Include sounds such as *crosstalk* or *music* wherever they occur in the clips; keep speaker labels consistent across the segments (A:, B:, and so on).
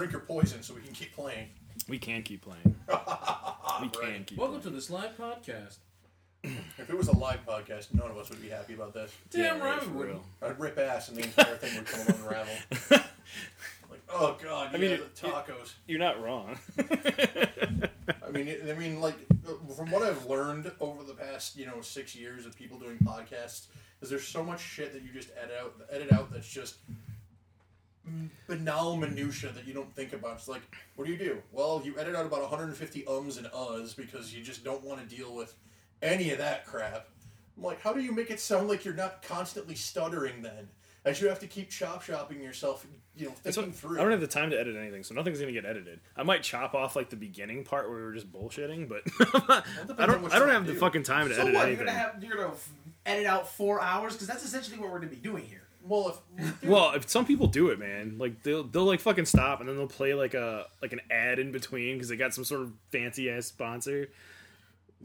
A: drink your poison so we can keep playing.
B: We can keep playing. *laughs* we can keep
C: Welcome
B: playing.
C: to this live podcast.
A: If it was a live podcast, none of us would be happy about this.
C: Damn
B: Yeah,
C: right
B: for
C: wouldn't.
B: real.
A: I'd rip ass and the *laughs* entire thing would come unravel. *laughs* like, oh god,
B: I
A: yeah,
B: mean,
A: the tacos.
B: You're not wrong.
A: I mean, it- I mean, like from what I've learned over the past, you know, six years of people doing podcasts, is there's so much shit that you just edit out, edit out that's just banal minutia that you don't think about. It's like, what do you do? Well, you edit out about 150 ums and uhs because you just don't want to deal with any of that crap. I'm like, how do you make it sound like you're not constantly stuttering then? As you have to keep chop shopping yourself, you know, thinking
B: what-
A: through.
B: I don't have the time to edit anything, so nothing's gonna get edited. I might chop off like the beginning part where we were just bullshitting, but *laughs* I don't. I don't
A: wanna
B: have the fucking time to
D: So
B: edit
D: what? You're
B: anything.
D: gonna have you're gonna edit out four hours because that's essentially what we're gonna be doing here.
A: Well, if
B: Well, if some people do it, man, like they'll they'll like fucking stop and then they'll play like a like an ad in between because they got some sort of fancy ass sponsor.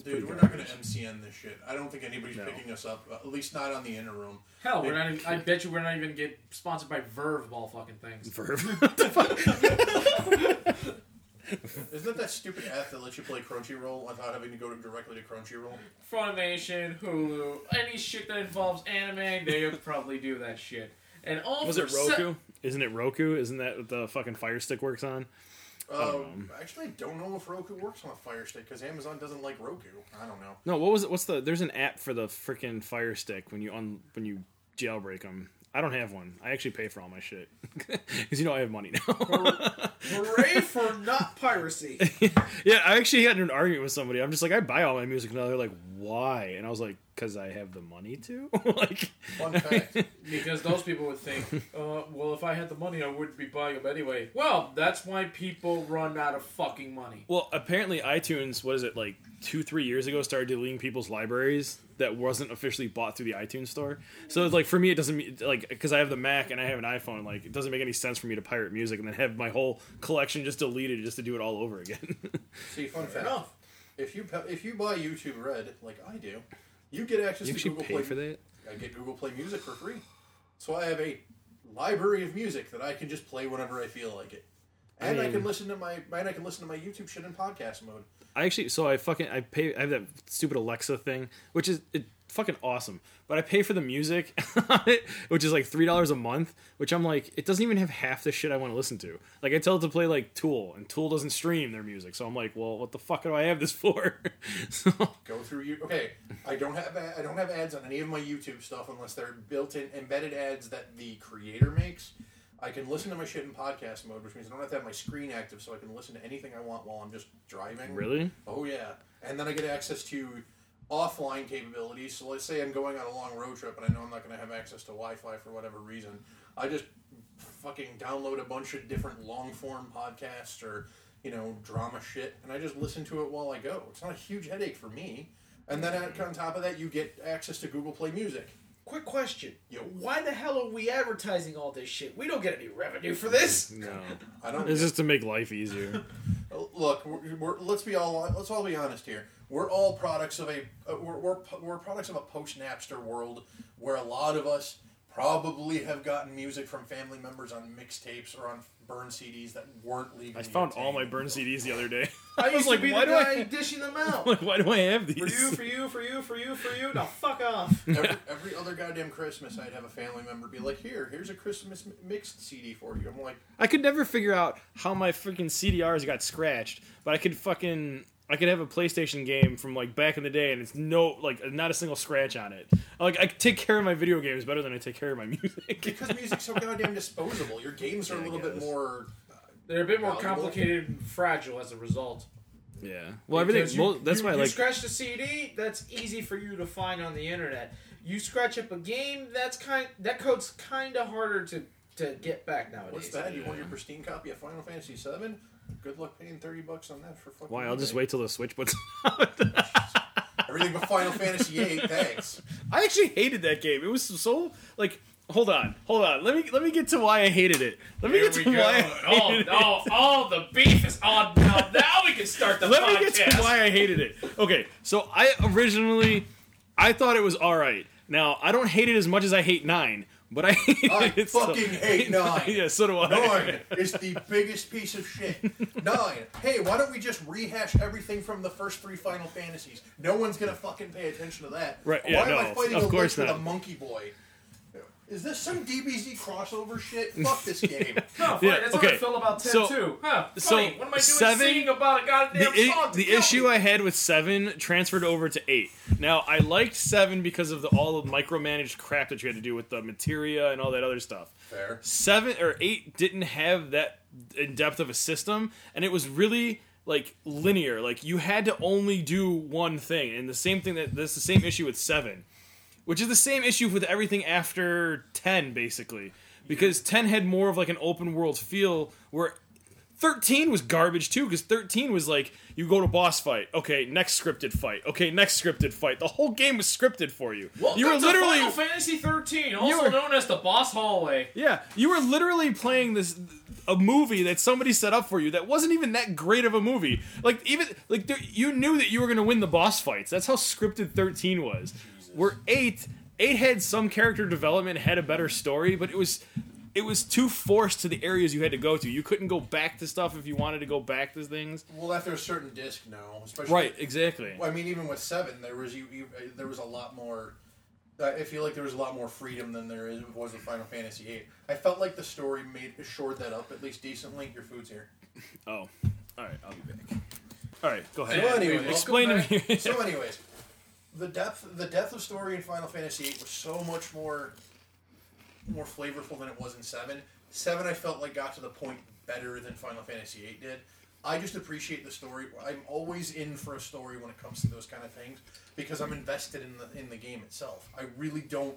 A: Dude, we're not going to MCN this shit. I don't think anybody's
B: No.
A: picking us up, at least not on the inner room.
C: Hell, we're not. Even, I bet you we're not even get sponsored by Verve of all fucking things.
B: Verve. *laughs* *laughs* *laughs*
A: Isn't that that stupid app that lets you play Crunchyroll without having to go to, directly to Crunchyroll?
C: Funimation, Hulu, any shit that involves anime, they *laughs* probably do that shit. And all
B: Was
C: for
B: it
C: se-
B: Roku? Isn't it Roku? Isn't that what the fucking Fire Stick works on?
A: Um, actually, I don't know if Roku works on a Fire Stick because Amazon doesn't like Roku. I don't know.
B: No, what was it? What's the? There's an app for the freaking Fire Stick when you on when you jailbreak them. I don't have one. I actually pay for all my shit *laughs* because you know I have money now.
D: Hooray *laughs* for not piracy!
B: yeah, I actually had an argument with somebody. I'm just like, I buy all my music now. They're like, why? And I was like, because I have the money to. *laughs* like,
A: Fun *laughs* fact.
C: Because those people would think, uh, well, if I had the money, I wouldn't be buying them anyway. Well, that's why people run out of fucking money.
B: well, apparently iTunes, what is it like two, three years ago, started deleting people's libraries that wasn't officially bought through the iTunes store. So it's like for me, it doesn't mean- like because I have the Mac and I have an iPhone. Like it doesn't make any sense for me to pirate music and then have my whole collection just deleted just to do it all over again. *laughs*
A: See, fun fact.
D: enough.
A: If you if you buy YouTube Red like I do, you get access
B: you
A: to Google
B: pay
A: Play.
B: for that.
A: I get Google Play Music for free, so I have a library of music that I can just play whenever I feel like it, and I,
B: mean-
A: can listen to my and I can listen to my YouTube shit in podcast mode.
B: I actually so I fucking I pay I have that stupid Alexa thing, which is it fucking awesome. But I pay for the music *laughs* on it, which is like three dollars a month, which I'm like, it doesn't even have half the shit I want to listen to. Like I tell it to play like Tool, and Tool doesn't stream their music, so I'm like, well, what the fuck do I have this *laughs* for? so
A: Go through you. Okay, I don't have I don't have ads on any of my YouTube stuff unless they're built-in embedded ads that the creator makes. I can listen to my shit in podcast mode, which means I don't have to have my screen active, so I can listen to anything I want while I'm just driving.
B: really,
A: Oh yeah, and then I get access to offline capabilities. So let's say I'm going on a long road trip and I know I'm not going to have access to Wi-Fi for whatever reason. I just fucking download a bunch of different long form podcasts or you know drama shit, and I just listen to it while I go. It's not a huge headache for me. And then on top of that, you get access to Google Play Music.
D: Quick question:
A: Yo.
D: Why the hell are we advertising all this shit? We don't get any revenue for this.
B: no,
A: I don't.
B: it's just to make life easier. *laughs*
A: Look, we're, we're, let's be all let's all be honest here. We're all products of a uh, we're, we're, we're products of a post Napster world where a lot of us probably have gotten music from family members on mixtapes or on burn CDs that weren't legally.
B: I found all my burn CDs the other day. *laughs*
D: I used
B: like,
D: to be
B: why do I-
D: dishing them *laughs* out.
B: like, why do I have these?
D: For you, for you, for you, for you, for you. Now fuck off. *laughs*
A: every, every other goddamn Christmas, I'd have a family member be like, "Here, here's a Christmas mixed CD for you." I'm like,
B: I could never figure out how my freaking CDRs got scratched, but I could fucking I could have a PlayStation game from like back in the day, and it's no like not a single scratch on it. Like I take care of my video games better than I take care of my *laughs* music.
A: because music's so goddamn disposable. Your games are
B: Yeah,
A: a
B: I
A: little bit
B: guess.
A: more.
C: They're a bit more
A: Valuable.
C: complicated and fragile as a result.
B: yeah. Well, everything.
D: You-
B: well, that's
D: you,
B: why I
D: you
B: like.
D: scratch the CD. That's easy for you to find on the internet. You scratch up a game. That's kind. That code's kind of harder to to get back nowadays.
A: What's that? You want your pristine copy of Final Fantasy VII? Good luck paying thirty bucks on that for fucking.
B: Why? I'll just wait till the Switch puts. out. *laughs*
A: Everything but Final Fantasy VIII. *laughs* Thanks.
B: I actually hated that game. It was so like. Hold on, hold on. Let me let me get to why I hated it. Let me
C: Here
B: get to why I
C: Oh,
B: hated it.
C: oh, oh, the beef is on now. Now we can start the *laughs*
B: Let
C: podcast.
B: me get to why I hated it. Okay, so I originally I thought it was all right, Now I don't hate it as much as I hate nine, but I
A: I fucking hate nine.
B: yeah, so do I.
A: Nine is the biggest piece of shit. Nine. Hey, why don't we just rehash everything from the first three Final Fantasies? No one's gonna fucking pay attention to that.
B: Right,
A: Why
B: yeah,
A: am I fighting
B: of
A: a
B: course
A: with a monkey boy? Is this some DBZ crossover shit? Fuck this game. *laughs*
C: No,
B: Yeah.
C: That's
B: okay.
C: how I feel about ten
B: So-
C: too. Huh?
B: so,
C: what am I doing
B: seven-
C: singing about a goddamn
B: the,
C: song? to
B: the issue
C: me?
B: I had with seven transferred over to eight. Now I liked seven because of the all the micromanaged crap that you had to do with the materia and all that other stuff.
A: Fair.
B: Seven or eight didn't have that in depth of a system, and it was really like linear. Like you had to only do one thing, and the same thing that that's the same issue with seven, which is the same issue with everything after ten, basically, because ten had more of like an open world feel where 13 was garbage too because 13 was like you go to boss fight. Okay next scripted fight. Okay next scripted fight. The whole game was scripted for you.
C: Welcome
B: you were literally
C: Final Fantasy 13, also
B: were-
C: known as the boss hallway.
B: yeah you were literally playing this a movie that somebody set up for you that wasn't even that great of a movie. Like even like you knew that you were going to win the boss fights. That's how scripted 13 was where 8 8 had some character development had a better story but it was it was too forced to the areas you had to go to you couldn't go back to stuff if you wanted to go back to things
A: Well, after a certain disc, no. Especially
B: right exactly
A: I mean, even with seven, there was you, you there was a lot more. Uh, I feel like there was a lot more freedom than there is was with Final Fantasy VIII. I felt like the story made shored that up at least decently. Your food's here.
B: Oh, all right. I'll be back. All right, go ahead.
A: So anyway,
B: Explain to me.
A: So, anyways, the depth the depth of story in Final Fantasy VIII was so much more more flavorful than it was in seven. Seven, I felt like got to the point better than Final Fantasy VIII did. I just appreciate the story. I'm always in for a story when it comes to those kind of things because I'm invested in the in the game itself. I really don't.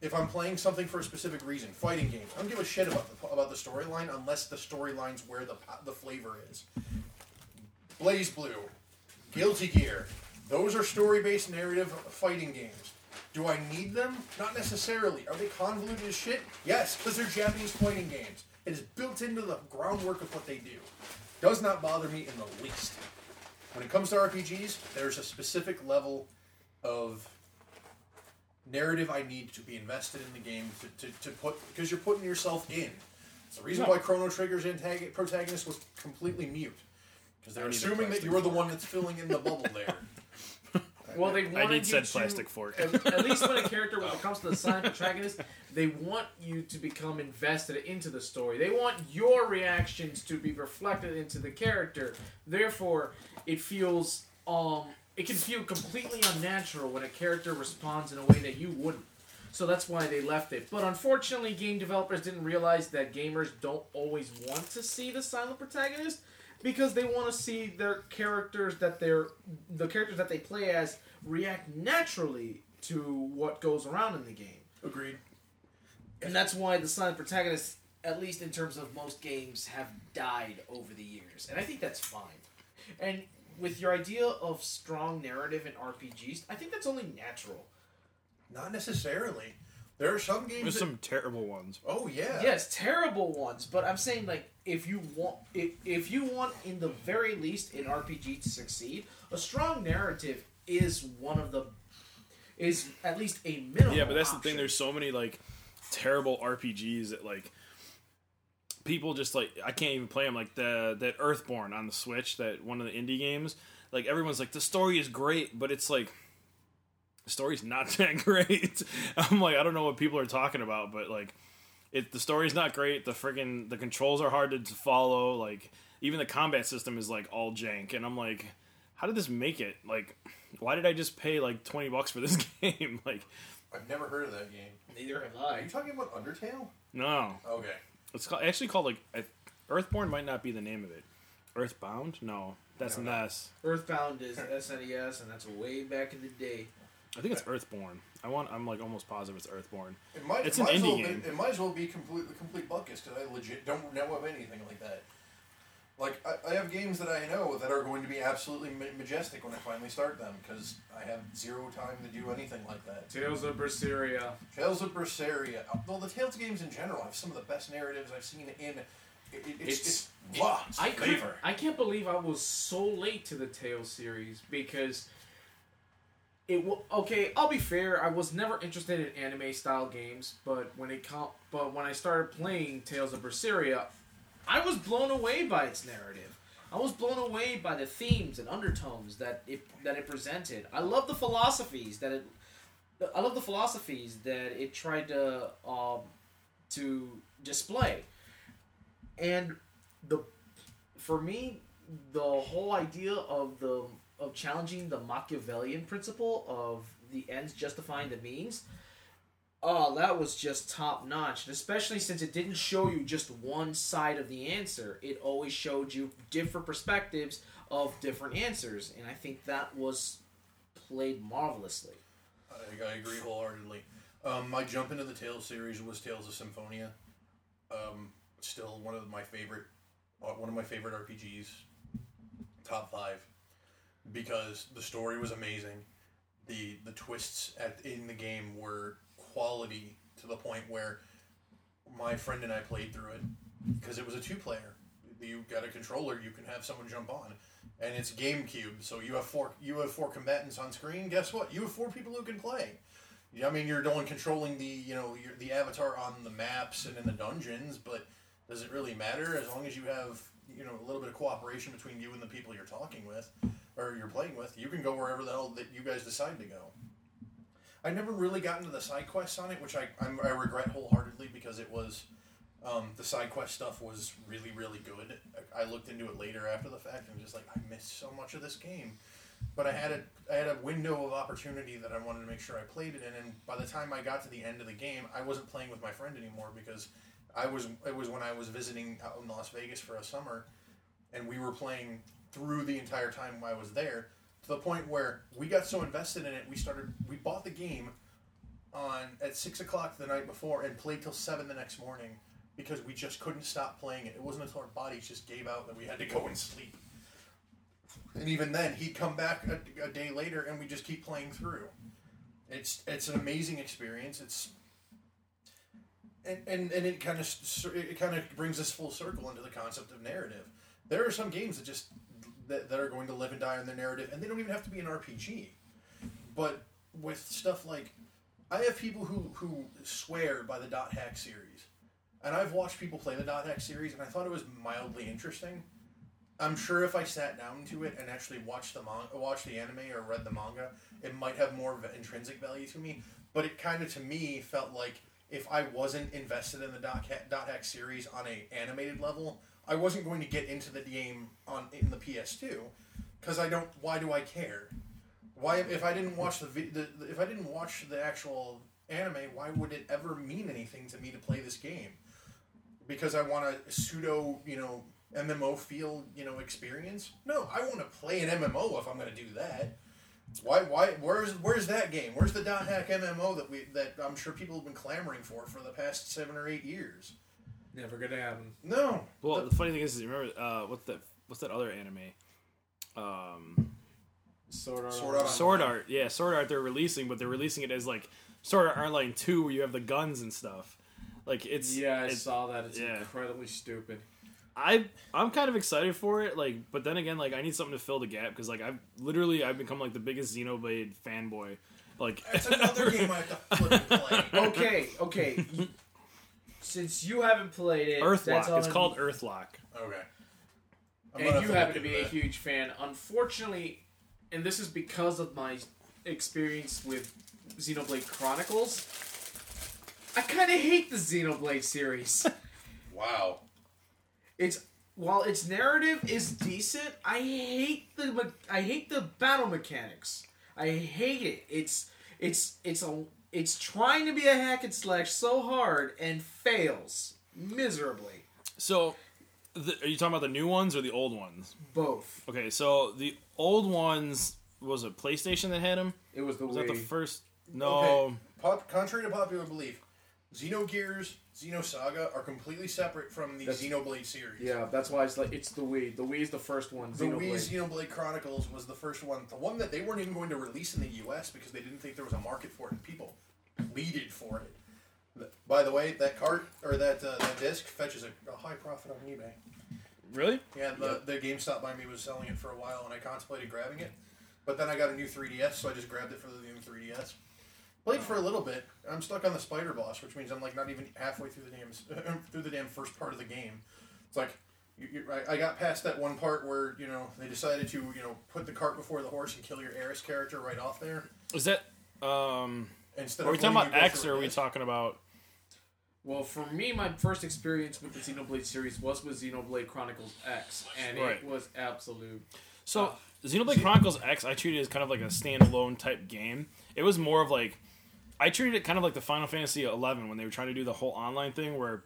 A: If I'm playing something for a specific reason, fighting games, I don't give a shit about the about the storyline unless the storyline's where the the flavor is. BlazBlue, Guilty Gear, those are story-based narrative fighting games. Do I need them? Not necessarily. Are they convoluted as shit? Yes, because they're Japanese fighting games. It is built into the groundwork of what they do. Does not bother me in the least. When it comes to RPGs, there's a specific level of narrative I need to be invested in the game to, to, to put because you're putting yourself in. It's the reason why Chrono Trigger's antag- protagonist was completely mute. Because they're
B: I need a
A: assuming that you're the one that's filling in the bubble there. *laughs*
C: Well, they wanted
B: need
C: you
B: said
C: to,
B: plastic fork.
C: At, at least when a *laughs* character, when it comes to the silent protagonist, they want you to become invested into the story. They want your reactions to be reflected into the character. Therefore, it feels um, it can feel completely unnatural when a character responds in a way that you wouldn't. So that's why they left it. But unfortunately, game developers didn't realize that gamers don't always want to see the silent protagonist because they want to see their characters that they're the characters that they play as react naturally to what goes around in the game.
A: Agreed.
D: And that's why the silent protagonists, at least in terms of most games, have died over the years. And I think that's fine. And with your idea of strong narrative in RPGs, I think that's only natural.
A: Not necessarily. There are some games.
B: There's
A: that-
B: some terrible ones.
A: oh yeah.
D: Yes, terrible ones, but I'm saying like if you want if, if you want in the very least in RPG to succeed, a strong narrative is one of the is at least a minimum.
B: Yeah, but that's the thing. There's so many like terrible RPGs that like people just like I can't even play them. Like the that Earthborn on the Switch, that one of the indie games. Like everyone's like the story is great, but it's like the story's not *laughs* that great. I'm like I don't know what people are talking about, but like it the story's not great. The friggin' the controls are hard to, to follow. Like even the combat system is like all jank, and I'm like, how did this make it? Like, why did I just pay like twenty bucks for this *laughs* game? like,
A: I've never heard of that game.
D: neither have I.
A: Are you talking about Undertale?
B: no,
A: Okay.
B: it's called, actually called like I- Earthborn might not be the name of it. Earthbound? No, that's
A: No, no.
B: NES.
D: Earthbound is SNES, and that's way back in the day.
B: I think it's Earthborn. I want. I'm like almost positive it's Earthborn.
A: It might.
B: It's
A: it
B: an
A: might as
B: indie
A: well
B: game.
A: Be, it might as well be complete the complete buckets because I legit don't know of anything like that. Like I, I have games that I know that are going to be absolutely ma- majestic when I finally start them because I have zero time to do anything like that.
C: Tales of Berseria.
A: Tales of Berseria. Well, the Tales games in general have some of the best narratives I've seen in. It, it, it's,
C: It's-
A: it's, wow, it's
C: I could,
A: flavor.
C: I can't believe I was so late to the Tales series because it w- okay. I'll be fair. I was never interested in anime style games, but when it com- but when I started playing Tales of Berseria, I was blown away by its narrative. I was blown away by the themes and undertones that it that it presented. I love the philosophies that it. I love the philosophies that it tried to um, to display, and the for me the whole idea of the of challenging the Machiavellian principle of the ends justifying the means. Oh, that was just top notch, and especially since it didn't show you just one side of the answer. It always showed you different perspectives of different answers, and I think that was played marvelously.
A: I, I agree wholeheartedly. Um, my jump into the Tales series was Tales of Symphonia. Um, still one of my favorite, uh, one of my favorite RPGs. Top five, because the story was amazing. the The twists at in the game were quality to the point where my friend and I played through it because it was a two player. You got a controller, you can have someone jump on, and it's GameCube, so you have four you have four combatants on screen. Guess what? You have four people who can play. I mean, you're the one controlling the you know the avatar on the maps and in the dungeons, but does it really matter as long as you have you know a little bit of cooperation between you and the people you're talking with or you're playing with? You can go wherever the hell that you guys decide to go. I never really got into the side quests on it, which I I'm, I regret wholeheartedly because it was um, the side quest stuff was really really good. I, I looked into it later after the fact and just like I missed so much of this game but I had a I had a window of opportunity that I wanted to make sure I played it in, and by the time I got to the end of the game, I wasn't playing with my friend anymore because I was it was when I was visiting out in Las Vegas for a summer, and we were playing through the entire time I was there to the point where we got so invested in it, we started we bought the game on at six o'clock the night before and played till seven the next morning because we just couldn't stop playing it. It wasn't until our bodies just gave out that we had to go and sleep. And even then, he'd come back a, a day later, and we just keep playing through. It's it's an amazing experience. It's and and, and it kind of it kind of brings us full circle into the concept of narrative. There are some games that just that, that are going to live and die on their narrative, and they don't even have to be an RPG. But with stuff like, I have people who who swear by the Dot Hack series, and I've watched people play the Dot Hack series, and I thought it was mildly interesting. I'm sure if I sat down to it and actually watched the watched the anime or read the manga, it might have more intrinsic value to me. But it kind of to me felt like if I wasn't invested in the Dot Hack, Dot Hack series on a animated level, I wasn't going to get into the game on in the PS2 because I don't. Why do I care? Why if I didn't watch the, the if I didn't watch the actual anime, why would it ever mean anything to me to play this game? Because I want a pseudo, you know, MMO feel, you know, experience? No, I want to play an MMO if I'm going to do that. Why? Why? Where's Where's that game? Where's the dot hack MMO that we that I'm sure people have been clamoring for for the past seven or eight years?
C: Never gonna happen.
A: No.
B: Well,
A: The-
B: the funny thing is, is you remember uh, what's that? What's that other anime? Um,
C: Sword Art.
A: Sword Art
B: Sword Art. Yeah, Sword Art. They're releasing, but they're releasing it as like Sword Art Online Two, where you have the guns and stuff. Like it's
C: Yeah, I
B: it's,
C: saw that. It's
B: yeah.
C: incredibly stupid.
B: I I'm kind of excited for it. Like, but then again, like I need something to fill the gap because like I've literally I've become like the biggest Xenoblade fanboy. Like
A: That's another *laughs* game I have to play.
C: Okay, okay. You- Since you haven't played it, that's
B: Earthlock.
C: all
B: It's
C: I'm-
B: called Earthlock.
A: Okay. I'm gonna
C: and you
A: have
C: happen to
A: look
C: be
A: into
C: a
A: that.
C: huge fan. Unfortunately, and this is because of my experience with Xenoblade Chronicles, I kind of hate the Xenoblade series. *laughs*
A: Wow.
C: it's while its narrative is decent, I hate the me- I hate the battle mechanics. I hate it. It's it's it's a it's trying to be a hack and slash so hard and fails miserably.
B: So, the, are you talking about the new ones or the old ones?
C: Both.
B: Okay, so the old ones was a PlayStation that had them?
C: It was the
B: Was
C: way.
B: that the first? No.
A: Okay. Pop, contrary to popular belief, Xenogears, Xenosaga are completely separate from the
C: That's-
A: Xenoblade series.
C: Yeah, that's why it's like it's the Wii. The Wii is the first one.
A: The
C: Xenoblade.
A: Wii Xenoblade Chronicles was the first one, the one that they weren't even going to release in the U.S. because they didn't think there was a market for it, and people pleaded for it. By the way, that cart or that uh, that disc fetches a, a high profit on eBay.
B: Really?
A: Yeah, the, the GameStop by me was selling it for a while, and I contemplated grabbing it. But then I got a new 3DS, so I just grabbed it for the new 3DS. Played for a little bit. I'm stuck on the spider boss, which means I'm like not even halfway through the damn *laughs* through the damn first part of the game. It's like you, you, I, I got past that one part where you know they decided to you know put the cart before the horse and kill your Aeris character right off there
B: Is that um?
A: Instead
B: Are we
A: of
B: talking about X or are we
A: this.
B: talking about?
C: Well, for me, my first experience with the Xenoblade series was with Xenoblade Chronicles X, and
B: Right.
C: it was absolute.
B: So uh, Xenoblade Chronicles X, I treated it as kind of like a standalone type game. It was more of like I treated it kind of like the Final Fantasy XI when they were trying to do the whole online thing where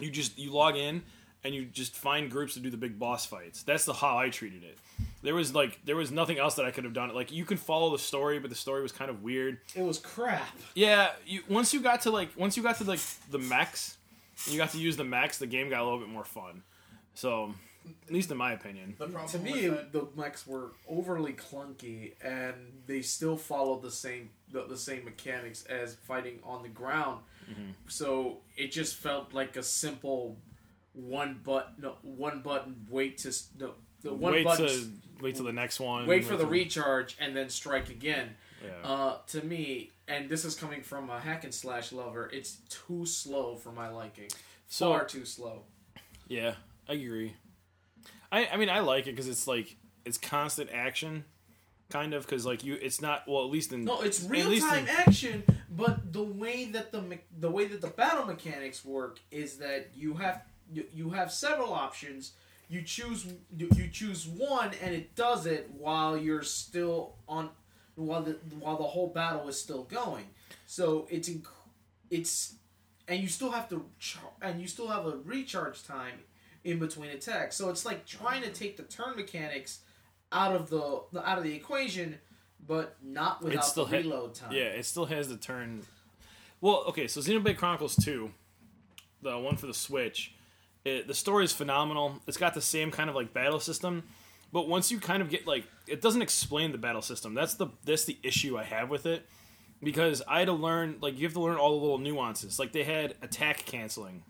B: you just you log in and you just find groups to do the big boss fights. That's the how I treated it. There was like there was nothing else that I could have done. Like you can follow the story, but the story was kind of weird.
D: It was crap.
B: Yeah, you once you got to like once you got to like the mechs, and you got to use the mechs, the game got a little bit more fun. So, at least in my opinion.
A: The problem
C: To me,
A: that-
C: the mechs were overly clunky, and they still followed the same the, the same mechanics as fighting on the ground. Mm-hmm. So it just felt like a simple one button, no, one button wait to no, the one
B: wait
C: button.
B: to wait till the next one.
C: wait for the recharge and then strike again.
B: Yeah.
C: Uh, to me, and this is coming from a hack and slash lover, it's too slow for my liking.
B: So-
C: Far too slow.
B: Yeah, I agree. I I mean I like it because it's like it's constant action, kind of because like you it's not well at least in
C: No, it's real time
B: in-
C: action, but the way that the the way that the battle mechanics work is that you have you, you have several options. You choose you, choose one, and it does it while you're still on while the while the whole battle is still going. So it's inc- it's and you still have to char- and you still have a recharge time in between attacks. So it's like trying to take the turn mechanics out of the, out of the equation, but not without
B: still
C: the reload time.
B: Yeah, it still has the turn. Well, okay, so Xenoblade Chronicles Two, the one for the Switch, it, the story is phenomenal. It's got the same kind of like battle system, but once you kind of get like, it doesn't explain the battle system. That's the that's the issue I have with it, because I had to learn like you have to learn all the little nuances. Like they had attack canceling,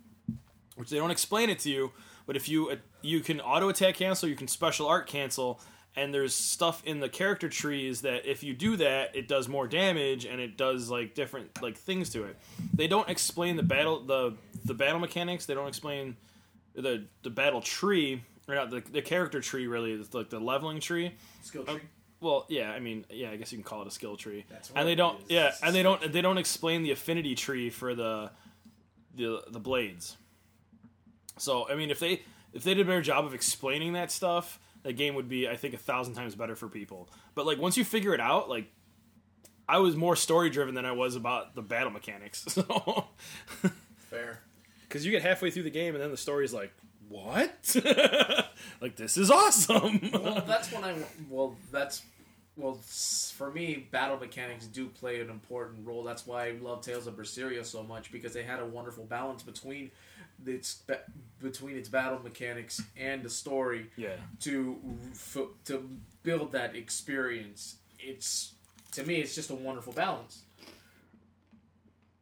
B: which they don't explain it to you. But if you uh, you can auto attack cancel, you can special art cancel, and there's stuff in the character trees that if you do that, it does more damage and it does like different like things to it. They don't explain the battle the the battle mechanics. They don't explain the the battle tree or not the, the character tree really. It's like the leveling tree.
C: Skill uh, tree.
B: Well, yeah, I mean, yeah, I guess you can call it a skill tree.
C: That's what
B: and they don't,
C: is.
B: yeah, and they don't, they don't explain the affinity tree for the, the, the blades. So, I mean, if they, if they did a better job of explaining that stuff, the game would be, I think, a thousand times better for people. But like once you figure it out, like, I was more story driven than I was about the battle mechanics. *laughs* So,
A: fair.
B: Because you get halfway through the game and then the story's like, what? *laughs* like this is awesome.
C: well, *laughs* that's when I well that's well for me battle mechanics do play an important role. That's why I love Tales of Berseria so much because they had a wonderful balance between its between its battle mechanics and the story.
B: yeah.
C: to to build that experience. It's to me, it's just a wonderful balance.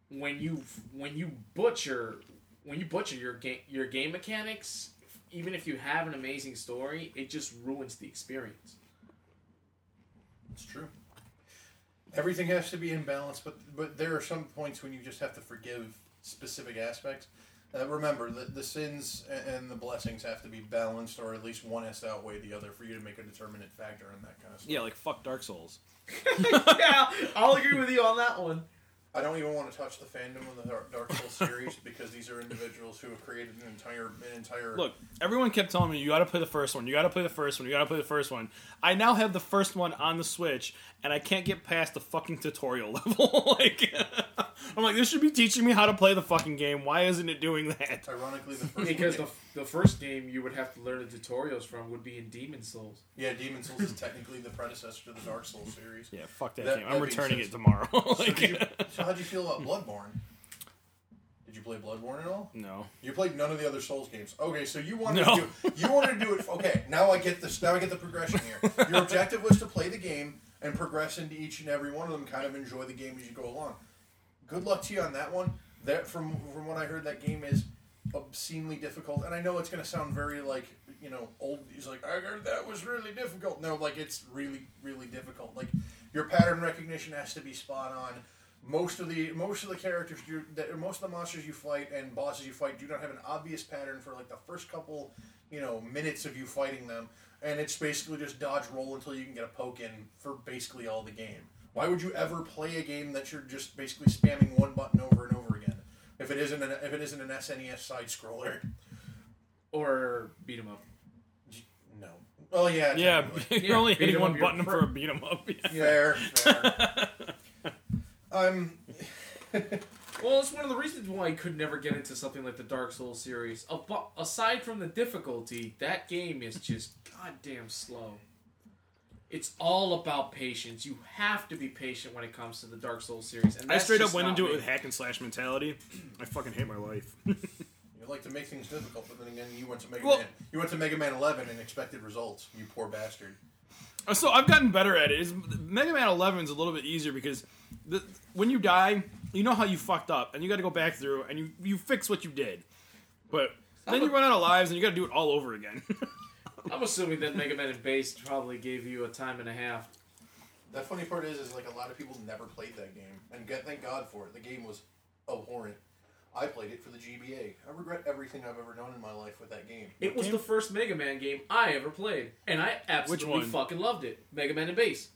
C: When you when you butcher when you butcher your game your game mechanics, even if you have an amazing story, it just ruins the experience.
A: It's true. Everything has to be in balance, but but there are some points when you just have to forgive specific aspects. Uh, remember, the, the sins and the blessings have to be balanced, or at least one has to outweigh the other for you to make a determinate factor in that kind of stuff.
B: Yeah, like fuck Dark Souls. *laughs*
C: yeah, I'll agree with you on that one.
A: I don't even want to touch the fandom of the Dark- Souls series *laughs* because these are individuals who have created an entire an entire.
B: Look, everyone kept telling me you got to play the first one. You got to play the first one. You got to play the first one. I now have the first one on the Switch, and I can't get past the fucking tutorial *laughs* level. like, *laughs* I'm like, this should be teaching me how to play the fucking game. Why isn't it doing that?
A: ironically, the *laughs* first
C: Because
A: one,
C: the, the first game you would have to learn the tutorials from would be in Demon Souls.
A: yeah, Demon Souls is technically the predecessor to the Dark Souls series.
B: Yeah, fuck that,
A: That-
B: game.
A: that
B: I'm
A: being
B: returning
A: said-
B: it tomorrow.
A: So,
B: like,
A: did you, *laughs* so how'd you feel about Bloodborne? Did you play Bloodborne at all?
B: no.
A: You played none of the other Souls games. Okay, so you wanted
B: No.
A: to do you wanted to do it. Okay, now I get this. Now I get the progression here. Your objective was to play the game and progress into each and every one of them. Kind of enjoy the game as you go along. Good luck to you on that one. That from from what I heard, that game is obscenely difficult. And I know it's going to sound very like you know old. He's like, I heard that was really difficult. No, like it's really really difficult. Like your pattern recognition has to be spot on. Most of the most of the characters you that most of the monsters you fight and bosses you fight do not have an obvious pattern for like the first couple you know minutes of you fighting them, and it's basically just dodge roll until you can get a poke in for basically all the game. Why would you ever play a game that you're just basically spamming one button over and over again? If it isn't an if it isn't an SNES side scroller,
C: Or beat 'em up.
A: no. Well, yeah,
B: Yeah,
A: technically. *laughs*
B: you're only
C: beat 'em
B: hitting
C: up,
B: one
C: you're
B: button for a beat 'em up. Yeah.
A: fair, fair. *laughs* um,
C: Well, it's one of the reasons why I could never get into something like the Dark Souls series. Abo- Aside from the difficulty, that game is just goddamn slow. It's all about patience. You have to be patient when it comes to the Dark Souls series. And
B: I straight up went
C: not
B: into it with hack and slash mentality. I fucking hate my life. *laughs*
A: you like to make things difficult, but then again, you went to Mega
B: Well-
A: Man. You went to Mega Man 11 and expected results. You poor bastard.
B: Uh, so I've gotten better at it. It's, Mega Man 11 is a little bit easier because the, when you die, you know how you fucked up, and you got to go back through and you you fix what you did. But then you run out of lives, and you got to do it all over again. *laughs*
C: I'm assuming that Mega Man and Bass probably gave you a time and a half.
A: That funny part is, is like a lot of people never played that game, and get, thank God for it. The game was abhorrent. I played it for the GBA. I regret everything I've ever done in my life with that game.
C: It was
B: game?
C: the first Mega Man game I ever played, and I absolutely
B: one?
C: fucking loved it. Mega Man and Bass.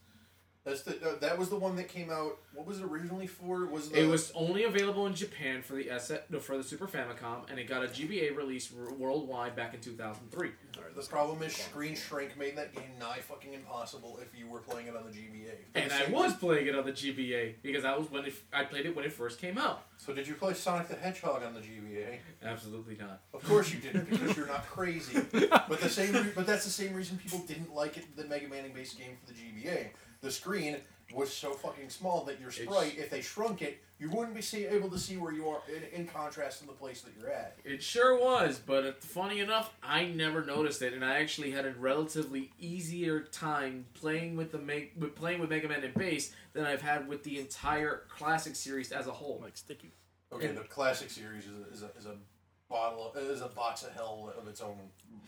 A: That's the uh, that was the one that came out. What was it originally for? Was the,
C: It was only available in Japan for the S no, for the Super Famicom, and it got a GBA release r- worldwide back in 2003.
A: The problem is screen shrink made that game nigh fucking impossible if you were playing it on the GBA.
C: And I was playing it on the GBA because that was when it, I played it when it first came out.
A: So did you play Sonic the Hedgehog on the GBA?
C: Absolutely not.
A: Of course you didn't, because you're not crazy. *laughs* But the same, re- but that's the same reason people didn't like it, the Mega Man based game for the GBA. The screen was so fucking small that your sprite, if they shrunk it, you wouldn't be see, able to see where you are in, in contrast to the place that you're at.
C: It sure was, but it, funny enough, I never noticed it, and I actually had a relatively easier time playing with the Meg- with playing with Mega Man and Bass than I've had with the entire classic series as a whole.
B: like sticky.
A: Okay,
C: And-
A: the classic series is a, is a, is a bottle, of, is a box of hell of its own.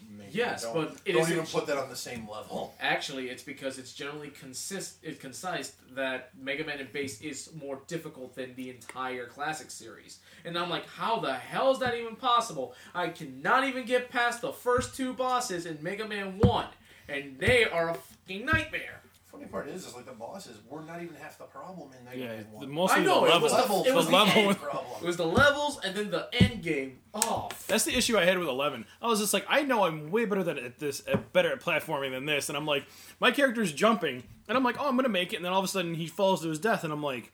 A: Making.
C: Yes,
A: don't,
C: but it
A: don't
C: is
A: even put that on the same level.
C: Actually, it's because it's generally consist it's concise that Mega Man and Bass is more difficult than the entire classic series. And I'm like, how the hell is that even possible? I cannot even get past the first two bosses in Mega Man One, and they are a fucking nightmare.
A: Funny part is, is like the bosses were not even half the problem in Mega
B: Yeah,
A: Man
B: the
A: One.
B: mostly
C: I know,
B: the
C: it was
A: level,
C: it was
B: the
C: the
B: level.
A: end *laughs* problem.
C: It was the levels and then the end game. Oh,
B: That's the issue I had with 11. I was just like, I know I'm way better than at this, at better at platforming than this, and I'm like, my character's jumping, and I'm like, oh, I'm gonna make it, and then all of a sudden he falls to his death, and I'm like,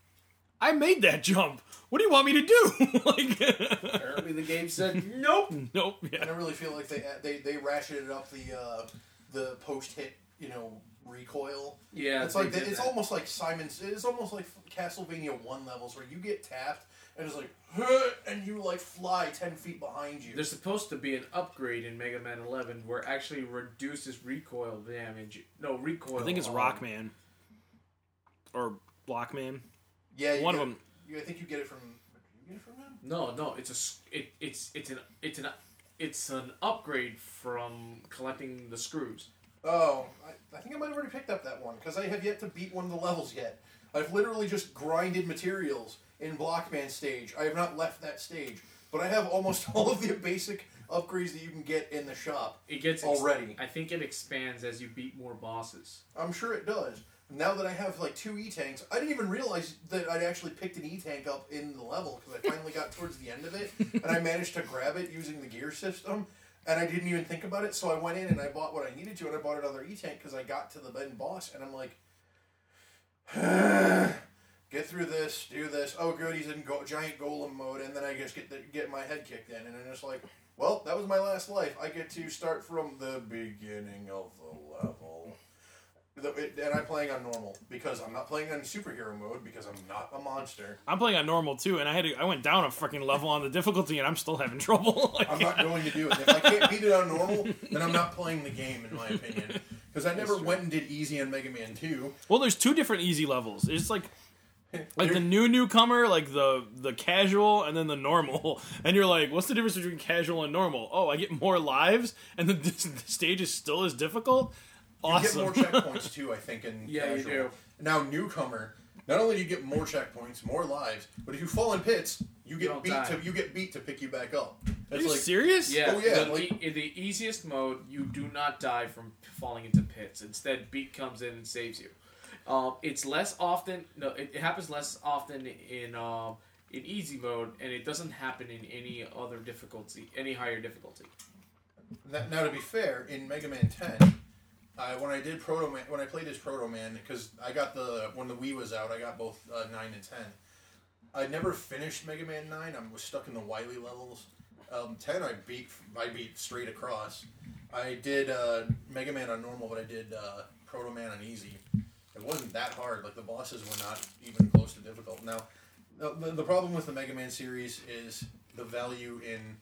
B: I made that jump. What do you want me to do? *laughs* like,
C: apparently the game said *laughs* nope.
B: nope.
A: And
B: Yeah.
A: I really feel like they they they ratcheted up the uh, the post hit you know recoil.
C: Yeah,
A: It's like the, it's
C: that.
A: almost like Simon's. It's almost like Castlevania one levels where you get tapped and it's like and you like fly ten feet behind you.
C: There's supposed to be an upgrade in Mega Man 11 where it actually reduces recoil damage. No, recoil.
B: I think it's
C: um,
B: Rockman or Blockman.
A: yeah, you
B: one of them.
A: You, I think you get it from. You get it from them.
C: No, no, it's a. it, it's it's an it's an it's an upgrade from collecting the screws.
A: Oh, I, I think I might have already picked up that one because I have yet to beat one of the levels yet. I've literally just grinded materials in Blockman stage. I have not left that stage, but I have almost *laughs* all of the basic upgrades that you can get in the shop.
C: It gets
A: Already.
C: I think it expands as you beat more bosses.
A: I'm sure it does. Now that I have like two E tanks, I didn't even realize that I'd actually picked an E tank up in the level because I finally got towards the end of it and I managed to grab it using the gear system. And I didn't even think about it, so I went in and I bought what I needed to, and I bought another E tank because I got to the end boss, and I'm like, *sighs* get through this, do this. Oh, good, he's in go- giant golem mode, and then I just get the, get my head kicked in, and I'm just like, well, that was my last life. I get to start from the beginning of the level. And I'm playing on normal because I'm not playing on superhero mode because I'm not a monster.
B: I'm playing on normal too, and I had to, I went down a freaking level on the difficulty, and I'm still having trouble. Like, *laughs*
A: I'm not going to do it. If I can't beat it on normal, then I'm not playing the game, in my opinion. Because I never went and did easy on Mega Man 2.
B: well, there's two different easy levels. It's like *laughs* Like the new newcomer, like the the casual, and then the normal, *laughs* and you're like, what's the difference between casual and normal? Oh, I get more lives, and the, the stage is still as difficult.
A: You get more checkpoints too, I think, in
C: Yeah, you do.
A: Now newcomer, not only do you get more checkpoints, more lives, but if you fall in pits, you get
C: don't
A: beat
C: die.
A: to you get beat to pick you back up.
B: Are you
A: like
B: serious?
C: Yeah,
A: Oh, yeah,
C: The,
A: like-
C: e- in the easiest mode, you do not die from falling into pits. Instead, Beat comes in and saves you. Um, it's less often. No, it, it happens less often in um, in easy mode, and it doesn't happen in any other difficulty, any higher difficulty.
A: Now, now, to be fair, in Mega Man 10, I, when I did Proto Man, when I played as Proto Man, because I got the when the Wii was out, I got both uh, nine and ten. I never finished Mega Man Nine. I was stuck in the Wily levels. Um, ten, I beat I beat straight across. I did uh, Mega Man on normal, but I did uh, Proto Man on easy. It wasn't that hard. Like the bosses were not even close to difficult. Now, the, the, problem with the Mega Man series is the value in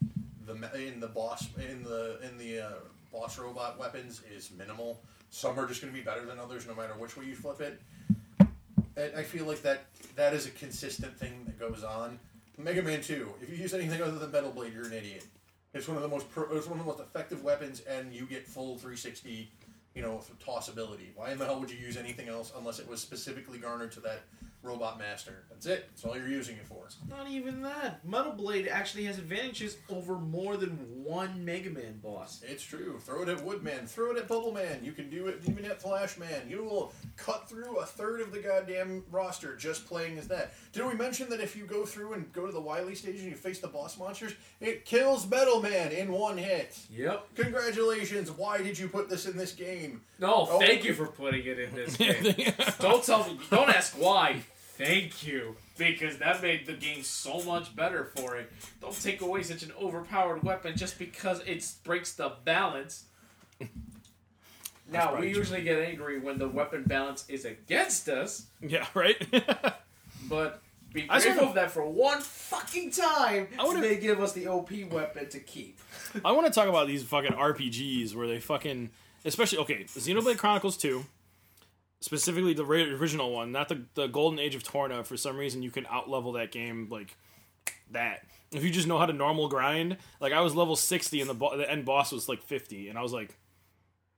A: the in the boss in the in the uh, boss robot weapons is minimal. Some are just going to be better than others, no matter which way you flip it. And I feel like that that is a consistent thing that goes on. Mega Man Two. If you use anything other than Metal Blade, you're an idiot. It's one of the most pro, it's one of the most effective weapons, and you get full 360, you know, tossability. Why in the hell would you use anything else unless it was specifically garnered to that robot master? That's it. That's all you're using it for.
D: Not even that. Metal Blade actually has advantages over more than one Mega Man boss.
A: It's true. Throw it at Woodman. Throw it at Bubble Man. You can do it even at Flash Man. You will cut through a third of the goddamn roster just playing as that. Did we mention that if you go through and go to the Wily stage and you face the boss monsters, it kills Metal Man in one hit?
C: Yep.
A: Congratulations. Why did you put this in this game?
C: No,
A: Oh.
C: thank you for putting it in this *laughs* game. don't tell me. Don't ask why. Thank you, because that made the game so much better for it. Don't take away such an overpowered weapon just because it breaks the balance. *laughs* Now we
B: true.
C: usually get angry when the weapon balance is against us,
B: yeah, right. *laughs*
C: but be
B: I just
C: grateful
B: wanna-
C: for that for one
D: Fucking time
B: I wanna-
D: they give us the OP weapon to keep. *laughs*
B: I want to talk about these fucking RPGs where they fucking, especially okay, Xenoblade Chronicles Two, specifically the original one, not the the Golden Age of Torna. For some reason, you can outlevel that game like that. If you just know how to normal grind, like I was level sixty and the bo- the end boss was like fifty, and I was like,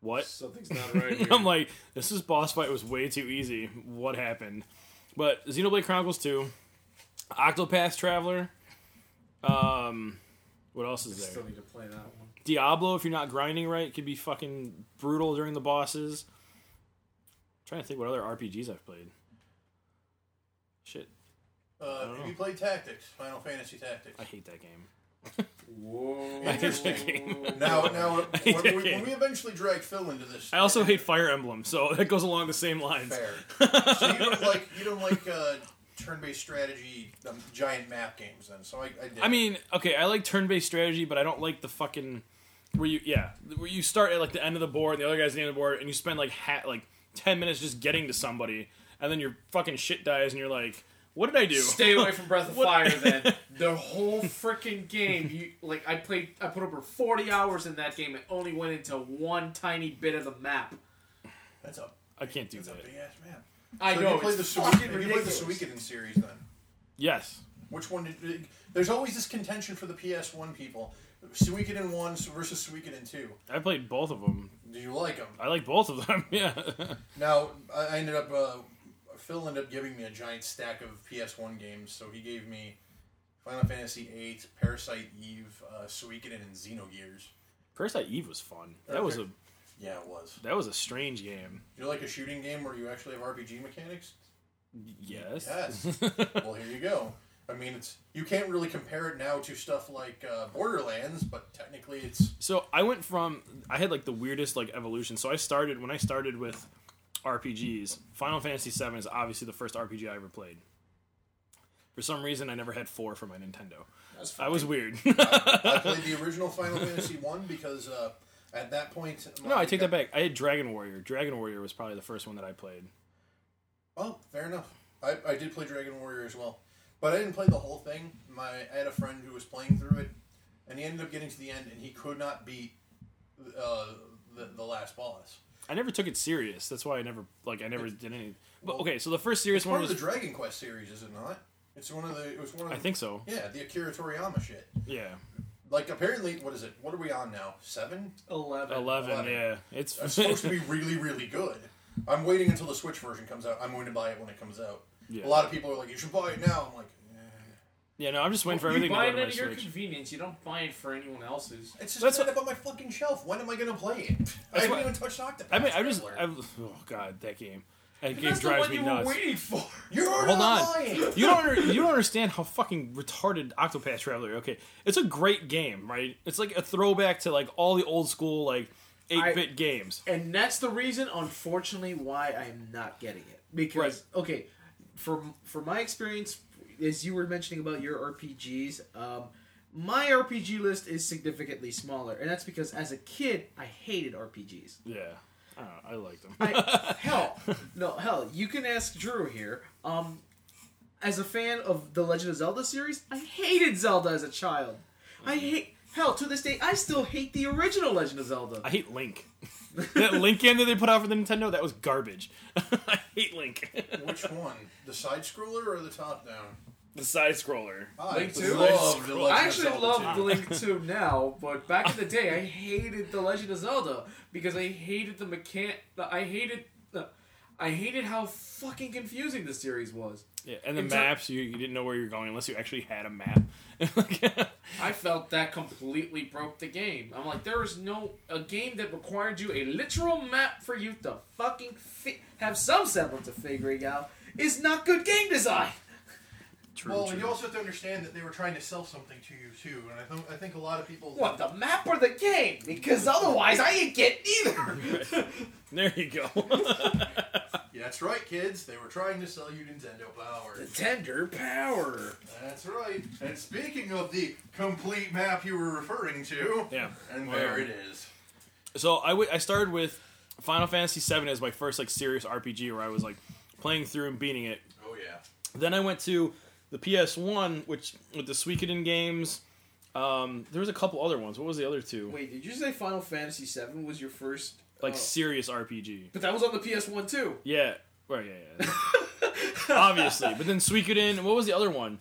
B: what?
C: Something's not right *laughs* here.
B: I'm like, this is boss fight was way too easy. What happened? But Xenoblade Chronicles 2, Octopath Traveler, um, what else is there?
C: Still need to play that one.
B: Diablo, if you're not grinding right, could be fucking brutal during the bosses. trying to think what other RPGs I've played. Shit,
A: Uh, have
B: know.
A: you played Tactics? Final Fantasy Tactics.
B: I hate that game.
C: Whoa.
B: I hate that game.
A: Now, now, when *laughs* we, when we eventually drag Phil into this,
B: I also hate Fire Emblem, so that goes along the same lines.
A: Fair. *laughs* so you don't like you don't like uh, turn-based strategy, um, giant map games, then? So I, I did.
B: I mean, okay, I like turn-based strategy, but I don't like the fucking where you yeah where you start at like the end of the board, and the other guy's at the end of the board, and you spend like ha- like ten minutes just getting to somebody, and then your fucking shit dies, and you're like, what did I do?
C: Stay away from Breath of *laughs*
B: What-
C: Fire *laughs* then. The whole freaking game, you like I played I put over 40 hours in that game and only went into one tiny bit of the map.
A: that's a
B: I can't do
A: that's a
B: that.
A: big ass map.
C: I
A: so
C: know
A: you played the
C: it's
A: Suik-
C: fucking
A: have you played the
C: ridiculous.
A: Suikoden series then?
B: Yes,
A: Which one did? There's always this contention for the PS1 people: Suikoden one versus Suikoden two.
B: I played both of them.
A: Did you like them?
B: I like both of them. *laughs* Yeah.
A: Now I I ended up. Uh, Phil ended up giving me a giant stack of PS1 games, so he gave me Final Fantasy VIII, Parasite Eve, uh, Suikoden, and Xenogears.
B: Parasite Eve was fun. That was a
A: Yeah, it was.
B: that was a strange game.
A: You like a shooting game where you actually have RPG mechanics?
B: Yes.
A: Yes. *laughs* well, here you go. I mean, it's you can't really compare it now to stuff like uh, Borderlands, but technically it's
B: So I went from I had like the weirdest like evolution. So I started when I started with RPGs. Final Fantasy VII is obviously the first RPG I ever played. For some reason, I never had four for my Nintendo.
C: That's *laughs*
B: I was *laughs* weird.
A: I played the original Final Fantasy one because uh, at that point.
B: no, I take that back. I had Dragon Warrior. Dragon Warrior was probably the first one that I played.
A: Oh, fair enough. I, I did play Dragon Warrior as well, but I didn't play the whole thing. My I had a friend who was playing through it, and he ended up getting to the end, and he could not beat uh, the the last boss.
B: I never took it serious. That's why I never like I never did any. But okay, so the first serious
A: It's
B: one
A: part of
B: was
A: the Dragon Quest series, is it not? It's one of the. It was one of.
B: I
A: the,
B: think so.
A: Yeah, the Akira Toriyama shit.
B: Yeah,
A: Like apparently, what is it? What are we on now? Seven.
C: Eleven.
B: eleven.
A: Eleven.
B: Yeah, it's
A: It's supposed to be *laughs* really, really good. I'm waiting until the Switch version comes out. I'm going to buy it when it comes out.
B: Yeah.
A: A lot of people are like, "You should buy it now." I'm like.
B: Yeah. No, I'm just waiting for
C: You
B: everything to
C: buy
B: go
C: it
B: to my
C: at your
B: Switch.
C: convenience. You don't buy it for anyone else's.
A: "It's just
B: That's
A: set up on my fucking shelf. When am I going to play it? I haven't
B: what-
A: even touched Octopath
B: I mean, I just,
A: Traveler.
B: I've, oh god, that game, that game
C: That's the
B: drives
C: one
B: me
C: you
B: nuts.
C: were waiting for.
A: You're
B: Hold
A: not
B: on.
A: lying.
B: You don't, under, you don't understand how fucking retarded Octopath Traveler. Okay, it's a great game, right? It's like a throwback to like all the old school like eight bit games.
D: And that's the reason, unfortunately, why I'm not getting it. Because okay, from from my experience, as you were mentioning about your RPGs, um, my RPG list is significantly smaller, and that's because as a kid I hated RPGs.
B: Yeah, I, don't I like them.
D: I, *laughs* hell, no, hell, you can ask Drew here. Um, as a fan of the Legend of Zelda series, I hated Zelda as a child. I hate. Hell, to this day, I still hate the original Legend of Zelda.
B: I hate Link. *laughs* that Link game that they put out for the Nintendo, that was garbage. *laughs* I hate Link.
A: Which one? The side scroller or the top down?
B: The side scroller.
A: I
C: Link two?
A: love the Legend
C: I
A: of
C: actually
A: Zelda
C: love
A: 2.
C: the Link *laughs* 2 now, but back in the day, I hated the Legend of Zelda because I hated the mechan. I hated the. I hated how fucking confusing the series was.
B: Yeah, and the
C: In ter-
B: maps, you, you didn't know where you were going unless you actually had a map. *laughs*
C: I felt that completely broke the game. I'm like, there is no a game that required you a literal map for you to fucking fi- have some semblance of figuring out is not good game design.
B: True,
A: Well,
B: true.
A: you also have to understand that they were trying to sell something to you too, and I think I think a lot of people.
C: What the map or the game? Because otherwise, I ain't get neither. *laughs*
B: There you go.
A: Yeah, *laughs* that's right, kids. They were trying to sell you Nintendo Power.
D: Tender power.
A: That's right. And speaking of the complete map you were referring to,
B: yeah.
A: and
B: Well,
A: there it is.
B: So I, w- I started with Final Fantasy VII as my first like serious RPG where I was like playing through and beating it.
A: Oh yeah.
B: Then I went to the PS1, which with the Suikoden games. Um, there was a couple other ones. What was the other two?
D: Wait, did you say Final Fantasy VII was your first?
B: like
D: uh,
B: serious RPG.
D: but that was on the PS1 too.
B: Yeah. Right. Yeah. Yeah. Obviously, but then Suikoden. What was the other one?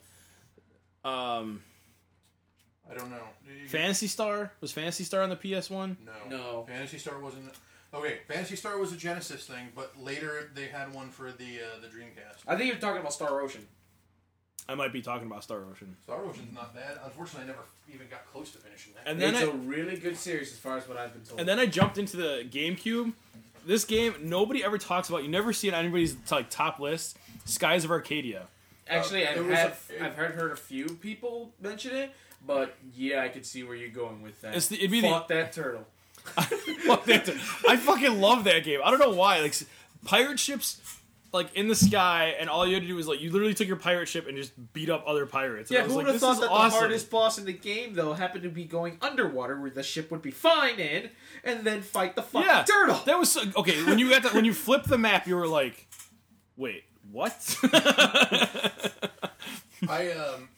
B: Um,
A: I don't know. Did you-
B: Phantasy Star was Phantasy Star on the PS1.
A: No.
D: No.
A: Phantasy Star wasn't. Okay, Phantasy Star was a Genesis thing, but later they had one for the uh, the Dreamcast.
C: I think you're talking about Star Ocean.
B: I might be talking about Star Ocean.
A: Star Ocean's not bad. Unfortunately, I never even got close to finishing that.
B: And then
C: it's
B: I,
C: a really good series as far as what I've been told.
B: And then I jumped into the GameCube. This game nobody ever talks about. You never see it on anybody's like top list. Skies of Arcadia.
C: Actually,
A: Uh,
C: I've had
A: a-
C: I've heard heard a few people mention it, but yeah, I could see where you're going with that.
B: It's the- it'd be the-
C: Fuck that turtle. *laughs*
B: Fuck that. I fucking love that game. I don't know why. Like pirate ships, like in the sky, and all you had to do was like you literally took your pirate ship and just beat up other pirates. And I
D: Yeah,
B: was
D: who
B: like,
D: would have thought that
B: awesome.
D: the hardest boss in the game though happened to be going underwater, where the ship would be fine in, and then fight the fucking
B: Yeah,
D: turtle?
B: That was so, okay. When you got that, when you flipped the map, you were like, "Wait, what?" *laughs*
A: I um,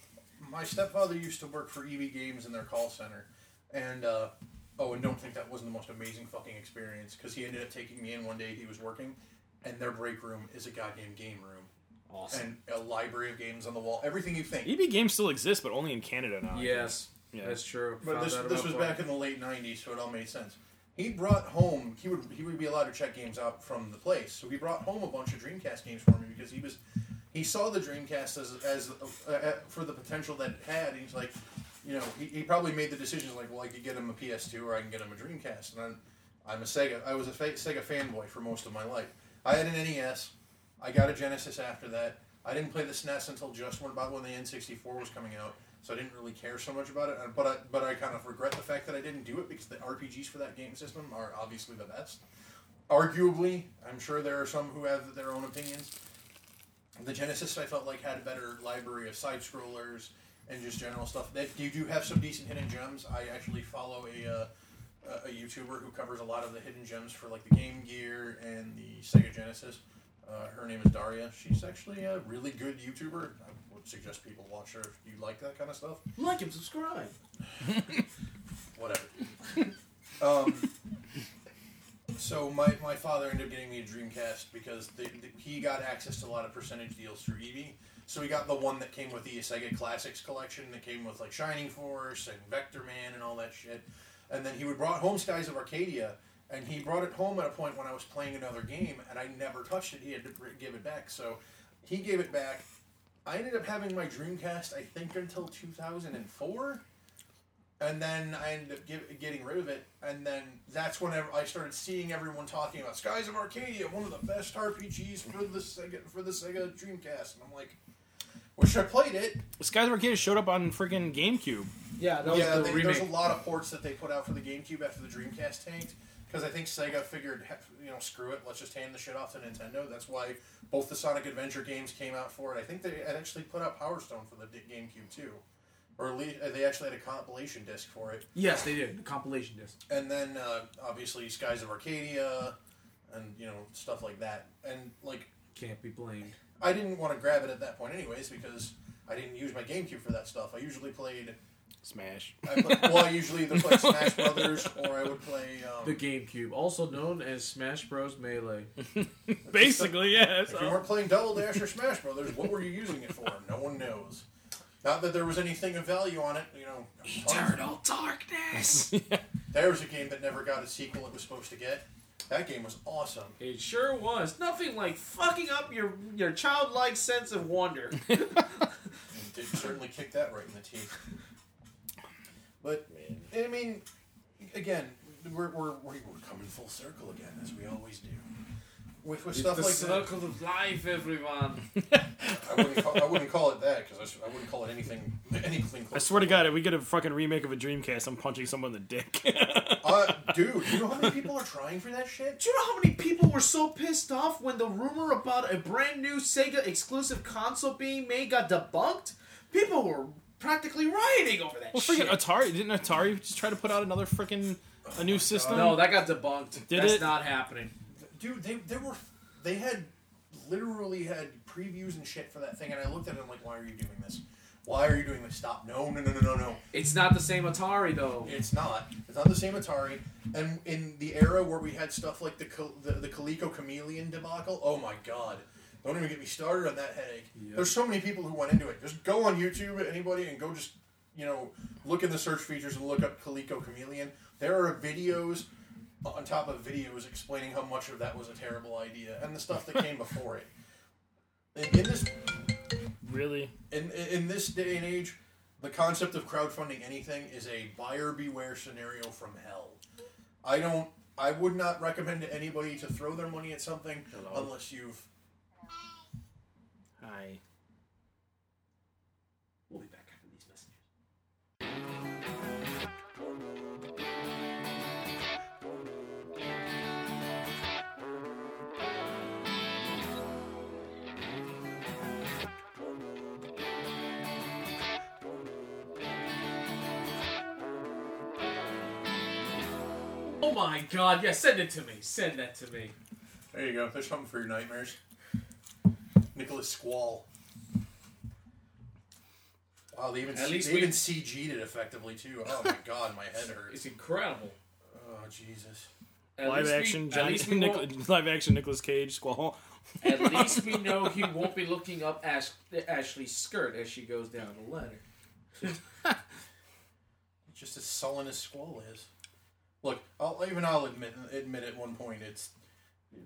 A: my stepfather used to work for EB Games in their call center, and uh, oh, and don't think that wasn't the most amazing fucking experience because he ended up taking me in one day. He was working, and their break room is a goddamn game room
C: Awesome.
A: and a library of games on the wall. Everything you think.
B: EB games still exists, but only in Canada now. I.
C: Yes,
B: Yeah.
C: that's true.
A: But
C: Found
A: this, this was back in the late '90s, so it all made sense. He brought home. He would he would be allowed to check games out from the place, so he brought home a bunch of Dreamcast games for me because he was he saw the Dreamcast as as uh, uh, for the potential that it had. And he's like, you know, he, he probably made the decisions like, well, I could get him a PS2 or I can get him a Dreamcast. And I'm, I'm a Sega. I was a fa- Sega fanboy for most of my life. I had an NES. I got a Genesis after that. I didn't play the SNES until just about when the N64 was coming out, so I didn't really care so much about it. But I, but I kind of regret the fact that I didn't do it because the RPGs for that game system are obviously the best. Arguably, I'm sure there are some who have their own opinions. The Genesis I felt like had a better library of side scrollers and just general stuff. That you do have some decent hidden gems. I actually follow a uh, a- YouTuber who covers a lot of the hidden gems for like the Game Gear and the Sega Genesis. Uh, her name is Daria. She's actually a really good YouTuber. I would suggest people watch her if you like that kind of stuff.
D: Like and subscribe. *laughs*
A: Whatever. um, so my, my father ended up getting me a Dreamcast because they, they- he got access to a lot of percentage deals through EB. So he got the one that came with the Sega Classics collection that came with like Shining Force and Vector Man and all that shit. And then he would brought home Skies of Arcadia, and he brought it home at a point when I was playing another game, and I never touched it. He had to give it back, so he gave it back. I ended up having my Dreamcast, I think, until 2004 and then I ended up give, getting rid of it, and then that's whenever I started seeing everyone talking about Skies of Arcadia, one of the best RPGs for the Sega for the Sega Dreamcast, and I'm like, wish I played it.
B: Skies of Arcadia showed up on freaking GameCube.
C: Yeah, that was
A: yeah,
C: the
A: they,
C: remake.
A: there's a lot of ports that they put out for the GameCube after the Dreamcast tanked, because I think Sega figured, you know, screw it, let's just hand the shit off to Nintendo. That's why both the Sonic Adventure games came out for it. I think they had actually put out Power Stone for the GameCube too, or at least, uh, they actually had a compilation disc for it.
C: Yes, they did. The compilation disc.
A: and then uh, obviously Skies of Arcadia, and you know stuff like that. And like
C: Can't be blamed.
A: I didn't want to grab it at that point anyways because I didn't use my GameCube for that stuff. I usually played.
B: Smash.
A: I play, well, I usually either play *laughs* Smash Brothers or I would play. Um,
C: The GameCube, also known as Smash Bros. Melee. *laughs*
B: Basically, yeah.
A: if you weren't playing Double Dash or Smash Brothers, what were you using it for? No one knows. Not that there was anything of value on it, you know. Eternal
C: darkness. *laughs*
A: There was a game that never got a sequel it was supposed to get. That game was awesome.
C: It sure was. Nothing like fucking up your your childlike sense of wonder. *laughs*
A: And did certainly kick that right in the teeth. But I mean, again, we're, we're, we're, we're coming full circle again, as we always do. With, with stuff
C: the
A: like that,
C: circle of life, everyone.
A: I wouldn't call, I wouldn't call it that because I wouldn't call it anything anything.
B: I swear to God, if we get a fucking remake of a Dreamcast, I'm punching someone in the dick. *laughs*
A: uh, dude, you know how many people are trying for that shit?
C: Do you know how many people were so pissed off when the rumor about a brand new Sega exclusive console being made got debunked? People were practically rioting over that
B: well,
C: shit.
B: freaking Atari didn't Atari just try to put out another freaking a new system?
C: no, that got debunked.
B: Did
C: That's
B: it?
C: not happening.
A: Dude, they they were they had literally had previews and shit for that thing, and I looked at it and I'm like, why are you doing this? Why are you doing this? Stop! No, no, no, no, no, no.
C: It's not the same Atari though.
A: It's not. It's not the same Atari. And in the era where we had stuff like the the, the Coleco Chameleon debacle, oh my god. Don't even get me started on that headache.
C: Yep.
A: There's so many people who went into it. Just go on YouTube, anybody, and go just, you know, look in the search features and look up Coleco Chameleon. There are videos on top of videos explaining how much of that was a terrible idea and the stuff that came before it. In, in this
B: Really?
A: in in this day and age, the concept of crowdfunding anything is a buyer beware scenario from hell. I don't. I would not recommend to anybody to throw their money at something
B: Hello.
A: unless you've.
B: Hi.
C: Oh my god, yeah, send it to me. Send that to me.
A: There you go. There's something for your nightmares. Nicholas Squall. Wow, they even
C: At
A: C-
C: least
A: they
C: we-
A: even CG'd it effectively too. Oh my *laughs* god, my head hurts.
C: It's incredible.
A: Oh Jesus.
C: At
B: live
C: least we-
B: action
C: at least *laughs* we
B: Nic-
C: won't-
B: live action Nicolas Cage squall.
C: At *laughs* least we know he won't be looking up Ash- Ashley's skirt as she goes down the ladder.
A: just as sullen as Squall is. Look, I'll, even I'll admit admit at one point it's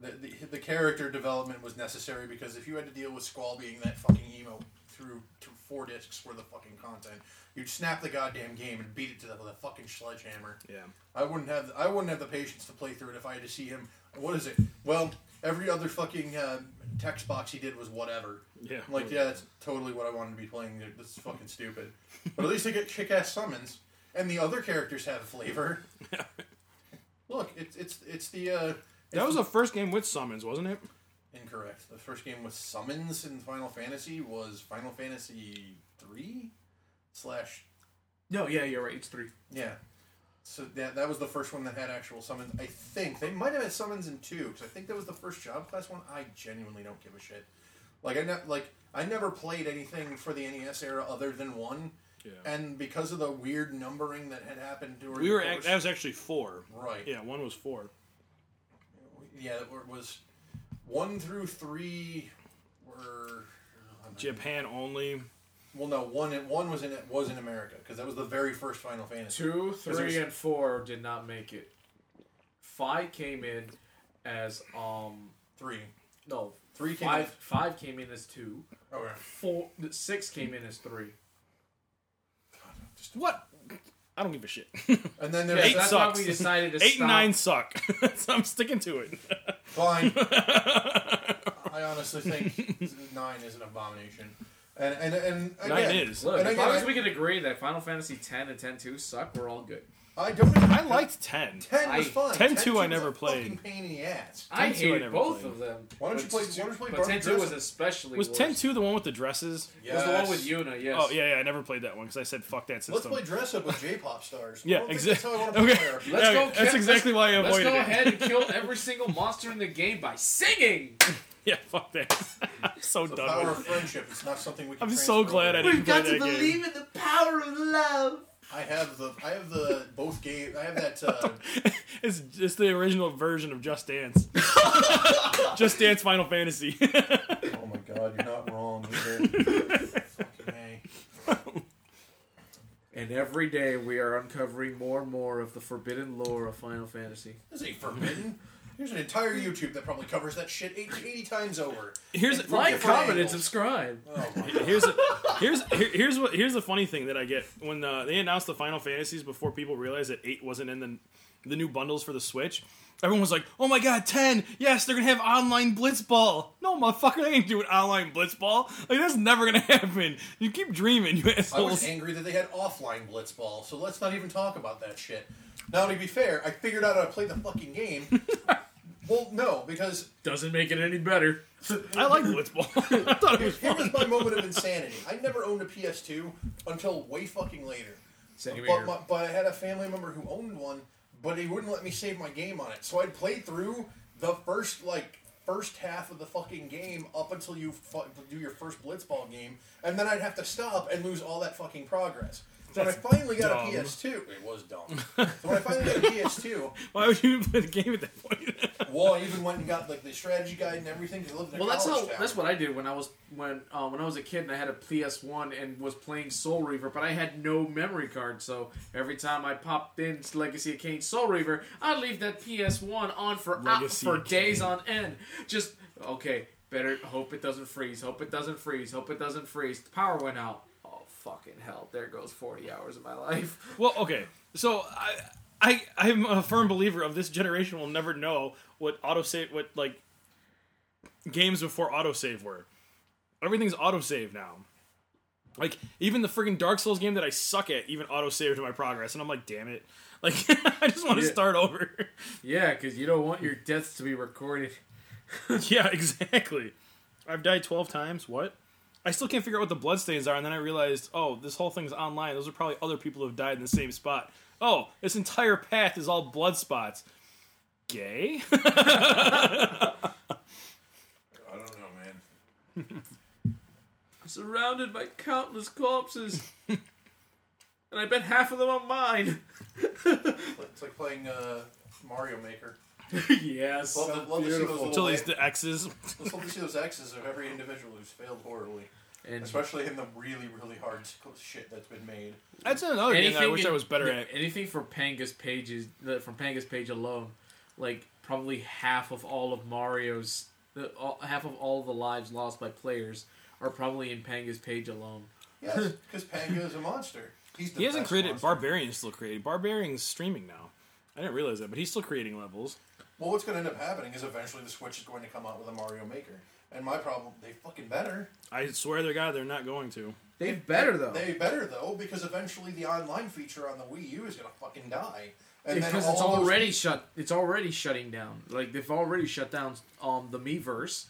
A: the, the the character development was necessary because if you had to deal with Squall being that fucking emo through four discs worth of fucking content, you'd snap the goddamn game and beat it to death with a fucking sledgehammer.
B: Yeah.
A: I wouldn't have I wouldn't have the patience to play through it if I had to see him. What is it? Well, every other fucking uh, text box he did was whatever.
B: Yeah.
A: I'm like, yeah, that's totally what I wanted to be playing. This is fucking stupid. But at least I get kick-ass summons, and the other characters have flavor. *laughs* Look, it's it's it's the uh,
B: That was the first game with summons, wasn't it?
A: incorrect. The first game with summons in Final Fantasy was Final Fantasy three slash
C: No, yeah, you're right. It's three.
A: yeah. So that that was the first one that had actual summons. I think they might have had summons in two because I think that was the first job class one. I genuinely don't give a shit. Like I ne- like I never played anything for the NES era other than one.
B: Yeah.
A: And because of the weird numbering that had happened during
B: We were
A: the
B: ac-
A: course-
B: that was actually four.
A: right.
B: Yeah, one was four.
A: Yeah, it was one through three were.
B: Japan only.
A: Well, no, one one was in it was in America because that was the very first Final Fantasy.
C: Two, three,
A: was-
C: and four did not make it. Five came in as um
A: Three,
C: no
A: three came.
C: five. Five came in as two.
A: Okay.
C: Four, six came in as three.
B: What? I don't give a shit. *laughs*
A: And then
C: Yeah,
A: there's
B: Eight
C: so that's
B: sucks.
C: why we decided to
B: Eight
C: stop.
B: and nine suck. *laughs* so I'm sticking to it.
A: fine. *laughs* I honestly think nine is an abomination. And and and again,
B: Nine is.
C: Look,
A: and
C: as
A: again,
C: long as
A: I-
C: we can agree that Final Fantasy X and X-2 suck, we're all good.
A: I don't. Even,
B: I liked ten.
A: ten was
C: I-
A: fun.
B: 10
A: 10
B: 2 I
A: was
B: never
A: a
B: played.
A: Fucking pain in the ass.
C: I
B: 10-2 I
C: hated
B: never
C: both
B: played.
C: of them.
A: Why don't you play-
C: two-
A: why don't you play
C: But
A: Barbie
C: 10 2 was
A: Dress-
C: especially
B: Was
C: worse.
B: 10 2 the one with the dresses?
C: It was the one with Yuna, yes.
B: Oh, yeah, yeah, I never played that one because I said fuck that system.
A: Let's play dress up with J-pop stars. I
B: Yeah,
A: don't think
B: exactly.
A: How I want to play
B: Okay.
A: her.
C: Let's
B: Yeah,
C: go.
B: that's
C: kill-
B: exactly why I
C: let's,
B: avoided
C: Let's go
B: it.
C: ahead and kill *laughs* every single monster in the game by singing.
B: Yeah, fuck that. I'm *laughs* so
A: The
B: done
A: power
B: with
A: of
B: it.
A: friendship. It's not something we can.
B: I'm so
A: transfer
B: glad I
A: over.
B: didn't play that game.
D: in the power of love.
A: I have the. I have the both game. I have that. Uh, *laughs*
B: It's just the original version of Just Dance. *laughs* Just Dance Final Fantasy. *laughs*
A: oh my god, you're not wrong either.
C: And every day we are uncovering more and more of the forbidden lore of Final Fantasy.
A: This ain't forbidden. There's an entire YouTube that probably covers that shit 80, 80 times over.
B: Here's
A: From
C: Like,
A: different
C: comment, and
A: angles.
C: subscribe.
A: Oh my
B: here's here's here- here's what here's the funny thing that I get when uh, they announced the Final Fantasies before people realized that eight wasn't in the the new bundles for the Switch. Everyone was like, "Oh my god, ten! Yes, they're gonna have online Blitzball." No, motherfucker, they ain't doing online Blitzball. Like that's never gonna *laughs* happen. You keep dreaming, you
A: I was
B: assholes.
A: angry that they had offline Blitzball, so let's not even talk about that shit. Now, to be fair, I figured out how to play the fucking game. *laughs* well, no, because
C: Doesn't make it any better.
B: I like Blitzball. *laughs* I thought it was
A: here was
B: fun.
A: my moment of insanity. I never owned a PS2 until way fucking later.
C: Same
A: But,
C: here.
A: my, but I had a family member who owned one, but he wouldn't let me save my game on it. So I'd play through the first like first half of the fucking game up until you fu- do your first blitzball game, and then I'd have to stop and lose all that fucking progress. So when I finally got
B: dumb.
A: a PS2, it was dumb. so when I finally got a PS2, *laughs*
B: Why would you even play the game at that point? *laughs*
A: well, I even went and got like the strategy guide and everything because I lived in a
C: Well, that's how.
A: town.
C: That's what I did when I was when uh, when I was a kid and I had a PS One and was playing Soul Reaver, but I had no memory card. So every time I popped in Legacy of Kain Soul Reaver, I'd leave that PS One on for out for days on end. Just okay. Better hope it doesn't freeze. Hope it doesn't freeze. Hope it doesn't freeze. The power went out. Fucking hell! There goes forty hours of my life. *laughs*
B: Well, okay. So I, I, I'm a firm believer of this generation will never know what autosave, what like games before autosave were. Everything's autosave now. Like even the friggin' Dark Souls game that I suck at, even autosaved my progress, and I'm like, damn it! *laughs* Like *laughs* I just want to
C: Yeah.
B: start over.
C: Yeah, because you don't want your deaths to be recorded.
B: yeah, exactly. I've died twelve times. What? I still can't figure out what the bloodstains are, and then I realized, oh, this whole thing's online. Those are probably other people who have died in the same spot. Oh, this entire path is all blood spots. Gay? *laughs*
A: I don't know, man.
C: surrounded by countless corpses. and I bet half of them are mine.
A: It's like playing uh, Mario Maker. *laughs*
C: yes.
A: Love, to, love to see those
B: Until these the X's.
A: Let's love to see those X's of every individual who's failed horribly,
C: And
A: especially in the really, really hard shit that's been made.
B: That's another thing that I wish
C: in-
B: I was better at.
C: Anything for Panga's pages, from Panga's page alone, like probably half of all of Mario's, half of all the lives lost by players are probably in Panga's page alone.
A: Yes, *laughs* because Panga is a monster. He's the
B: He hasn't created.
A: monster.
B: Barbarian's still creating. Barbarian's streaming now. I didn't realize that, but he's still creating levels.
A: Well, what's going to end up happening is eventually the Switch is going to come out with a Mario Maker. And my problem, they fucking better.
B: I swear to God, they're not going to.
C: They better though,
A: They better though, because eventually the online feature on the Wii U is going to fucking die. And then
C: because it's
A: all those-
C: already shut. It's already shutting down. Like they've already shut down um the Miiverse.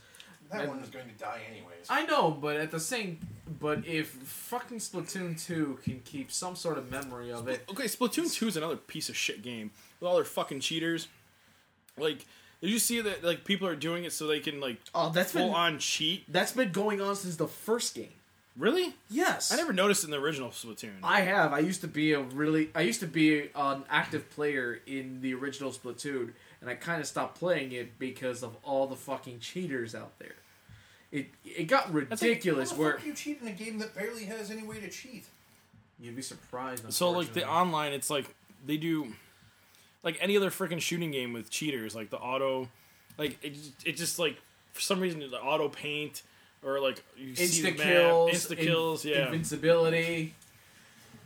A: that one is going to die anyways.
C: I know, but at the same, but if fucking Splatoon two can keep some sort of memory of it,
B: Okay, Splatoon 2 is another piece of shit game with all their fucking cheaters. Like, did you see that like people are doing it so they can like
D: Oh, that's
B: full
D: been
B: on cheat?
D: that's been going on since the first game.
B: Really?
D: Yes,
B: I never noticed in the original Splatoon.
C: I have. I used to be a really. I used to be an active player in the original Splatoon, and I kind of stopped playing it because of all the fucking cheaters out there. It it got ridiculous.
A: How the
C: where
A: fuck you cheat in a game that barely has any way to cheat?
C: you'd be surprised.
B: So like the online, it's like they do like any other freaking shooting game with cheaters, like the auto, like it, just- it just like for some reason the auto paint or like you see the map,
C: kills,
B: insta kills,
C: in-
B: yeah,
C: invincibility.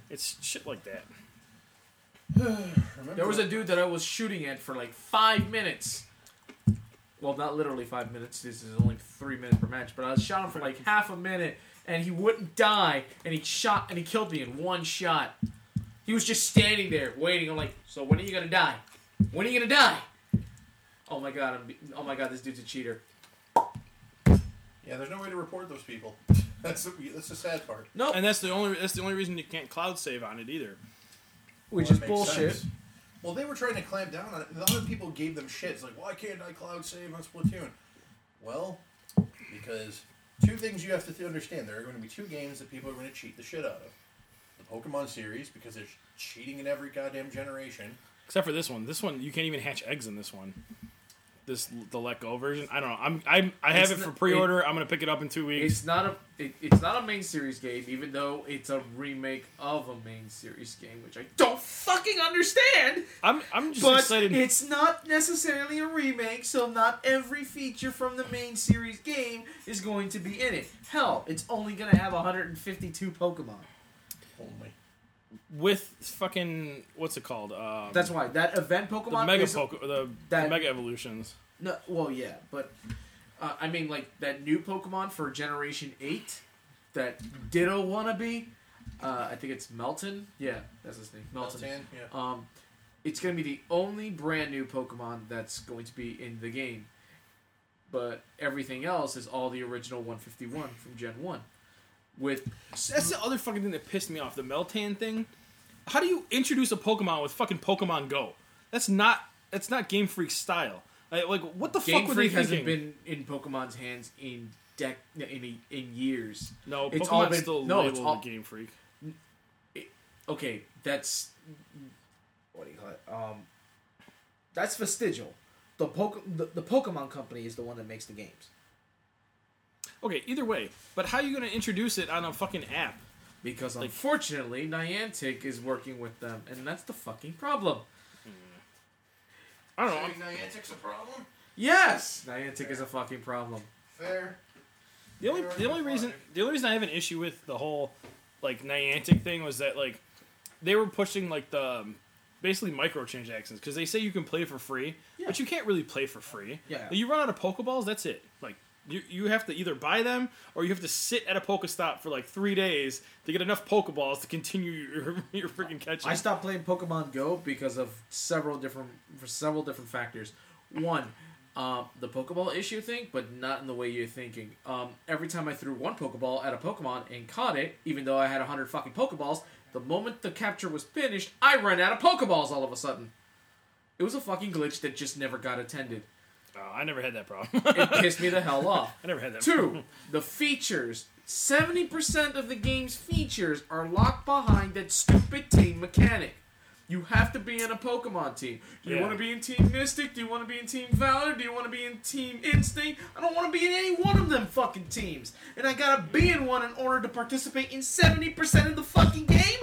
B: it's shit like that.
C: There was a dude that I was shooting at for like five minutes. Well, not literally five minutes. This is only three minutes per match. But I shot him for like half a minute, and he wouldn't die. And he shot and he killed me in one shot. He was just standing there waiting. I'm like, so when are you gonna die? When are you gonna die? Oh my god! I'm, be- oh my god! This dude's a cheater.
A: Yeah, there's no way to report those people. *laughs* That's the, that's the sad part.
C: No,
B: And that's the only that's the only reason you can't cloud save on it either.
C: which
A: Well,
C: is bullshit.
A: sense. Well, they were trying to clamp down on it. The other people gave them shit. It's like, why can't I cloud save on Splatoon? Well, because two things you have to understand. There are going to be two games that people are going to cheat the shit out of. The Pokemon series, because there's cheating in every goddamn generation.
B: Except for this one. This one you can't even hatch eggs in this one. This the let go version. I don't know. I'm I'm I have
C: It's
B: it for pre-order. I'm gonna pick it up in two weeks.
C: It's not a it, it's not a main series game, even though it's a remake of a main series game, which I don't fucking understand.
B: I'm I'm just
C: But
B: excited.
C: it's not necessarily a remake, so not every feature from the main series game is going to be in it. Hell, it's only gonna have 152 Pokemon.
A: Only.
B: with fucking what's it called? Um,
C: That's why that event
B: the
C: Pokemon
B: mega
C: is
B: Poke, the, the mega evolutions.
C: no. Well, yeah, but uh, I mean, like that new Pokemon for Generation Eight, that Ditto wannabe. Uh, I think it's Meltan. Yeah, that's his name. Melton.
A: Meltan, yeah.
C: Um, it's going to be the only brand new Pokemon that's going to be in the game. But everything else is all the original 151 from Gen 1. With
B: That's the other fucking thing that pissed me off. The Meltan thing. How do you introduce a Pokemon with fucking Pokemon Go? That's not that's not Game Freak style. Like, like what the
C: Game
B: fuck were
C: Freak
B: they
C: hasn't
B: thinking?
C: been in Pokemon's hands in dec in in years.
B: no,
C: it's
B: Pokemon's
C: all been-
B: still
C: no, it's all-
B: Game Freak.
C: Okay, that's what do you call it? Um, that's vestigial. The, Poke, the the Pokemon company is the one that makes the games.
B: Okay, either way, but how are you gonna introduce it on a fucking app?
C: Because
B: Like-
C: unfortunately, Niantic is working with them, and that's the fucking problem.
B: I don't know. I'm-
A: Niantic's a problem?
C: Yes, Niantic is a fucking problem.
A: Fair.
B: The only the only reason the only reason I have an issue with the whole like Niantic thing was that like they were pushing like the um, basically microtransactions because they say you can play for free,
C: Yeah.
B: but you can't really play for free.
C: Yeah.
B: You run out of Pokeballs, that's it. Like you you have to either buy them or you have to sit at a Pokestop for like three days to get enough Pokeballs to continue *laughs* your your freaking catching.
C: I stopped playing Pokemon Go because of several different for several different factors. One, um, the Pokeball issue thing, but not in the way you're thinking. Um, every time I threw one Pokeball at a Pokemon and caught it, even though I had hundred fucking Pokeballs, the moment the capture was finished, I ran out of Pokeballs all of a sudden. It was a fucking glitch that just never got attended.
B: Oh, I never had that problem.
C: It *laughs* pissed me the hell off.
B: I never had that.
C: Two,
B: problem.
C: the features. 70% of the game's features are locked behind that stupid team mechanic. You have to be in a Pokemon team. Do you
B: Yeah.
C: want to be in Team Mystic? Do you want to be in Team Valor? Do you want to be in Team Instinct? I don't want to be in any one of them fucking teams. And I gotta be in one in order to participate in 70% of the fucking game?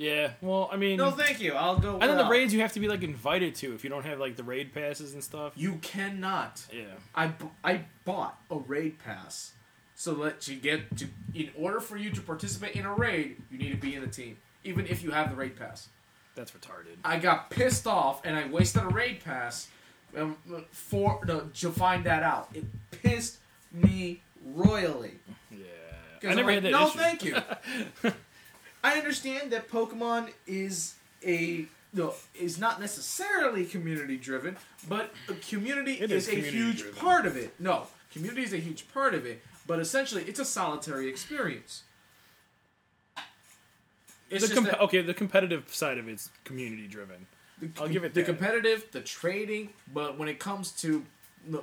B: Yeah. Well, I mean,
C: No, thank you. I'll go.
B: and then the
C: without.
B: raids you have to be like invited to if you don't have like the raid passes and stuff.
C: You cannot.
B: Yeah.
C: I, bu- I bought a raid pass so that you get to in order for you to participate in a raid you need to be in a team even if you have the raid pass
B: That's retarded.
C: i got pissed off and i wasted a raid pass um, for no, to find that out it pissed me royally
B: Yeah.
C: 'Cause
B: I never
C: I'm
B: had
C: like,
B: that
C: no
B: issue.
C: thank you *laughs* i understand that pokemon is a no, is not necessarily community driven, but the community
B: It
C: is,
B: is
C: a huge
B: community-driven.
C: part of it. No, community is a huge part of it, but essentially it's a solitary experience. It's
B: the com-
C: that
B: okay, the competitive side of it's community driven. I'll give it
C: the
B: that.
C: competitive, the trading, but when it comes to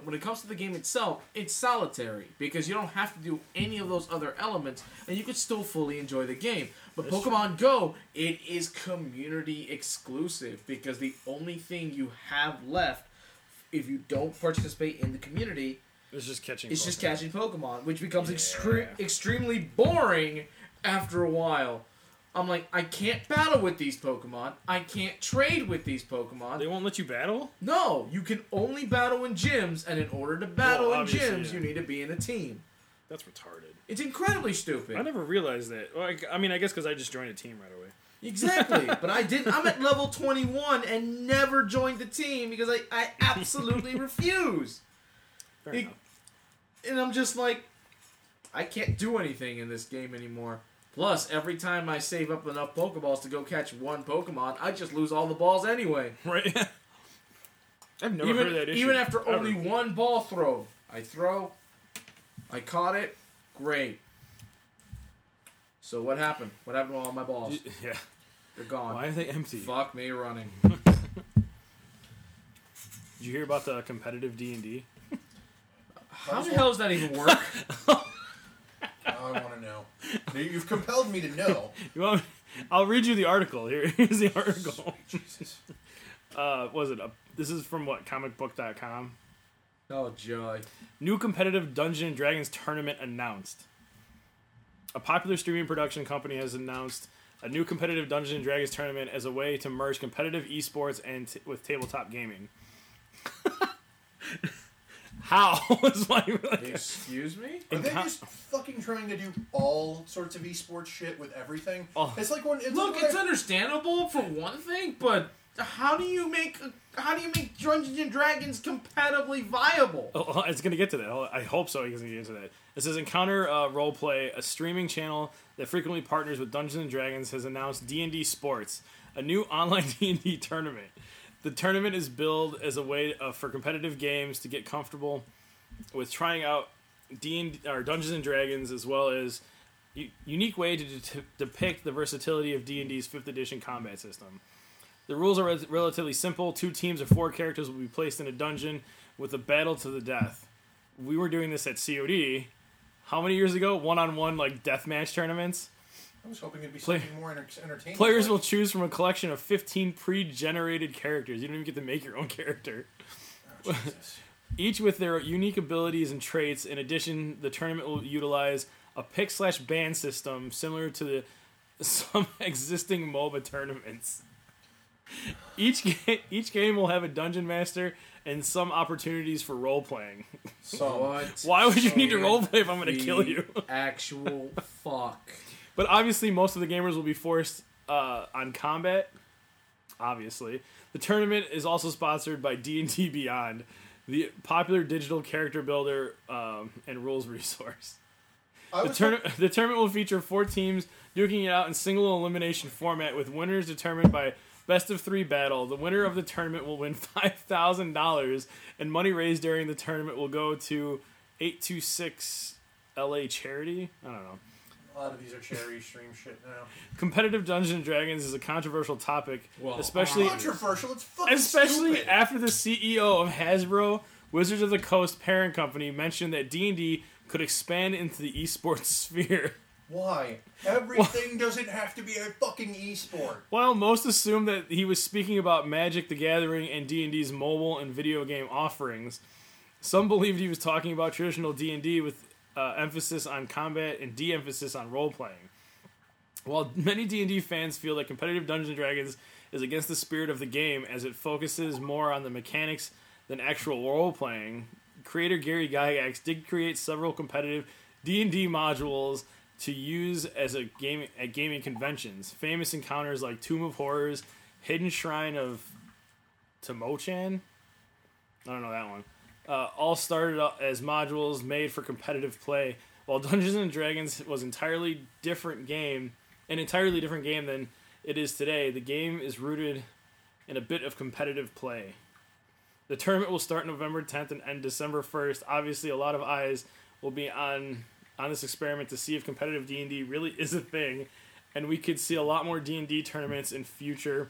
C: when it comes to the game itself, it's solitary because you don't have to do any of those other elements, and you can still fully enjoy the game. But
B: That's
C: Pokemon Go, it is community exclusive because the only thing you have left if you don't participate in the community,
B: It's just catching.
C: it's just
B: Pokemon.
C: catching Pokemon, which becomes
B: Yeah.
C: extre- extremely boring after a while. I'm like, I can't battle with these Pokemon. I can't trade with these Pokemon.
B: They won't let you battle.
C: No, you can only battle in gyms, and in order to battle
B: Well,
C: in gyms,
B: yeah.
C: you need to be in a team.
B: That's retarded.
C: It's incredibly stupid.
B: I never realized that. Well, I, I mean, I guess because I just joined a team right away.
C: Exactly. *laughs* but I didn't. I'm at level 21 and never joined the team because I, I absolutely *laughs* refuse.
B: Fair
C: It-
B: enough.
C: And I'm just like, I can't do anything in this game anymore. Plus, every time I save up enough Pokeballs to go catch one Pokemon, I just lose all the balls anyway.
B: Right. *laughs* I've never
C: even
B: heard that issue.
C: even after
B: ever.
C: only one ball throw, I throw, I caught it, great. So what happened? What happened to all my balls? *laughs*
B: Yeah.
C: They're gone.
B: Why are they empty?
C: Fuck me running. *laughs*
B: Did you hear about the competitive D and D?
C: How the hell does that even work? *laughs*
A: I want to know. You've compelled me to know.
B: You want? I'll read you the article. Here, here's the article.
A: Jesus.
B: Uh, was it? A, this is from what? Comicbook.com.
C: oh joy.
B: New competitive Dungeon and Dragons tournament announced. A popular streaming production company has announced a new competitive Dungeons and Dragons tournament as a way to merge competitive esports and t- with tabletop gaming. *laughs* How *laughs* is my
C: Excuse me?
A: Are they
B: co-
A: just fucking trying to do all sorts of esports shit with everything?
B: Oh.
A: It's like when it's
C: Look,
A: like
C: it's
A: I-
C: understandable for one thing, but how do you make how do you make Dungeons and Dragons compatibly viable?
B: Oh, it's gonna get to that. I hope so. He's gonna get to that. It says Encounter uh, Roleplay, a streaming channel that frequently partners with Dungeons and Dragons, has announced D and D Sports, a new online *laughs* D and D tournament. The tournament is billed as a way uh, for competitive games to get comfortable with trying out D and or Dungeons and Dragons, as well as u- unique way to de- depict the versatility of D and D's fifth edition combat system. The rules are re- relatively simple. Two teams of four characters will be placed in a dungeon with a battle to the death. We were doing this at COD. How many years ago? One-on-one like deathmatch tournaments.
A: I was hoping it'd be
B: Play-
A: something more enter- entertaining.
B: Players
A: like-
B: will choose from a collection of 15 pre-generated characters. You don't even get to make your own character.
A: Oh. *laughs*
B: Each with their unique abilities and traits. In addition, the tournament will utilize a pick slash ban system similar to the *laughs* some existing MOBA tournaments. *laughs* Each game, each game will have a dungeon master and some opportunities for role playing.
A: So
C: What?
B: Why would you need to role play if I'm going to kill you? *laughs*
C: Actual fuck.
B: But obviously, most of the gamers will be forced uh, on combat. Obviously, the tournament is also sponsored by D and D Beyond, the popular digital character builder um, and rules *laughs* resource. The,
A: was
B: tourna- the tournament will feature four teams duking it out in single elimination format, with winners determined by best of three battle. The winner of the tournament will win *laughs* five thousand dollars, and money raised during the tournament will go to eight two six LA charity. I don't know.
A: a lot of these are charity stream shit now.
B: Competitive Dungeons and Dragons is a controversial topic,
C: Well,
B: especially oh,
A: Controversial. It's fucking
B: especially
A: stupid.
B: after the CEO of Hasbro, Wizards of the Coast parent company, mentioned that D and D could expand into the esports *laughs* sphere.
A: Why? Everything doesn't have to be a fucking esport.
B: While most assumed that he was speaking about Magic: The Gathering and D and D's mobile and video game offerings, some believed he was talking about traditional D and D with uh, emphasis on combat and de-emphasis on role playing. While many D and D fans feel that competitive Dungeons Dragons is against the spirit of the game as it focuses more on the mechanics than actual role playing, creator Gary Gygax did create several competitive D and D modules to use as a game at gaming conventions. Famous encounters like Tomb of Horrors, Hidden Shrine of Tamoachan. I don't know that one. Uh, all started as modules made for competitive play, while Dungeons and Dragons was entirely different game, an entirely different game than it is today. The game is rooted in a bit of competitive play. The tournament will start November 10th and end December 1st. Obviously, a lot of eyes will be on on this experiment to see if competitive D&D really is a thing, and we could see a lot more D&D tournaments in future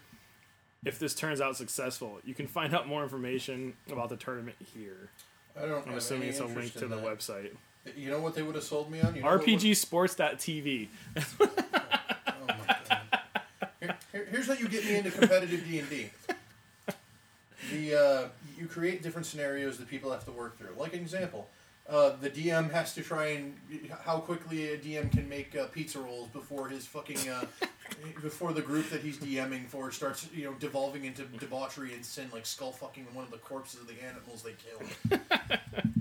B: if this turns out successful. You can find out more information about the tournament here.
A: I don't.
B: I'm assuming it's a link to the
A: that.
B: website.
A: You know what they would have sold me on? You know
B: RPGsports.tv. *laughs*
A: oh my god. Here, here- here's how you get me into competitive D and D. The uh, you create different scenarios that people have to work through. Like an example, uh, the DM has to try and how quickly a DM can make uh, pizza rolls before his fucking uh, before the group that he's DMing for starts you know devolving into debauchery and sin, like skull fucking one of the corpses of the animals they killed.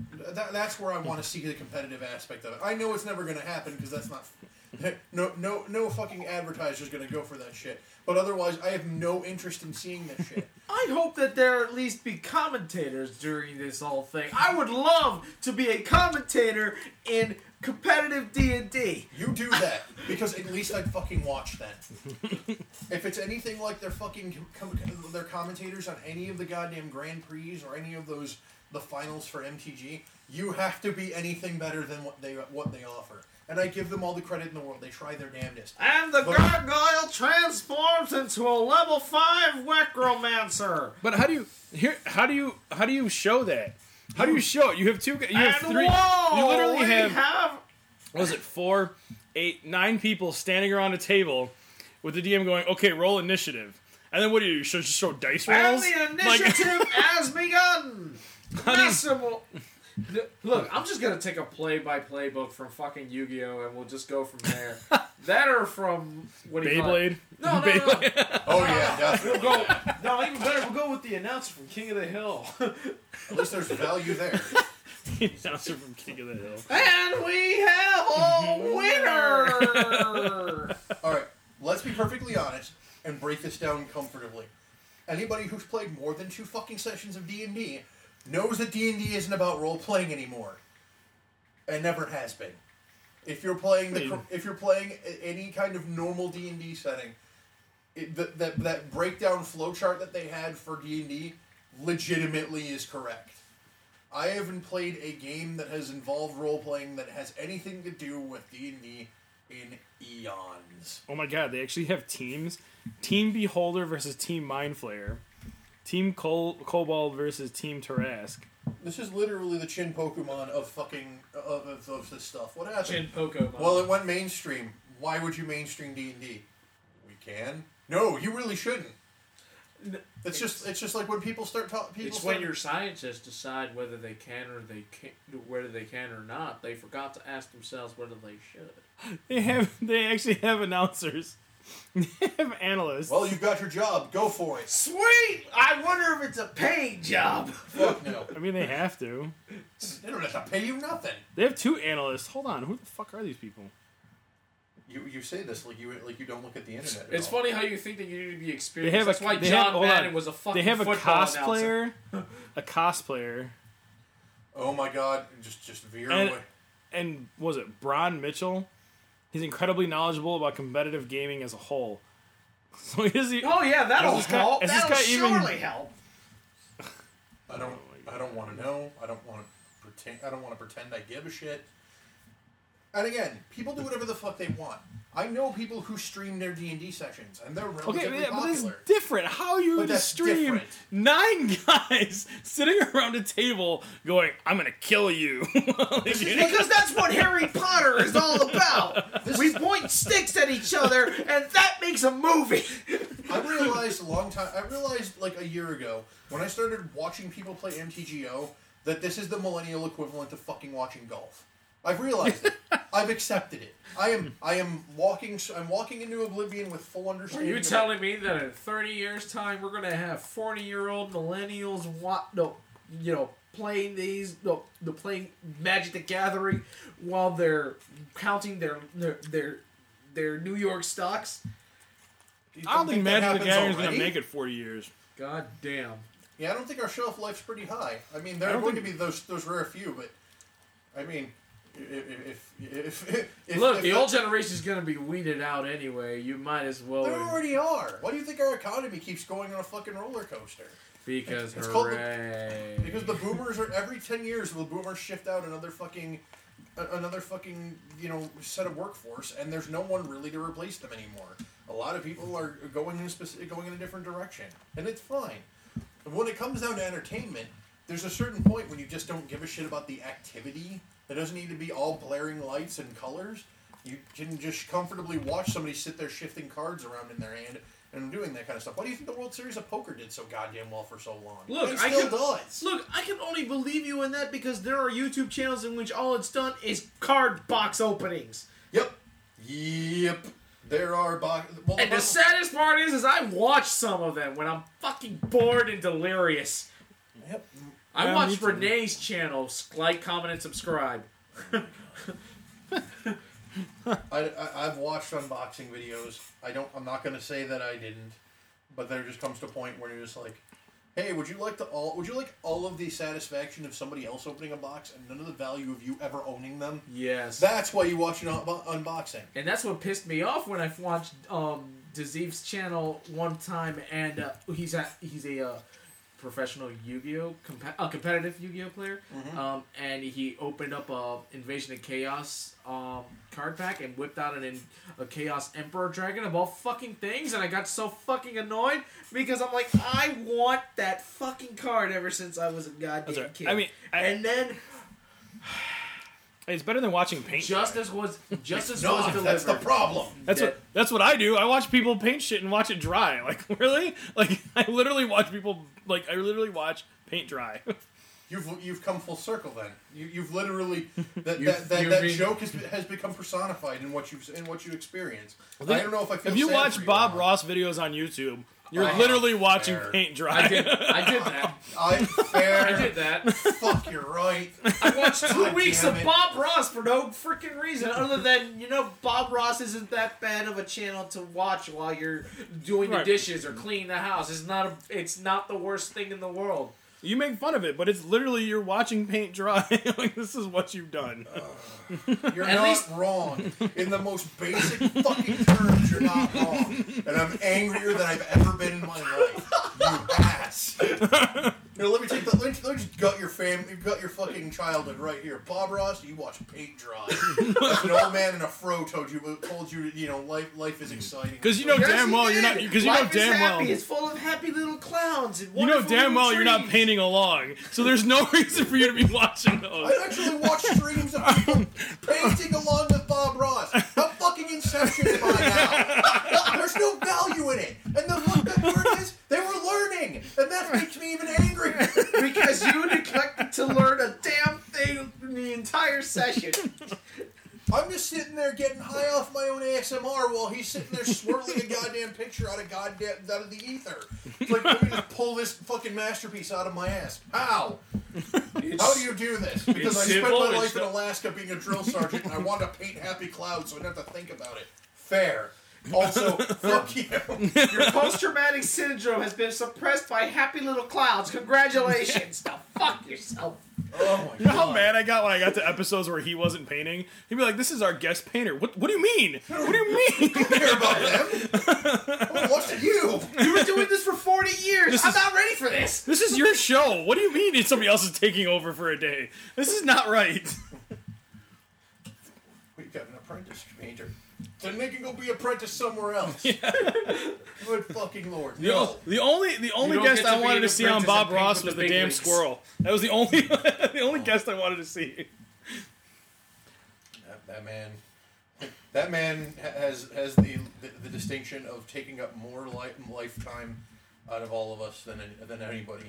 A: *laughs* that, that's where I want to see the competitive aspect of it. I know it's never going to happen because that's not. *laughs* No, no, no fucking advertiser's gonna go for that shit. But otherwise, I have no interest in seeing this shit. *laughs*
C: I'd hope that there at least be commentators during this whole thing. I would love to be a commentator in competitive D and D.
A: You do that because at least I'd fucking watch then. if it's anything like their fucking com- their commentators on any of the goddamn Grand Prix or any of those the finals for MTG, you have to be anything better than what they what they offer. And I give them all the credit in the world. They try their damnedest.
C: And the
A: But-
C: gargoyle transforms into a level five necromancer.
B: But how do you here? How do you how do you show that? How do you show it? You have two. You have
C: and
B: three.
C: whoa,
B: you literally have,
C: have
B: what was it four, eight, nine people standing around a table with the DM going, "Okay, roll initiative." And then what do you do? Show, just show dice
C: and
B: rolls?
C: the
B: Like- *laughs*
C: initiative has begun.
B: How do you-
C: Maximal. Look, I'm just gonna take a play-by-play book from fucking Yu-Gi-Oh, and we'll just go from there. *laughs* that or from what do you call it?
B: Beyblade.
C: No, no, no.
B: Beyblade. *laughs*
A: Oh yeah, definitely.
C: We'll go. No, even better. We'll go with the announcer from King of the Hill.
A: At least there's value there. *laughs*
B: Announcer from King of the Hill.
C: and we have a mm-hmm. winner.
A: All right, let's be perfectly honest and break this down comfortably. Anybody who's played more than two fucking sessions of D and D knows that D and D isn't about role playing anymore, and never has been. If you're playing the, if you're playing any kind of normal D and D setting, it, that that that breakdown flowchart that they had for D and D legitimately is correct. I haven't played a game that has involved role playing that has anything to do with D and D in eons.
B: Oh my god, they actually have teams. Team Beholder versus Team Mind Flayer. Team Col- Cobalt versus Team Tarrasque.
A: This is literally the Chinpokomon of fucking of, of, of this stuff. What happened?
C: Chinpokomon.
A: Well, it went mainstream. Why would you mainstream D and D? We can. No, you really shouldn't. It's just it's just like when people start talking.
C: It's
A: start,
C: when your scientists decide whether they can or they can whether they can or not. They forgot to ask themselves whether they should.
B: They have they actually have announcers. *laughs* They have analysts.
A: Well, you've got your job. Go for it.
C: Sweet. I wonder if it's a paid job.
A: Fuck no.
B: I mean, they have to.
A: They don't have to pay you nothing.
B: They have two analysts. Hold on, who the fuck are these people?
A: You you say this like you like you don't look at the internet. at
C: It's
A: all.
C: funny how you think that you need to be
B: They
C: experienced.
B: have
C: That's
B: a,
C: why
B: they
C: John
B: have,
C: Madden
B: on.
C: was a fucking
B: They have a
C: football announcer.
B: cosplayer, a cosplayer,
A: Oh my god! Just just veer
B: And-
A: away.
B: and was it Bron Mitchell? He's incredibly knowledgeable about competitive gaming as a whole. *laughs* So is he?
C: Oh yeah, that'll
B: Is this guy-
C: help.
B: is
C: That'll
B: guy even-
C: surely help.
A: I don't I don't want to know. I don't want to pretend. I don't want to pretend I give a shit. And again, people do whatever the fuck they want. I know people who stream their D and D sessions, and they're
B: Okay,
A: relatively
B: yeah, but this is different. How are you
A: But
B: going to stream
A: different.
B: nine *laughs* guys sitting around a table going, "I'm going to kill you"? *laughs* Like, you know?
C: Because that's what Harry Potter is all about. *laughs* we point sticks at each other, and that makes a movie.
A: I realized a long time. I realized like a year ago when I started watching people play MTGO that this is the millennial equivalent of fucking watching golf. I've realized it. *laughs* I've accepted it. I am. I am walking. I'm walking into oblivion with full understanding.
C: Are
A: understanding.
C: you telling me that in 30 years' time we're gonna have 40 year old millennials what no, you know, playing these no, the playing Magic the Gathering while they're counting their their their, their New York stocks?
A: You
B: I don't think
A: that
B: Magic the
A: happens
B: Gathering is going to make it 40 years.
C: God damn.
A: Yeah, I don't think our shelf life's pretty high. I mean, there
B: I
A: are going
B: think-
A: to be those those rare few, but I mean, if if if, if
C: Look,
A: if
C: the old generation is gonna be weeded out anyway. You might as well
A: They already are. Why do you think our economy keeps going on a fucking roller coaster?
C: because
A: It's called the- Because the boomers are every ten years the boomers shift out another fucking another fucking you know set of workforce, and there's no one really to replace them anymore. A lot of people are going in a specific, going in a different direction, and it's fine. But when it comes down to entertainment, there's a certain point when you just don't give a shit about the activity. It doesn't need to be all blaring lights and colors. You can just comfortably watch somebody sit there shifting cards around in their hand and doing that kind of stuff. Why do you think the World Series of Poker did so goddamn well for so long?
C: Look,
A: it
C: I
A: still
C: can-
A: does.
C: Look, I can only believe you in that because there are YouTube channels in which all it's done is card box openings.
A: Yep. Yep. There are box. Well,
C: And the saddest part is, is I watch some of them when I'm fucking bored and delirious.
A: Yep.
C: I
B: Yeah, me
C: watch
B: too.
C: Renee's channel. Like, comment, and subscribe.
A: I, I I've watched unboxing videos. I don't. I'm not gonna say that I didn't, but there just comes to a point where you're just like, hey, would you like to all? Would you like all of the satisfaction of somebody else opening a box and none of the value of you ever owning them?
C: Yes.
A: That's why you watch an un- unboxing.
C: And that's what pissed me off when I watched um Daziv's channel one time, and uh, he's at he's a uh, professional Yu-Gi-Oh, comp- a competitive Yu-Gi-Oh player, um, and he opened up a Invasion of Chaos um card pack and whipped out an in- a Chaos Emperor Dragon of all fucking things, and I got so fucking annoyed because I'm like, I want that fucking card ever since I was a goddamn
B: right.
C: kid.
B: I mean, I-
C: and then
B: It's better than watching paint. dry.
C: justice was justice
A: No,
C: was delivered.
A: that's the problem.
B: That's what that's what I do. I watch people paint shit and watch it dry. *laughs* Like really? Like I literally watch people like I literally watch paint dry. *laughs*
A: You've you've come full circle then. You you've literally that
C: You've- *laughs*
A: that, that, that
C: being-
A: joke has, has become personified in what you've in what you experience.
B: then-
A: I don't know if I feel.
B: if you
A: sad for
B: watch Bob. Ross videos on YouTube, you're
A: I-
B: literally watching
A: fair.
B: paint dry.
C: I did I did that. *laughs*
A: I fair.
C: I did that.
A: Fuck, you're right.
C: I watched two
A: God
C: weeks of
A: it.
C: Bob Ross for no freaking reason other than, you know, Bob Ross isn't that bad of a channel to watch while you're doing the dishes or cleaning the house. It's not a, it's not the worst thing in the world.
B: You make fun of it, but it's literally you're watching paint dry. *laughs* like this is what you've done.
A: Uh, You're
C: At
A: not
C: least-
A: wrong. In the most basic fucking terms, you're not wrong. And I'm angrier than I've ever been in my life. You ass. You know, let me take the let me, let me just gut your fam gut your fucking childhood right here. Bob Ross, you watch paint dry. Like an old man in a fro told you told you you know life life is exciting.
B: Because you know
C: Yes,
B: damn
C: he
B: well you're not because you know
C: is
B: damn
C: happy.
B: well
C: It's full of happy little clowns and
B: you know
C: wonderful
B: damn
C: little
B: well you're not painting along. So there's no *laughs* reason for you to be watching those.
A: I actually watch streams of people painting along with Bob Ross. How fucking inception I now? There's no value in it. And the fucked up part is, they were learning. And that makes me even angrier.
C: because you neglected to learn a damn thing in the entire session.
A: I'm just sitting there getting high off my own ASMR while he's sitting there swirling a *laughs* goddamn picture out of goddamn out of the ether. It's like let me just pull this fucking masterpiece out of my ass. How? How do you do this? Because I spent
B: simple,
A: my
B: it's
A: life in Alaska being a drill sergeant and I want to paint happy clouds so I don't have to think about it. Fair. Also, *laughs* fuck you.
C: Your post-traumatic syndrome has been suppressed by happy little clouds. Congratulations. now fuck yourself.
A: Oh my
B: You know how mad I got when I got to episodes where he wasn't painting? He'd be like, "This is our guest painter." What? What do you mean? What do you mean? *laughs*
A: I don't care about them. I *laughs* wanna you.
C: You've been doing this for 40 years.
B: This
C: I'm
B: is-
C: not ready for this.
B: This is your show. What do you mean somebody else is taking over for a day? This is not right.
A: We've got an apprentice painter. Then they can go be apprentice somewhere else. *laughs* Good fucking lord.
B: The,
A: No.
B: the only the only guest I wanted to see on Bob Ross was
C: the
B: the damn
C: leagues.
B: squirrel. That was the only *laughs* the only guest I wanted to see.
A: That, that man. That man has has the, the the distinction of taking up more life, lifetime out of all of us than than anybody.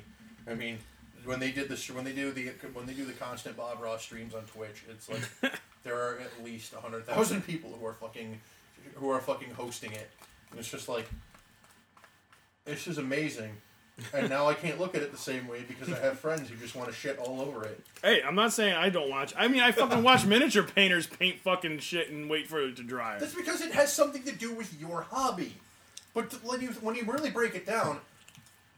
A: I mean, when they did this, when they do the when they do the constant Bob Ross streams on Twitch, it's like *laughs* there are at least hundred thousand people who are fucking who are fucking hosting it, and it's just like this is amazing. And now I can't look at it the same way because I have friends who just want to shit all over it.
B: Hey, I'm not saying I don't watch. I mean, I fucking watch *laughs* miniature painters paint fucking shit and wait for it to dry.
A: That's because it has something to do with your hobby. But when you when you really break it down,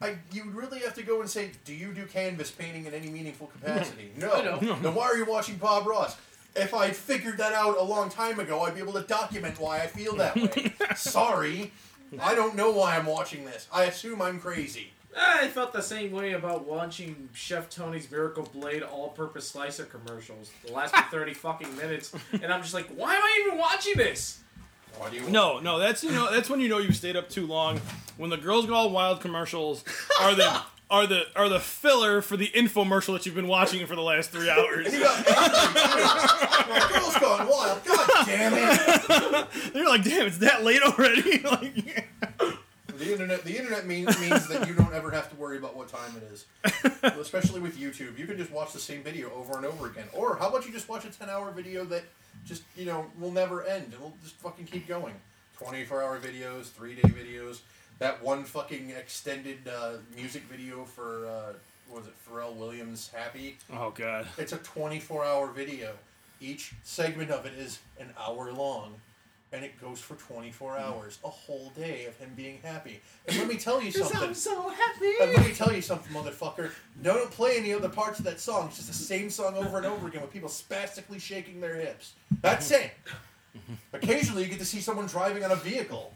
A: I you really have to go and say, do you do canvas painting in any meaningful capacity? *laughs* No.
C: I know.
A: Then why are you watching Bob Ross? If I'd figured that out a long time ago, I'd be able to document why I feel that way. *laughs* Sorry, I don't know why I'm watching this. I assume I'm crazy.
C: I felt the same way about watching Chef Tony's Miracle Blade all-purpose slicer commercials. The last *laughs* 30 fucking minutes, and I'm just like, why am I even watching this?
A: Why do you?
B: No, no, that's you know that's when you know you've stayed up too long. When the girls go all wild commercials are the *laughs* are the are the filler for the infomercial that you've been watching for the last three hours. *laughs*
A: You got too. *laughs* Girls gone wild. God damn it! *laughs*
B: You're like, damn, it's that late already. like,
A: The internet, the internet means means that you don't ever have to worry about what time it is. Especially with YouTube, you can just watch the same video over and over again. Or how about you just watch a ten-hour video that just you know will never end and will just fucking keep going. Twenty-four hour videos, three-day videos. That one fucking extended uh, music video for uh, what was it Pharrell Williams "Happy."
B: Oh god.
A: It's a 24 hour video. Each segment of it is an hour long. And it goes for 24 hours. A whole day of him being happy. And let me tell you *laughs* something.
D: I'm so happy.
A: And let me tell you something, motherfucker. Don't play any other parts of that song. It's just the same song over and over again with people spastically shaking their hips. That's it. *laughs* Occasionally, you get to see someone driving on a vehicle.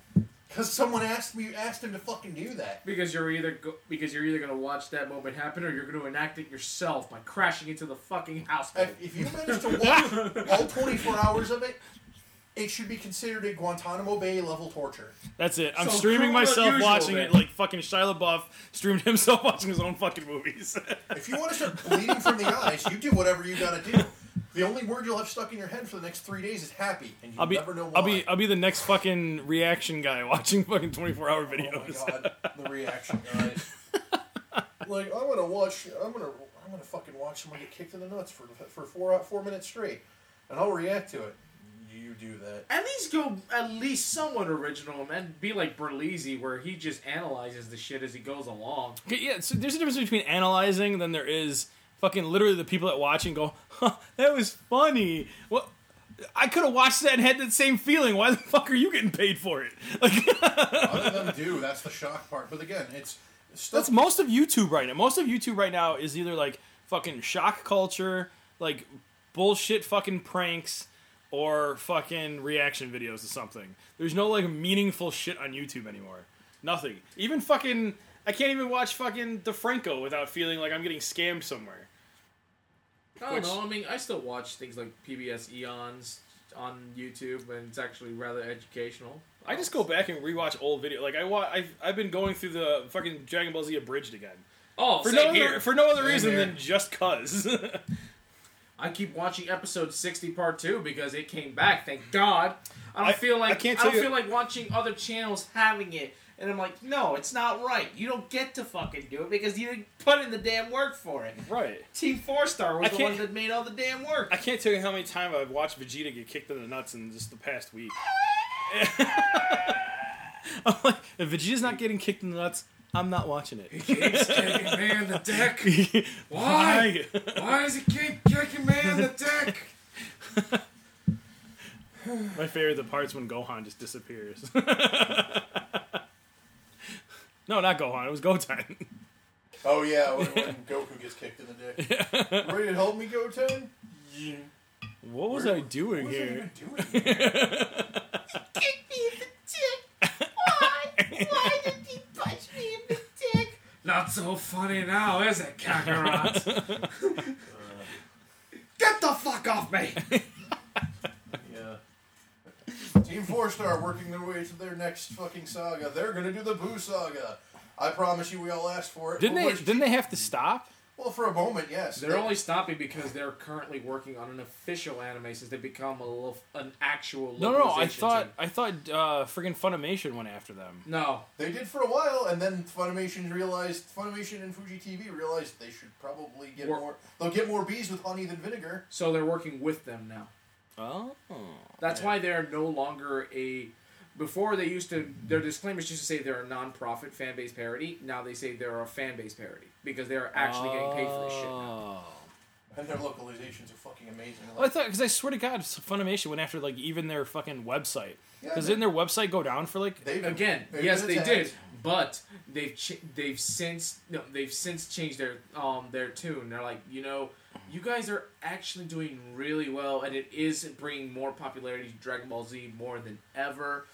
A: Because someone asked me, asked him to fucking do that.
C: Because you're either go- because you're either gonna watch that moment happen or you're gonna enact it yourself by crashing into the fucking house.
A: If, if you manage to watch all 24 hours of it, it should be considered a Guantanamo Bay level torture.
B: That's it. I'm
C: So
B: streaming
C: cruel and
B: myself
C: unusual,
B: watching
C: then.
B: it like fucking Shia LaBeouf streamed himself *laughs* watching his own fucking movies.
A: If you want to start bleeding from the eyes, you do whatever you gotta do. The only word you'll have stuck in your head for the next three days is happy, and you
B: I'll be
A: never know why.
B: I'll be I'll be the next fucking reaction guy *laughs* watching fucking 24 hour
A: oh my
B: videos.
A: god, the reaction, *laughs* guys. like I'm gonna watch, I'm gonna, I'm gonna fucking watch someone get kicked in the nuts for for four four minutes straight, and I'll react to it. You do that.
C: At least go at least somewhat original and be like Berlizzi, where he just analyzes the shit as he goes along.
B: Okay, yeah, so there's a difference between analyzing than there is fucking literally the people that watch and go, huh, that was funny. Well, I could have watched that and had that same feeling. Why the fuck are you getting paid for it? *laughs* Like,
A: Other than do, that's the shock part. But again, it's stuff.
B: that's most of YouTube right now. Most of YouTube right now is either like fucking shock culture, like bullshit fucking pranks, or fucking reaction videos to something. There's no like meaningful shit on YouTube anymore. Nothing. Even fucking I can't even watch fucking DeFranco without feeling like I'm getting scammed somewhere.
C: I don't
B: Which-
C: know. I mean, I still watch things like PBS Eons on YouTube, and it's actually rather educational.
B: I just go back and rewatch old video. Like I wa- I've I've been going through the fucking Dragon Ball Z abridged again
C: Oh,
B: for no
C: here.
B: other, for no other
A: Same
B: reason
A: here.
B: than just cause. *laughs*
C: I keep watching episode sixty part two because it came back. Thank God. I don't
B: I-
C: feel like
B: I can't
C: don't
B: you-
C: feel like watching other channels having it, and I'm like, no, it's not right. You don't get to fucking do it because you didn't put in the damn work for it.
B: right.
C: Team Four Star was
B: I
C: the
B: can't-
C: one that made all the damn work.
B: I can't tell you how many times I've watched Vegeta get kicked in the nuts in just the past week. *laughs* I'm like, if Vegeta's not getting kicked in the nuts, I'm not watching it.
C: He Keeps kicking me in the deck. *laughs*
B: Why?
C: Why does he keep kicking me in the deck? *laughs*
B: My favorite the parts when Gohan just disappears. No, not Gohan. It was Goten. *laughs*
A: Oh yeah, when, when Goku gets kicked in the dick. *laughs* Ready to help me, Goten?
B: What was
A: Where-
B: I doing
A: What was I
B: here?
A: even doing here? *laughs*
D: Kick me in the dick. Why? Why did he punch me in the dick?
C: Not so funny now, is it, Kakarot?
D: Get the fuck off me!
A: Yeah. Team Four Star working their way to their next fucking saga. They're gonna do the Boo Saga. I promise you, we all asked for it.
B: Didn't
A: But
B: they? Didn't they have to stop?
A: Well, for a moment, yes.
C: They're only stopping because they're currently working on an official anime since they become a little, an actual.
B: No, no. I thought
C: team.
B: I thought uh, friggin' Funimation went after them.
C: No,
A: They did for a while, and then Funimation realized Funimation and Fuji TV realized they should probably get
C: Work-
A: more. They'll get more bees with honey than vinegar.
C: so they're working with them now.
B: Oh.
C: That's why they're no longer a. Before they used to, their disclaimers used to say they're a non-profit fan base parody. Now they say they're a fan base parody because they're actually getting paid for this shit now.
B: Oh.
A: And their localizations are fucking amazing.
B: Well, I thought because I swear to God, Funimation went after like even their fucking website.
A: Yeah,
B: Because
A: they-
B: didn't their website go down for like?
A: they've
C: Again,
A: they've
C: yes,
A: been
C: they
A: attacked.
C: did, but they've ch- they've since no, they've since changed their um their tune. They're like, you know, you guys are actually doing really well, and it is bringing more popularity to Dragon Ball Z more than ever.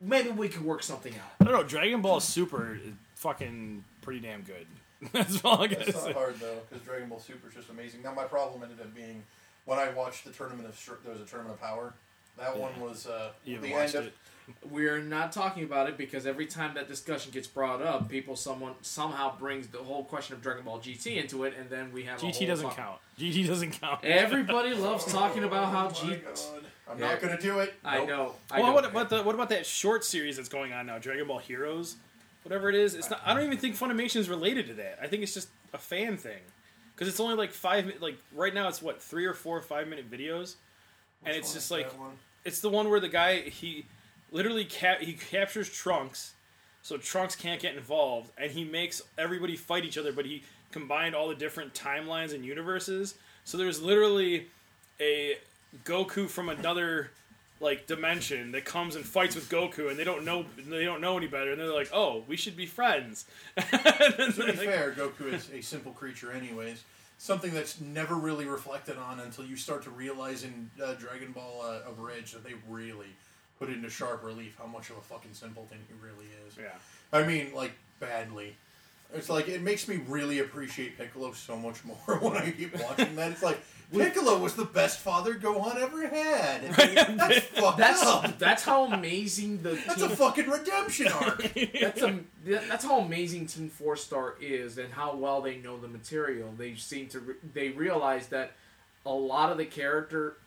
C: Maybe we could work something out.
B: I don't know. Dragon Ball Super is fucking pretty damn good. *laughs* That's all I gotta
A: It's not
B: say.
A: hard though, because Dragon Ball Super is just amazing. Now my problem ended up being when I watched the tournament of Str- there was a tournament of power. That one was uh,
B: You haven't
A: the
B: watched
A: end of
B: it.
C: We're not talking about it because every time that discussion gets brought up, people someone somehow brings the whole question of Dragon Ball GT into it, and then we have a
B: GT
C: whole
B: doesn't
C: talk-
B: count. GT doesn't count.
C: Everybody *laughs* loves talking about how
A: Oh
C: G.
A: my God. I'm
C: Yeah.
A: not gonna do it.
C: I
A: Nope.
C: know. I
B: Well,
C: know.
B: what about the what about that short series that's going on now, Dragon Ball Heroes, whatever it is? It's not. I don't even think Funimation is related to that. I think it's just a fan thing, because it's only like five. mi- Like right now, it's what three or four five minute videos, and it's
A: one
B: just
A: is
B: like
A: that one?
B: it's the one where the guy he literally cap he captures Trunks, so Trunks can't get involved, and he makes everybody fight each other. But he combined all the different timelines and universes, so there's literally a Goku from another like dimension that comes and fights with Goku, and they don't know they don't know any better, and they're like, oh, we should be friends. *laughs*
A: To be
B: like-
A: fair, Goku is a simple creature, anyways. Something that's never really reflected on until you start to realize in uh, Dragon Ball uh, Abridged that they really put into sharp relief how much of a fucking simpleton he really is.
B: yeah.
A: I mean, like badly. It's like it makes me really appreciate Piccolo so much more *laughs* when I keep watching that. It's like *laughs* Piccolo was the best father Gohan ever had. *laughs* That's fucked
C: That's
A: up.
C: that's how amazing the
A: That's a fucking redemption arc.
C: that's a that's how amazing Team Four Star is, and how well they know the material. They seem to re- they realize that a lot of the character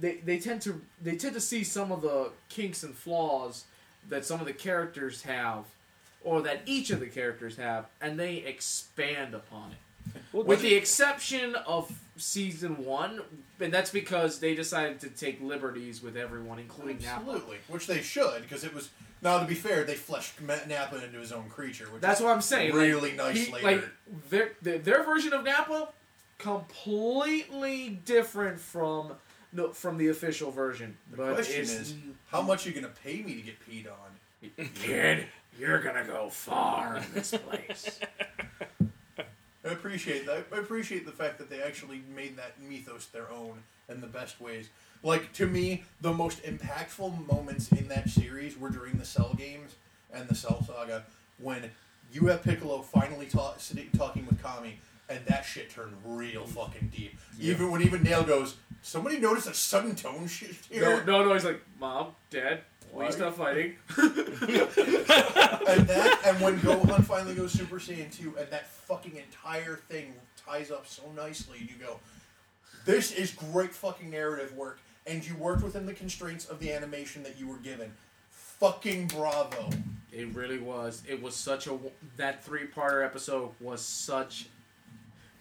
C: they, they tend to they tend to see some of the kinks and flaws that some of the characters have, or that each of the characters have, and they expand upon it.
B: Well,
C: With
B: did
C: the exception of season one, and that's because they decided to take liberties with everyone, including Nappa.
A: Absolutely, which they should, because it was. Now, to be fair, they fleshed Ma- Nappa into his own creature, which
C: That's
A: is
C: what I'm saying. like,
A: really nice
C: he-
A: later.
C: Like their, their their version of Nappa, completely different from no, from the official version.
A: the
C: but
A: question is, how much are you gonna pay me to get peed on?
C: kid, you're gonna go far in this place.
A: I appreciate that. I appreciate the fact that they actually made that mythos their own in the best ways. Like to me, the most impactful moments in that series were during the Cell games and the Cell saga when you have Piccolo finally ta- sitting, talking with Kami, and that shit turned real mm. fucking deep. Even when even Nail goes, somebody noticed a sudden tone shift here,
C: no, no. no. He's like, Mom, Dad,
A: Why?
C: please stop fighting. *laughs*
A: and that, and when Gohan finally goes Super Saiyan two, and that fucking entire thing ties up so nicely, and you go, "This is great fucking narrative work," and you worked within the constraints of the animation that you were given. Fucking bravo!
C: It really was. It was such a that three parter episode was such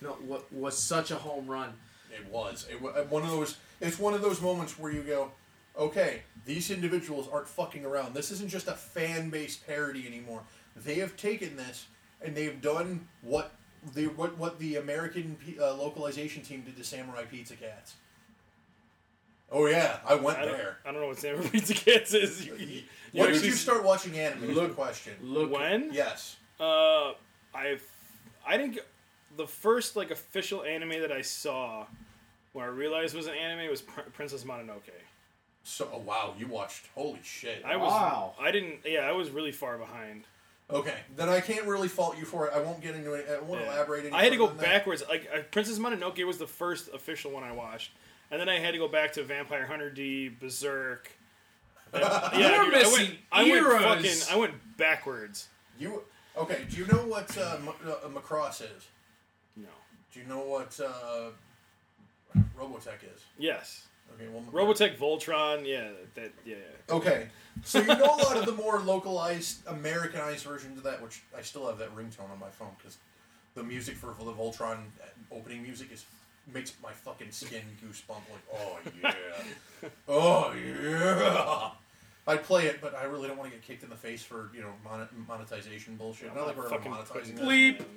C: no what was such a home run.
A: It was it, was one of those. It's one of those moments where you go, "Okay, these individuals aren't fucking around. This isn't just a fan based parody anymore. They have taken this and they've done what the what what the American uh, localization team did to Samurai Pizza Cats." Oh yeah, I went
B: I don't,
A: there.
B: I don't know what Samurai Pizza Cats is. *laughs* You, you
A: When did you start watching anime? Is the
C: Look-
A: question.
C: Look,
B: when?
A: Yes.
B: Uh, I, I think the first like official anime that I saw, where I realized was an anime, was Pr- Princess Mononoke.
A: So oh, wow, you watched. Holy shit.
B: I was,
C: Wow.
B: I didn't, yeah, I was really far behind.
A: Okay, then I can't really fault you for it. I won't get into it. I won't
B: Yeah.
A: elaborate. Any
B: I had to go
A: further than that.
B: backwards. Like uh, Princess Mononoke was the first official one I watched, and then I had to go back to Vampire Hunter D, Berserk. And- *laughs* yeah,
C: You're
B: dude, I went,
C: missing
B: I went
C: eras.
B: fucking, I went backwards.
A: You okay? Do you know what uh, M- uh, Macross is?
B: No.
A: Do you know what uh, Robotech is?
B: Yes.
A: Okay, well,
B: Robotech Voltron. Yeah. That. Yeah. yeah.
A: Okay, so you know a lot of the more localized, Americanized versions of that, which I still have that ringtone on my phone because the music for the Voltron opening music is makes my fucking skin goosebump. Like, oh yeah, *laughs* oh yeah. I'd play it, but I really don't want to get kicked in the face for you know mon- monetization bullshit. Not like we're ever monetizing
B: bleep.
A: this.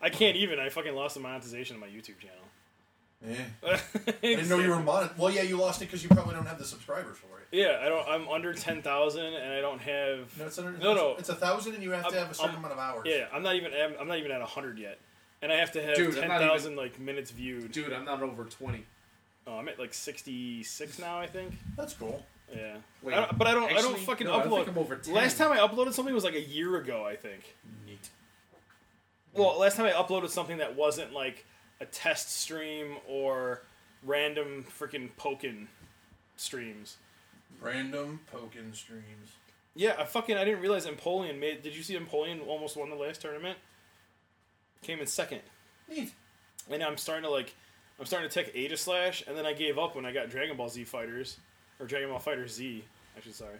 B: I can't even. I fucking lost the monetization of my YouTube channel.
A: Yeah.
B: I *laughs*
A: I didn't know you were monet. Well, yeah, you lost it because you probably don't have the subscribers for it.
B: Yeah, I don't. I'm under ten thousand, and I don't have.
A: No, it's, under,
B: No, no.
A: It's a thousand, and you have to
B: I'm-
A: have a certain
B: I'm-
A: amount of hours.
B: Yeah, I'm not even. I'm, I'm not even at hundred yet, and I have to have
C: Dude, I'm
B: ten
C: not
B: like minutes viewed.
C: dude, I'm not over twenty.
B: Oh, I'm at like sixty six now. I think.
A: that's cool.
B: Yeah,
C: Wait,
B: I but I don't. I don't fucking
C: no, I
B: upload.
C: think I'm over 10.
B: Last time I uploaded something was like a year ago. I think.
A: Neat.
B: Well, last time I uploaded something that wasn't like a test stream or random freaking poking streams.
A: Random poking streams.
B: Yeah, I fucking I didn't realize Empoleon made. Did you see Empoleon almost won the last tournament? Came in second,
A: Neat.
B: and I'm starting to like, I'm starting to take Ada Slash, and then I gave up when I got Dragon Ball Z Fighters, or Dragon Ball Fighter Z. Actually, sorry.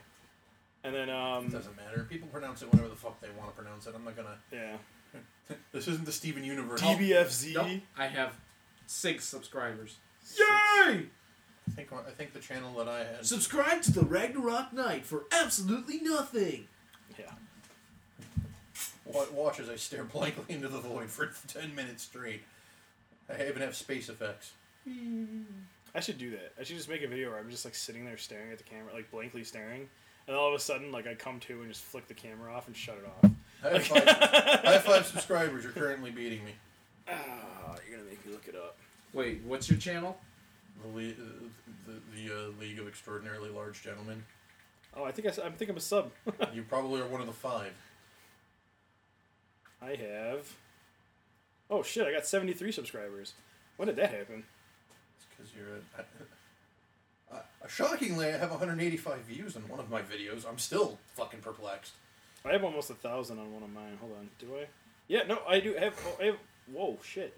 B: And then um,
A: It doesn't matter. People pronounce it whatever the fuck they want to pronounce it. I'm not gonna.
B: yeah, *laughs*
A: This isn't the Steven Universe.
B: DBFZ.
C: Nope, I have six subscribers.
A: Yay! I think I think the channel that I had.
D: Subscribe to the Ragnarok Knight for absolutely nothing.
B: Yeah.
A: Wa- Watch as I stare blankly into the void for *laughs* ten minutes straight. I even have space effects.
B: I should do that. I should just make a video where I'm just like sitting there staring at the camera, like blankly staring, and all of a sudden, like I come to and just flick the camera off and shut it off.
A: I have five, I *laughs* have five subscribers. You're currently beating me.
B: Ah, you're gonna make me look it up.
C: Wait, what's your channel?
A: The, Le- uh, the, the uh, League of Extraordinarily Large Gentlemen.
B: Oh, I think I, s- I think I'm a sub. *laughs*
A: You probably are one of the five.
B: I have. Oh shit! I got 73 subscribers. When did that happen?
A: It's because you're a. Uh, shockingly, I have 185 views on one of my videos. I'm still fucking perplexed.
B: I have almost a thousand on one of mine. Hold on, do I? Yeah, no, I do have. Oh, I have. Whoa, shit!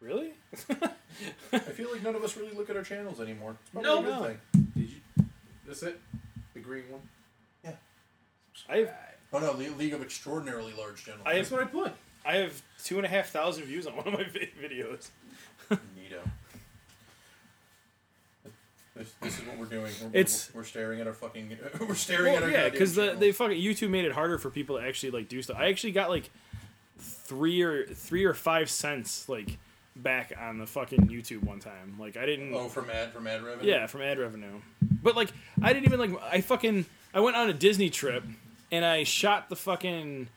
B: Really? *laughs*
A: I feel like none of us really look at our channels anymore. It's probably
C: No.
A: a good
B: No.
A: thing.
C: Did you? That's it. The green one. Yeah.
B: I have.
A: Oh no, Le- League of Extraordinarily Large Gentlemen.
B: I
C: That's what I put.
B: I have two and a half thousand views on one of my vi- *laughs* videos.
A: Neato. This, this is what we're doing. We're,
B: It's-
A: we're, we're staring at our fucking. *laughs* We're staring at our.
B: yeah, because the they fucking YouTube made it harder for people to actually like do stuff. I actually got like three or three or five cents like back on the fucking YouTube one time. Like I didn't.
A: Oh, from ad from ad revenue.
B: Yeah, from ad revenue. But like, I didn't even like. I fucking. I went on a Disney trip, and I shot the fucking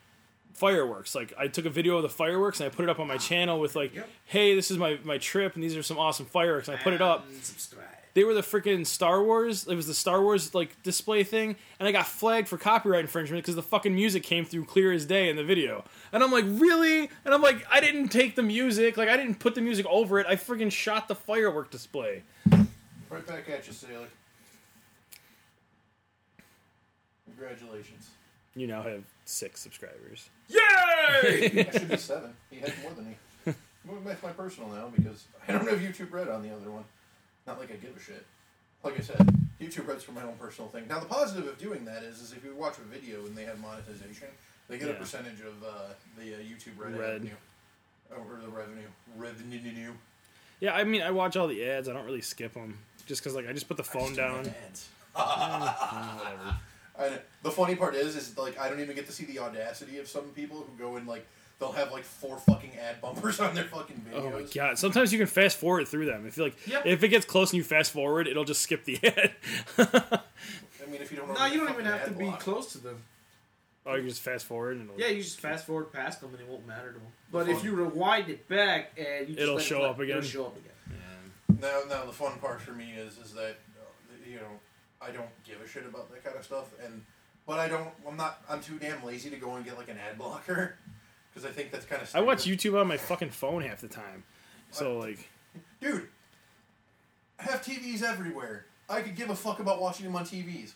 B: fireworks. Like, I took a video of the fireworks and I put it up on my channel with like,
C: Yep.
B: "Hey, this is my my trip, and these are some awesome fireworks." And I put it up.
D: And subscribe.
B: They were the freaking Star Wars. It was the Star Wars like display thing, and I got flagged for copyright infringement because the fucking music came through clear as day in the video. And I'm like, really? And I'm like, I didn't take the music. Like, I didn't put the music over it. I freaking shot the firework display.
A: Right back at you, Sailor. Congratulations.
B: You now have six subscribers.
C: Yay! *laughs*
A: I should be seven. He has more than *laughs* me. I'm going back to my personal now because I don't have YouTube Red on the other one. Not like I give a shit. Like I said, YouTube Red's for my own personal thing. Now the positive of doing that is, is if you watch a video and they have monetization, they get a percentage of uh, the uh, YouTube Red,
B: Red.
A: revenue. over the revenue. Revenue.
B: Yeah, I mean, I watch all the ads. I don't really skip them, just because like I just put the phone down. *laughs*
A: I, the funny part is, is like I don't even get to see the audacity of some people who go in like they'll have like four fucking ad bumpers *laughs* on their fucking videos.
B: Oh my god! Sometimes you can fast forward through them. If you like,
C: Yep.
B: if it gets close and you fast forward, it'll just skip the *laughs* ad.
A: I mean, if you don't. know
C: no, you don't even have
A: ad
C: to be
A: block.
C: close to them.
B: oh, you just fast forward and it'll,
C: Yeah, you just fast forward past them and it won't matter to them. But if you rewind it back and you just
B: It'll
C: let it
B: show up again.
C: It'll show up again.
A: Now, now the fun part for me is, is that uh, you know I don't give a shit about that kind of stuff, and but I don't. I'm not. I'm too damn lazy to go and get like an ad blocker because I think that's kind of.
B: I watch YouTube on my fucking phone half the time. So like,
A: dude. I have TVs everywhere. I could give a fuck about watching them on TVs.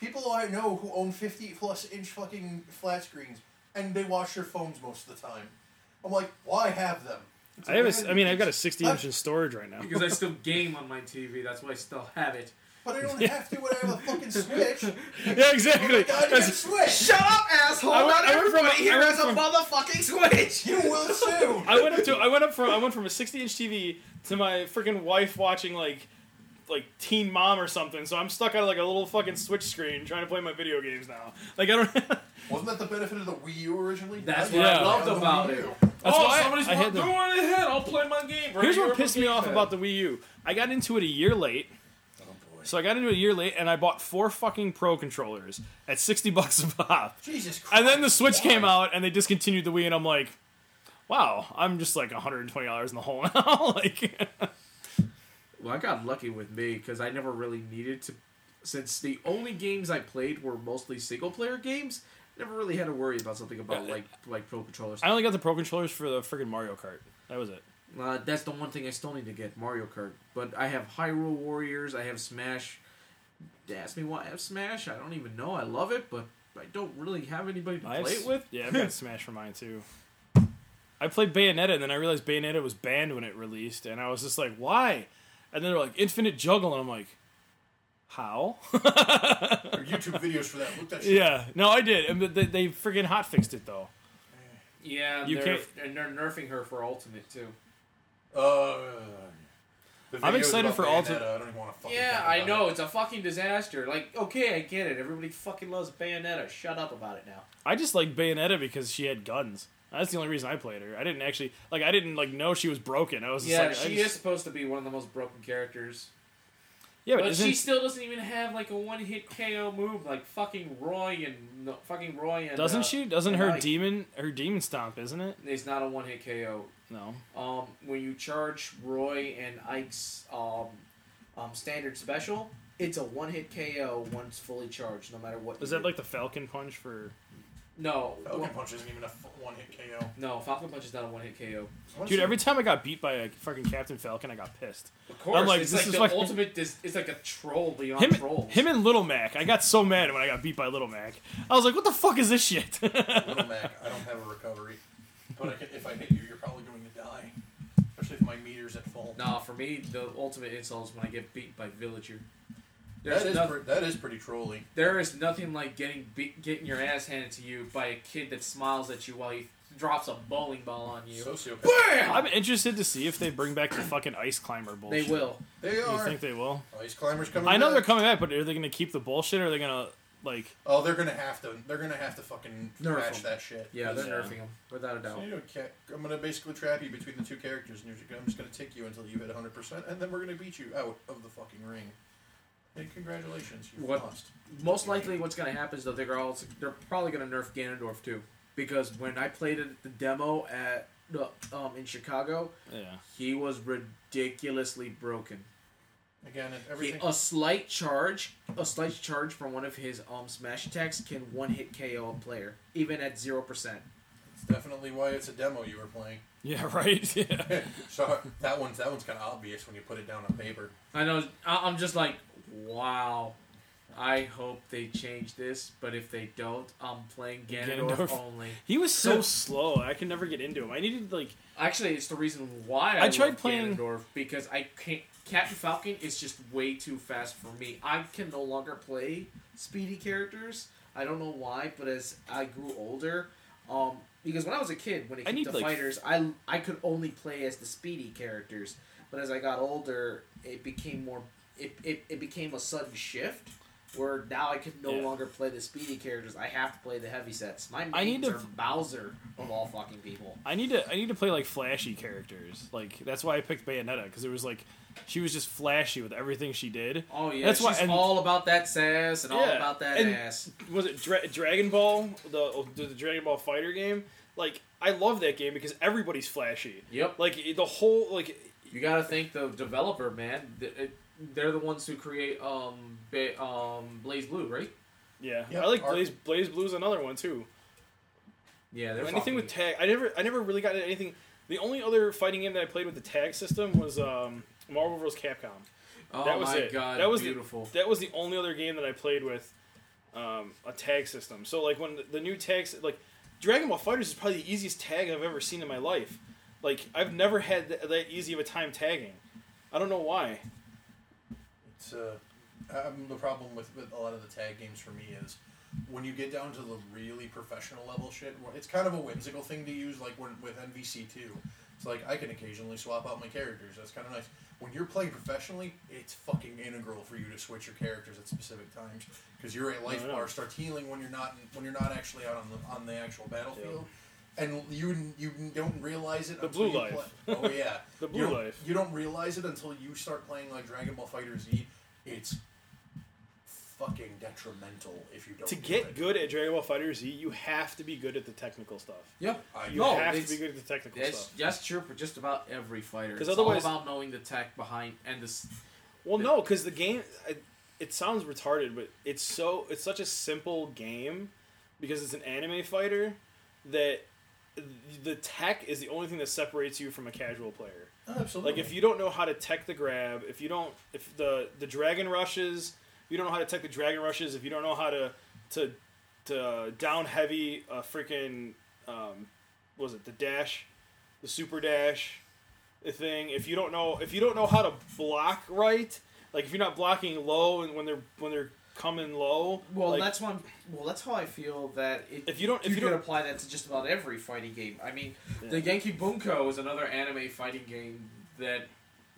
A: People I know who own 50 plus inch fucking flat screens and they watch their phones most of the time. I'm like, why have them? It's
B: I have
A: like,
B: a, I mean, I've got a 60 inch in storage right now.
C: Because I still *laughs* game on my TV, that's why I still have it.
A: But I don't have to when I have a fucking Switch. *laughs*
B: yeah, exactly.
A: Oh Goddamn
B: That's-
A: Switch!
D: Shut up, asshole!
B: I went-
D: Not
B: I went from-
D: here
B: I
D: has a motherfucking Switch!
A: You will *laughs* soon!
B: I went up to I went up from I went from a 60 inch TV to my freaking wife watching like like Teen Mom or something. So I'm stuck on like a little fucking Switch screen trying to play my video games now. Like I don't. *laughs*
A: Wasn't that the benefit of the Wii U originally?
C: That's
B: what I
C: loved about
A: Wii
C: it.
A: U.
C: oh,
B: why
C: somebody's
B: I had the-
C: go on ahead. I'll play my game. Right
B: Here's
C: here
B: what pissed me off
C: gamepad.
B: about the Wii U. I got into it a year late.
A: Boy.
B: So I got into it a year late, and I bought four fucking Pro controllers at sixty bucks a pop.
A: Jesus Christ.
B: And then the Switch
A: why?
B: came out, and they discontinued the Wii, and I'm like, wow, I'm just like 120 dollars in the hole *laughs* now. like,
C: Well, I got lucky with me because I never really needed to. Since the only games I played were mostly single player games, I never really had to worry about something about
B: Yeah.
C: like like pro controllers.
B: I only got the Pro controllers for the friggin' Mario Kart. That was it.
C: Uh, that's the one thing I still need to get Mario Kart. But I have Hyrule Warriors. I have Smash. Ask me why I have Smash. I don't even know. I love it, but I don't really have anybody to
B: I
C: play
B: s-
C: it with.
B: Yeah, I've got *laughs* Smash for mine too. I played Bayonetta, and then I realized Bayonetta was banned when it released, and I was just like, why? And then they're like, Infinite Juggle, and I'm like, How?
A: There are YouTube videos for that. Look that *laughs* shit.
B: yeah, no, I did. And They, they friggin' hot fixed it though.
C: Yeah,
B: You
C: they're,
B: can't-
C: and they're nerfing her for ultimate too.
A: Uh,
B: I'm excited
A: about
B: for
A: Bayonetta,
B: Ulti-
A: I don't even want to fucking
C: Yeah,
A: think
C: I know
A: it.
C: it's a fucking disaster. Like, okay, I get it. Everybody fucking loves Bayonetta. Shut up about it now.
B: I just like Bayonetta because she had guns. That's the only reason I played her. I didn't actually like. I didn't like know she was broken. I was just
C: Yeah,
B: like,
C: she
B: just-
C: is supposed to be one of the most broken characters,
B: Yeah, but,
C: but she still doesn't even have like a one-hit KO move like fucking Roy and no, fucking Roy and.
B: doesn't
C: uh,
B: she? Doesn't her
C: Ike.
B: demon her demon stomp? Isn't it?
C: It's not a one-hit KO.
B: No.
C: Um, when you charge Roy and Ike's um, um, standard special, it's a one-hit KO once fully charged, no matter what.
B: Is that
C: do.
B: like the Falcon Punch for?
C: No?
A: Falcon
C: well,
A: Punch isn't even a one-hit KO.
C: no, Falcon Punch is not a one-hit KO.
B: Dude, every time I got beat by a fucking Captain Falcon, I got pissed.
C: Of course,
B: like,
C: it's
B: this
C: like
B: is
C: the
B: fucking-
C: ultimate. Dis- it's like a troll beyond
B: Him,
C: trolls.
B: him and Little Mac. I got so mad when I got beat by Little Mac. I was like, "What the fuck is this shit?" *laughs*
A: Little Mac, I don't have a recovery, but I can, if I hit you, you're probably going to die. Especially if my meter's at full.
C: Nah, for me, the ultimate insult is when I get beat by Villager. There's
A: that is
C: noth-
A: pre- that is pretty trolly.
C: there is nothing like getting beat, getting your ass handed to you by a kid that smiles at you while he drops a bowling ball on you.
A: Sociopath.
C: Bam!
B: I'm interested to see if they bring back the fucking ice climber bullshit.
C: they will.
A: They are.
B: You think they will?
A: Oh, ice climbers coming.
B: I know
A: back.
B: they're coming back, but are they going to keep the bullshit? or Are they going to like?
A: Oh, they're gonna have to. They're gonna have to fucking
C: Nerf
A: patch that shit.
C: Yeah, they're
B: Yeah.
C: nerfing them without a doubt.
A: So, you know, I'm gonna basically trap you between the two characters, and you're, I'm just gonna tick you until you hit 100, percent and then we're gonna beat you out of the fucking ring. Hey, congratulations, you
C: What-
A: lost.
C: Most likely, what's going to happen is though they're all they're probably going to nerf Ganondorf too, because when I played it, the demo at the um in Chicago,
B: Yeah.
C: he was ridiculously broken.
A: Again, it-
C: He-
A: everything.
C: a slight charge, a slight charge from one of his um smash attacks can one hit KO a player, even at zero percent.
A: It's definitely why it's a demo you were playing. *laughs*
B: Yeah. Right. *laughs* Yeah. *laughs*
A: so that one's that one's kind of obvious when you put it down on paper.
C: I know. I- I'm just like, wow. I hope they change this, but if they don't, I'm playing Ganondorf,
B: Ganondorf.
C: only.
B: He was so slow. I could never get into him. I needed like
C: Actually, it's the reason why I,
B: I tried playing-
C: Ganondorf because I can't. Captain Falcon is just way too fast for me. I can no longer play speedy characters. I don't know why, but as I grew older, um, because when I was a kid, when it
B: I
C: came to
B: like-
C: fighters, I I could only play as the speedy characters. But as I got older, it became more. It, it, it became a sudden shift where now I can no
B: Yeah.
C: longer play the speedy characters. I have to play the heavy sets. My mains
B: I need to-
C: are Bowser of all fucking people.
B: I need to I need to play like flashy characters. Like that's why I picked Bayonetta because it was like she was just flashy with everything she did.
C: Oh yeah,
B: That's
C: she's
B: why- and-
C: all about that sass and all about that ass.
B: Was it Dra- Dragon Ball the the Dragon Ball Fighter game? Like I love that game because everybody's flashy.
C: Yep.
B: Like the whole like
C: You got to thank the developer, man. It- They're the ones who create um ba- um BlazBlue, right?
B: yeah.
A: Yep,
B: I like
A: Ar-
B: Blaze BlazBlue's another one too.
C: Yeah, they're
B: anything with tag. I never I never really got into anything. The only other fighting game that I played with the tag system was um, Marvel vs. Capcom.
C: Oh
B: that was
C: my
B: it.
C: god,
B: That was the-
C: beautiful.
B: That was the only other game that I played with um, a tag system. So like when the, the new tags like Dragon Ball Fighters is probably the easiest tag I've ever seen in my life. Like I've never had th- that easy of a time tagging. I don't know why.
A: Uh, um, the problem with, with a lot of the tag games for me is when you get down to the really professional level shit. It's kind of a whimsical thing to use, like when, with MVC two. It's like I can occasionally swap out my characters. That's kind of nice. When you're playing professionally, it's fucking integral for you to switch your characters at specific times because your life bar starts healing when you're not when you're not actually out on the on the actual battlefield. And you you don't realize it.
B: The
A: until
B: blue
A: you
B: life.
A: Play. Oh yeah, *laughs*
B: The blue
A: don't-
B: life.
A: You don't realize it until you start playing like Dragon Ball Fighter Z. It's fucking detrimental if you don't.
B: To
A: do
B: get
A: it.
B: good at Dragon Ball Fighter Z, you have to be good at the technical stuff.
C: Yep.
A: I- uh,
B: You
C: No,
B: have to be good at the technical
C: That's,
B: stuff.
C: that's true for just about every fighter.
B: 'Cause
C: It's
B: otherwise-
C: all about knowing the tech behind and this.
B: Well, no, because the game, I- it sounds retarded, but it's so it's such a simple game because it's an anime fighter that the tech is the only thing that separates you from a casual player.
A: Absolutely.
B: Like if you don't know how to tech the grab, if you don't, if the the dragon rushes, if you don't know how to tech the dragon rushes, if you don't know how to to to down heavy a freaking um, was it the dash, the super dash, the thing. If you don't know if you don't know how to block right, Like if you're not blocking low and when they're when they're coming low,
D: Well,
B: like,
D: that's one. Well, that's how I feel that it,
B: If you don't- if
D: you,
B: you
D: can
B: don't-
D: apply that to just about every fighting game. I mean,
C: Dengeki Bunko is another anime fighting game that,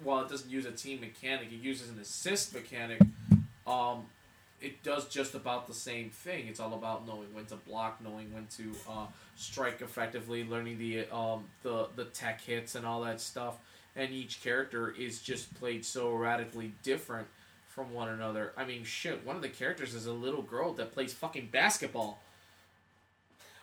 C: while it doesn't use a team mechanic, it uses an assist mechanic. Um, it does just about the same thing. It's all about knowing when to block, knowing when to uh, strike effectively, learning the um, the the tech hits and all that stuff. And each character is just played so radically different from one another. I mean, shit. One of the characters is a little girl that plays fucking basketball.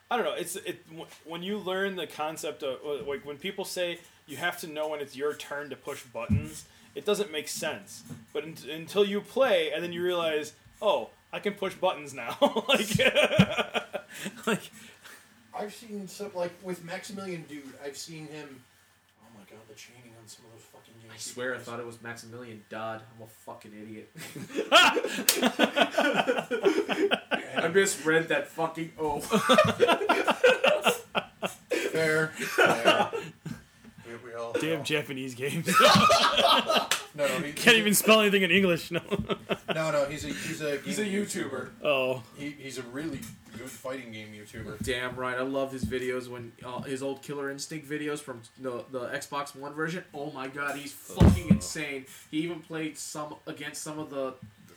B: I don't know. It's it when you learn the concept of uh, like when people say you have to know when it's your turn to push buttons. It doesn't make sense. But un- until you play and then you realize, oh, I can push buttons now. *laughs* like, *laughs* like
A: I've seen some like with Maximilian Dood. I've seen him. Oh my god, the chaining on some of those fucking games.
C: I swear I thought it was Maximilian Dodd. I'm a fucking idiot. *laughs* I misread that fucking O.
A: Fair. fair. We, we all,
B: damn Japanese games. *laughs*
A: No, no, he,
B: Can't even spell anything in English. No.
A: No, no, he's a he's a
C: He's a
A: game
C: YouTuber.
B: Oh,
A: He, he's a really good fighting game YouTuber.
C: Damn right. I love his videos when uh, his old Killer Instinct videos from the the Xbox One version. Oh my god, he's fucking insane. He even played some against some of the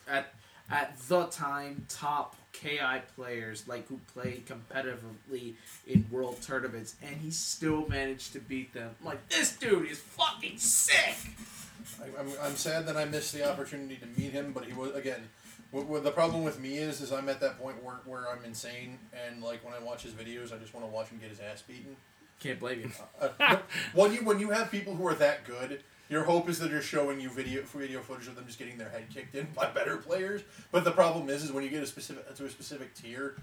C: at at the time top KI players like who played competitively in world tournaments, and he still managed to beat them. I'm like this dude is fucking sick.
A: I, I'm, I'm sad that I missed the opportunity to meet him, but he was again. What, what the problem with me is, is I'm at that point where, where I'm insane, and like when I watch his videos, I just want to watch him get his ass beaten.
C: Can't blame you.
A: Uh, no, *laughs* when you when you have people who are that good, your hope is that they're showing you video video footage of them just getting their head kicked in by better players. But the problem is, is when you get a specific to a specific tier,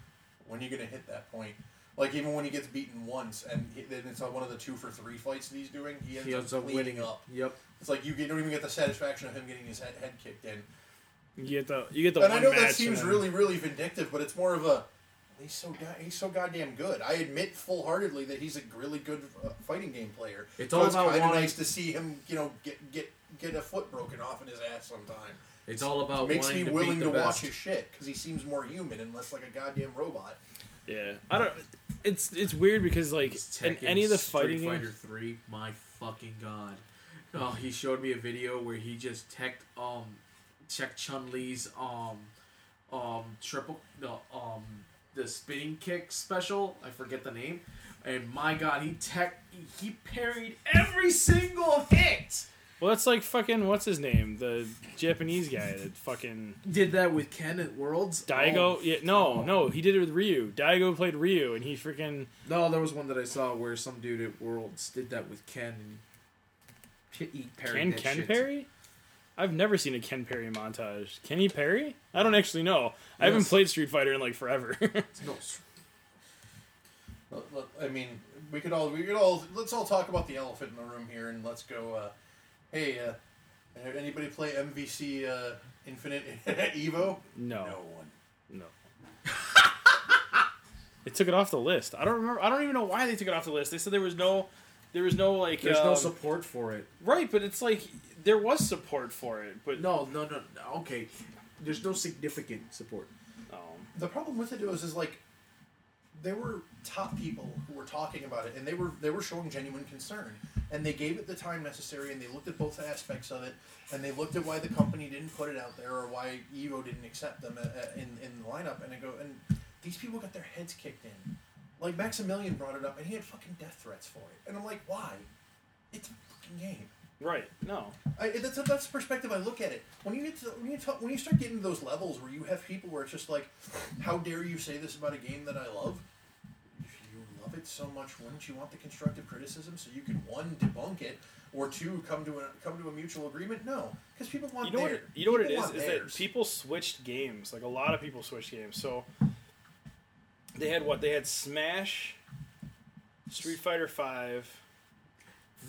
A: when you're gonna hit that point. Like even when he gets beaten once, and then it's on one of the two for three fights that he's doing, he ends,
C: He ends
A: up
C: up
A: cleaning
C: winning
A: up.
C: Yep.
A: It's like you get- don't even get the satisfaction of him getting his head, head kicked in.
B: you get the you get the
A: and I know
B: match.
A: that seems
B: then-
A: really, really vindictive, but it's more of a he's so go- he's so goddamn good. I admit full heartedly that he's a really good uh, fighting game player.
C: It's
A: So
C: all
A: it's
C: about
A: kind of
C: wanting-
A: nice to see him, you know, get get get a foot broken off in his ass sometime.
C: It's all about
A: Makes me
C: to
A: willing
C: beat
A: to
C: the
A: watch his shit because he seems more human and less like a goddamn robot.
B: Yeah, I don't. It's it's weird because like
C: It's
B: in any of the
C: Street
B: fighting
C: Fighter
B: games,
C: Three, my fucking god! Oh, he showed me a video where he just teched um, checked Chun Li's um, um triple no um the spinning kick special. I forget the name, and my god, he tech he parried every single hit.
B: well, that's like fucking what's his name, the Japanese guy that fucking
C: Did that with Ken at Worlds.
B: Daigo.
C: Oh,
B: yeah, no, no, he did it with Ryu. Daigo played Ryu, and he freaking
C: No, there was one that I saw where some dude at Worlds did that with Ken and he- parried
B: Ken Ken
C: shit.
B: Perry. I've never seen a Ken Perry montage. Kenny Perry? I don't actually know. I haven't
C: Yes.
B: played Street Fighter in like forever. *laughs*
C: No,
A: Look, look, I mean, we could all we could all let's all talk about the elephant in the room here and let's go. Uh, hey, uh, anybody play MVC uh, Infinite *laughs* Evo?
B: No.
A: No, one.
B: no. they took it off the list. I don't remember. I don't even know why they took it off the list. They said there was no, there was no like.
C: There's no
B: um,
C: support for it.
B: Right, but it's like there was support for it, but
C: No, no, no. no, Okay, there's no significant support.
B: um,
A: The problem with it was is like there were top people who were talking about it and they were they were showing genuine concern. And they gave it the time necessary and they looked at both aspects of it and they looked at why the company didn't put it out there or why Evo didn't accept them uh, uh, in in the lineup. And I go and these people got their heads kicked in. Like Maximilian brought it up and he had fucking death threats for it. And I'm like why? It's a fucking game
B: right, no,
A: I, that's that's the perspective I look at it. When you get to when you talk, when you start getting to those levels where you have people where it's just like, how dare you say this about a game that I love? If you love it so much, wouldn't you want the constructive criticism so you can one debunk it or two come to a come to a mutual agreement? No, because people want
B: you know what it, you know what it is
A: is
B: is
A: theirs.
B: that people switched games. Like a lot of people switched games. So they had what they had Smash, Street Fighter Five,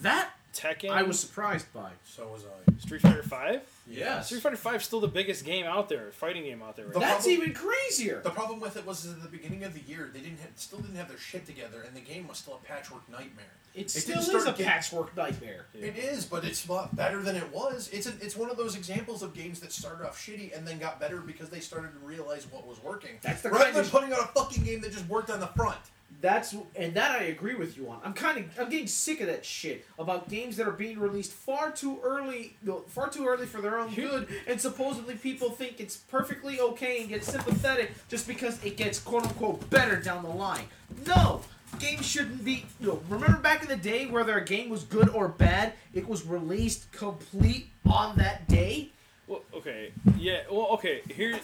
C: That
B: Tekken.
C: I was surprised by.
A: So was I.
B: Street Fighter Five.
C: Yes.
B: Street Fighter Five is still the biggest game out there, fighting game out there. Right
A: The
B: now.
C: That's
A: problem-
C: even crazier.
A: The problem with it was at the beginning of the year they didn't have, still didn't have their shit together, and the game was still a patchwork nightmare.
C: It
A: It
C: still is a
A: getting-
C: patchwork nightmare.
B: Yeah.
A: It is, but it's a lot better than it was. It's a, it's one of those examples of games that started off shitty and then got better because they started to realize what was working.
C: That's the
A: rather
C: kind
A: than putting out a fucking game that just worked on the front.
C: That's and that I agree with you on. I'm kind of I'm getting sick of that shit about games that are being released far too early, far too early for their own good, and supposedly people think it's perfectly okay and get sympathetic just because it gets quote unquote better down the line. No. Games shouldn't be. You know, remember back in the day, whether a game was good or bad, it was released complete on that day.
B: Well, okay, yeah. Well, okay. Here,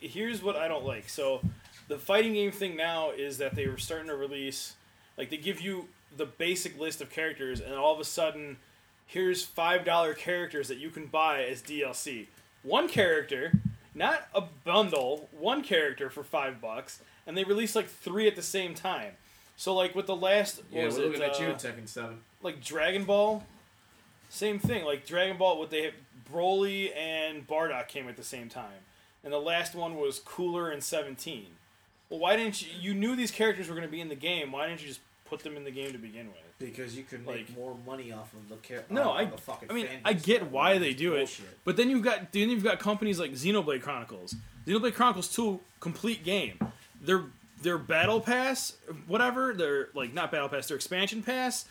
B: here's what I don't like. So, the fighting game thing now is that they were starting to release, like they give you the basic list of characters, and all of a sudden, here's five dollar characters that you can buy as DLC. One character, not a bundle. One character for five bucks, and they release like three at the same time. So, like with the last, what was it, uh,
C: Tekken Seven.
B: like Dragon Ball, same thing. Like Dragon Ball, what they have, Broly and Bardock came at the same time, and the last one was Cooler and Seventeen. Well, why didn't you? You knew these characters were going to be in the game. Why didn't you just put them in the game to begin with?
C: Because you could
B: make
C: make more money off of the character.
B: No, I, I mean, I get why they do it, but then you've got then you've got companies like Xenoblade Chronicles. Xenoblade Chronicles Two, complete game. Their their battle pass, whatever, their like not battle pass, their expansion pass,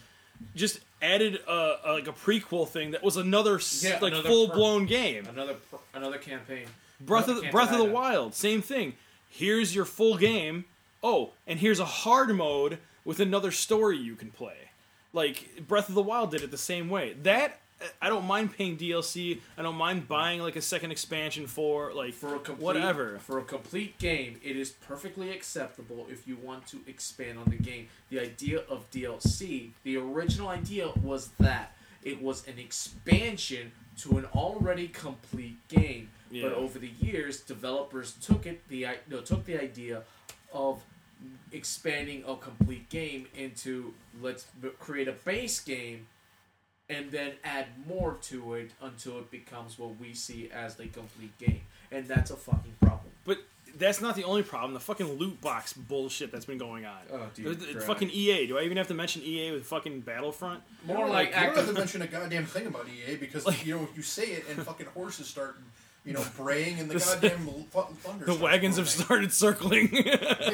B: just added a, a like a prequel thing that was another
C: Yeah,
B: like full blown game.
C: Another another campaign.
B: Breath of the, Breath of the. Wild, same thing. Here's your full game. Oh, and here's a hard mode with another story you can play. Like Breath of the Wild did it the same way. That uh, I don't mind paying DLC. I don't mind buying like a second expansion for like
C: For a complete,
B: whatever.
C: For a complete game, it is perfectly acceptable if you want to expand on the game. The idea of DLC, the original idea was that it was an expansion to an already complete game.
B: Yeah.
C: But over the years, developers took it the no, took the idea of expanding a complete game into let's create a base game and then add more to it until it becomes what we see as the complete game. And that's a fucking problem.
B: But that's not the only problem. The fucking loot box bullshit that's been going on.
C: Oh, dude,
B: It's fucking EA. Do I even have to mention EA with fucking Battlefront?
C: More like
A: you don't have to mention a goddamn thing about EA because
B: Like- *laughs*
A: you know if you say it and fucking horses start, you know, braying and the *laughs*
B: The-
A: goddamn thunder.
B: The wagons have started circling. *laughs*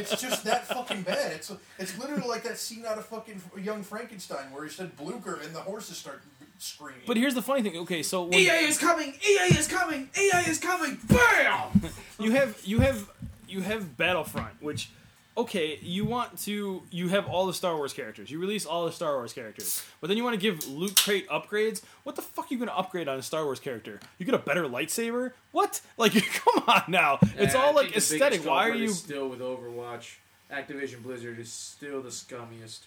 A: It's just that fucking bad. It's it's literally like that scene out of fucking Young Frankenstein where he said Blucher and the horses start screaming.
B: but here's the funny thing. Okay, so when,
C: EA is coming! EA is coming! EA is coming! BAM! *laughs*
B: you have you have you have Battlefront, which okay, you want to you have all the Star Wars characters. You release all the Star Wars characters, but then you want to give loot crate upgrades. What the fuck are you going to upgrade on a Star Wars character? You get a better lightsaber? What? *laughs* Like, *laughs* come on now. It's
C: Yeah,
B: all like
C: think the biggest
B: aesthetic. Why are you?
C: still with Overwatch? Activision Blizzard is still the scummiest.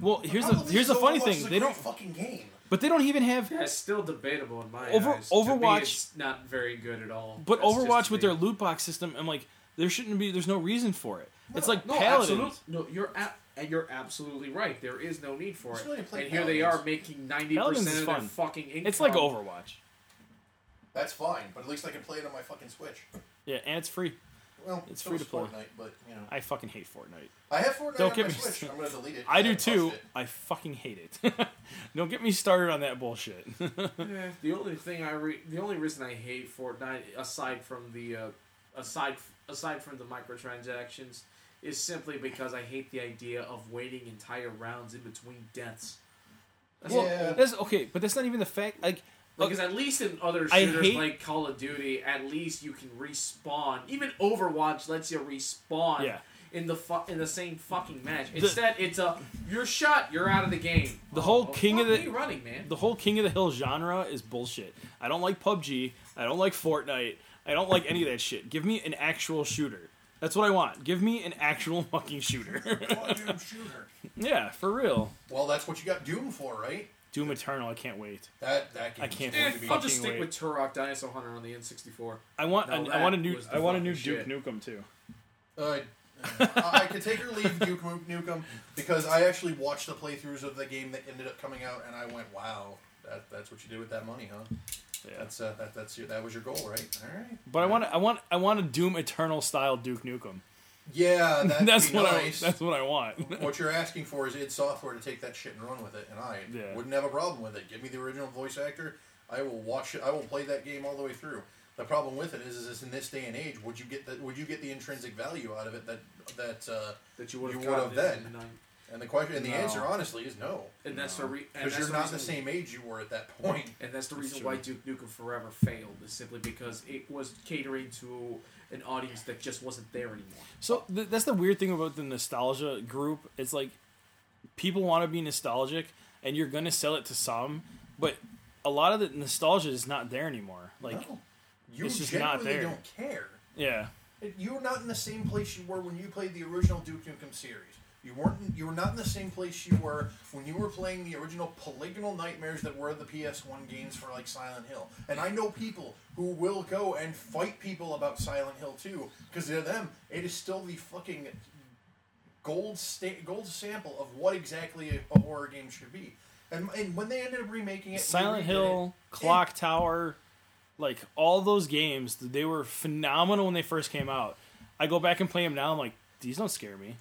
B: Well, here's the
A: Probably
B: here's the funny thing.
A: a
B: They
A: great
B: don't.
A: fucking game.
B: But they don't even have.
C: That's still debatable in my
B: Over-
C: eyes. To me,
B: Overwatch-
C: it's not very good at all.
B: But
C: That's
B: Overwatch with their loot box system, I'm like, there shouldn't be. There's no reason for it. it's like
C: no,
B: Paladins.
C: absolute- no, you're ab- and you're absolutely right. There is no need for
A: Just
C: it.
A: really play
C: And here they are making ninety
B: Paladins
C: percent
B: is
C: of their
B: fun.
C: fucking income.
B: It's like Overwatch.
A: That's fine, but at least I can play it on my fucking Switch.
B: Yeah, and it's free.
A: Well,
B: It's
A: so
B: free to play.
A: Fortnite, but you know,
B: I fucking hate Fortnite.
A: I have Fortnite
B: Don't
A: on
B: get
A: my
B: me
A: Switch.
B: started.
A: I'm gonna delete it.
B: I do
A: haven't
B: too.
A: it.
B: I fucking hate it. *laughs* Don't get me started on that bullshit. *laughs*
C: Eh, the only thing I re- the only reason I hate Fortnite aside from the uh, aside aside from the microtransactions is simply because I hate the idea of waiting entire rounds in between deaths. That's
B: well,
A: Yeah.
B: that's okay, but that's not even the fact. Like,
C: Because at least in other shooters
B: hate-
C: like Call of Duty, at least you can respawn. Even Overwatch lets you respawn
B: Yeah.
C: in the fu- in the same fucking match.
B: The-
C: Instead, it's a you're shot, you're out of the game.
B: The
C: Oh,
B: whole king of the-
C: running man.
B: the whole King of the Hill genre is bullshit. I don't like PUBG. I don't like Fortnite. I don't like any of that shit. Give me an actual shooter. That's what I want. Give me an actual *laughs* fucking shooter.
A: Volume shooter.
B: yeah, for real.
A: Well, that's what you got Doom for, right?
B: Doom Eternal. I can't wait.
A: That that game
B: I can't
A: is going
C: Eh,
A: to be.
C: I'll just stick
B: wait.
C: with Turok Dinosaur Hunter on the N64.
B: I want.
C: Now
B: I, I want a new.
C: was the
B: I want a new
C: fucking
B: Duke
C: shit.
B: Nukem too.
A: Uh, I I could take or leave Duke Nukem because I actually watched the playthroughs of the game that ended up coming out, and I went, "Wow, that, that's what you did with that money, huh?
B: Yeah.
A: That's uh, that, that's your, that was your goal, right? All right.
B: But I want I want I want a Doom Eternal style Duke Nukem.
A: Yeah, *laughs* that'd
B: that's
A: be
B: what
A: nice.
B: I that's what I want. *laughs*
A: what you're asking for is id Software to take that shit and run with it, and I
B: Yeah.
A: wouldn't have a problem with it. Give me the original voice actor. I will watch it. I will play that game all the way through. The problem with it is, is in this day and age, would you get the would you get the intrinsic value out of it that that uh,
C: that you would have
A: You would've
C: gotten in
A: then.
C: The nine-
A: and the question and the
B: No.
A: answer honestly is no
C: and that's the re- and
A: because
C: that's
A: you're
C: the
A: not
C: reason,
A: the same age you were at that point.
C: And that's the
B: That's
C: reason
B: true.
C: why Duke Nukem Forever failed is simply because it was catering to an audience that just wasn't there anymore.
B: So th- that's the weird thing about the nostalgia group. It's like people want to be nostalgic, and you're gonna sell it to some, but a lot of the nostalgia is not there anymore. Like,
A: no, you
B: it's just not
A: genuinely
B: there.
A: don't care.
B: yeah,
A: You're not in the same place you were when you played the original Duke Nukem series. You weren't. You were not in the same place you were when you were playing the original polygonal nightmares that were the PS1 games for like Silent Hill. And I know people who will go and fight people about Silent Hill too, because to them it is still the fucking gold sta- gold sample of what exactly a, horror game should be. And, and when they ended up remaking it,
B: Silent Hill,
A: it,
B: Clock Tower, like all those games, they were phenomenal when they first came out. I go back and play them now. I'm like, these don't scare me.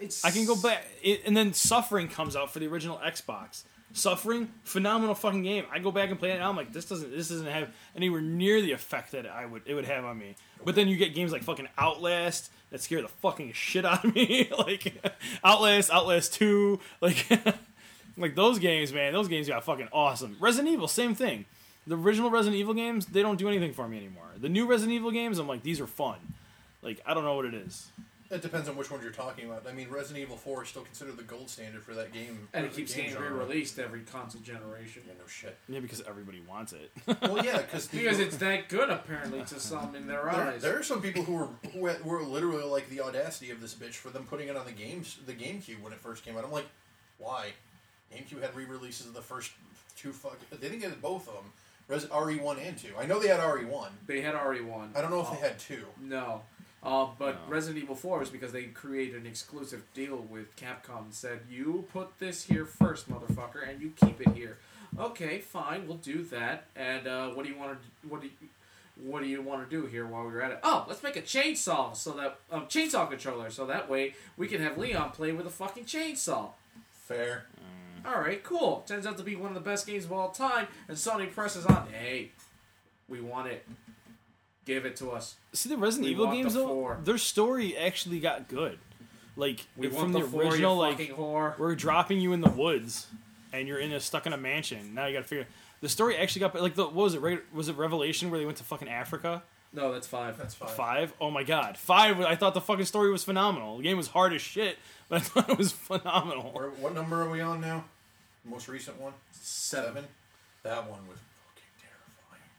C: It's
B: I can go back, it, and then Suffering comes out for the original Xbox. Suffering, phenomenal fucking game. I go back and play it now. I'm like, this doesn't, this doesn't have anywhere near the effect that I would, it would have on me. But then you get games like fucking Outlast that scare the fucking shit out of me. *laughs* like Outlast, Outlast Two, like, *laughs* like those games, man. Those games got fucking awesome. Resident Evil, same thing. The original Resident Evil games, they don't do anything for me anymore. The new Resident Evil games, I'm like, these are fun. Like, I don't know what it is.
A: It depends on which ones you're talking about. I mean, Resident Evil 4 is still considered the gold standard for that game.
C: and it keeps getting re-released every console generation
A: Yeah, no shit.
B: Yeah, because everybody wants it. *laughs*
A: Well, yeah, because *laughs*
C: because it's that good apparently to some in their
A: there,
C: eyes.
A: there are some people who were who were literally like the audacity of this bitch for them putting it on the games the GameCube when it first came out. I'm like, why? GameCube had re-releases of the first two fuck. They didn't get both of them. Res- RE1 and 2. I know they had RE1.
C: They had RE1.
A: I don't know if they oh. had 2.
C: No. Uh, but
B: No.
C: Resident Evil 4 was because they created an exclusive deal with Capcom and said, You put this here first, motherfucker, and you keep it here. Okay, fine, we'll do that. And uh, what do you want to what do you, what do you want to do here while we're at it? Oh, let's make a chainsaw so that um, chainsaw controller so that way we can have Leon play with a fucking chainsaw.
A: Fair.
C: All right, cool. Turns out to be one of the best games of all time, and Sony presses on. Hey, we want it. Give it to us.
B: See, the Resident
C: We
B: Evil games,
C: the
B: though,
C: four.
B: their story actually got good. Like,
C: we
B: from the,
C: the four,
B: original, like
C: whore.
B: we're dropping you in the woods, and you're in a stuck in a mansion. Now you got to figure. The story actually got like the what was it? Re- Was it Revelation where they went to fucking Africa?
C: No, that's five.
A: That's fine.
B: Five? Oh my god, five! I thought the fucking story was phenomenal. The game was hard as shit, but I *laughs* thought it was phenomenal.
A: Where, what number are we on now? Most recent one?
C: Seven.
A: That one was fucking terrifying.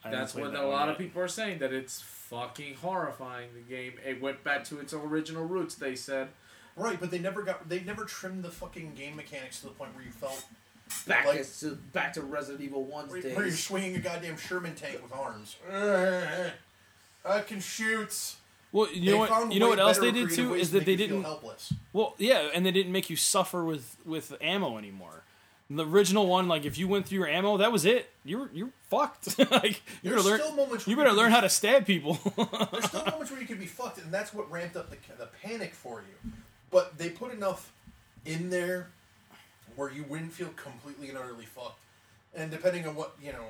B: I
C: That's what
B: that
C: a lot
B: yet.
C: of people are saying that it's fucking horrifying. The game it went back to its original roots. They said
A: Right, but they never got they never trimmed the fucking game mechanics to the point where you felt
D: Back
A: Like-
D: to back to Resident Evil 1's
A: where,
D: days.
A: where you're swinging a goddamn Sherman tank with arms. *laughs* I can shoot.
B: Well, you
A: They
B: know what? You know what else they did too is that they didn't.
A: helpless.
B: Well, yeah, and they didn't make you suffer with with ammo anymore. The original one, like if you went through your ammo, that was it. You're you're fucked. *laughs* like you better learn.
A: still moments
B: You better learn how to stab people. *laughs*
A: There's still moments where you could be fucked, and that's what ramped up the, the panic for you. But they put enough in there where you wouldn't feel completely and utterly fucked. And depending on what you know,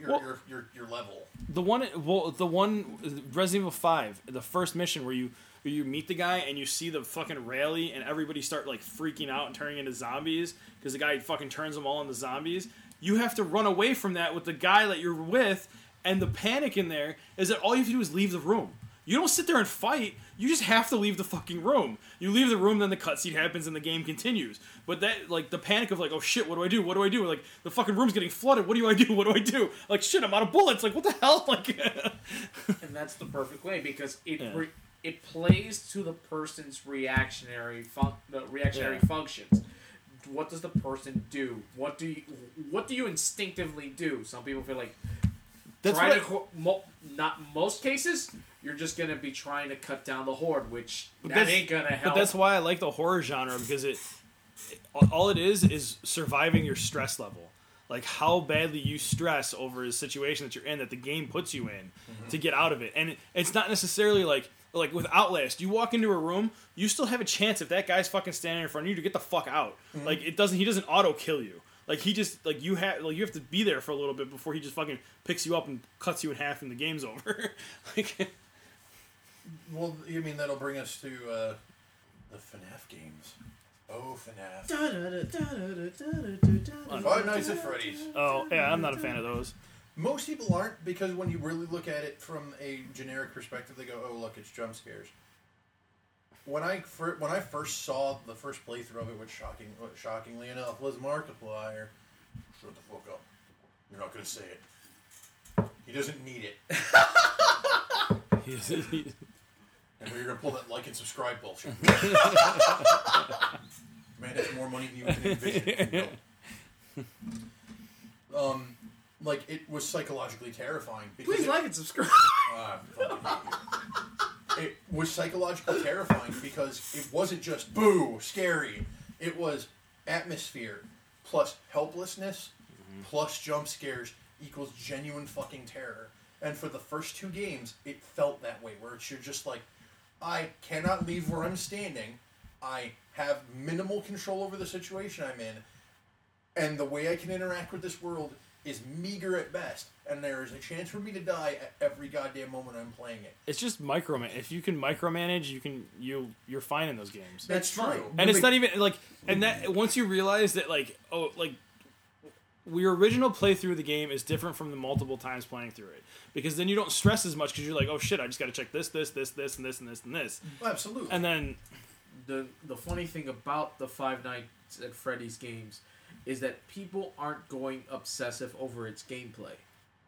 A: your
B: Well-
A: your, your, your level.
B: the one, well, the one Resident Evil Five, the first mission where you you meet the guy and you see the fucking rally and everybody start like freaking out and turning into zombies because the guy fucking turns them all into zombies. You have to run away from that with the guy that you're with, and the panic in there is that all you have to do is leave the room. You don't sit there and fight. You just have to leave the fucking room. You leave the room, then the cutscene happens and the game continues. But that, like, the panic of like, oh shit, what do I do? What do I do? Like, the fucking room's getting flooded. What do I do? *laughs* What do I do? Like, shit, I'm out of bullets. Like, what the hell? *laughs* Like, *laughs*
C: and that's the perfect way because it
B: Yeah.
C: re- it plays to the person's reactionary fun- the reactionary
B: Yeah.
C: functions. What does the person do? What do you what do you instinctively do? Some people feel like
B: that's
C: try
B: what.
C: to co- mo- not most cases you're just gonna be trying to cut down the horde, which that ain't gonna help.
B: But that's why I like the horror genre because it, it all it is is surviving your stress level. Like how badly you stress over a situation that you're in that the game puts you in mm-hmm. to get out of it. And it, it's not necessarily like like with Outlast, you walk into a room, you still have a chance if that guy's fucking standing in front of you to get the fuck out. Like it doesn't he doesn't auto kill you. Like he just like you have like you have to be there for a little bit before he just fucking picks you up and cuts you in half and the game's *laughs* over. like
A: Well, you mean that'll bring us to uh, the FNAF games? Oh, FNAF. Five Nights at Freddy's.
B: oh yeah, I'm not a fan of those.
A: Most people aren't because when you really look at it from a generic perspective, they go, "Oh, look, it's jump scares." When I fir- when I first saw the first playthrough of it, which shocking, shockingly enough was Markiplier. Shut the fuck up! You're not gonna say it. He doesn't need it, and you're gonna pull that like and subscribe bullshit. *laughs* Man that's more money than you can envision. *laughs* Um, like it was psychologically terrifying. Because
C: Please
A: it-
C: like and subscribe. *laughs*
A: Ah, I fucking hate you. It was psychologically terrifying because it wasn't just boo, scary. It was atmosphere plus helplessness plus jump scares equals genuine fucking terror. And for the first two games, it felt that way, where it's you're just like, I cannot leave where I'm standing. I have minimal control over the situation I'm in, and the way I can interact with this world is meager at best, and there is a chance for me to die at every goddamn moment I'm playing it.
B: it's just microman. If you can micromanage, you can you you're fine in those games.
A: That's true.
B: and it's not even like and that once you realize that like oh like your original playthrough of the game is different from the multiple times playing through it because then you don't stress as much because you're like oh shit I just got to check this this this this and this and this and this oh,
A: Absolutely.
B: and then
C: the the funny thing about the Five Nights at Freddy's games is that people aren't going obsessive over its gameplay.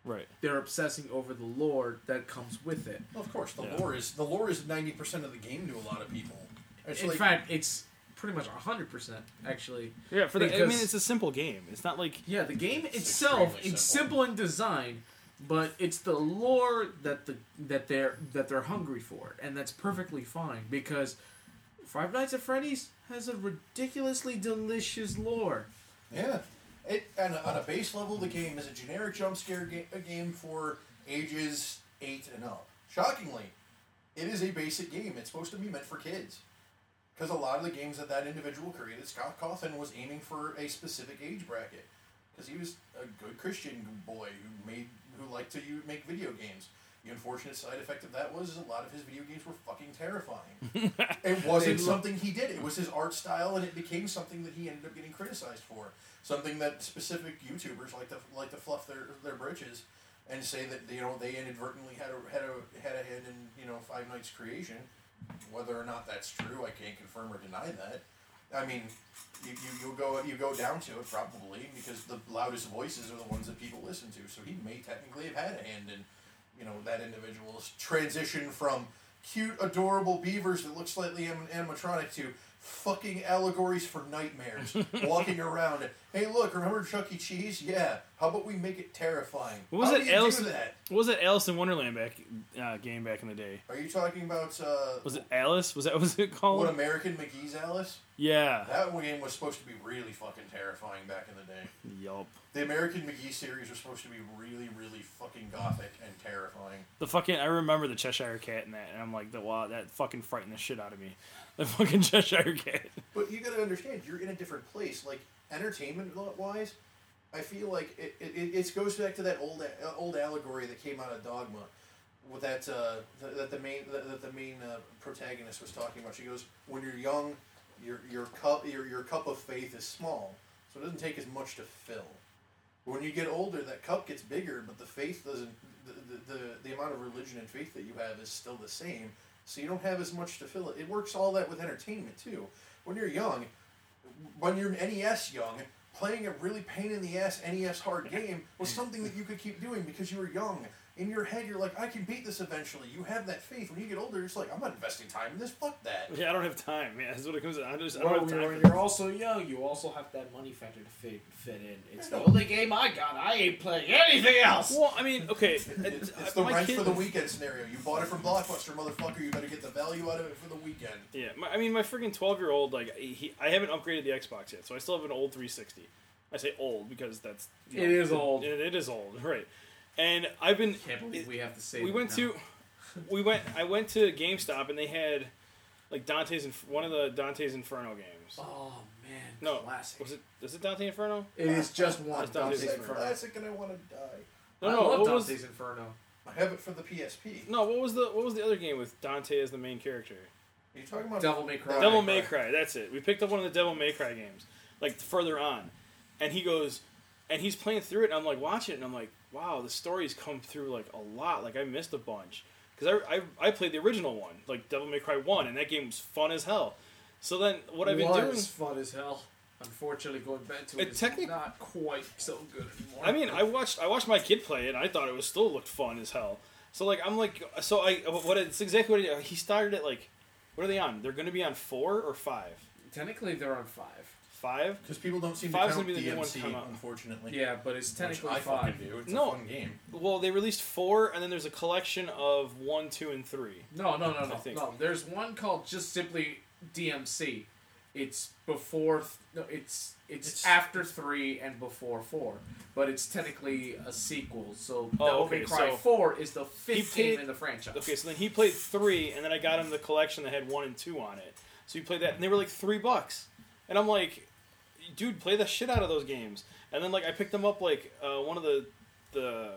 B: right
C: They're obsessing over the lore that comes with it.
A: Well, of course, the
B: Yeah.
A: lore is the lore is ninety percent of the game to a lot of people. It's
C: In
A: like,
C: fact, it's pretty much hundred percent actually.
B: yeah for the I mean it's a simple game it's not like
C: Yeah, the game itself
A: extremely
C: it's
A: simple.
C: simple in design, but it's the lore that the that they're that they're hungry for, and that's perfectly fine because Five Nights at Freddy's has a ridiculously delicious lore.
A: Yeah, it and on a base level, the game is a generic jump scare ga- a game for ages eight and up. Shockingly, it is a basic game. It's supposed to be meant for kids. Because a lot of the games that that individual created, Scott Cawthon was aiming for a specific age bracket. Because he was a good Christian boy who made who liked to make video games. The unfortunate side effect of that was is a lot of his video games were fucking terrifying. *laughs* it wasn't something he did. It was his art style, and it became something that he ended up getting criticized for. Something that specific YouTubers like to like to fluff their their britches and say that you know they inadvertently had a had a had a hand in you know Five Nights creation. Whether or not that's true, I can't confirm or deny that. I mean, you, you, you go you go down to it probably because the loudest voices are the ones that people listen to. So he may technically have had a hand in, you know, that individual's transition from cute, adorable beavers that look slightly anim- animatronic to fucking allegories for nightmares *laughs* walking around. Hey, look, remember Chuck E. Cheese? Yeah. How about we make it terrifying?
B: What was
A: How you
B: Alice- what was that Alice in Wonderland back uh, game back in the day
A: Are you talking about uh,
B: was it Alice was that *laughs* what was it called
A: what American McGee's Alice?
B: yeah
A: That one game was supposed to be really fucking terrifying back in the day.
B: yup
A: The American McGee series was supposed to be really, really fucking gothic and terrifying.
B: The fucking I remember the Cheshire Cat in that, and I'm like, the wow, that fucking frightened the shit out of me. *laughs* The fucking Cheshire Cat.
A: But you gotta understand, you're in a different place. Like entertainment wise, I feel like it, it, it goes back to that old uh, old allegory that came out of Dogma, with that uh, th- that the main that that the main uh, protagonist was talking about. She goes, when you're young, your your cup your your cup of faith is small, so it doesn't take as much to fill. When you get older, that cup gets bigger, but the faith doesn't. The, the, the, the amount of religion and faith that you have is still the same, so you don't have as much to fill it. It works all that with entertainment too. When you're young, when you're NES young, playing a really pain in the ass NES hard game was something that you could keep doing because you were young. In your head, you're like, I can beat this eventually. You have that faith. When you get older, it's like, I'm not investing time in this. Fuck that.
B: Yeah, I don't have time. Yeah, that's what it comes. To. I just I
D: Well,
B: don't have time.
D: you're, you're also young, you also have that money factor to fit, fit in. It's
A: I
D: the only game I got. I ain't playing anything else.
B: Well, I mean, okay,
A: It's, it's uh, the
B: my
A: rent
B: kid-
A: for the weekend scenario. You bought it from Blockbuster, motherfucker. You better get the value out of it for the weekend.
B: Yeah, my, I mean, my freaking twelve-year-old, like, he, I haven't upgraded the Xbox yet, so I still have an old 360. I say old because that's you
C: It is old.
B: It, it is old, right? And I've been.
C: I Can't believe we have to say.
B: we
C: that
B: went
C: now.
B: to, we went. I went to GameStop and they had, like Dante's Inf- one of the Dante's Inferno games.
D: Oh man,
B: no,
D: classic.
B: was it? Is it Dante Inferno?
C: It is just one.
B: That's Dante's
C: Dante's
A: It's a
B: Inferno.
C: Inferno.
A: classic, and I want to die.
B: No,
C: I
B: no.
C: love
B: what was?
C: Dante's Inferno.
A: I have it for the PSP.
B: No, what was the what was the other game with Dante as the main character?
A: Are you talking about
C: Devil May Cry.
B: Devil
A: May
B: May Cry. That's it. We picked up one of the Devil May Cry games, like further on, and he goes, and he's playing through it, and I'm like watching it, and I'm like, wow, the story's come through like a lot. Like I missed a bunch because I, I I played the original one, like Devil May Cry one, and that game was fun as hell. So then what I've been
C: was
B: doing.
C: fun as hell. Unfortunately, going back to
B: It
C: it, is
B: technic-
C: not quite so good anymore.
B: I mean, I watched I watched my kid play it, and I thought it was still looked fun as hell. So like I'm like so I uh, what it's exactly what he, he started at like what are they on? They're going to be on four or five.
C: technically they're on five.
B: Five.
A: Because people don't seem
B: Five's
A: to count
B: gonna be the new one
A: DMC,
B: come out.
A: unfortunately.
C: Yeah, but it's
A: Which
C: technically
A: I
C: five.
A: fucking do. It's
B: No.
A: a fun game.
B: Well, they released four, and then there's a collection of one, two, and three.
C: No, no, no,
B: I
C: no,
B: think.
C: no. There's one called just simply DMC. It's before. Th- no, it's, it's
A: It's-
C: after three and before four, but it's technically a sequel. So
B: Oh,
C: Devil
B: okay,
C: May Cry
B: so
C: four is the fifth
B: played-
C: game in the franchise.
B: Okay, so then he played three, and then I got him the collection that had one and two on it. So he played that, and they were like three bucks. And I'm like, dude, play the shit out of those games. And then like I picked them up like uh, one of the the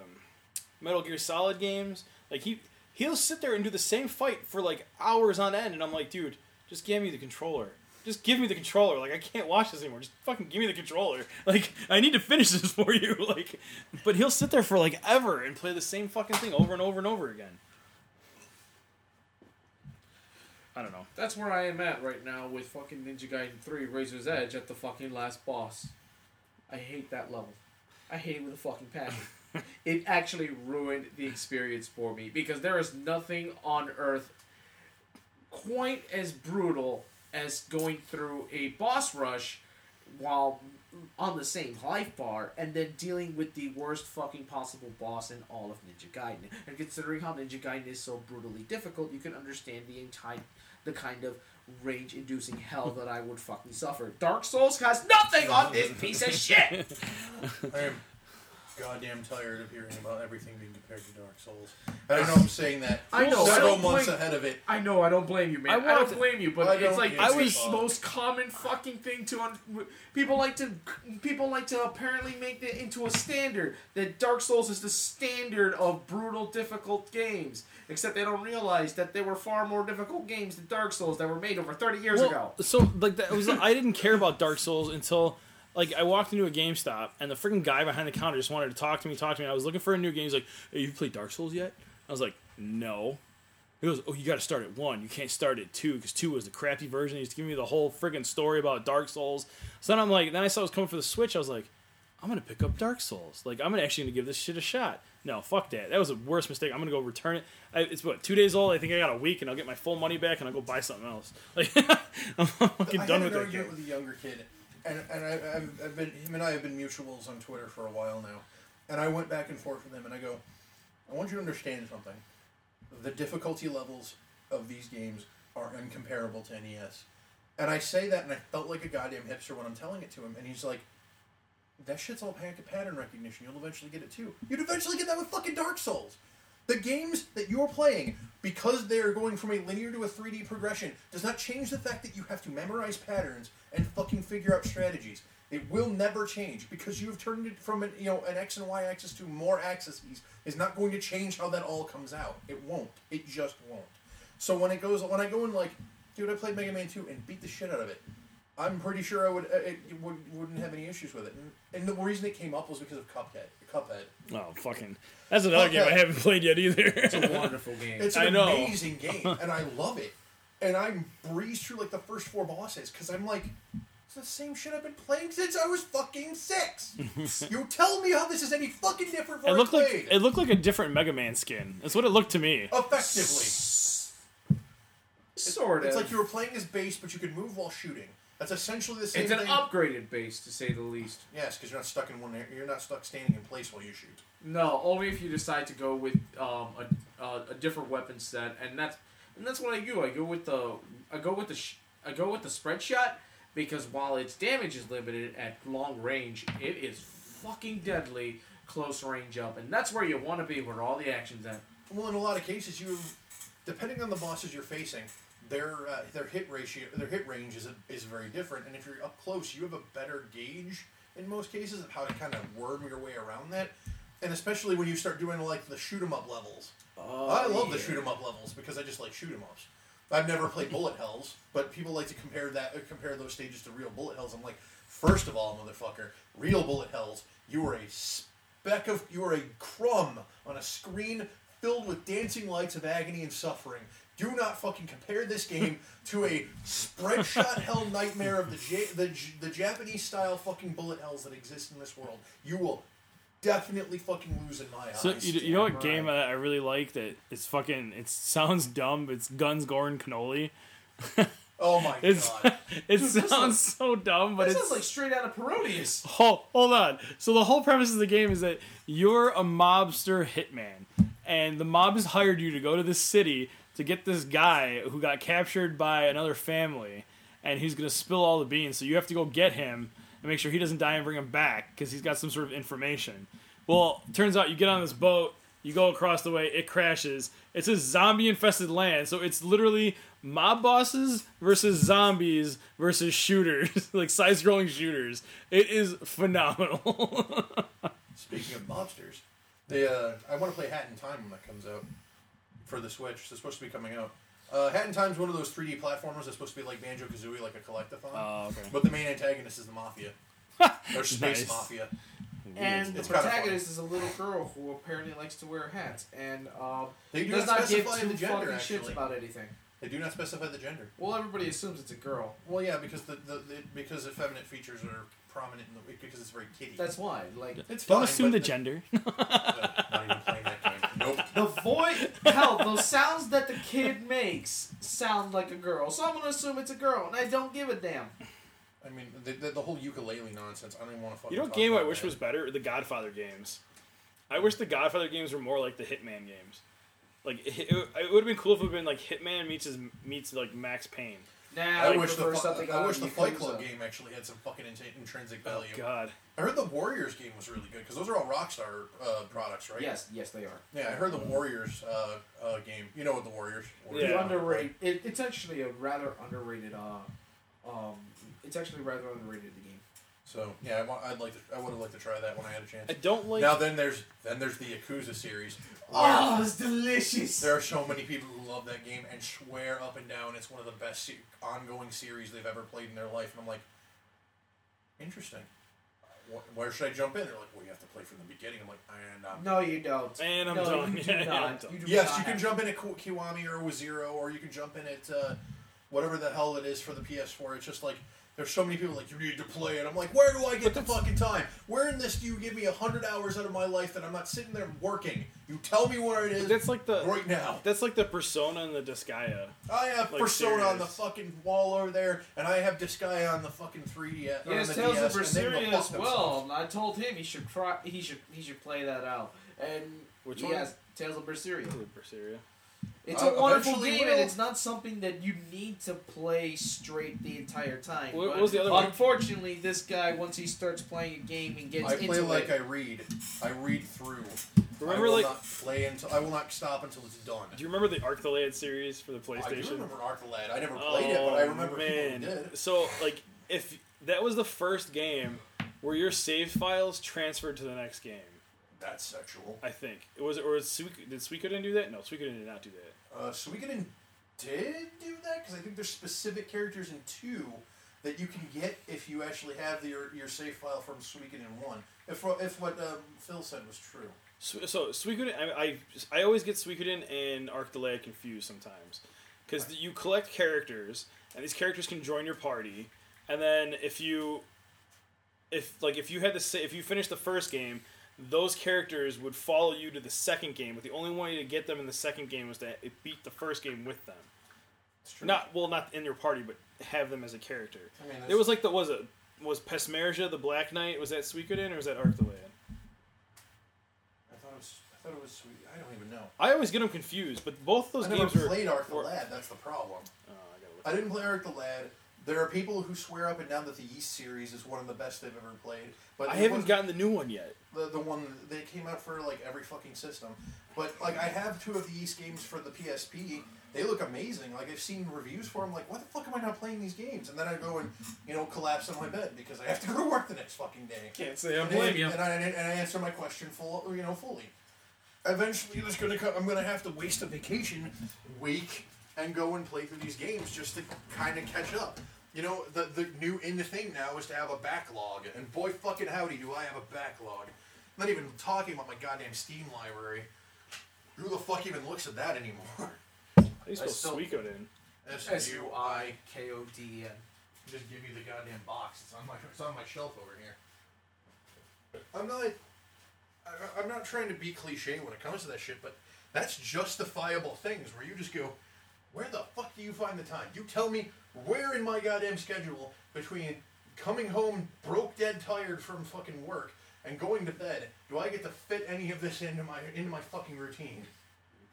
B: Metal Gear Solid games. Like he he'll sit there and do the same fight for like hours on end, and I'm like, dude, just give me the controller. Just give me the controller. Like I can't watch this anymore. Just fucking give me the controller. *laughs* Like I need to finish this *laughs* for you. *laughs* Like, but he'll sit there for like ever and play the same fucking thing over and over and over again. I don't know.
C: That's where I am at right now with fucking Ninja Gaiden 3 Razor's Edge at the fucking last boss. I hate that level. I hate it with a fucking passion. *laughs* it actually ruined the experience for me because there is nothing on earth quite as brutal as going through a boss rush while on the same life bar and then dealing with the worst fucking possible boss in all of Ninja Gaiden. And considering how Ninja Gaiden is so brutally difficult, you can understand the entire the kind of rage inducing hell that I would fucking suffer. Dark Souls has nothing on this piece of shit. *laughs*
A: I am goddamn tired of hearing about everything being compared to Dark Souls. And I know I'm saying that
C: I know, I
A: several
C: don't
A: months
C: blame-
A: ahead of it.
C: I know, I don't blame you, man.
B: I
C: I,
B: wanted
C: don't
B: to-
C: blame you, but
A: I
C: it's
A: don't
C: like
A: get
C: it's
B: I was-
C: the most common fucking thing to un- people like to people like to apparently make it into a standard that Dark Souls is the standard of brutal, difficult games. Except they don't realize that there were far more difficult games than Dark Souls that were made over thirty years ago.
B: So like that was I didn't care about Dark Souls until like I walked into a GameStop and the freaking guy behind the counter just wanted to talk to me, talk to me. I was looking for a new game. He's like, "Hey, you played Dark Souls yet?" I was like, "No." He goes, "Oh, you got to start at one. You can't start at two because two was the crappy version." He's giving me the whole freaking story about Dark Souls. So then I'm like, then I saw it was coming for the Switch. I was like, I'm gonna pick up Dark Souls. Like I'm actually gonna give this shit a shot. No, fuck that. That was the worst mistake. I'm gonna go return it. I, it's what two days old. I think I got a week, and I'll get my full money back, and I'll go buy something else. *laughs* Like I'm fucking
A: I
B: done
A: had
B: with
A: an
B: that
A: argument
B: game.
A: with a younger kid, and and I, I've, I've been him and I have been mutuals on Twitter for a while now, and I went back and forth with him, and I go, I want you to understand something. The difficulty levels of these games are incomparable to NES, and I say that, and I felt like a goddamn hipster when I'm telling it to him, and he's like. That shit's all pack pattern recognition. You'll eventually get it too. You'd eventually get that with fucking Dark Souls. The games that you're playing, because they're going from a linear to a 3D progression, does not change the fact that you have to memorize patterns and fucking figure out strategies. It will never change because you've turned it from an you know an X and Y axis to more axes is not going to change how that all comes out. It won't. It just won't. So when it goes, when I go in like, dude, I played Mega Man 2 and beat the shit out of it. I'm pretty sure I would uh, it, it would, wouldn't have any issues with it. And, and the reason it came up was because of Cuphead. Cuphead.
B: Oh fucking! That's another game I haven't played yet either.
C: It's a *laughs* wonderful game.
A: It's
B: I
A: an
B: know.
A: amazing *laughs* game, and I love it. And I breezed through like the first four bosses because I'm like, it's the same shit I've been playing since I was fucking six. *laughs* you tell me how this is any fucking different from
B: It looked like
A: played.
B: it looked like a different Mega Man skin. That's what it looked to me.
A: Effectively.
C: Sort of.
A: It's like you were playing as base, but you could move while shooting. That's essentially the same
C: It's an
A: thing.
C: upgraded base, to say the least.
A: Yes, because you're not stuck in one. area- You're not stuck standing in place while you shoot.
C: No, only if you decide to go with um, a, a, a different weapon set, and that's and that's what I do. I go with the I go with the sh- I go with the spread shot because while its damage is limited at long range, it is fucking deadly close range up, and that's where you want to be, where all the action's at.
A: Well, in a lot of cases, you, depending on the bosses you're facing, their uh, their hit ratio, their hit range is is very different. And if you're up close, you have a better gauge in most cases of how to kind of worm your way around that. And especially when you start doing like the shoot 'em up levels. I love the shoot 'em up levels because I just like shoot 'em ups. I've never played bullet hells, but people like to compare that uh, compare those stages to real bullet hells. I'm like, first of all, motherfucker, real bullet hells, you are a speck of you are a crumb on a screen filled with dancing lights of agony and suffering. Do not fucking compare this game to a spread shot hell nightmare of the J- the J- the Japanese style fucking bullet hells that exist in this world. You will definitely fucking lose in my
B: So
A: eyes.
B: you, you know what game I, I really like that it's fucking it sounds dumb but it's Guns Gore and Cannoli. *laughs*
A: oh my
B: It's
A: god. *laughs*
B: it
C: this
B: sounds
C: sounds-
B: so dumb but
C: That
B: it's
C: sounds like straight out of Parodius.
B: Hold, hold on. So the whole premise of the game is that you're a mobster hitman, and the mob has hired you to go to this city to get this guy who got captured by another family, and he's gonna spill all the beans. So you have to go get him and make sure he doesn't die and bring him back because he's got some sort of information. Well, turns out you get on this boat, you go across the way, it crashes. It's a zombie infested land, so it's literally mob bosses versus zombies versus shooters, *laughs* like side scrolling shooters. It is phenomenal. *laughs*
A: Speaking of mobsters, they uh, I want to play Hat in Time when that comes out for the Switch. It's supposed to be coming out. Uh, Hat in Time's one of those 3D platformers that's supposed to be like Banjo Kazooie, like a collectathon.
B: Oh, okay.
A: But the main antagonist is the Mafia. *laughs* Or Space
B: Nice.
A: Mafia.
C: And
A: It's
C: the
A: kinda
C: protagonist is a little girl who apparently likes to wear hats and um,
A: They do
C: does
A: not
C: not give
A: specify
C: two
A: the gender,
C: fucking
A: actually.
C: shits about anything.
A: They do not specify the gender.
C: Well, everybody assumes it's a girl.
A: Well, yeah, because the, the, the because effeminate features are prominent in the because it's very kitty.
C: That's why. Like
A: it's
B: Don't
A: fine,
B: assume the
A: but
B: gender. *laughs*
A: not even playing that game. Nope.
C: The voice, hell, those sounds that the kid makes sound like a girl. So I'm gonna assume it's a girl, and I don't give a damn.
A: I mean, the, the, the whole ukulele nonsense. I don't even want to fucking.
B: You know what game I wish
A: that.
B: was better? The Godfather games. I wish the Godfather games were more like the Hitman games. Like it, it, it would have been cool if it would have been like Hitman meets his, meets like Max Payne.
C: Nah,
A: I
C: I
A: wish the fu-
C: something
A: I wish
C: of
A: the Fight
C: Yakuza.
A: Club game actually had some fucking int- intrinsic
B: Oh
A: value.
B: God.
A: I heard the Warriors game was really good because those are all Rockstar uh, products, right?
C: Yes, yes, they are.
A: Yeah, I heard the Warriors uh, uh, game. You know what the Warriors?
B: Yeah.
C: Underrated. It, it's actually a rather underrated. Uh, um, it's actually rather underrated. The game.
A: So yeah, I want, I'd like to. I would have liked to try that when I had a chance.
B: I don't like.
A: now then, there's then there's the Yakuza series.
C: Oh, it's delicious.
A: There are so many people who love that game and swear up and down it's one of the best se- ongoing series they've ever played in their life. And I'm like, interesting. Wh- Where should I jump in? They're like, well, you have to play from the beginning. I'm like, and um,
C: No, you don't.
B: And I'm
C: no,
B: done.
C: You do *laughs*
B: Yeah,
C: not.
B: I'm done.
C: You do
A: yes,
C: not
A: you can
C: have-
A: jump in at Ki- Kiwami or Wazero, or you can jump in at uh, whatever the hell it is for the PS4. It's just like there's so many people like you need to play it. I'm like, where do I get the fucking time? Where in this do you give me a hundred hours out of my life that I'm not sitting there working? You tell me where it is
B: That's like the.
A: right now.
B: That's like the Persona and the Disgaea.
A: I have
B: Like,
A: Persona on the fucking wall over there, and I have Disgaea on the fucking 3D.
C: Uh, he
A: on
C: has
A: the
C: Tales of
A: DS,
C: Berseria
A: go
C: as well,
A: themselves.
C: and I told him he should try. He should he should play that out. And
B: Which
C: he
B: one?
C: has Tales of Berseria.
B: Berseria.
C: It's
A: Uh,
C: a wonderful game,
A: will.
C: and it's not something that you need to play straight the entire time.
B: What- what was the other one?
C: Unfortunately, this guy once he starts playing a game and gets
A: I play
C: into
A: like
C: it,
A: I read. I read through.
B: Remember,
A: I will
B: like,
A: not play until I will not stop until it's done.
B: do you remember the Arc the Lad series for the PlayStation?
A: I do
B: PlayStation?
A: remember Arc the Lad. I never played it, but I remember people who did.
B: So like, if that was the first game where your save files transferred to the next game,
A: That's sexual.
B: I think it was. Or was Suik- did Suikoden do that? No, Suikoden did not do that.
A: Uh, Suikoden did do that because I think there's specific characters in two that you can get if you actually have the, your your save file from Suikoden one. If if what um, Phil said was true.
B: So, so Suikoden, I, I I always get Suikoden and Arc the Lad confused sometimes, because you collect characters and these characters can join your party, and then if you, if like if you had to say if you finished the first game, those characters would follow you to the second game. But the only way to get them in the second game was to beat the first game with them.
A: It's true.
B: Not well, not in your party, but have them as a character.
A: I mean,
B: It was like the was it was Pesmerga the Black Knight? Was that Suikoden or was that Arc the Lad?
A: I thought it was. I thought it was sweet. I don't even know.
B: I always get them confused, but both those
A: I never
B: games were.
A: played Arc the
B: were-
A: Lad. That's the problem.
B: Oh, I
A: I didn't play Arc the Lad. There are people who swear up and down that the Ys series is one of the best they've ever played. But
B: I haven't gotten the new one yet.
A: the the one they came out for like every fucking system. But like I have two of the Ys games for the PSP. They look amazing. Like I've seen reviews for them. Like why the fuck am I not playing these games? And then I go and you know collapse on my bed because I have to go to work the next fucking day.
B: Can't say I
A: And,
B: blame
A: I,
B: you.
A: and I and I answer my question full you know fully. Eventually, there's gonna come, I'm gonna have to waste a vacation week and go and play through these games just to kind of catch up. You know, the the new in the thing now is to have a backlog, and boy fucking howdy do I have a backlog. I'm not even talking about my goddamn Steam library. Who the fuck even looks at that anymore? *laughs*
B: I spell
D: still-
B: Suikoden.
A: S
D: S
A: U
D: U
A: I.
D: I K O D N.
A: Just give you the goddamn box. It's on my it's on my shelf over here. I'm not. I, I'm not trying to be cliche when it comes to that shit, but that's justifiable things where you just go, where the fuck do you find the time? You tell me where in my goddamn schedule between coming home broke dead tired from fucking work and going to bed do I get to fit any of this into my into my fucking routine?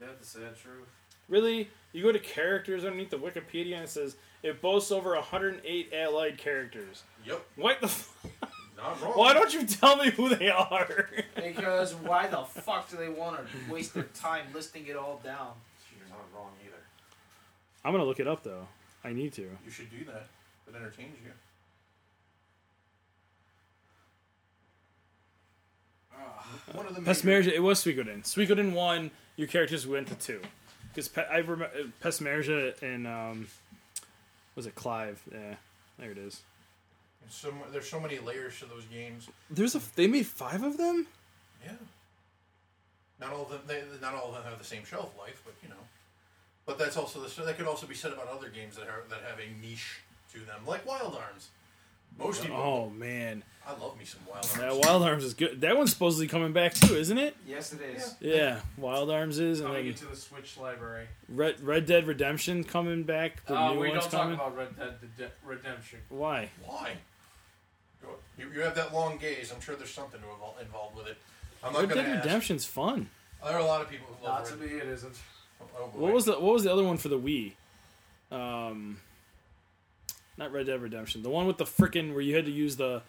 C: That's the sad truth.
B: Really? You go to characters underneath the Wikipedia and it says it boasts over 108 allied characters.
A: Yep,
B: What the? F-
A: not wrong.
B: Why don't you tell me who they are?
D: Because why the fuck do they want to waste their time listing it all down?
A: You're not wrong either.
B: I'm gonna look it up though. I need to.
A: You should do that. It entertains you. One of the major-
B: Pesmerga, it was Suikoden. Suikoden one, your characters went to two, because Pe- I remember Pest Pesmerga and um, was it Clive? Yeah, there it is.
A: There's so mu- there's so many layers to those games.
B: There's a they made five of them.
A: Yeah. Not all of them. They, not all of them have the same shelf life, but you know. But that's also the. That could also be said about other games that are that have a niche to them, like Wild Arms. Most people.
B: Oh man,
A: I love me some Wild Arms.
B: that Wild Arms is good. That one's supposedly coming back too, isn't it?
D: Yes, it is.
B: Yeah, Wild Arms is, and
C: Coming
B: then
C: into the Switch library.
B: Red Red Dead Redemption coming back. The
C: Uh,
B: new
C: we
B: one's
C: don't talk
B: coming.
C: about Red Dead Dede- Redemption.
B: Why?
A: Why? You, you have that long gaze. I'm sure there's something to invol- involved with it. I'm not
B: Red
A: gonna
B: Dead
A: ask.
B: Redemption's fun.
A: There are a lot of people who love
C: Not to me, it isn't.
A: Oh, boy.
B: What was the What was the other one for the Wii? Um, not Red Dead Redemption. The one with the frickin' where you had to use the.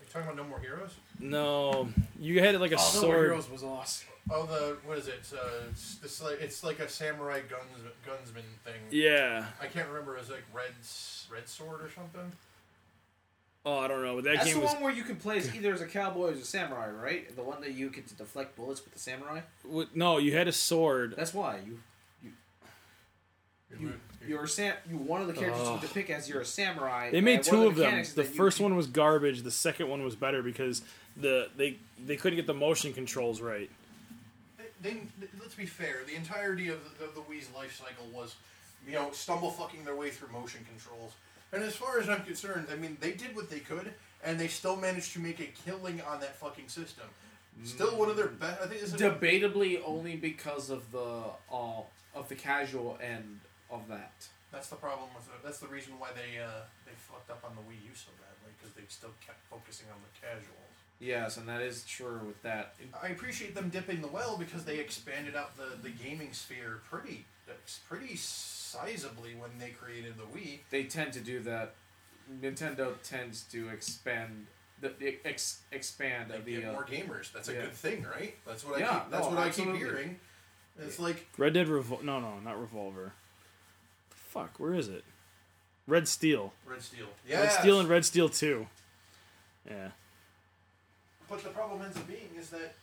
A: you talking about No More Heroes?
B: No, you had like a
D: Oh, No More
B: sword.
D: Heroes was awesome.
A: Oh, the what is it? Uh, it's, it's like it's like a samurai guns gunsman thing.
B: Yeah.
A: I can't remember. It like red S- red sword or something?
B: Oh, I don't know. But that
D: That's
B: game
D: the
B: was.
D: one where you can play as either as a cowboy or as a samurai, right? The one that you get to deflect bullets with the samurai.
B: w- No, you had a sword.
D: That's why you
A: You're
D: You-
A: mo- you're-
D: you're a sam. You one of the characters
B: Ugh.
D: you depict as you're a samurai.
B: They made
D: and one
B: two
D: the
B: of them. The first one was garbage. The second one was better because the they they couldn't get the motion controls right.
A: they, they, let's be fair. The entirety of the, of the Wii's life cycle was, you know, stumble fucking their way through motion controls. And as far as I'm concerned, I mean, they did what they could, and they still managed to make a killing on that fucking system. Still one of their best. I think this is
D: debatably only because of the uh, of the casual end of that.
A: That's the problem with it. That's the reason why they uh, they fucked up on the Wii U so badly because they still kept focusing on the casuals.
D: Yes, and that is true with that.
A: I appreciate them dipping the well because they expanded out the, the gaming sphere pretty pretty sizably when they created the Wii.
D: They tend to do that. Nintendo tends to expand the, the ex, expand
A: They
D: the.
A: get
D: Uh,
A: more gamers. That's a
D: yeah.
A: good thing, right? That's what I
D: Yeah,
A: keep, that's
D: no,
A: what I
D: absolutely.
A: keep hearing. It's like
B: Red Dead Revol. No, no, not Revolver. Fuck, where is it? Red Steel.
A: Red Steel.
B: Red
A: Yeah.
B: Steel and Red Steel Two. Yeah.
A: But the problem ends up being is that,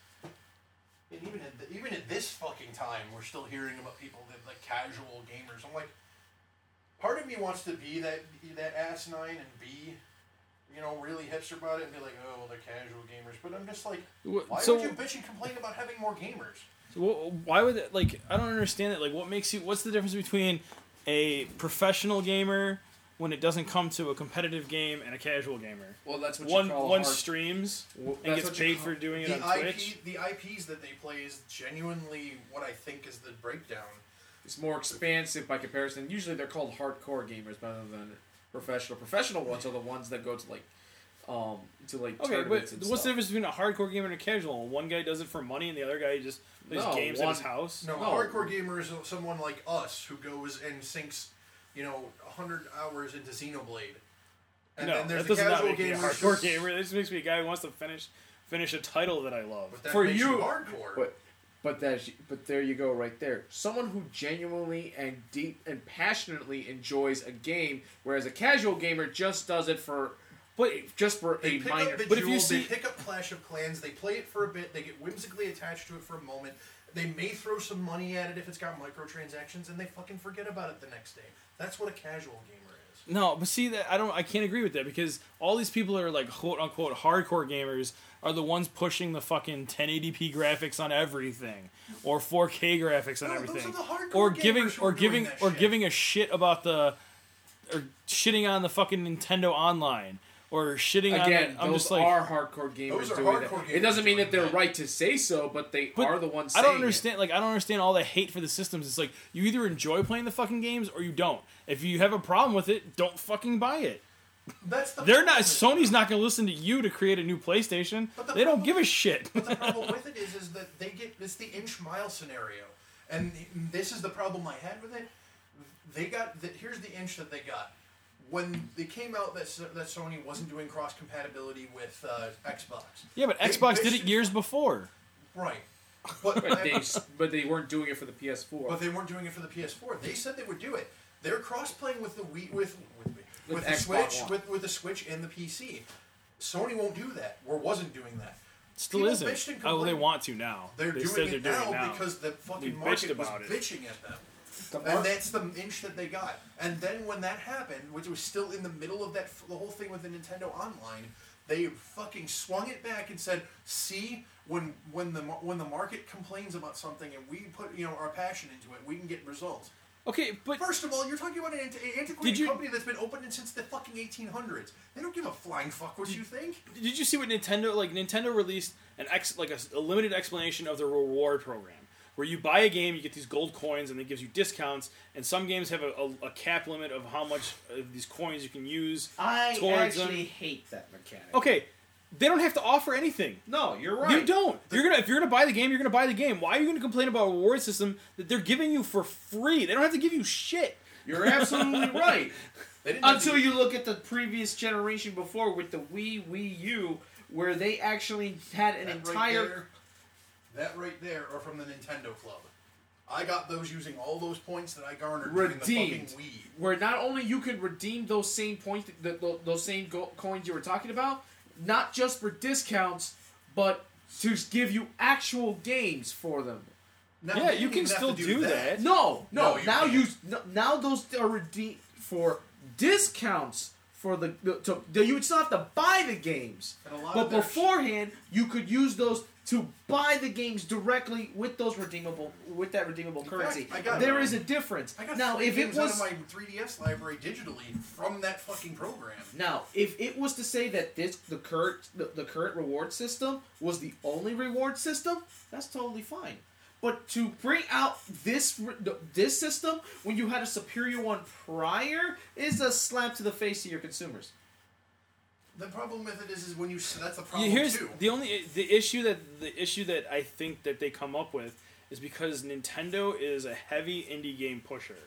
A: and even at the, even at this fucking time, we're still hearing about people that like casual gamers. I'm like, part of me wants to be that that asinine and be, you know, really hipster about it and be like, oh, well, they're casual gamers. But I'm just like,
B: Wh-
A: why
B: so,
A: would you bitch and complain about having more gamers?
B: so wh- why would it, like I don't understand it. Like, what makes you? What's the difference between a professional gamer when it doesn't come to a competitive game and a casual gamer.
D: Well, that's what
B: One
D: you call
B: one
D: hard-
B: streams
D: Well,
B: and gets paid
D: call-
B: for doing it
A: The
B: on
A: IP,
B: Twitch.
A: the IPs that they play is genuinely what I think is the breakdown.
C: It's more expansive by comparison. Usually they're called hardcore gamers rather than professional. Professional ones are the ones that go to like, um, to like
B: Okay, but
C: tournaments and
B: what's the difference between a hardcore gamer and a casual? one? One guy does it for money, and the other guy just plays
C: No,
B: games at his house.
A: No,
C: No.
A: a hardcore gamer is someone like us who goes and sinks, you know, 100 hours into Xenoblade. And
B: no,
A: then there's
B: that
A: the
B: does not
A: casual
B: make me a
A: gamer.
B: hardcore gamer. This makes me a guy who wants to finish finish a title that I love.
A: But that
C: For
A: makes you,
C: you-
A: hardcore.
C: But but that's but there you go right there. Someone who genuinely and deep and passionately enjoys a game, whereas a casual gamer just does it for
B: But
C: just for
A: They
C: a
A: pick
C: minor.
A: up the
B: but if you see-
A: they pick up Clash of Clans, they play it for a bit, they get whimsically attached to it for a moment. They may throw some money at it if it's got microtransactions, and they fucking forget about it the next day. That's what a casual gamer is.
B: No, but see that I don't I can't agree with that because all these people that are like quote unquote hardcore gamers are the ones pushing the fucking 1080p graphics on everything or 4K graphics on
A: No,
B: everything
A: are the hardcore
B: or giving or giving or
A: shit.
B: giving a shit about the or shitting on the fucking Nintendo online or shitting
C: Again,
B: on I'm
C: those
B: just like
C: are hardcore gamers
A: Those are
C: doing
A: hardcore
C: that. It doesn't mean that they're
A: that.
C: right to say so, but they
B: But
C: are the ones.
B: I don't
C: saying it.
B: understand. Like I don't understand all the hate for the systems. It's like you either enjoy playing the fucking games or you don't. If you have a problem with it, don't fucking buy it.
A: That's the
B: They're not.
A: problem.
B: Sony's not going to listen to you to create a new PlayStation.
A: But the
B: They don't
A: problem-
B: give a shit.
A: But the *laughs* problem with it is, is that they get it's the inch mile scenario, and this is the problem I had with it. They got the, here's the inch that they got when they came out that that Sony wasn't doing cross compatibility with uh, Xbox.
B: yeah, but Xbox did it years before.
A: Right, but
C: But they, but they weren't doing it for the PS4.
A: but they weren't doing it for the PS4. They said they would do it. They're cross playing with the Wii with with, with,
C: With
A: the Switch
C: One.
A: with with the Switch and the PC. Sony won't do that or wasn't doing that.
B: Still
A: People
B: isn't.
A: bitched and
B: Oh, they want to now.
A: They're
B: they
A: doing
B: said
A: it
B: they're
A: now,
B: doing it now.
A: because the fucking
B: We
A: market
B: bitched
A: was
B: it.
A: bitching at them.
C: The
A: And that's the inch that they got. And then when that happened, which was still in the middle of that the whole thing with the Nintendo Online, they fucking swung it back and said, "See, when when the when the market complains about something and we put you know our passion into it, we can get results."
B: Okay, but
A: First of all, you're talking about an anti- antiquated
B: you-
A: company that's been open since the fucking 1800s. They don't give a flying fuck what you think.
B: did you see what Nintendo like? Nintendo released an ex like a, a limited explanation of the reward program, where you buy a game, you get these gold coins, and it gives you discounts. And some games have a, a, a cap limit of how much of these coins you can use.
D: I actually
B: them.
D: hate that mechanic.
B: Okay, they don't have to offer anything.
D: No, you're right.
B: You don't. You're gonna if you're gonna buy the game, you're gonna buy the game. Why are you gonna complain about a reward system that they're giving you for free? They don't have to give you shit.
D: You're absolutely *laughs* right.
A: They didn't have
D: Until you look at the previous generation before with the Wii, Wii U, where they actually had an
A: that
D: entire.
A: Right that right there are from the Nintendo Club. I got those using all those points that I garnered during the fucking Wii.
C: where not only you can redeem those same points, th th those same go- coins you were talking about, not just for discounts, but to give you actual games for them.
A: Now,
B: Yeah,
A: they
B: you can still
A: to
B: do that.
C: No, no.
A: No, you
C: now
A: can't.
C: you no, now those are redeemed for discounts for the, the to, you would still have to buy the games.
A: And a lot
C: But
A: of their
C: beforehand, you could use those to buy the games directly with those redeemable with that redeemable currency.
A: I got
C: there
A: it.
C: is a difference.
A: I got
C: now, if it was
A: my 3DS library digitally from that fucking program.
C: Now, if it was to say that this the current the, the current reward system was the only reward system, that's totally fine. But to bring out this this system when you had a superior one prior is a slap to the face of your consumers.
A: The problem with it is, is when you s- that's the
B: Yeah,
A: problem
B: here's
A: too.
B: the only the issue that the issue that I think that they come up with is because Nintendo is a heavy indie game pusher,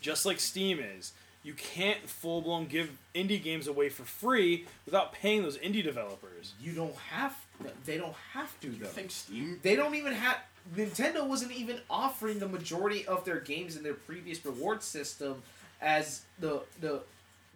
B: just like Steam is. You can't full blown give indie games away for free without paying those indie developers.
C: You don't have they don't have to though.
A: Think Steam.
C: They don't even have Nintendo wasn't even offering the majority of their games in their previous reward system as the the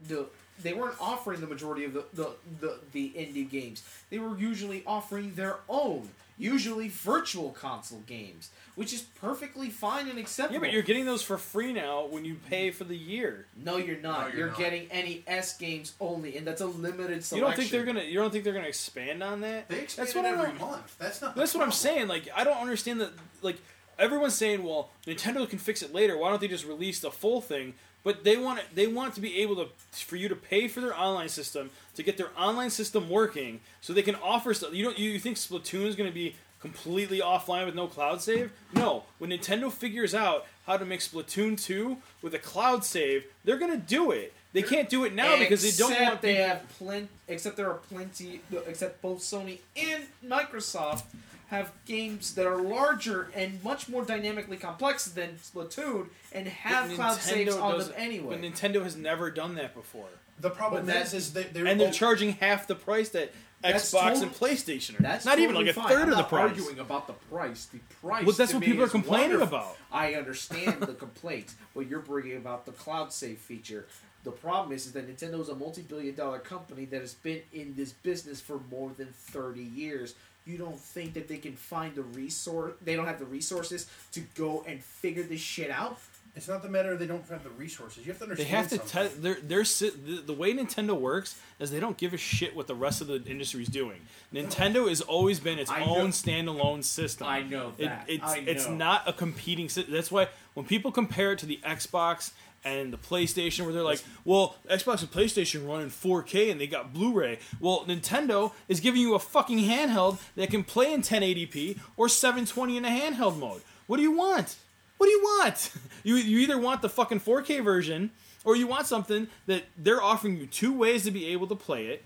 C: the they weren't offering the majority of the the, the, the indie games. They were usually offering their own, usually virtual console games, which is perfectly fine and acceptable.
B: Yeah, but you're getting those for free now when you pay for the year.
C: no, you're not.
A: No, you're
C: you're
A: not.
C: getting NES games only, and that's a limited selection.
B: You don't think they're gonna? You don't think they're gonna expand on that?
A: They expand
B: That's what I
A: every
B: don't-
A: month. That's not. the
B: That's what I'm saying. Like, I don't understand that. Like, everyone's saying, well, Nintendo can fix it later. Why don't they just release the full thing? But they want it, they want to be able to for you to pay for their online system to get their online system working, so they can offer stuff. You don't you, think Splatoon is going to be completely offline with no cloud save? No. When Nintendo figures out how to make Splatoon 2 with a cloud save, they're going to do it. They can't do it now because they don't
D: Except
B: want
D: they have plenty. Except there are plenty. Except both Sony and Microsoft have games that are larger and much more dynamically complex than Splatoon, and have
B: But
D: cloud
B: Nintendo
D: saves on them
B: doesn't-
D: anyway.
B: But Nintendo has never done that before.
A: The problem
D: But
A: is,
D: that-
A: is they, they're
B: and they're charging half the price that
D: That's
B: Xbox
D: tot-
B: and PlayStation are.
D: That's
B: not even like a
D: fine.
B: third
C: I'm
B: of the
C: not
B: price.
C: arguing about the price. The price.
B: Well, that's
C: to
B: what
C: me
B: people are complaining
C: wonderful.
B: about.
D: I understand the *laughs* complaints, but you're bringing about the cloud save feature. The problem is, is that Nintendo is a multi-billion-dollar company that has been in this business for more than thirty years. You don't think that they can find the resource? They don't have the resources to go and figure this shit out.
A: It's not the matter they don't have the resources. You have to understand.
B: They
A: understand.
B: have to
A: something.
B: test. They're, they're si- the, the way Nintendo works is they don't give a shit what the rest of the industry is doing. Nintendo has always been its
C: I
B: own
C: know-
B: standalone system.
C: I know
B: It,
C: that.
B: it's
C: I
B: it's not a competing. sy- That's why when people compare it to the Xbox and the PlayStation, where they're like, "Well, Xbox and PlayStation run in 4K and they got Blu-ray." Well, Nintendo is giving you a fucking handheld that can play in 1080p or 720 in a handheld mode. What do you want? What do you want? *laughs* You you either want the fucking 4K version or you want something that they're offering you two ways to be able to play it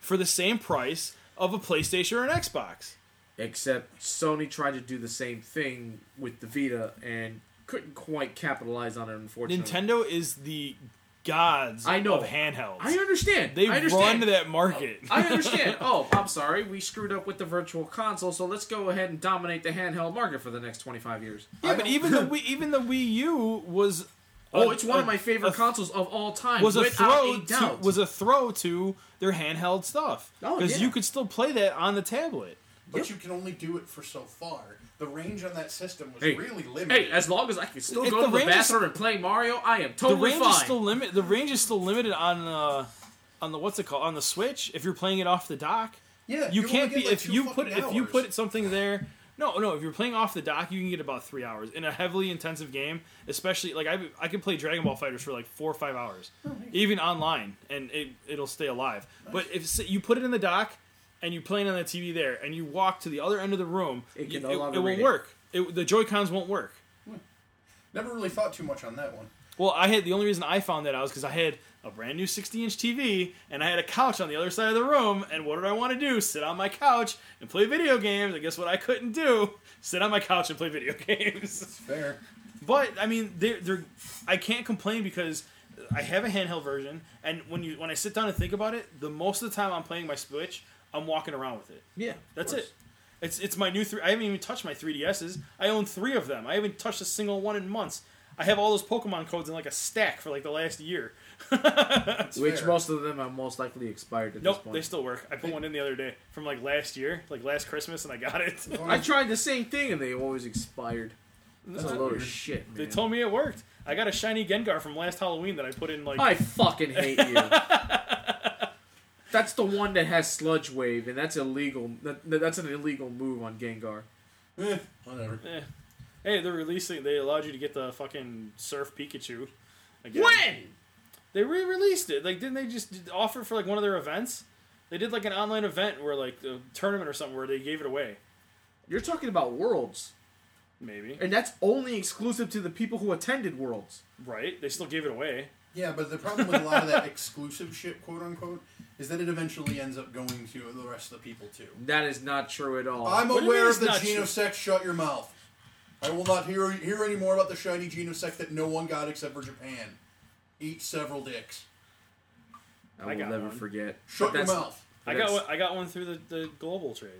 B: for the same price of a PlayStation or an Xbox.
C: Except Sony tried to do the same thing with the Vita and couldn't quite capitalize on it. Unfortunately,
B: Nintendo is the gods
C: I know.
B: of handhelds.
C: I understand.
B: they
C: I understand.
B: run that market.
C: Oh, I *laughs* understand. Oh, I'm sorry. We screwed up with the virtual console, so let's go ahead and dominate the handheld market for the next 25 years.
B: yeah, but even the *laughs* Wii, even the Wii U was
C: Oh,
B: a-
C: it's one
B: a-
C: of my favorite
B: a-
C: consoles of all time.
B: was a throw
C: a
B: to, was a throw to their handheld stuff
C: Oh,
B: because
C: yeah.
B: you could still play that on the tablet.
A: But you can only do it for so far. The range on that system was
C: Hey,
A: really limited.
C: Hey, as long as I can still
B: If
C: go
B: the
C: to the
B: range is-
C: bathroom and play Mario, I am totally
B: the range
C: fine.
B: is still limit. The range is still limited on uh, on the what's it called on the Switch. If you're playing it off the dock,
A: yeah,
B: you
A: you
B: can't be
A: like,
B: if you put
A: fucking
B: if you put something there. No, no. If you're playing off the dock, you can get about three hours in a heavily intensive game. Especially like I, I can play Dragon Ball FighterZ for like four or five hours,
A: Oh,
B: even online, and it it'll stay alive. But if s- you put it in the dock and you play it on the TV there, and you walk to the other end of the room,
C: It can no longer
B: it, won't
C: it.
B: work. It, the Joy Cons won't work. Hmm.
A: Never really thought too much on that one.
B: Well, I had the only reason I found that out was because I had a brand new 60 inch TV and I had a couch on the other side of the room. And what did I want to do? Sit on my couch and play video games. And guess what? I couldn't do sit on my couch and play video *laughs* games.
A: That's fair.
B: But I mean, they're, they're I can't complain because I have a handheld version. And when you when I sit down and think about it, the most of the time I'm playing my Switch, I'm walking around with it.
C: yeah,
B: That's
C: course.
B: it. It's it's my new three. I haven't even touched my 3DSs. I own three of them. I haven't touched a single one in months. I have all those Pokemon codes in like a stack for like the last year. *laughs*
C: Which
A: fair.
C: most of them are most likely expired at this
B: Nope,
C: point.
B: they still work. I put one in the other day from like last year, like last Christmas, and I got it. *laughs*
C: I tried the same thing and they always expired. That's a load of shit, man.
B: They told me it worked. I got a shiny Gengar from last Halloween that I put in like.
C: I fucking hate you. *laughs* that's the one that has Sludge Wave, and that's illegal. That, that's an illegal move on Gengar.
A: Eh, whatever.
B: eh. Hey, they're releasing. They allowed you to get the fucking Surf Pikachu. Again.
C: When?
B: They re-released it. Like, didn't they just offer it for like one of their events? They did like an online event where like a tournament or something where they gave it away.
C: You're talking about Worlds,
B: Maybe
C: and that's only exclusive to the people who attended Worlds.
B: right? They still gave it away.
A: Yeah, but the problem with a lot of that exclusive shit, quote unquote, is that it eventually ends up going to the rest of the people too.
C: That is not true at all.
A: I'm
B: What do you mean
A: aware
B: it's
A: of the
B: not true?
A: Genesect. Shut your mouth. I will not hear hear any more about the shiny Genesect that no one got except for Japan. Eat several dicks.
C: I
B: I
C: will
B: got
C: never
B: one.
C: forget.
A: Shut your
C: that's-
A: mouth.
B: I got one, I got one through the, the global trade.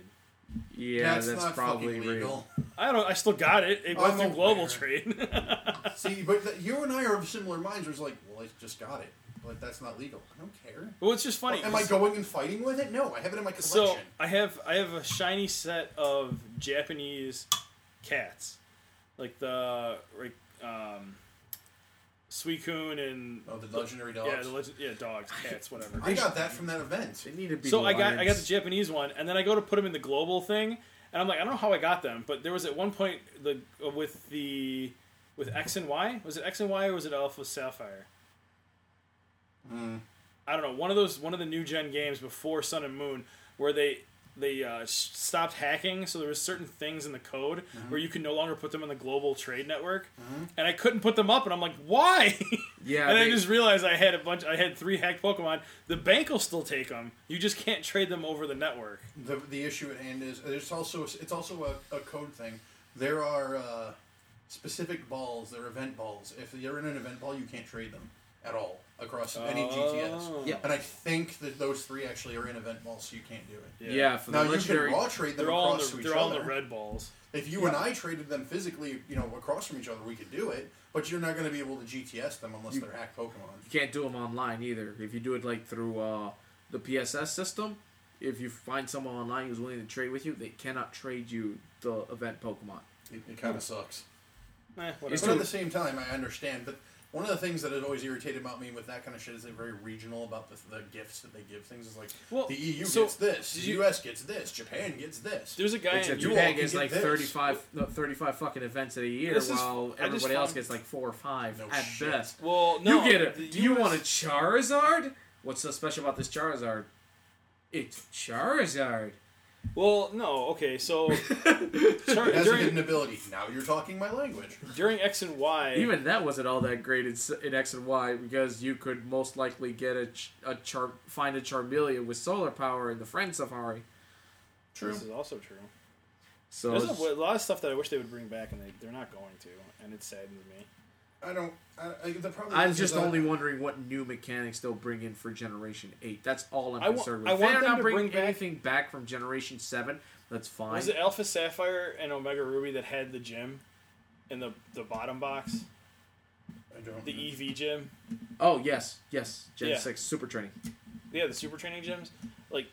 C: Yeah,
A: that's,
C: that's,
A: not
C: probably
A: fucking
C: real.
A: legal.
B: I don't. I still got it. It went
A: I'm
B: through global
A: aware.
B: trade. *laughs*
A: See, but th- you and I are of similar minds. Where it's like, well, I just got it. Like that's not legal. I don't care.
B: well, it's just funny.
A: Am I going and fighting with it? No, I have it in my collection.
B: So I have I have a shiny set of Japanese cats, like the like um, Suicune and
A: oh, the legendary dogs.
B: yeah, the legend, yeah, dogs, cats, whatever.
A: I got that from that event.
C: They need to be.
B: So I got I got the. Japanese one, and then I go to put them in the global thing, and I'm like, I don't know how I got them, but there was at one point the uh, with the with X and Y was it X and Y or was it Alpha Sapphire? I don't know one of those one of the new gen games before Sun and Moon where they they uh, stopped hacking, so there was certain things in the code where you can no longer put them in the global trade network, and I couldn't put them up, and I'm like, why?
C: Yeah, *laughs*
B: and I just realized I had a bunch. I had three hacked Pokemon. The bank will still take them. You just can't trade them over the network.
A: The, the issue at hand is there's also it's also a, a code thing. There are uh, specific balls. They're event balls. If you're in an event ball, you can't trade them at all across any GTS.
B: Oh.
D: Yeah.
A: And I think that those three actually are in event balls, so you can't do it.
C: Yeah, for the
A: Now you
C: legendary.
A: can raw trade them
B: They're all in
A: across
B: the
A: to each
B: they're all
A: other.
B: the red balls.
A: If you and I traded them physically, you know, across from each other, we could do it. But you're not going to be able to GTS them unless they're hacked Pokemon.
C: You can't do them online either. If you do it like through uh, the PSS system, if you find someone online who's willing to trade with you, they cannot trade you the event Pokemon.
A: It, it kind of sucks.
B: Eh,
A: But at the same time, I understand. But one of the things that has always irritated about me with that kind of shit is they're very regional about the, the gifts that they give things. Is like
B: Well,
A: the EU
B: so,
A: gets this, the
B: you-
A: US gets this, Japan gets this.
B: There's a guy
C: Except
B: in
A: you
B: you
A: all
C: Japan
A: can
C: gets like
A: this.
C: 35, no, 35 fucking events in a year,
B: This is-
C: while
B: I
C: everybody else gets like four or five
A: No
C: at
A: shit.
C: best.
B: Well, no,
C: you get it.
B: the
C: Do you
B: US
C: want a Charizard? What's so special about this Charizard? It's Charizard.
B: Well, no. Okay, so *laughs* Char-
A: It has a
B: during
A: hidden ability. Now you're talking my language.
B: during X and Y,
C: Even that wasn't all that great in, s- in X and Y because you could most likely get a, ch- a char- find a Charmeleon with solar power in the Friend Safari.
A: True.
B: this is also true.
C: So
B: There's
C: it's-
B: a, a lot of stuff that I wish they would bring back, and they, they're not going to, and it saddens me.
A: I don't. I, I, the problem
C: I'm just
A: that-
C: only wondering what new mechanics they'll bring in for Generation Eight. That's all I'm
B: I wa-
C: concerned with.
B: I want
C: they're
B: them
C: not
B: to
C: bringing
B: bring back-
C: anything back from Generation Seven. That's fine.
B: Was it Alpha Sapphire and Omega Ruby that had the gym in the the bottom box,
A: I don't.
B: the EV gym?
C: Oh yes, yes. Gen
B: Yeah.
C: Six Super Training.
B: Yeah, the super training gyms. Like,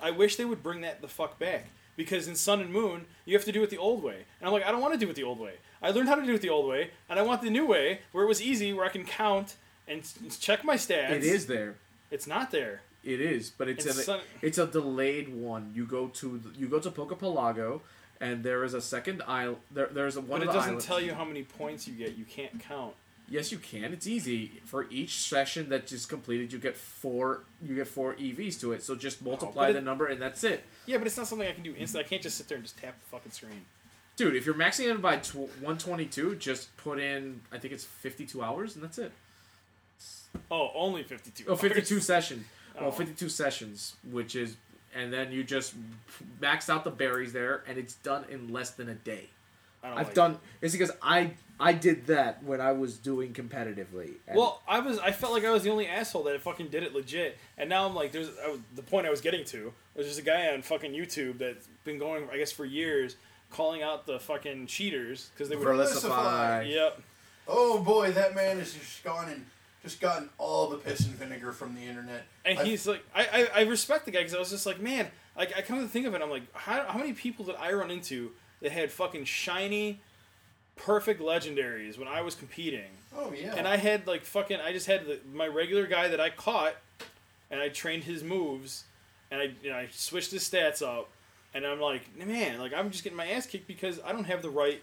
B: I wish they would bring that the fuck back because in Sun and Moon you have to do it the old way, and I'm like, I don't want to do it the old way. I learned how to do it the old way, and I want the new way where it was easy, where I can count and s- check my stats.
C: It is there.
B: It's not there.
C: It is, but it's
B: It's
C: a
B: Sun-
C: it's a delayed one. You go to the- you go to Poke Pelago, and there is a second isle. There, there's a one
B: But it
C: of the
B: doesn't
C: islands.
B: tell you how many points you get. You can't count.
C: Yes, you can. It's easy. For each session that is completed, you get four. You get four EVs to it. So just multiply the
B: it-
C: number, and that's it,
B: Yeah, but it's not something I can do instantly. I can't just sit there and just tap the fucking screen.
C: Dude. If you're maxing it by tw- 122, just put in. I think it's 52 hours, and that's it.
B: Oh, only 52.
C: Oh, 52 sessions.
B: Oh.
C: Well, 52 sessions, which is, and then you just max out the berries there, and it's done in less than a day.
B: I don't
C: I've
B: like
C: done. It's because I I did that when I was doing competitively.
B: Well, I was. I felt like I was the only asshole that fucking did it legit, and now I'm like, there's was, the point I was getting to was there's a guy on fucking YouTube that's been going, I guess, for years, calling out the fucking cheaters because they were
C: Verlisify.
B: Yep.
A: Oh boy, that man has just gone and just gotten all the piss and vinegar from the internet.
B: And
A: I've-
B: he's like, I, I, I respect the guy because I was just like, man, like I come to think of it, I'm like, how, how many people did I run into that had fucking shiny, perfect legendaries when I was competing?
A: Oh yeah.
B: And I had like fucking, I just had the, my regular guy that I caught, and I trained his moves, and I, you know, I switched his stats up, and I'm like, man, like I'm just getting my ass kicked because I don't have the right,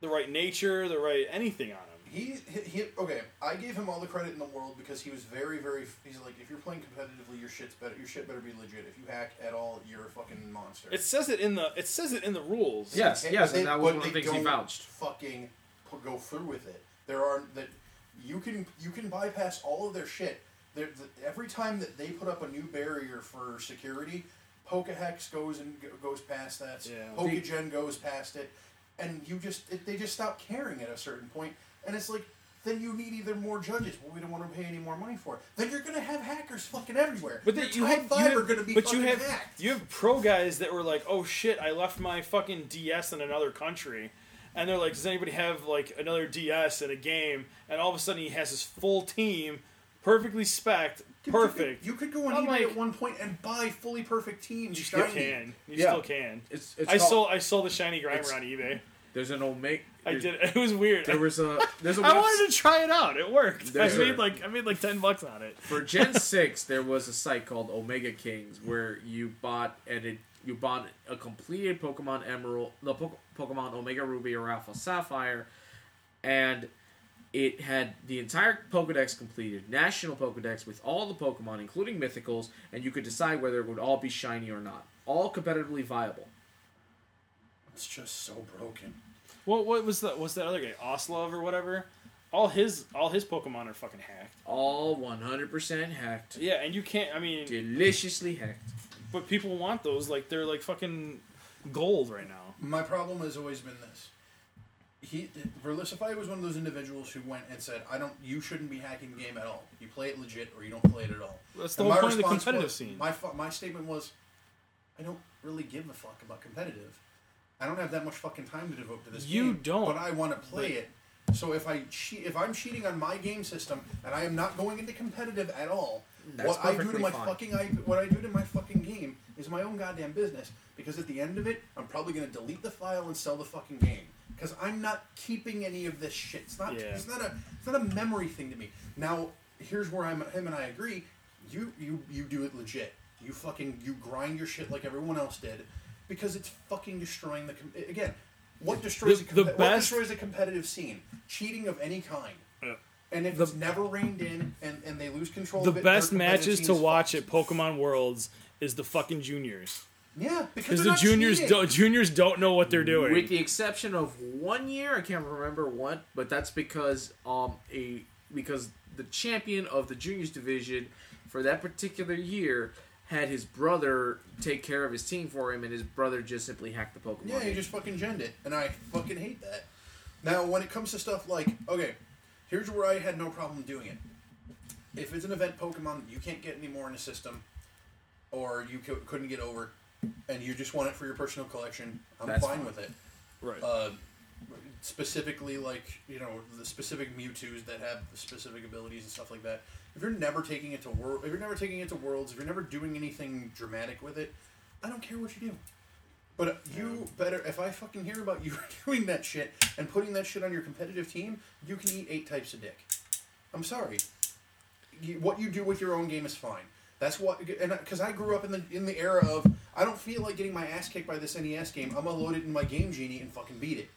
B: the right nature, the right anything on him.
A: He, he, he, okay. I gave him all the credit in the world because he was very, very. He's like, if you're playing competitively, your shit's better. Your shit better be legit. If you hack at all, you're a fucking monster.
B: It says it in the, it says it in the rules.
C: Yes,
A: And
C: yes,
A: they-
C: and that was
A: but
C: one of the things he
A: don't
C: vouched.
A: Fucking p- go through with it. There are that you can you can bypass all of their shit. There, the, every time that they put up a new barrier for security, Pokehex goes and goes past that.
B: Yeah.
A: Pokegen goes past it, and you just it, they just stop caring at a certain point. and it's like. Then you need either more judges. Well, we don't want to pay any more money for it. Then you're gonna have hackers fucking everywhere.
B: But then you have, you
A: five
B: have
A: are gonna be
B: but you have
A: hacked.
B: you have pro guys that were like, oh shit, I left my fucking DS in another country, and they're like, does anybody have like another DS in a game? And all of a sudden he has his full team, perfectly spec, perfect.
A: You could, you could go on
B: I'm
A: eBay
B: like-
A: at one point and buy fully perfect teams.
B: You still
A: shiny.
B: can. You
C: Yeah.
B: still can.
C: It's, it's
B: I
C: called-
B: sold I sold the shiny Grimer
C: It's-
B: on eBay.
C: There's an Omega.
B: I did. *laughs* It was weird.
C: There was a. There's a. *laughs*
B: I
C: webs-
B: wanted to try it out. It worked. I
C: There's a-
B: made like I made like ten bucks on it.
C: For Gen *laughs* Six, there was a site called Omega Kings where you bought and it you bought a completed Pokemon Emerald, the po- Pokemon Omega Ruby or Alpha Sapphire, and it had the entire Pokedex completed, national Pokedex with all the Pokemon, including mythicals, and you could decide whether it would all be shiny or not. All competitively viable.
A: It's just so broken.
B: What what was the what's that other guy? Oslov or whatever? All his all his Pokemon are fucking hacked.
C: All 100% hacked.
B: Yeah, and you can't. I mean,
C: Deliciously hacked.
B: but people want those. Like they're like fucking gold right now.
A: My problem has always been this. He Verlisify was one of those individuals who went and said, "I don't. You shouldn't be hacking the game at all. You play it legit, or you don't play it at all."
B: That's the
A: And
B: whole
A: my
B: point of the competitive
A: was-
B: scene.
A: My my statement was, I don't really give a fuck about competitive. I don't have that much fucking time to devote to this
B: You
A: game.
B: don't.
A: but I want to play it. So if I cheat, if I'm cheating on my game system and I am not going into competitive at all,
C: That's
A: what I do to my
C: fine.
A: fucking I, what I do to my fucking game is my own goddamn business. Because at the end of it, I'm probably gonna delete the file and sell the fucking game. Because I'm not keeping any of this shit. It's not.
B: Yeah.
A: It's not a. It's not a memory thing to me. Now, here's where I'm. Him and I agree. You you you do it legit. You fucking you grind your shit like everyone else did, because it's fucking destroying the. Com- again, what destroys
B: The-
A: a
B: the
A: compe- what destroys a competitive scene? Cheating of any kind.
B: Yeah.
A: And if
B: The-
A: it's never reined in and, and they lose control
B: The
A: it,
B: best matches to watch
A: fucked.
B: at Pokemon Worlds is the fucking juniors.
A: Yeah, because
B: Because the
A: not
B: juniors
A: cheating.
B: don't juniors don't know what they're doing.
C: With the exception of one year, I can't remember what, but that's because um a because the champion of the juniors division for that particular year had his brother take care of his team for him, and his brother just simply hacked the Pokemon.
A: Yeah, you
C: game.
A: just fucking genned it, and I fucking hate that. Now, when it comes to stuff like, okay, here's where I had no problem doing it. If it's an event Pokemon that you can't get anymore in the system, or you cou- couldn't get over, and you just want it for your personal collection, I'm
C: That's
A: fine
C: fine.
A: with it.
B: right.
A: Uh, specifically, like you know, the specific Mewtwo's that have the specific abilities and stuff like that. If you're never taking it to world, if you're never taking it to worlds, if you're never doing anything dramatic with it, I don't care what you do. But you better, if I fucking hear about you *laughs* doing that shit and putting that shit on your competitive team, you can eat eight types of dick. I'm sorry. You, what you do with your own game is fine. That's what, and because I grew up in the in the era of I don't feel like getting my ass kicked by this NES game. I'm gonna load it in my Game Genie and fucking beat it.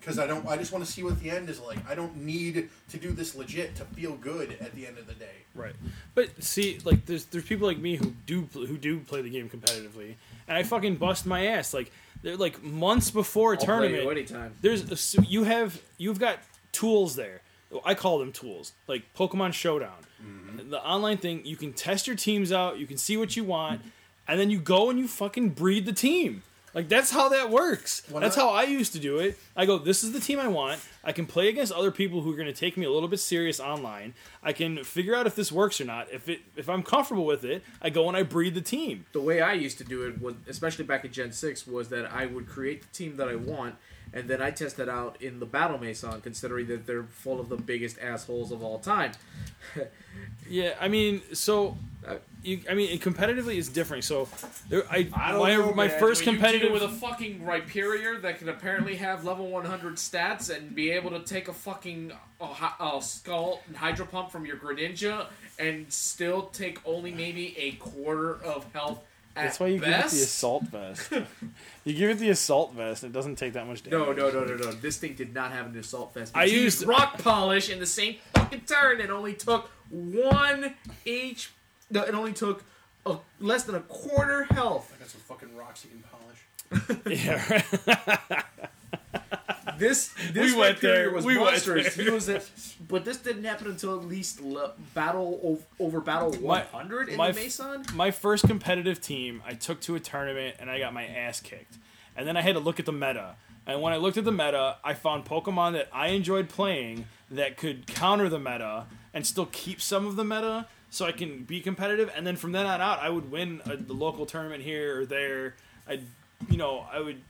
A: Because I don't, I just want to see what the end is like. I don't need to do this legit to feel good at the end of the day.
B: Right, but see, like there's there's people like me who do who do play the game competitively, and I fucking bust my ass. Like they're like months before a
C: I'll play you
B: tournament.
C: anytime.
B: There's a, so you have you've got tools there. I call them tools, like Pokemon Showdown. Mm-hmm. The online thing, you can test your teams out, you can see what you want, and then you go and you fucking breed the team. Like that's how that works. That's
A: I-
B: how I used to do it. I go, this is the team I want. I can play against other people who are going to take me a little bit serious online. I can figure out if this works or not. If it if I'm comfortable with it, I go and I breed the team.
C: the way I used to do it was, especially back in Gen Six, was that I would create the team that I want, and then I test it out in the Battle Maison, considering that they're full of the biggest assholes of all time. *laughs*
B: Yeah, I mean, so
C: Uh,
B: you, I mean, competitively it's different. So there, I,
C: I don't
B: my,
C: know,
B: my first
C: When
B: competitive
C: with a fucking Rhyperior that can apparently have level 100 stats and be able to take a fucking uh, uh, skull and hydro pump from your Greninja and still take only maybe a quarter of health. At
B: That's why *laughs* you give it the assault vest. you give it the assault vest. It doesn't take that much damage.
C: No, no, no, no, no. This thing did not have an assault vest.
B: I used-
C: rock polish in the same fucking turn. It only took one H. No, it only took a, less than a quarter health.
A: I got some fucking rocks you can polish. *laughs* *laughs*
B: Yeah, right.
C: This *laughs* this
B: We went there.
C: was
B: We went
C: monstrous.
B: there.
C: He was a, but this didn't happen until at least le- battle ov- over battle 100 in
B: my
C: the Maison.
B: my first competitive team, I took to a tournament and I got my ass kicked. And then I had to look at the meta. And when I looked at the meta, I found Pokemon that I enjoyed playing that could counter the meta and still keep some of the meta so I can be competitive. And then from then on out, I would win a, the local tournament here or there. I, you know, I would.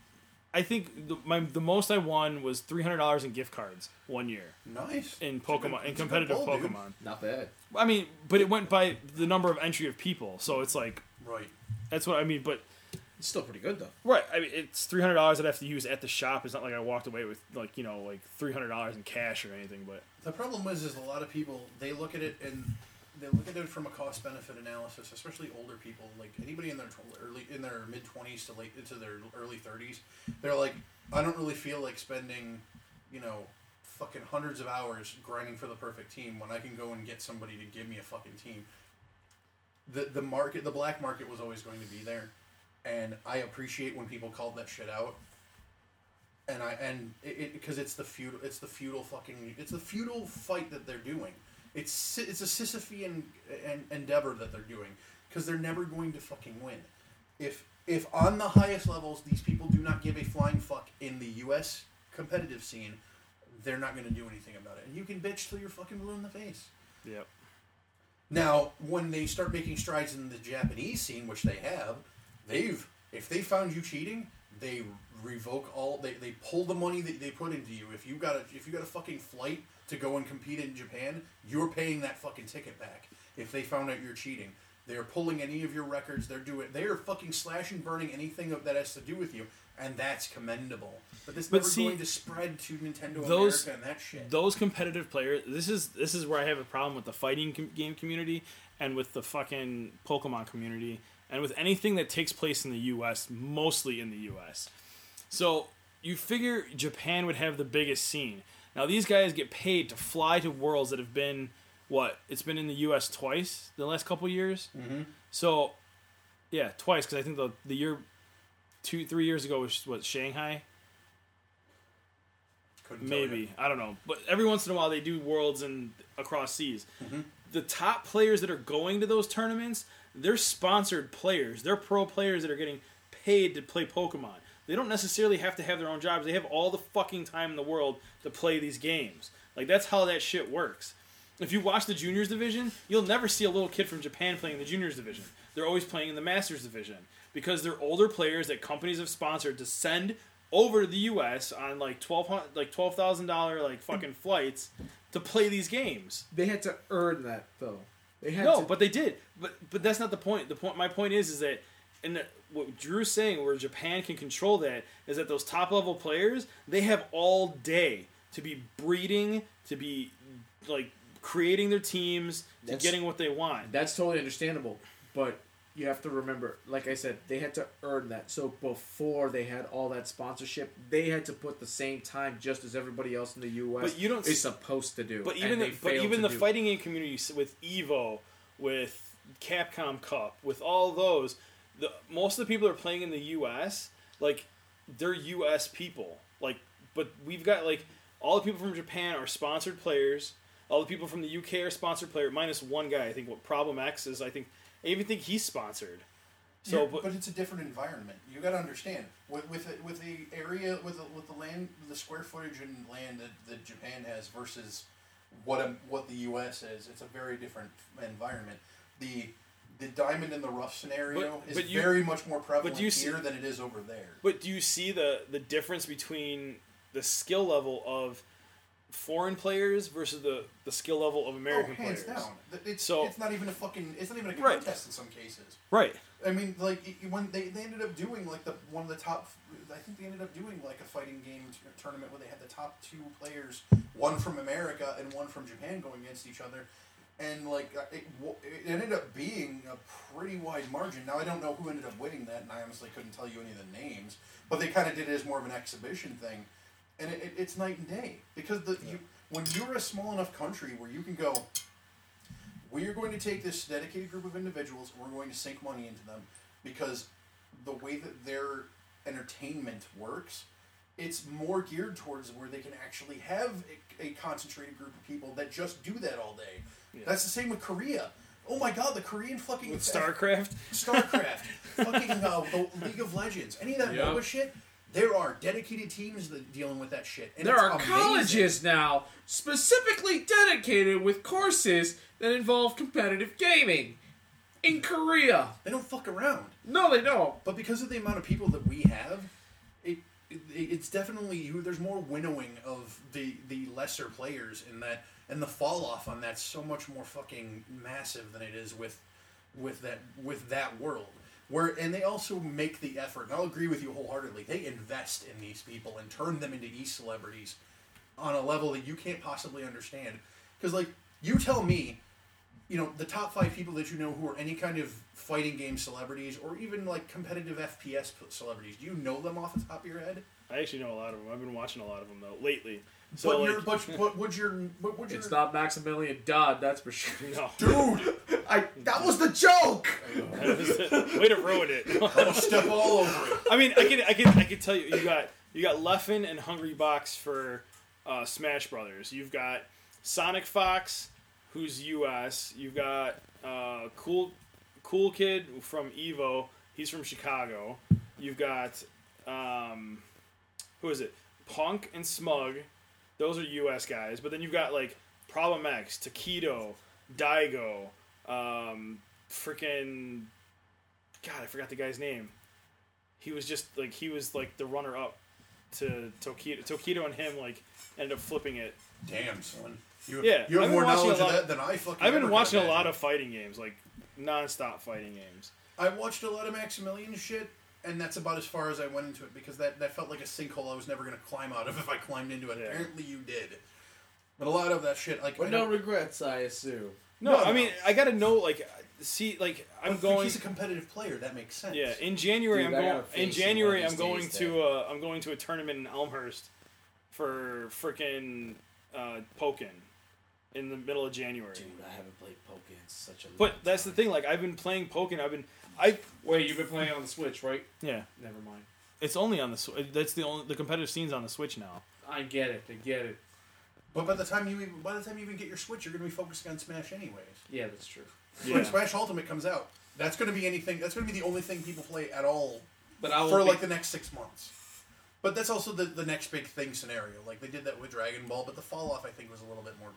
B: I think the, my the most I won was three hundred dollars in gift cards one year
A: Nice.
B: in
A: It's good-
B: Pokemon in
A: it's a good
B: competitive
A: pull, dude.
B: Pokemon.
C: Not bad.
B: I mean, but it went by the number of entry of people, so it's like
A: Right.
B: that's what I mean. But
C: It's still pretty good though.
B: right, I mean, it's three hundred dollars that I'd have to use at the shop. It's not like I walked away with like you know like three hundred dollars in cash or anything. But
A: The problem is, is a lot of people they look at it and they look at it from a cost benefit analysis, especially older people, like anybody in their early in their mid twenties to late into their early thirties. They're like, I don't really feel like spending, you know, fucking hundreds of hours grinding for the perfect team when I can go and get somebody to give me a fucking team. The the market, the black market was always going to be there, and I appreciate when people called that shit out. And I and it because it's the feudal, it's the feudal fucking, it's the feudal fight that they're doing. It's it's a Sisyphean en- endeavor that they're doing because they're never going to fucking win. If if on the highest levels these people do not give a flying fuck in the U.S. competitive scene, they're not going to do anything about it. And you can bitch till you're fucking blue in the face.
B: Yep.
A: Now, when they start making strides in the Japanese scene, which they have, they've if they found you cheating, they revoke all they, they pull the money that they put into you. If you got a if you got a fucking flight to go and compete in Japan, you're paying that fucking ticket back. If they found out you're cheating, they're pulling any of your records. They're doing they are fucking slashing, burning anything that has to do with you, and that's commendable. But this
B: But
A: never
B: see,
A: going to spread to Nintendo
B: those-
A: America and that shit.
B: Those competitive players. This is this is where I have a problem with the fighting com- game community and with the fucking Pokemon community and with anything that takes place in the U.S. Mostly in the U.S. So you figure Japan would have the biggest scene. Now these guys get paid to fly to worlds that have been what? It's been in the U.S. twice the last couple years. Mm-hmm. So yeah, twice because I think the the year two three years ago was what Shanghai.
A: Couldn't
B: Maybe. I don't know, but every once in a while they do worlds and across seas. The top players that are going to those tournaments, they're sponsored players. They're pro players that are getting paid to play Pokemon. They don't necessarily have to have their own jobs. They have all the fucking time in the world to play these games. Like that's how that shit works. If you watch the juniors division, you'll never see a little kid from Japan playing the juniors division. They're always playing in the masters division because they're older players that companies have sponsored to send over to the U.S. on like twelve like twelve thousand dollar like fucking flights to play these games.
C: They had to earn that though. They had
B: No,
C: to,
B: but they did. But but that's not the point. The point. My point is is that and the- what Drew's saying, where Japan can control that, is that those top level players they have all day to be breeding, to be like creating their teams, to
C: That's-
B: getting what they want.
C: That's totally understandable, but you have to remember, like I said, they had to earn that. So before they had all that sponsorship, they had to put the same time just as everybody else in the U.S.
B: But you don't
C: is supposed to do.
B: But even the, but even the
C: do.
B: fighting game community with Evo, with Capcom Cup, with all those, the most of the people that are playing in the U.S. like they're U.S. people. Like, but we've got like all the people from Japan are sponsored players. All the people from the UK are sponsored player, minus one guy. I think what Problem X is. I think I even think he's sponsored. So,
A: Yeah,
B: but,
A: but, it's a different environment. You got to understand with with the, with the area with the, with the land the square footage and land that, that Japan has versus what a, what the U.S. is. It's a very different environment. The the diamond in the rough scenario
B: But-
A: is
B: but you-
A: very much more prevalent
B: you see-
A: here than it is over there.
B: But do you see the the difference between the skill level of foreign players versus the, the skill level of American
A: oh, hands
B: players?
A: down. It's
B: So-
A: it's not even a fucking it's not even a
B: Right.
A: contest in some cases.
B: Right.
A: I mean, like when they, they ended up doing like the one of the top. I think they ended up doing like a fighting game tournament where they had the top two players, one from America and one from Japan, going against each other, and like uh, it, it ended up being a pretty wide margin. Now I don't know who ended up winning that, and I honestly couldn't tell you any of the names, but they kind of did it as more of an exhibition thing, and it, it, it's night and day because the you when you're a small enough country where you can go we are going to take this dedicated group of individuals and we're going to sink money into them because the way that their entertainment works it's more geared towards where they can actually have a, a concentrated group of people that just do that all day that's the same with korea oh my god the korean fucking
B: With StarCraft, *laughs*
A: starcraft fucking uh, league of legends any of that
C: Yep.
A: MOBA shit there are dedicated teams that dealing with that shit and
C: There are
A: amazing.
C: colleges now specifically dedicated with courses that involve competitive gaming in Korea.
A: they don't fuck around
C: No, they don't.
A: But because of the amount of people that we have, it, it it's definitely you. There's more winnowing of the the lesser players in that, and the fall off on that's so much more fucking massive than it is with with that with that world. Where and they also make the effort. And I'll agree with you wholeheartedly. They invest in these people and turn them into e celebrities on a level that you can't possibly understand. Because like you tell me, you know, the top five people that you know who are any kind of fighting game celebrities or even like competitive FPS celebrities. Do you know them off the top of your head?
B: I actually know a lot of them. I've been watching a lot of them though lately. So
A: but,
B: like,
A: your, but, but would your but would your
C: It's not Maximilian Dood, that's for sure.
B: no,
A: dude?
D: I that was the joke. *laughs*
B: way to ruin it. *laughs*
A: I'll step all over it.
B: I mean, I can, I can, I can tell you, you got, you got Leffen and Hungrybox for uh, Smash Brothers. You've got SonicFox, who's U.S. You've got uh, Cool, Cool Kid from Evo. He's from Chicago. You've got, um, who is it? Punk and Smug. Those are U.S. guys. But then you've got like Problem X, Taquito, Daigo, um, freaking, God, I forgot the guy's name he was just like he was like the runner up to Tokido. Tokido and him like ended up flipping it.
A: Damn, son. You,
B: Yeah,
A: you
B: I've
A: more knowledge of that than I fucking.
B: I've been watching a lot of fighting games, like non-stop fighting games.
A: I watched a lot of Maximilian shit, and that's about as far as I went into it because that, that felt like a sinkhole I was never going to climb out of if I climbed into it.
B: Yeah.
A: Apparently, you did. But a lot of that shit, like, I
D: But no
A: don't-
D: regrets, I assume.
B: No,
A: No,
B: I
A: no.
B: mean I got to know like see like I'm
A: but
B: going.
A: He's a competitive player. That makes sense.
B: Yeah, in January
D: Dude,
B: I'm
D: I
B: going.
D: gotta
B: In
D: face you
B: January
D: one
B: I'm
D: these
B: going
D: days
B: to uh, I'm going to a tournament in Elmhurst for freaking uh, Pokken in the middle of January.
D: Dude, I haven't played Pokemon in such a.
B: But
D: long
B: that's the
D: time.
B: thing. Like I've been playing Pokken. I've been I
C: Wait, you've been playing on the Switch, right?
B: yeah.
C: Never mind.
B: It's only on the Switch. that's the only the competitive scene's on the Switch now.
C: I get it. I get it.
A: But by the time you even, by the time you even get your Switch, you're going to be focusing on Smash anyways.
C: Yeah, that's true.
A: When Smash Ultimate comes out, that's going to be anything. That's going to be the only thing people play at all
C: But I will
A: for
C: be-
A: like the next six months. But that's also the the next big thing scenario. Like they did that with Dragon Ball, but the fall off I think was a little bit more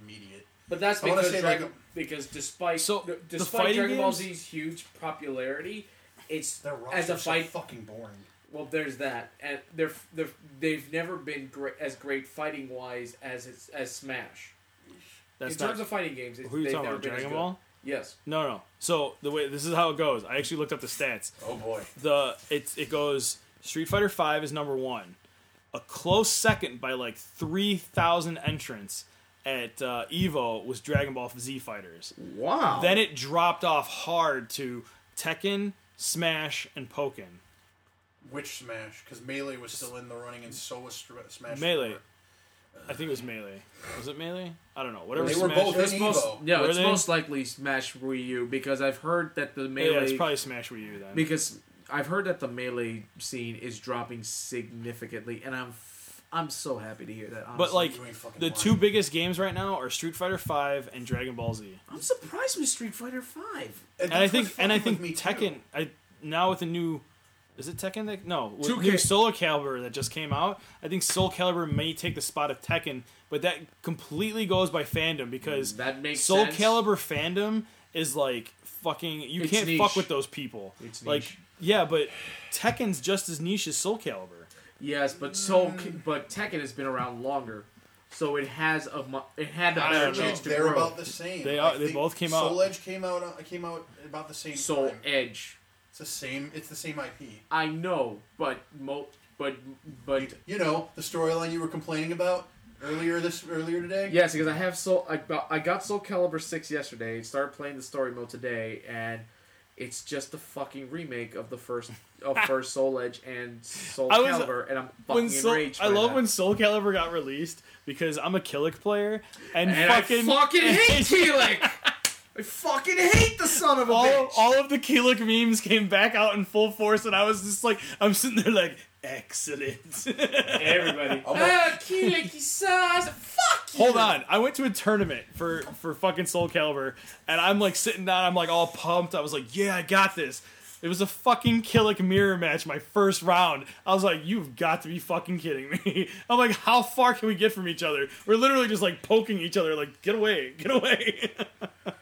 A: immediate.
C: But that's
A: I
C: because Dragon,
A: like,
C: because despite
B: So,
C: d- despite
B: fighting
C: Dragon Ball Z's huge popularity, it's
A: Their
C: as a
A: roster's so
C: fight.
A: fucking boring.
C: well, there's that, and they're, they're they've never been great as great fighting wise as it's, as Smash.
B: That's
C: in
B: not.
C: terms of fighting games, it's,
B: who are you talking about? Dragon. Ball?
C: Yes.
B: No, no. So the way this is how it goes. I actually looked up the stats.
A: Oh boy.
B: The it it goes Street Fighter Five is number one, a close second by like three thousand entrants at uh, Evo was Dragon Ball Z FighterZ.
D: Wow.
B: Then it dropped off hard to Tekken, Smash, and Pokken.
A: Which Smash? Because Melee was still in the running, and so was Str- Smash.
B: Melee.
A: 4.
B: I think it was Melee. Was it Melee? I don't know. Whatever.
A: They were
B: Smash
A: both
B: is.
A: in
C: most,
A: Evo.
C: yeah,
B: Were
C: it's
B: they?
C: most likely Smash Wii U because I've heard that the melee.
B: Yeah,
C: melee
B: it's probably Smash Wii U then.
C: because I've heard that the melee scene is dropping significantly, and I'm f- I'm so happy to hear that. Honestly.
B: But like
A: you ain't fucking
B: the
A: lying.
B: two biggest games right now are Street Fighter Five and Dragon Ball Z.
D: I'm surprised with Street Fighter Five.
B: and I think and I think
A: with me, too.
B: Tekken. I now with the new, is it Tekken? That, no, with
C: 2K.
B: new Soul Calibur that just came out. I think Soul Calibur may take the spot of Tekken, but that completely goes by fandom because mm,
C: that makes
B: Soul
C: sense.
B: Calibur fandom is like fucking. You
C: It's
B: can't
C: niche.
B: fuck with those people.
C: It's
B: like
C: niche.
B: yeah, but Tekken's just as niche as Soul Calibur.
C: Yes, but Soul, but Tekken has been around longer, so it has a mu- it had a
B: I
C: better
B: don't know.
C: chance to
A: They're
C: grow.
A: about the same.
B: They
A: I
B: are- they
A: think
B: both came out-
A: Soul Edge came out. uh, Came out about the same
C: Soul
A: time.
C: Edge.
A: It's the same. It's the same IP.
C: I know, but mo- but but
A: You know the storyline you were complaining about earlier this earlier today.
C: yes, because I have Soul. I got I got Soul Calibur six yesterday. Started playing the story mode today, and it's just a fucking remake of the first of *laughs* first Soul Edge and Soul
B: I was-
C: Calibur, and I'm fucking
B: Soul,
C: enraged.
B: I love
C: that.
B: when Soul Calibur got released because I'm a Kilik player and,
C: and
B: fucking
C: I fucking *laughs* hate Kilik. *laughs* I fucking hate the son of a
B: all,
C: bitch.
B: all of the Kilik memes came back out in full force, and I was just like, I'm sitting there like, excellent.
C: Everybody.
A: I'm *laughs*
C: ah, Kilik, you size. Fuck you.
B: Hold on, I went to a tournament for for fucking Soul Calibur, and I'm like sitting down, I'm like all pumped. I was like, yeah, I got this. It was a fucking Kilik mirror match, my first round. I was like, you've got to be fucking kidding me. *laughs* I'm like, how far can we get from each other? We're literally just like poking each other, like, get away, get away. *laughs*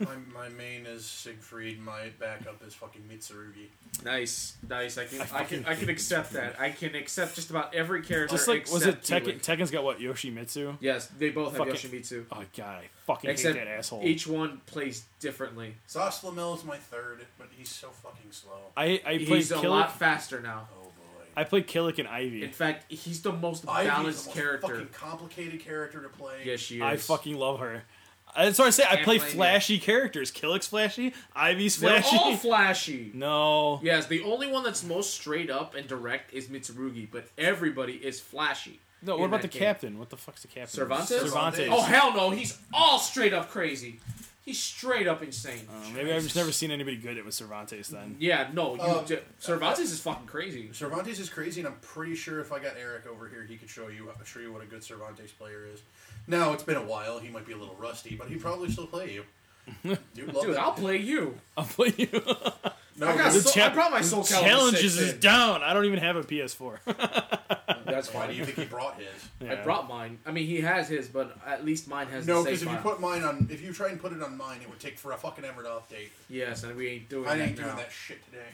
A: my, my main is Siegfried. My backup is fucking Mitsurugi.
C: Nice, nice. I can, I,
B: fucking
C: can, I can accept that. I can accept just about every character.
B: just like, was it Tekken?
C: Kilik.
B: Tekken's got what? Yoshimitsu?
C: Yes, they both have
B: Fucking-
C: Yoshimitsu.
B: Oh god, I fucking
C: Except
B: hate that asshole.
C: each one plays differently.
A: Zasalamel is my third, but he's so fucking slow.
B: I I played
C: He's a
B: Kilik.
C: lot faster now.
A: Oh boy.
B: I played Kilik and Ivy.
C: In fact, he's the most
A: Ivy's
C: balanced
A: the most
C: character.
A: Fucking complicated character to play.
C: Yes, she is.
B: I fucking love her. Uh, that's what I say. I
C: Can't
B: play
C: blame you.
B: flashy characters. Kilik's flashy. Ivy's flashy.
C: They're
B: flashy.
C: all *laughs* flashy.
B: no.
C: Yes, the only one that's most straight up and direct is Mitsurugi, but everybody is flashy.
B: No, what about the
C: game.
B: captain? What the fuck's the captain?
C: Cervantes?
B: Cervantes.
C: Oh hell no, he's all straight up crazy. He's straight up insane.
B: Uh, maybe I've just never seen anybody good at with Cervantes then.
C: yeah, no, you,
A: Um,
C: j- Cervantes is fucking crazy.
A: Cervantes is crazy, and I'm pretty sure if I got Eric over here, he could show you show you what a good Cervantes player is. Now it's been a while; he might be a little rusty, but he'd probably still play you. Dude,
C: Dude. I'll play you.
B: I'll play you.
A: No,
C: I got
A: the
C: so,
B: cha-
C: I brought my Soul Calibur
B: Challenges is
C: in.
B: down. I don't even have a PS4. *laughs*
C: That's
A: Why do you think he brought his?
C: I brought mine. I mean, he has his, but at least mine has
A: No, because
C: save
A: if you put mine on, if you try and put it on mine, it would take for a fucking ever to update.
C: Yes, and we ain't doing that.
A: I
C: that
A: ain't
C: now.
A: doing that shit today.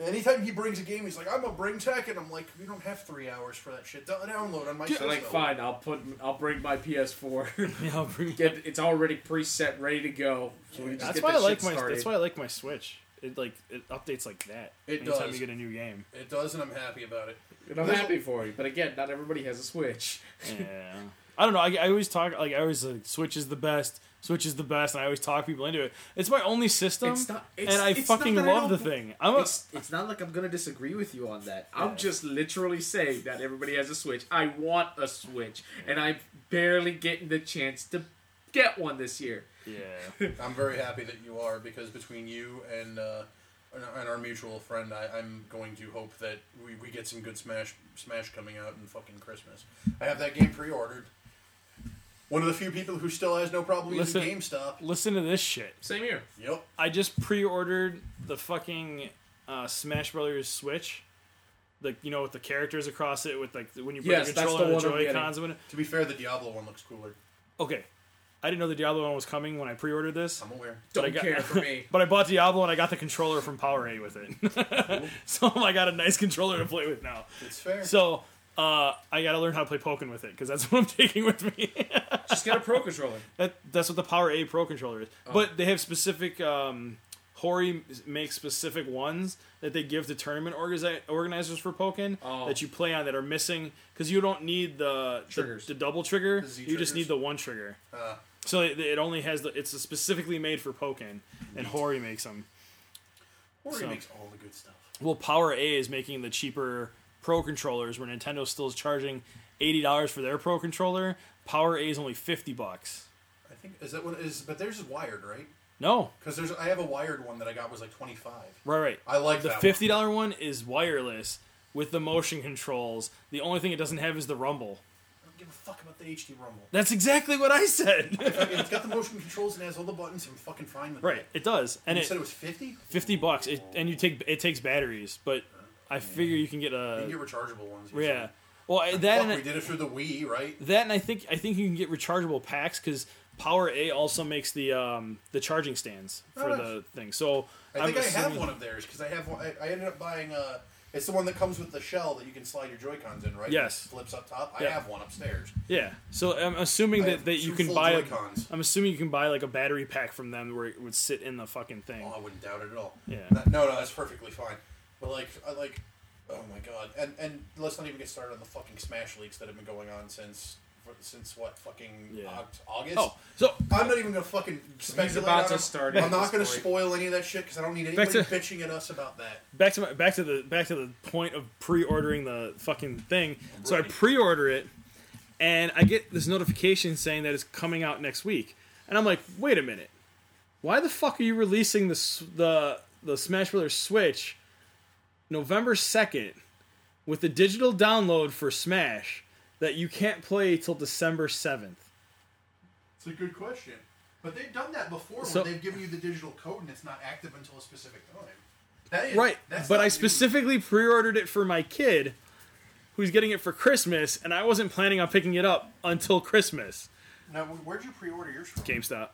A: Anytime he brings a game, he's like, "I'm gonna bring tech," and I'm like, "We don't have three hours for that shit. Don't download on my
C: So
A: system."
C: like, fine, I'll put, I'll bring my PS4. *laughs*
B: Yeah, I'll bring- *laughs*
C: Get it's already preset, ready to go. So we just
B: that's
C: get
B: why I like
C: shit
B: my.
C: started.
B: That's why I like my Switch. It like it updates like that.
A: It
B: anytime
A: does.
B: you get a new game.
A: It does, and I'm happy about it.
C: And I'm happy for you, but again, not everybody has a Switch.
B: Yeah. I don't know. I, I always talk like I always like Switch is the best. Switch is the best, and I always talk people into it. It's my only system,
C: It's not- it's-
B: and I
C: it's not
B: fucking
C: that I
B: love the thing. I'm a,
C: It's, it's not like I'm gonna disagree with you on that.
B: Yeah.
C: I'm just literally saying that everybody has a Switch. I want a Switch, and I'm barely getting the chance to get one this year.
B: yeah. *laughs*
A: I'm very happy that you are because between you and uh, and- and our mutual friend, I, I'm going to hope that we, we get some good Smash Smash coming out in fucking Christmas. I have that game pre-ordered. One of the few people who still has no problem using GameStop.
B: Listen to this shit.
C: Same here.
A: Yep.
B: I just pre-ordered the fucking uh, Smash Brothers Switch. Like you know, with the characters across it, with like when you put
C: Yes,
B: the controller
C: the
B: the Joy Cons.
A: To be fair, the Diablo one looks cooler.
B: Okay, I didn't know the Diablo one was coming when I pre-ordered this.
A: I'm aware.
B: But I
C: Don't
B: got-
C: care for me. *laughs*
B: But I bought Diablo and I got the controller from Power A with it. *laughs* so I got a nice controller to play with now.
A: It's fair.
B: So uh, I got to learn how to play Pokken with it because that's *laughs* what I'm taking with me.
C: Just get a Pro controller. *laughs*
B: that, that's what the Power A Pro controller is. But they have specific. Um, Hori makes specific ones that they give to tournament organi- organizers for Pokken
C: Oh.
B: that you play on that are missing because you don't need the, the
C: Triggers.
B: the double trigger.
A: The
B: you just need the one trigger.
A: Uh,
B: So it, it only has the. It's specifically made for Pokken, and Hori makes them.
A: Hori
B: So-
A: makes all the good stuff.
B: Well, Power A is making the cheaper Pro controllers, where Nintendo still is charging eighty dollars for their Pro controller. Power A is only fifty bucks.
A: I think is that what is, but theirs is wired, right?
B: No,
A: Because there's I have a wired one that I got was like 25.
B: right, right.
A: I like
B: the
A: that
B: fifty dollar one is wireless with the motion controls. The only thing it doesn't have is the rumble.
A: I don't give a fuck about the HD Rumble.
B: That's exactly what I said. *laughs*
A: It's got the motion controls and has all the buttons. I'm fucking fine with
B: right,
A: that.
B: it does, and
A: you
B: it
A: said it was 50.
B: fifty bucks. It, and you take it takes batteries, but I figure you can get
A: You
B: a
A: can get rechargeable ones. you
B: yeah. Well, I- that
A: Fuck, we did it through the Wii, right?
B: That and I think I think you can get rechargeable packs because Power A also makes the um, the charging stands for
A: Oh,
B: the thing. So
A: I
B: I'm
A: think I have one of theirs because I have. One, I, I ended up buying. Uh, it's the one that comes with the shell that you can slide your Joy Cons in, right?
B: Yes.
A: It flips up top. I
B: Yeah.
A: have one upstairs.
B: Yeah. So I'm assuming
A: I
B: that, that you can buy
A: Joy-Cons.
B: I'm assuming you can buy like a battery pack from them where it would sit in the fucking thing.
A: Oh, I wouldn't doubt it at all.
B: Yeah.
A: That- no, no, that's perfectly fine. But like, I like. Oh my god! And and let's not even get started on the fucking Smash leaks that have been going on since since what fucking
B: Yeah.
A: August.
B: Oh, so
A: I'm not even gonna fucking speculate.
C: about to start
A: I'm not gonna spoil any of that shit because I don't need anybody
B: to-
A: bitching at us about that.
B: back to my back to the back to the point of pre-ordering the fucking thing. So I pre-order it, and I get this notification saying that it's coming out next week, and I'm like, wait a minute, why the fuck are you releasing the the the Smash Brothers Switch November second with the digital download for Smash that you can't play till December seventh?
A: It's a good question. But they've done that before
B: So-
A: when they've given you the digital code and it's not active until a specific time. That is,
B: Right,
A: that's
B: but I
A: new.
B: specifically pre-ordered it for my kid, who's getting it for Christmas, and I wasn't planning on picking it up until Christmas.
A: Now, where'd you pre-order yours from?
B: GameStop.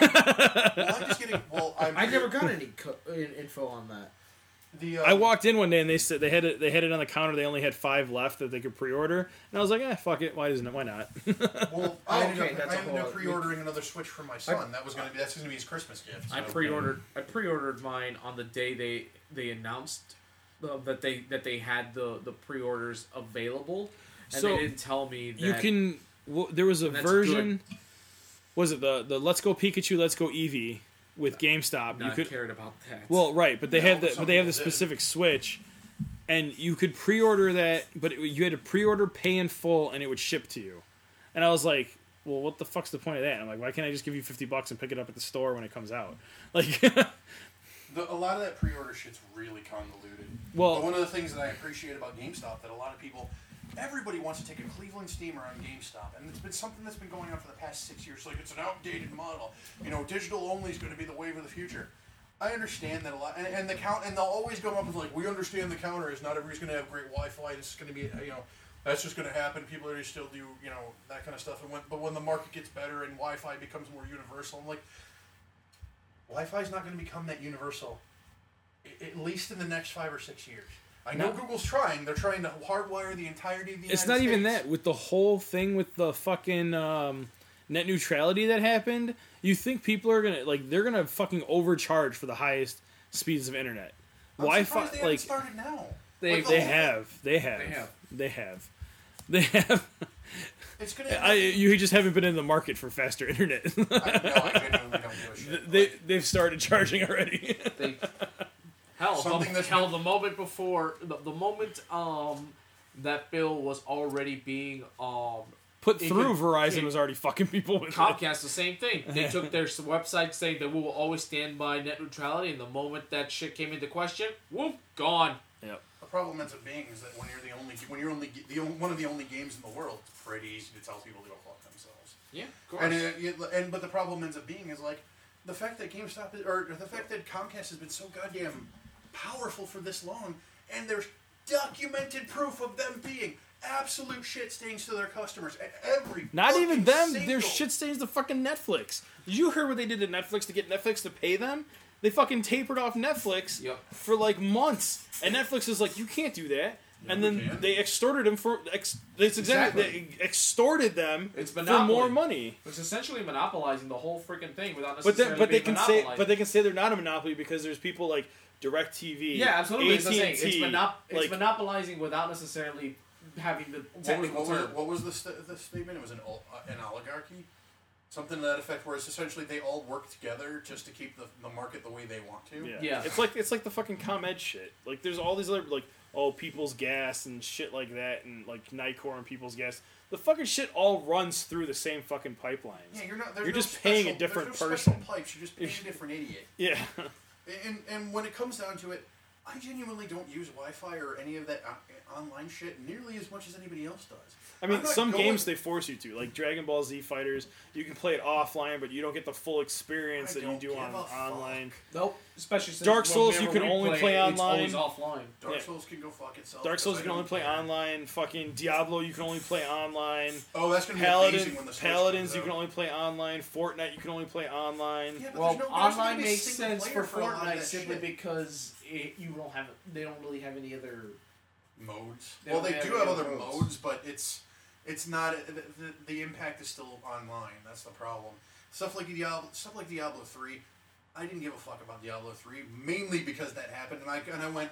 A: Well, I'm just getting. Well, I'm
D: I never got any co- info on that.
A: The, uh,
B: I walked in one day and they said they had it. They had it on the counter. They only had five left that they could pre-order, and I was like, "Eh, fuck it. Why isn't it? Why not?"
A: Well, *laughs* I ended
D: okay,
A: up,
D: that's
A: I
D: a
A: ended
D: whole
A: up pre-ordering another Switch for my son. that was gonna be that's gonna be his Christmas gift.
C: I pre-ordered. I pre-ordered mine on the day they they announced uh, that they that they had the the pre-orders available, and
B: So,
C: they didn't tell me that
B: you can. Well, there was a
C: That's
B: version. was it the the Let's Go Pikachu, Let's Go Eevee with GameStop.
C: Not
B: you could
C: cared about that.
B: well, right, but they
A: No,
B: have the but they have the
A: people did.
B: specific Switch, and you could pre-order that, but it, you had to pre-order, pay in full, and it would ship to you. And I was like, well, what the fuck's the point of that? I'm like, why can't I just give you fifty bucks and pick it up at the store when it comes out? *laughs* Like,
A: The, a lot of that pre-order shit's really convoluted.
B: Well-
A: but one of the things that I appreciate about GameStop that a lot of people, everybody wants to take a Cleveland steamer on GameStop, and it's been something that's been going on for the past six years. Like it's an outdated model. You know, digital only is going to be the wave of the future. I understand that a lot, and, and the count, and they'll always come up with like, we understand the counter is not everybody's going to have great Wi-Fi. This is going to be, you know, that's just going to happen. People are going to still do, you know, that kind of stuff. And when, but when the market gets better and Wi-Fi becomes more universal, I'm like, Wi-Fi is not going to become that universal, at least in the next five or six years. I know
B: No.
A: Google's trying; they're trying to hardwire the entirety of the.
B: it's
A: United
B: not even that with the whole thing with the fucking um, net neutrality that happened. You think people are gonna like they're gonna fucking overcharge for the highest speeds of internet?
A: I'm
B: Wi-Fi
A: they
B: like
A: started now.
C: They-
A: Like, the
B: they
A: whole-
B: have, they have,
C: They have.
B: they have, they have.
A: It's gonna. *laughs*
B: I, you just haven't been in the market for faster internet.
A: I, no, I *laughs* genuinely don't give a shit.
B: they
A: Like,
B: they've started charging already.
C: They, *laughs* hell,
A: Something
C: the,
A: that's
C: hell,
A: been-
C: the moment before the, the moment um that bill was already being um
B: Put through
C: could-
B: Verizon
C: it-
B: was already fucking people with it.
C: Comcast the same thing. *laughs* They took their website saying that we will always stand by net neutrality, and the moment that shit came into question, whoop, gone.
B: Yep.
A: the problem ends up being is that when you're the only, when you're only the only, one of the only games in the world, it's pretty easy to tell people to go fuck themselves.
C: Yeah, of course.
A: And, it, it- and but the problem ends up being is like the fact that GameStop is, or the fact that Comcast has been so goddamn powerful for this long, and there's documented proof of them being absolute shit stains to their customers. at Every
B: Not even them.
A: single-
B: Their shit stains to fucking Netflix. Did you hear what they did to Netflix to get Netflix to pay them? They fucking tapered off Netflix
C: Yep.
B: for like months, and Netflix is like, you can't do that. and then they extorted them for ex, it's exactly,
C: Exactly.
B: they extorted them
C: It's
B: for more money.
C: It's essentially monopolizing the whole freaking thing without
B: But
C: necessarily
B: then, but they
C: being
B: can say, but they can say they're not a monopoly because there's people like DirecTV,
C: yeah, absolutely. It's, the
B: AT&T,
C: same. it's, monop- it's
B: like
C: monopolizing without necessarily having the
A: What was,
C: technical
A: what was,
C: term.
A: what was the, st- the statement? It was an, ol- uh, an oligarchy? Something to that effect, where it's essentially they all work together just to keep the, the market the way they want to.
B: Yeah.
C: Yeah.
B: It's like it's like the fucking ComEd shit. Like there's all these other like oh People's Gas and shit like that and like Nicor and People's Gas. The fucking shit all runs through the same fucking pipelines.
A: Yeah, you're not.
B: You're
A: no
B: just paying a different
A: no
B: person.
A: Pipes. You're just paying a different idiot. *laughs*
B: Yeah.
A: And and when it comes down to it, I genuinely don't use Wi-Fi or any of that o- online shit nearly as much as anybody else does.
B: I mean, some
A: going-
B: games they force you to, like Dragon Ball Z Fighters. You can play it offline, but you don't get the full experience
A: I
B: that you
A: don't
B: do
A: give
B: on
A: a fuck.
B: online.
C: Nope. Especially since
B: Dark Souls, you can only play
C: it's
B: online.
C: always offline.
A: Dark
B: Yeah.
A: Souls can go fuck itself.
B: Dark Souls you can only
A: don't
B: play
A: care.
B: online. Fucking Diablo you can only play online.
A: Oh, that's gonna be amazing when the Switch
B: Paladins
A: comes
B: you can only play online. Fortnite you can only play online.
A: Yeah, but
C: Well,
A: no,
C: online
A: gonna be a
C: makes sense for
A: a lot of
C: Fortnite
A: that
C: simply because it, you don't have they don't really have any other.
A: modes.
C: They
A: well, they
C: have
A: do have other
C: modes.
A: modes, but it's it's not the, the, the impact is still online. That's the problem. Stuff like Diablo, stuff like Diablo three. I didn't give a fuck about Diablo three mainly because that happened, and I and I went,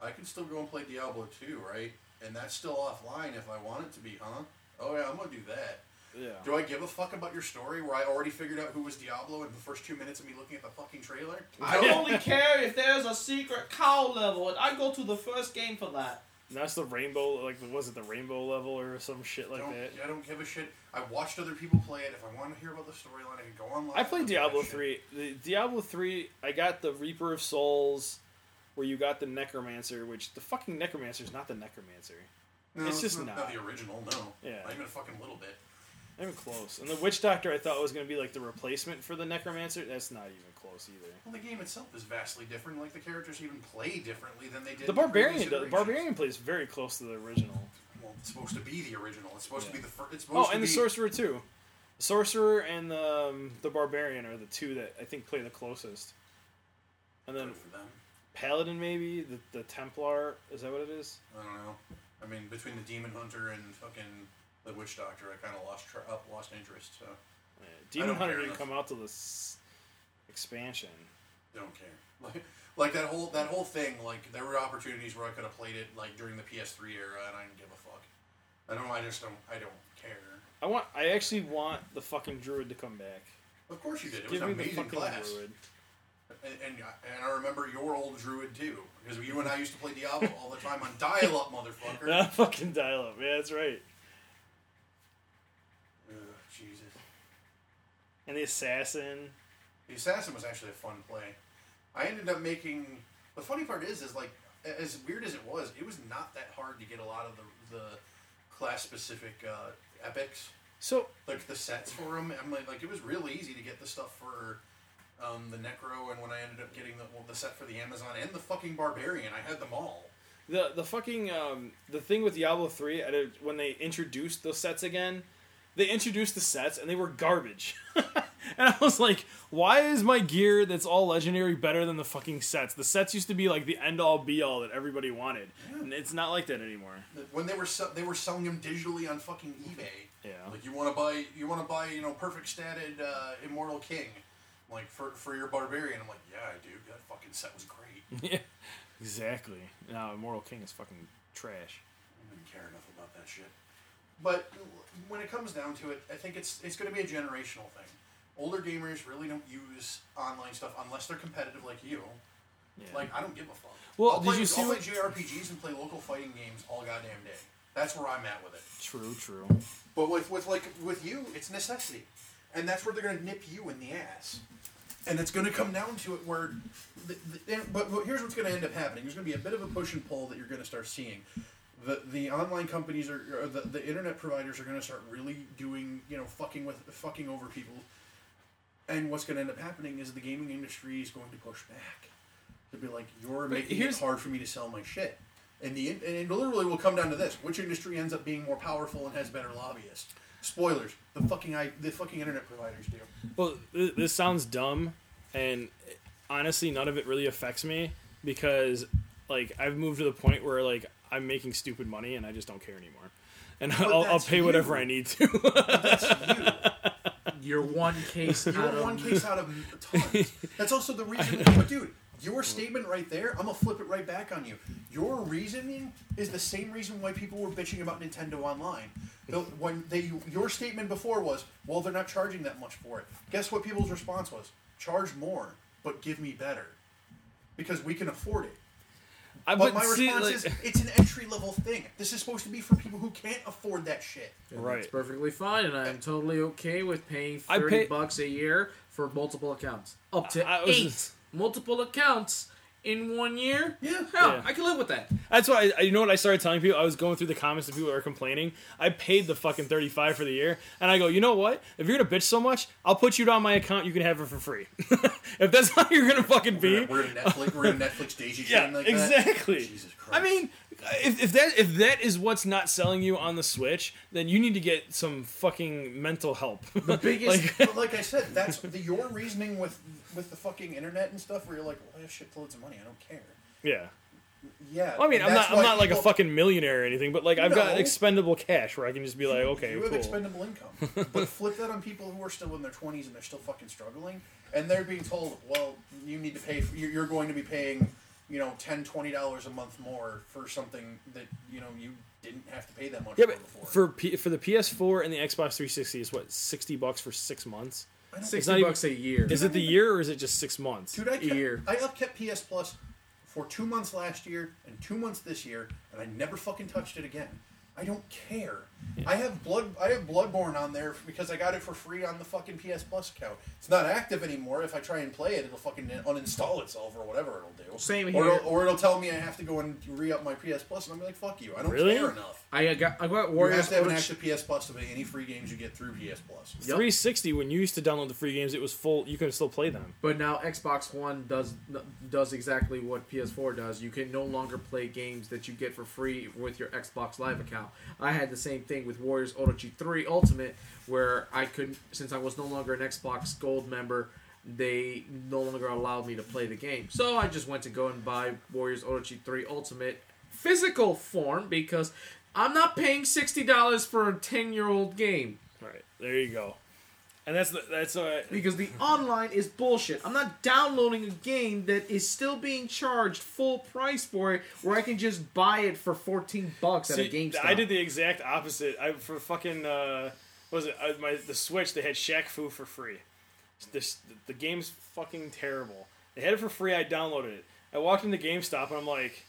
A: I can still go and play Diablo two, right? And that's still offline if I want it to be, huh? Oh yeah, I'm gonna do that.
B: Yeah.
A: Do I give a fuck about your story where I already figured out who was Diablo in the first two minutes of me looking at the fucking trailer?
D: I only care if there's a secret cow level, and I go to the first game for that.
B: And that's the rainbow, like was it the rainbow level or some shit like
A: don't,
B: that?
A: I don't give a shit. I watched other people play it. If I want to hear about the storyline, I can go online.
B: I played
A: and look at
B: Diablo three. The Diablo three, I got the Reaper of Souls, where you got the Necromancer, which the fucking Necromancer is not the Necromancer.
A: No,
B: It's just
A: not,
B: not.
A: not the original. No.
B: Yeah.
A: Not even a fucking little bit.
B: Not even close. And the Witch Doctor, I thought was going to be like the replacement for the Necromancer. That's not even close either.
A: Well, the game itself is vastly different. Like the characters even play differently than they did.
B: The Barbarian, the
A: iterations.
B: Barbarian plays very close to the original.
A: Well, it's supposed to be the original. It's supposed to be the first. It's supposed
B: Oh, and the Sorcerer too. The Sorcerer and the um, the Barbarian are the two that I think play the closest. And then
A: for them.
B: Paladin, maybe the the Templar. Is that what it is?
A: I don't know. I mean, between the Demon Hunter and fucking the Witch Doctor, I kind of lost tra- up, lost interest. So
B: Yeah. Demon
A: don't
B: Hunter didn't
A: enough.
B: come out till this expansion.
A: don't care. Like, *laughs* like that whole that whole thing. Like there were opportunities where I could have played it like during the PS3 era, and I didn't give a fuck. I don't. I just don't. I don't care.
B: I want. I actually want the fucking druid to come back.
A: Of course you did. It was
B: Give
A: an amazing class.
B: druid.
A: And, and and I remember your old druid too, because you and I used to play Diablo all the time on dial-up, motherfucker.
B: Not *laughs* fucking dial up. Yeah, that's right.
A: Ugh, Jesus.
B: And the assassin.
A: The assassin was actually a fun play. I ended up making. The funny part is, is like as weird as it was, it was not that hard to get a lot of the the class specific uh, epics,
B: So
A: like the sets for them. I'm like, like it was real easy to get the stuff for. Um, the Necro, and when I ended up getting the, well, the set for the Amazon and the fucking Barbarian, I had them all.
B: the the fucking um the thing with Diablo three, when they introduced those sets again, they introduced the sets and they were garbage. *laughs* and I was like, why is my gear that's all legendary better than the fucking sets? The sets used to be like the end all be all that everybody wanted, and it's not like that anymore.
A: When they were se- they were selling them digitally on fucking eBay.
B: Yeah.
A: Like you want to buy you want to buy you know perfect statted uh, Immortal King, like for for your Barbarian. I'm like, yeah, I do. That fucking set was great. *laughs*
B: yeah, exactly. Now Immortal King is fucking trash.
A: I didn't care enough about that shit. But when it comes down to it, I think it's it's going to be a generational thing. Older gamers really don't use online stuff unless they're competitive like you.
B: Yeah.
A: Like I don't give a fuck.
B: Well,
A: I'll
B: did
A: play,
B: you see
A: I'll
B: what-
A: play JRPGs and play local fighting games all goddamn day. That's where I'm at with it.
B: true, true.
A: But with, with like with you, it's necessity, and that's where they're going to nip you in the ass, and it's going to come down to it where. The, the, but, but here's what's going to end up happening. There's going to be a bit of a push and pull that you're going to start seeing. The the online companies are the, the internet providers are going to start really doing you know fucking with fucking over people, and what's going to end up happening is the gaming industry is going to push back. To be like, you're making it hard for me to sell my shit. And the and it literally will come down to this: which industry ends up being more powerful and has better lobbyists? Spoilers: the fucking I, the fucking internet providers do.
B: Well, this sounds dumb, and honestly, none of it really affects me because, like, I've moved to the point where like I'm making stupid money and I just don't care anymore, and I'll, I'll
A: that's
B: pay whatever. I need to.
C: that's *laughs* You're one case
A: You're
C: out of
A: one case out of *laughs* tons. That's also the reason. But dude, your statement right there, I'm gonna flip it right back on you. Your reasoning is the same reason why people were bitching about Nintendo Online. The, when they, your statement before was, well, they're not charging that much for it. Guess what? People's response was, charge more, but give me better, because we can afford it.
B: I,
A: But, my
B: see,
A: response
B: like-
A: is, it's an entry level thing. This is supposed to be for people who can't afford that shit.
B: Right.
C: It's perfectly fine, and I'm totally okay with paying
B: I
C: thirty
B: pay-
C: bucks a year for multiple accounts, up to
B: I- I
C: eight
B: just-
C: multiple accounts in one year.
A: Yeah.
C: hell,
B: Yeah.
C: I can live with that.
B: That's why I, you know what I started telling people. I was going through the comments of people that were complaining. I paid the fucking thirty five for the year, and I go, you know what? If you're gonna bitch so much, I'll put you on my account. You can have it for free. *laughs* if that's how you're gonna fucking be,
A: We're, we're in Netflix. We're in Netflix daisy *laughs*
B: yeah,
A: chain like that.
B: exactly.
A: Jesus Christ.
B: I mean, if, if that if that is what's not selling you on the Switch, then you need to get some fucking mental help.
C: The *laughs* biggest.
B: Like-
A: But like I said, that's the, your reasoning with with the fucking internet and stuff, where you're like, well, I have shit loads of money, I don't care.
B: yeah.
A: Yeah.
B: Well, I mean, I'm not I'm not like a fucking millionaire or anything, but like I've got expendable cash where I can just be like, okay,
A: you have
B: cool.
A: expendable income, *laughs* but flip that on people who are still in their 20s and they're still fucking struggling, and they're being told, well, you need to pay. For, you're going to be paying, you know, 10 20 dollars a month more for something that you know you didn't have to pay that much
B: Yeah,
A: for
B: but
A: before.
B: for P- for the PS4 and the Xbox 360 is what sixty bucks for six months.
A: I don't-
C: Sixty
B: not even-
C: bucks a year.
B: Is it the year or is it just six months?
A: Dude, I kept,
C: year.
A: I upkept PS Plus for two months last year and two months this year, and I never fucking touched it again. I don't care. I have blood. I have Bloodborne on there because I got it for free on the fucking PS Plus account. It's not active anymore. If I try and play it, it'll fucking uninstall itself or whatever it'll do.
C: Same
A: Or
C: here.
A: it'll, or it'll tell me I have to go and re up my PS Plus, and I'm like, fuck you. I don't
B: Really?
A: care enough.
C: I got I got
A: You have to have an
C: Oda-
A: active PS Plus to play any free games you get through PS Plus.
C: Yep.
B: 360 when you used to download the free games, it was full. You can still play them.
C: But now Xbox One does does exactly what PS4 does. You can no longer play games that you get for free with your Xbox Live account. I had the same thing with Warriors Orochi 3 Ultimate, where I could, since I was no longer an Xbox Gold member, they no longer allowed me to play the game. So I just went to go and buy Warriors Orochi 3 Ultimate physical form because I'm not paying sixty dollars for a ten year old game.
B: All right, there you go. and that's the, that's uh,
C: because the online is bullshit. I'm not downloading a game that is still being charged full price for it, where I can just buy it for 14 bucks at a GameStop.
B: I did the exact opposite. I for fucking uh, what was it uh, my the Switch? They had Shaq Fu for free. This the game's fucking terrible. They had it for free. I downloaded it. I walked into GameStop and I'm like,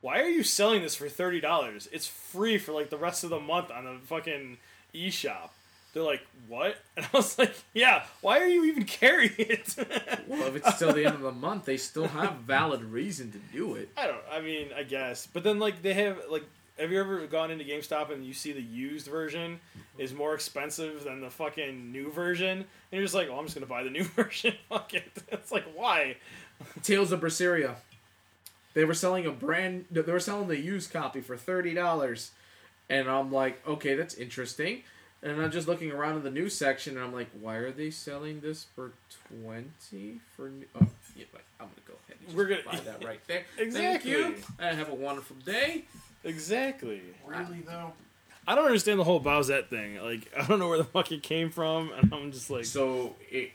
B: why are you selling this for thirty dollars? It's free for like the rest of the month on the fucking eShop. They're like, what? *laughs* And I was like, yeah. Why are you even *laughs* carrying it?
C: Well, if it's still the end of the *laughs* month, they still have valid reason to do it.
B: I don't. I mean, I guess. But then, like, they have like. Have you ever gone into GameStop and you see the used version is more expensive than the fucking new version? And you're just like, oh, I'm just gonna buy the new version. Fuck it. It's like, why?
C: Tales of Berseria. They were selling a brand. They were selling the used copy for thirty dollars, and I'm like, okay, that's interesting. And I'm just looking around in the news section, and I'm like, why are they selling this for twenty for? New- oh, yeah, but I'm gonna go ahead. And just
B: We're gonna-
C: buy that right there.
B: Exactly. *laughs*
C: Thank you. And uh, have a wonderful day.
B: Exactly.
A: Really though?
B: I don't understand the whole Bowsette thing. Like, *laughs* I don't know where the fuck it came from, and I'm just like,
C: So it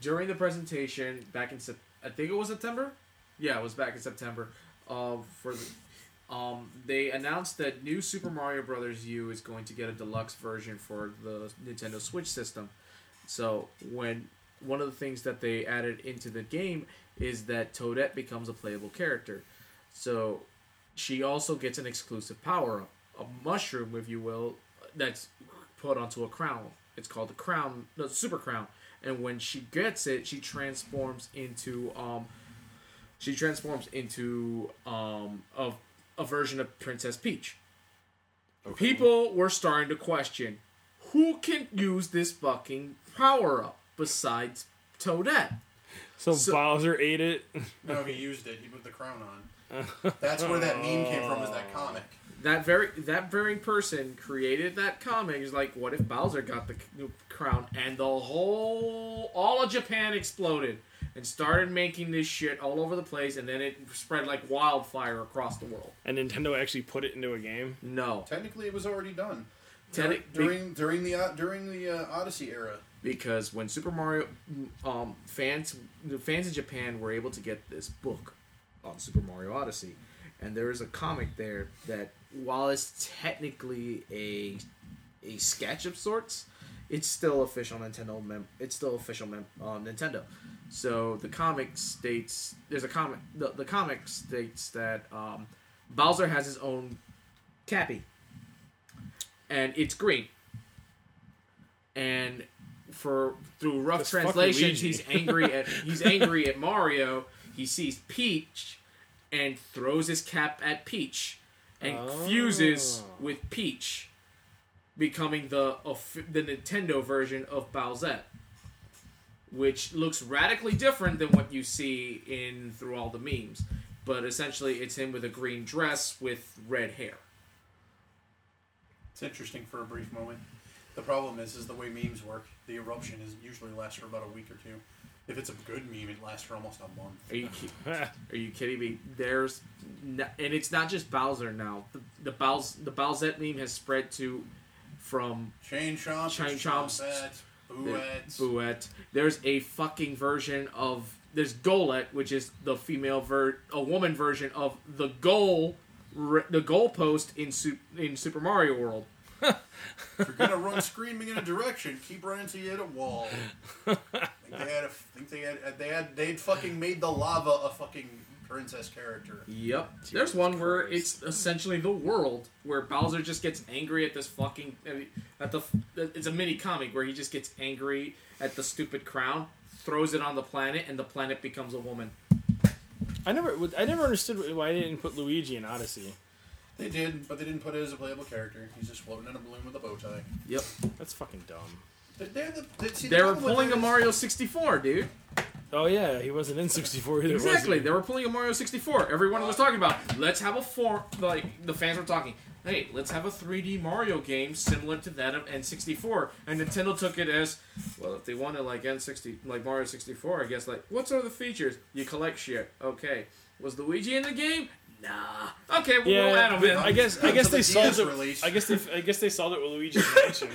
C: during the presentation back in Sep- I think it was September. Yeah, it was back in September. Uh, for the, um, they announced that new Super Mario Brothers U is going to get a deluxe version for the Nintendo Switch system. So when one of the things that they added into the game is that Toadette becomes a playable character. So she also gets an exclusive power up, a mushroom, if you will, that's put onto a crown. It's called the crown, the super crown. And when she gets it, she transforms into um, she transforms into um a, a version of Princess Peach. People were starting to question who can use this fucking power up besides Toadette.
B: so,
C: so-
B: Bowser ate it.
A: No, he used it. He put the crown on. That's where that meme came from. Is that comic?
C: that very that very person created that comic is like what if bowser got the crown and the whole all of japan exploded and started making this shit all over the place and then it spread like wildfire across the world
B: and Nintendo actually put it into a game.
C: no
A: Technically, it was already done.
C: Techni-
A: during during the uh, during the uh, Odyssey era.
C: because when super mario um, fans the fans in japan were able to get this book on super mario odyssey and there is a comic there that while it's technically a a sketch of sorts it's still official nintendo mem- it's still official mem- on nintendo so the comic states there's a comic the, the comic states that um, bowser has his own cappy. And it's green. And for through rough
B: fuck
C: translations he's angry at *laughs* he's angry at mario. He sees peach and throws his cap at peach and fuses
B: Oh.
C: with peach becoming the of- the nintendo version of bowsette which looks radically different than what you see in through all the memes but essentially it's him with a green dress with red hair
A: It's interesting for a brief moment. The problem is, is the way memes work. The eruption is usually lasts for about a week or two. If it's a good meme, it lasts for almost a month.
C: Are you ki- are you kidding me? There's n and it's not just Bowser now. The the Bows the Bowsette meme has spread to from
A: Chain Chomp,
C: Chain
A: Chain
C: Chomps,
A: Chompette, Booette.
C: There's a fucking version of there's Golette, which is the female ver a woman version of the goal the goalpost in Su- in Super Mario World. *laughs*
A: If you're gonna run screaming in a direction, keep running till you hit a wall. *laughs* I think they had, a, think they had, they had, they'd fucking made the lava a fucking princess character.
C: Yep. There's one where it's essentially the world where Bowser just gets angry at this fucking at the it's a mini comic where he just gets angry at the stupid crown, throws it on the planet, and the planet becomes a woman.
B: I never, I never understood why they didn't put Luigi in Odyssey.
A: They did, but they didn't put it as a playable character. He's just floating in a balloon with a bow tie.
C: Yep.
B: That's fucking dumb.
A: They, they're the, they, see,
C: They were pulling a Mario 64, dude.
B: Oh yeah, he wasn't in 64 either. was
C: Exactly.
B: he?
C: They were pulling a Mario 64. Everyone was talking about, let's have a four. Like the fans were talking, hey, let's have a 3D Mario game similar to that of N64. And Nintendo took it as, well, if they wanted like N60, like Mario 64, I guess like, what are the features? You collect shit. Okay. Was Luigi in the game? Nah. Okay, we'll
B: Yeah,
C: add him
B: but
C: in.
B: I guess I guess
A: Until
B: they
A: the
B: sold it.
A: release.
B: I guess they I guess they sold it with Luigi's *laughs* Mansion.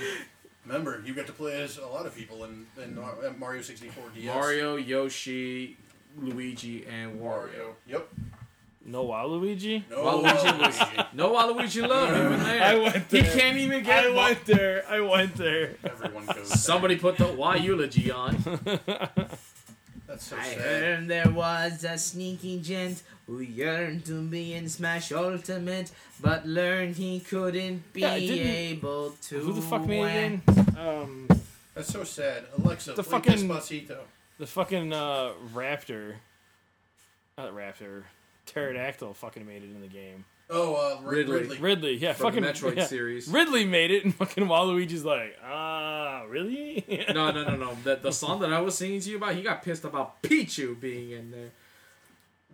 A: Remember, you got to play as a lot of people in, in uh, Mario 64 DS.
C: Mario, Yoshi, Luigi, and Wario.
A: Yep.
B: No Waluigi?
A: No
C: Waluigi was-
A: Waluigi. *laughs*
C: No Waluigi love even there.
B: I went there.
C: He
B: there.
C: can't even get.
B: I
C: Wa-
B: went there. I went there.
A: Everyone goes.
C: Somebody put the Y eulogy on. *laughs*
A: there. That's so
D: I
A: sad.
D: heard there was a sneaky gent who yearned to be in Smash Ultimate, but learned he couldn't be
B: Yeah,
D: able to.
B: Who the fuck made
D: win.
B: it again? Um,
A: That's so sad. Alexa,
B: The fucking-
A: Despacito.
B: the fucking uh, Raptor. Not Raptor. Pterodactyl fucking made it in the game.
A: Oh, uh, Rid-
C: Ridley.
A: Ridley.
B: Ridley, yeah,
C: From
B: fucking
C: the Metroid
B: yeah.
C: series.
B: Ridley made it, and fucking Waluigi's like, ah, really? *laughs*
C: No, no, no, no. The, the song that I was singing to you about, he got pissed about Pichu being in there.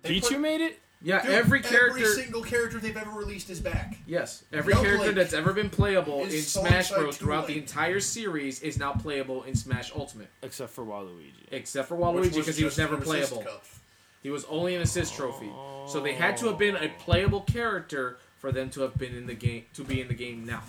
A: They
B: Pichu
A: put-
B: made it.
C: Yeah,
A: Dude,
C: every character.
A: Every single character they've ever released is back.
C: yes, every
A: Young
C: character
A: Link
C: that's ever been playable in
A: song
C: Smash
A: side
C: Bros.
A: to
C: throughout the
A: Link.
C: entire series is now playable in Smash Ultimate,
B: Except for Waluigi.
C: except for Waluigi because he was
A: just
C: never
A: an assist
C: playable.
A: cup.
C: He was only an assist trophy. So they had to have been a playable character for them to have been in the game to be in the game now.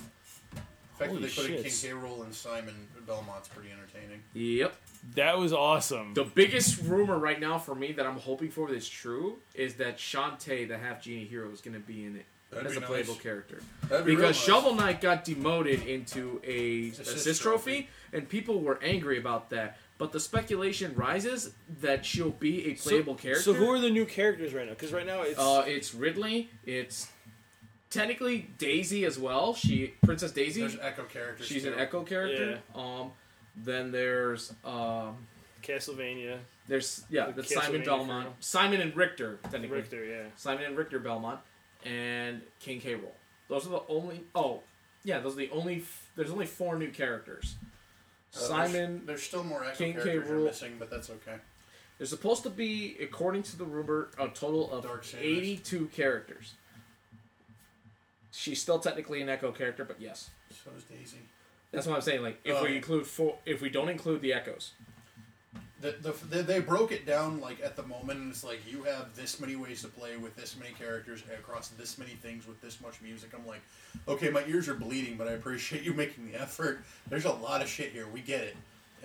A: The fact
B: Holy
A: that they put in King
B: shit.
A: K. Rool and Simon Belmont's pretty entertaining.
C: Yep.
B: That was awesome.
C: The biggest rumor right now for me that I'm hoping for that's true is that Shantae, the half genie hero, is going to be in it
A: That'd
C: as a
A: nice.
C: playable character.
A: That'd be real
C: Because
A: nice.
C: Shovel Knight got demoted into a
A: Assist
C: assist, trophy, and people were angry about that. But the speculation rises that she'll be a playable character.
B: So who are the new characters right now? Because right now it's
C: Uh, it's Ridley. It's technically Daisy as well. She Princess Daisy.
A: There's Echo characters.
C: She's
A: too.
C: an Echo character. Um, then there's um,
B: Castlevania,
C: there's yeah,
B: The
C: that's Simon Belmont,
B: crew.
C: Simon and Richter technically.
B: Richter, yeah.
C: Simon and Richter Belmont, and King K. Rool. Those are the only. Oh, yeah, those are the only. F- there's only four new characters.
A: Uh, there's-
C: Simon.
A: There's, still more
C: King K.
A: characters you're missing, but that's okay.
C: There's supposed to be, according to the rumor, a total of
A: Dark
C: 82 characters. She's still technically an Echo character, but yes.
A: So is Daisy.
C: That's what I'm saying. Like, if
A: Oh.
C: we include four, if we don't include the Echoes,
A: The, the, they, they broke it down like at the moment. and It's like you have this many ways to play with this many characters across this many things with this much music. I'm like, okay, my ears are bleeding, but I appreciate *laughs* you making the effort. There's a lot of shit here. We get it.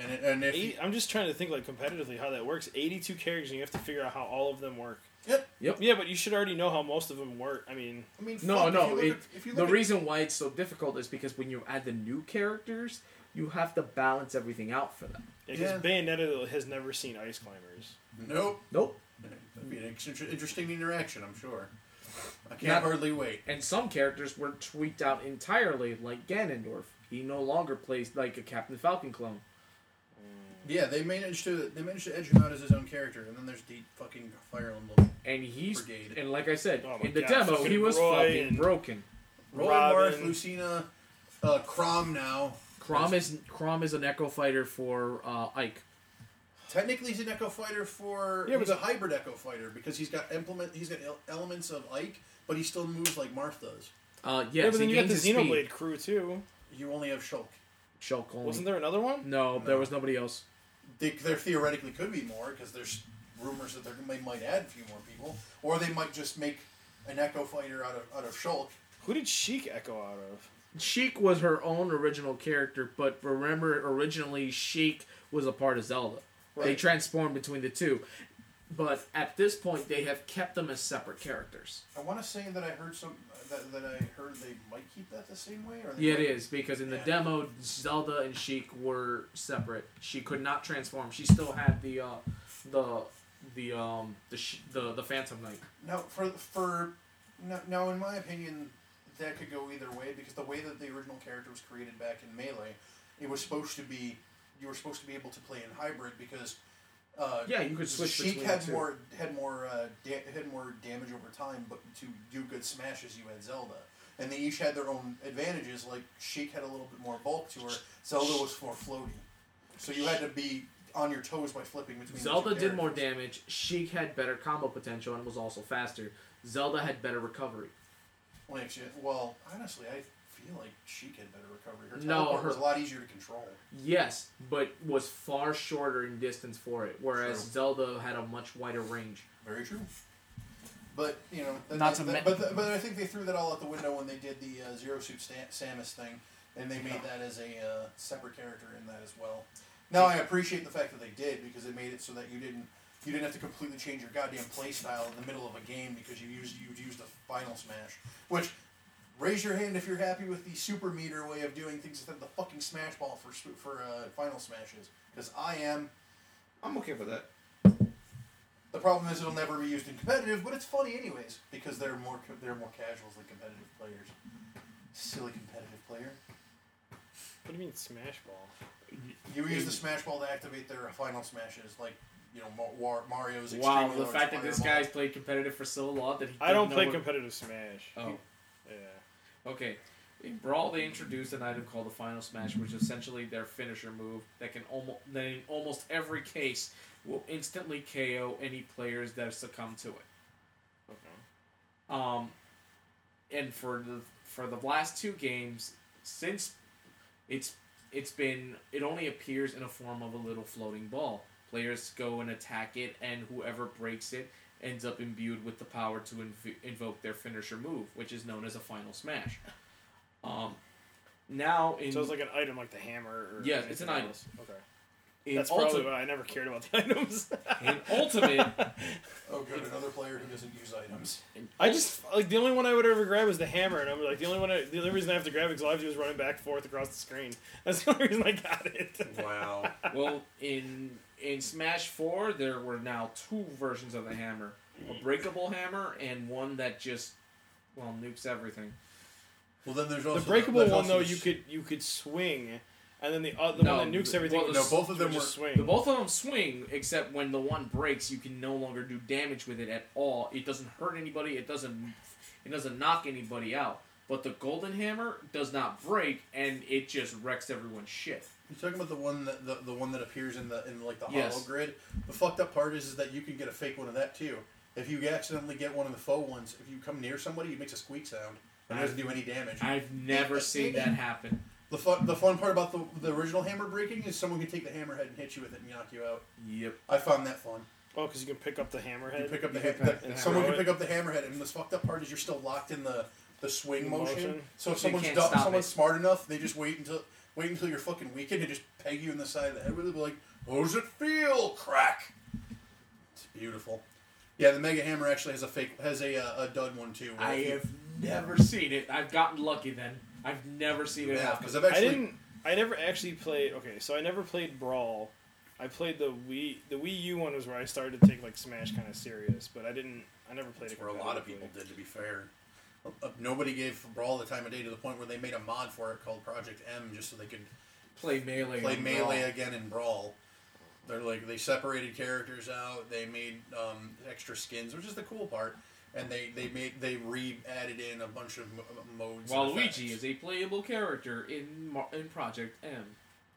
A: And it, and if
B: Eight, I'm just trying to think like competitively how that works. 82 characters, and you have to figure out how all of them work.
A: yep. Yep.
B: Yeah, but you should already know how most of them work. I mean,
A: I mean,
C: No,
A: fuck,
C: no,
A: If you look
C: it-
A: at, if you
C: the
A: at-
C: reason why it's so difficult is because when you add the new characters, you have to balance everything out for them.
B: because
A: Yeah.
B: Bayonetta has never seen ice climbers.
A: nope.
C: Nope.
A: That'd be an interesting interaction, I'm sure. I can't
C: Not-
A: hardly wait.
C: And some characters were tweaked out entirely, like Ganondorf. He no longer plays like a Captain Falcon clone.
A: Yeah, they managed to they managed to edge him out as his own character, and then there's the fucking Fire Emblem.
C: And he's
A: Brigade.
C: and like I said
B: Oh
C: in the
B: God,
C: demo,
B: fucking
C: he was
B: Roy
C: fucking broken.
A: Roland
B: Robin.
A: Marth, Lucina, uh, Chrom now.
C: Chrom is Chrom is an Echo fighter for uh, Ike.
A: Technically, he's an Echo Fighter for.
B: Yeah,
A: he's
B: but
A: a hybrid Echo Fighter because he's got implement. He's got elements of Ike, but he still moves like Marth does.
C: Uh,
B: Yeah, but then you got the
C: his speed.
B: Xenoblade crew too.
A: You only have Shulk.
C: Shulk only.
B: Wasn't there another one?
C: No, there was nobody else.
A: They, there theoretically could be more because there's rumors that they're, they might add a few more people, or they might just make an Echo Fighter out of out of Shulk.
B: Who did Sheik echo out of?
C: Sheik was her own original character, but remember, originally Sheik was a part of Zelda. They
A: Right.
C: transformed between the two, but at this point, they have kept them as separate characters.
A: I want to say that I heard some that, that I heard they might keep that the same way. Or
C: Yeah, it is because in the
A: Yeah.
C: demo, Zelda and Sheik were separate. She could not transform. She still had the uh, the the um the sh- the the Phantom Knight.
A: No, for for now, now, in my opinion, that could go either way because the way that the original character was created back in Melee, it was supposed to be you were supposed to be able to play in hybrid because uh,
C: Yeah, you could switch
A: Sheik had
C: two.
A: more had more uh, da- had more damage over time, but to do good smashes, you had Zelda, and they each had their own advantages. Like Sheik had a little bit more bulk to her, Zelda was more floaty, so you had to be on your toes by flipping between. the
C: Zelda did more damage. Sheik had better combo potential and was also faster. Zelda had better recovery.
A: Well, actually, well, honestly, I feel like she had better recovery. Her
C: No,
A: teleport
C: her-
A: was a lot easier to control.
C: Yes, but was far shorter in distance for it, whereas
A: True.
C: Zelda had a much wider range.
A: Very true. But you know, that,
D: Not
A: that-
D: to
A: that-
D: men-
A: but but I think they threw that all out the window when they did the uh, Zero Suit Sta- Samus thing, and they made that as a uh, separate character in that as well. Now I appreciate the fact that they did because it made it so that you didn't you didn't have to completely change your goddamn play style in the middle of a game because you used you used a final smash. Which raise your hand if you're happy with the super meter way of doing things instead of the fucking smash ball for for uh, final smashes because I am.
E: I'm okay with that.
A: The problem is it'll never be used in competitive, but it's funny anyways because they're more co- they're more casuals than competitive players. Silly competitive player.
B: What do you mean smash ball?
A: You use the smash ball to activate their final smashes, like you know Mar- War- Mario's.
C: Wow, the fact that this
A: Fireball.
C: guy's played competitive for so long that he
B: I don't play
C: what-
B: competitive smash.
C: Oh,
B: Yeah.
C: okay. In Brawl, they introduced an item called the Final Smash, which is essentially their finisher move that can almost, that in almost every case, will instantly KO any players that succumb to it.
B: Okay.
C: Um, and for the for the last two games, since it's it's been it only appears in a form of a little floating ball. Players go and attack it, and whoever breaks it ends up imbued with the power to inv- invoke their finisher move, which is known as a final smash. Um, now in
B: So it's like an item like the hammer or
C: Yeah, it's an item.
B: else. Okay.
C: in,
B: That's probably why I never cared about the *laughs* items.
C: in ultimate, *laughs*
A: Oh, good, another player who doesn't use items.
B: I just like the only one I would ever grab was the hammer, and I'm like the only one. I, the only reason I have to grab it is all I have to do is running back and forth across the screen. *laughs* That's the only reason I got it.
E: Wow.
C: Well, in in Smash Four, there were now two versions of the hammer: a breakable hammer and one that just well nukes everything.
A: Well, then there's also The
B: breakable
A: there's
B: one
A: also
B: though,
A: the
B: you
A: s-
B: could you could swing, and then the uh, the
C: No,
B: one that nukes everything.
C: well,
B: was-
A: no, both of them
B: would
A: were-
B: just
C: The
B: swing.
C: both of them swing, except when the one breaks, you can no longer do damage with it at all. It doesn't hurt anybody. It doesn't it doesn't knock anybody out. But the golden hammer does not break, and it just wrecks everyone's shit.
A: You're talking about the one that the, the one that appears in the in like the
C: Yes.
A: hollow grid. The fucked up part is, is that you can get a fake one of that too. If you accidentally get one of the faux ones, if you come near somebody, it makes a squeak sound and it doesn't do any damage.
C: I've never seen that happen.
A: The fun the fun part about the the original hammer breaking is someone can take the hammerhead and hit you with it and knock you out.
C: Yep.
A: I found that fun.
B: Oh, because you can pick up the hammerhead.
A: You pick up the,
C: You
A: ha-
C: pick
A: the-
C: the
A: someone can pick up the hammerhead, and the fucked up part is you're still locked in the the swing motion.
B: motion.
A: So if
C: You
A: someone's
C: can't
A: du- someone's
C: it.
A: smart enough, they just wait until wait until you're fucking weakened and just peg you in the side of the head with it. Be like, "How does it feel?" Crack. It's beautiful. Yeah, the Mega Hammer actually has a fake has a uh, a dud one too. where
C: I have never seen it. I've gotten lucky then. I've never seen it
A: yeah,
C: happen.
A: because I've actually I
B: didn't. I never actually played. Okay, so I never played Brawl. I played the Wii. The Wii U one was where I started to take like Smash kind of serious, but I didn't. I never played it.
A: where a lot of people did. To be fair, nobody gave Brawl the time of day to the point where they made a mod for it called Project M just so they could
C: play melee.
A: play melee
C: Brawl.
A: again in Brawl. They're like they separated characters out. They made um, extra skins, which is the cool part. And they they made they re added in a bunch of mo- modes. and
C: Waluigi is a playable character in Mar- in Project M.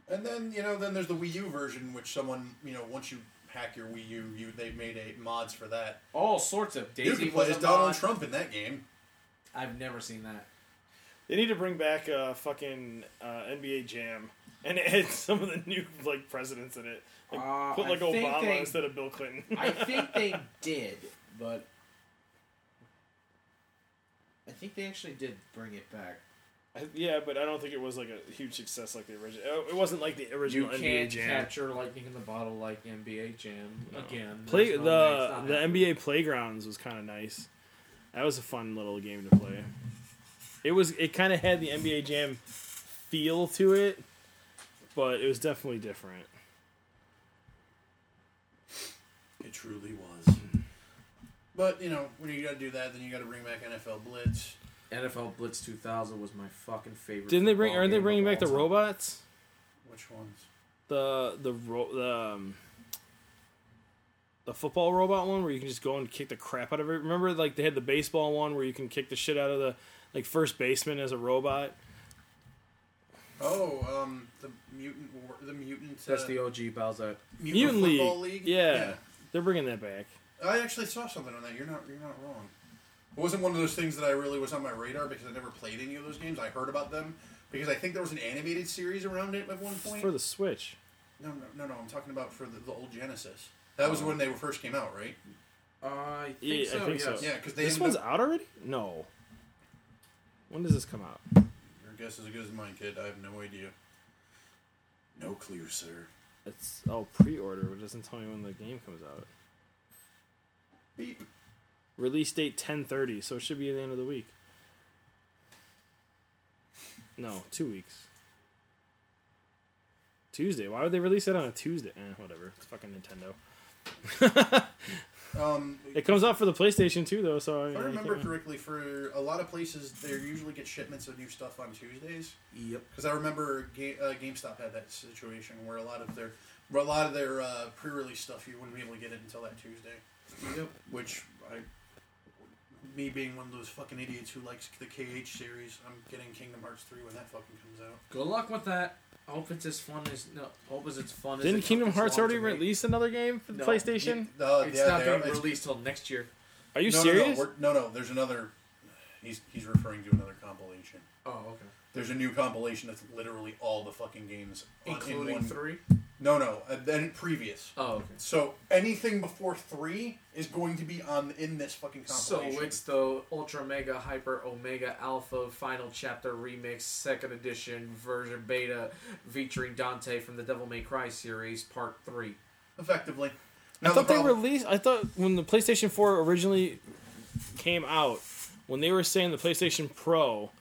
A: And then you know then there's the Wii U version, which someone you know once you hack your Wii U, you they made a mods for that.
C: All sorts of
A: you
C: Daisy
A: can play as Donald
C: mod.
A: Trump in that game.
C: I've never seen that.
B: They need to bring back uh, fucking uh, NBA Jam and *laughs* add some of the new like presidents in it. Like,
C: Uh,
B: put like
C: I
B: Obama
C: they-
B: instead of Bill Clinton.
D: I *laughs* think they did, but I think they actually did bring it back.
B: I- yeah, but I don't think it was like a huge success like the original. oh, It wasn't like the
C: You
B: original NBA
C: can't
B: Jam.
C: capture lightning in the bottle like NBA Jam again.
B: Play
C: no
B: the the. NBA Playgrounds was kind of nice. That was a fun little game to play. It was it kind of had the NBA Jam feel to it, but it was definitely different.
A: It truly was. But you know when you got to do that, then you got to bring back NFL Blitz.
C: NFL Blitz 2000 was my fucking favorite.
B: Didn't they bring? Aren't they bringing back the
C: time.
B: robots?
A: Which ones?
B: The the ro- the um, the football robot one where you can just go and kick the crap out of it. Remember, like they had the baseball one where you can kick the shit out of the like first baseman as a robot.
A: Oh, um, the mutant, war, the mutant.
C: That's
A: uh,
C: the OG Bowser.
A: mutant,
B: Mutant
A: football
B: League.
A: league.
B: Yeah. They're bringing that back.
A: I actually saw something on that. You're not. You're not wrong. It wasn't one of those things that I really was on my radar because I never played any of those games. I heard about them because I think there was an animated series around it at one point.
B: for the Switch.
A: No, no, no, no. I'm talking about for the, the old Genesis. That was when they were first came out, right?
C: I think
B: Yeah, I
C: so.
B: think so.
A: Yeah, because they
B: This one's
A: up-
B: out already? No. When does this come out?
A: You're guess is as good as mine, kid. I have no idea. No clue, sir.
B: It's oh pre-order, which doesn't tell me when the game comes out.
A: Beep.
B: Release date ten thirty, so it should be at the end of the week. No, two weeks. Tuesday. Why would they release it on a Tuesday? Eh, whatever. It's fucking Nintendo. *laughs*
A: Um,
B: It comes out for the PlayStation too, though. So
A: if I
B: you
A: remember
B: can't-
A: correctly, for a lot of places, they usually get shipments of new stuff on Tuesdays.
C: Yep.
A: Because I remember Ga- uh, GameStop had that situation where a lot of their, a lot of their uh, pre-release stuff you wouldn't be able to get it until that Tuesday.
C: Yep.
A: Which I, me being one of those fucking idiots who likes the KH series, I'm getting Kingdom Hearts three when that fucking comes out.
C: Good luck with that. I Hope it's as fun as no. Hope it's as fun as.
B: Didn't
C: it
B: Kingdom Hearts already release another game for the
C: No.
B: PlayStation?
A: Uh,
C: It's
A: yeah,
C: not being
A: are- it's-
C: released till next year.
B: Are you
A: no,
B: serious?
A: No, no, no, no. There's another. He's he's referring to another compilation.
C: Oh, okay.
A: There's a new compilation that's literally all the fucking games, on- in
C: Including
A: one-
C: three.
A: No, no, uh, then previous.
C: Oh, okay.
A: So anything before three is going to be on in this fucking compilation.
C: So
A: compilation.
C: it's the Ultra Mega Hyper Omega Alpha Final Chapter Remix Second Edition version beta featuring Dante from the Devil May Cry series Part Three.
A: effectively.
B: I thought
A: the
B: they
A: problem-
B: released. I thought when the PlayStation 4 originally came out, when they were saying the PlayStation Pro,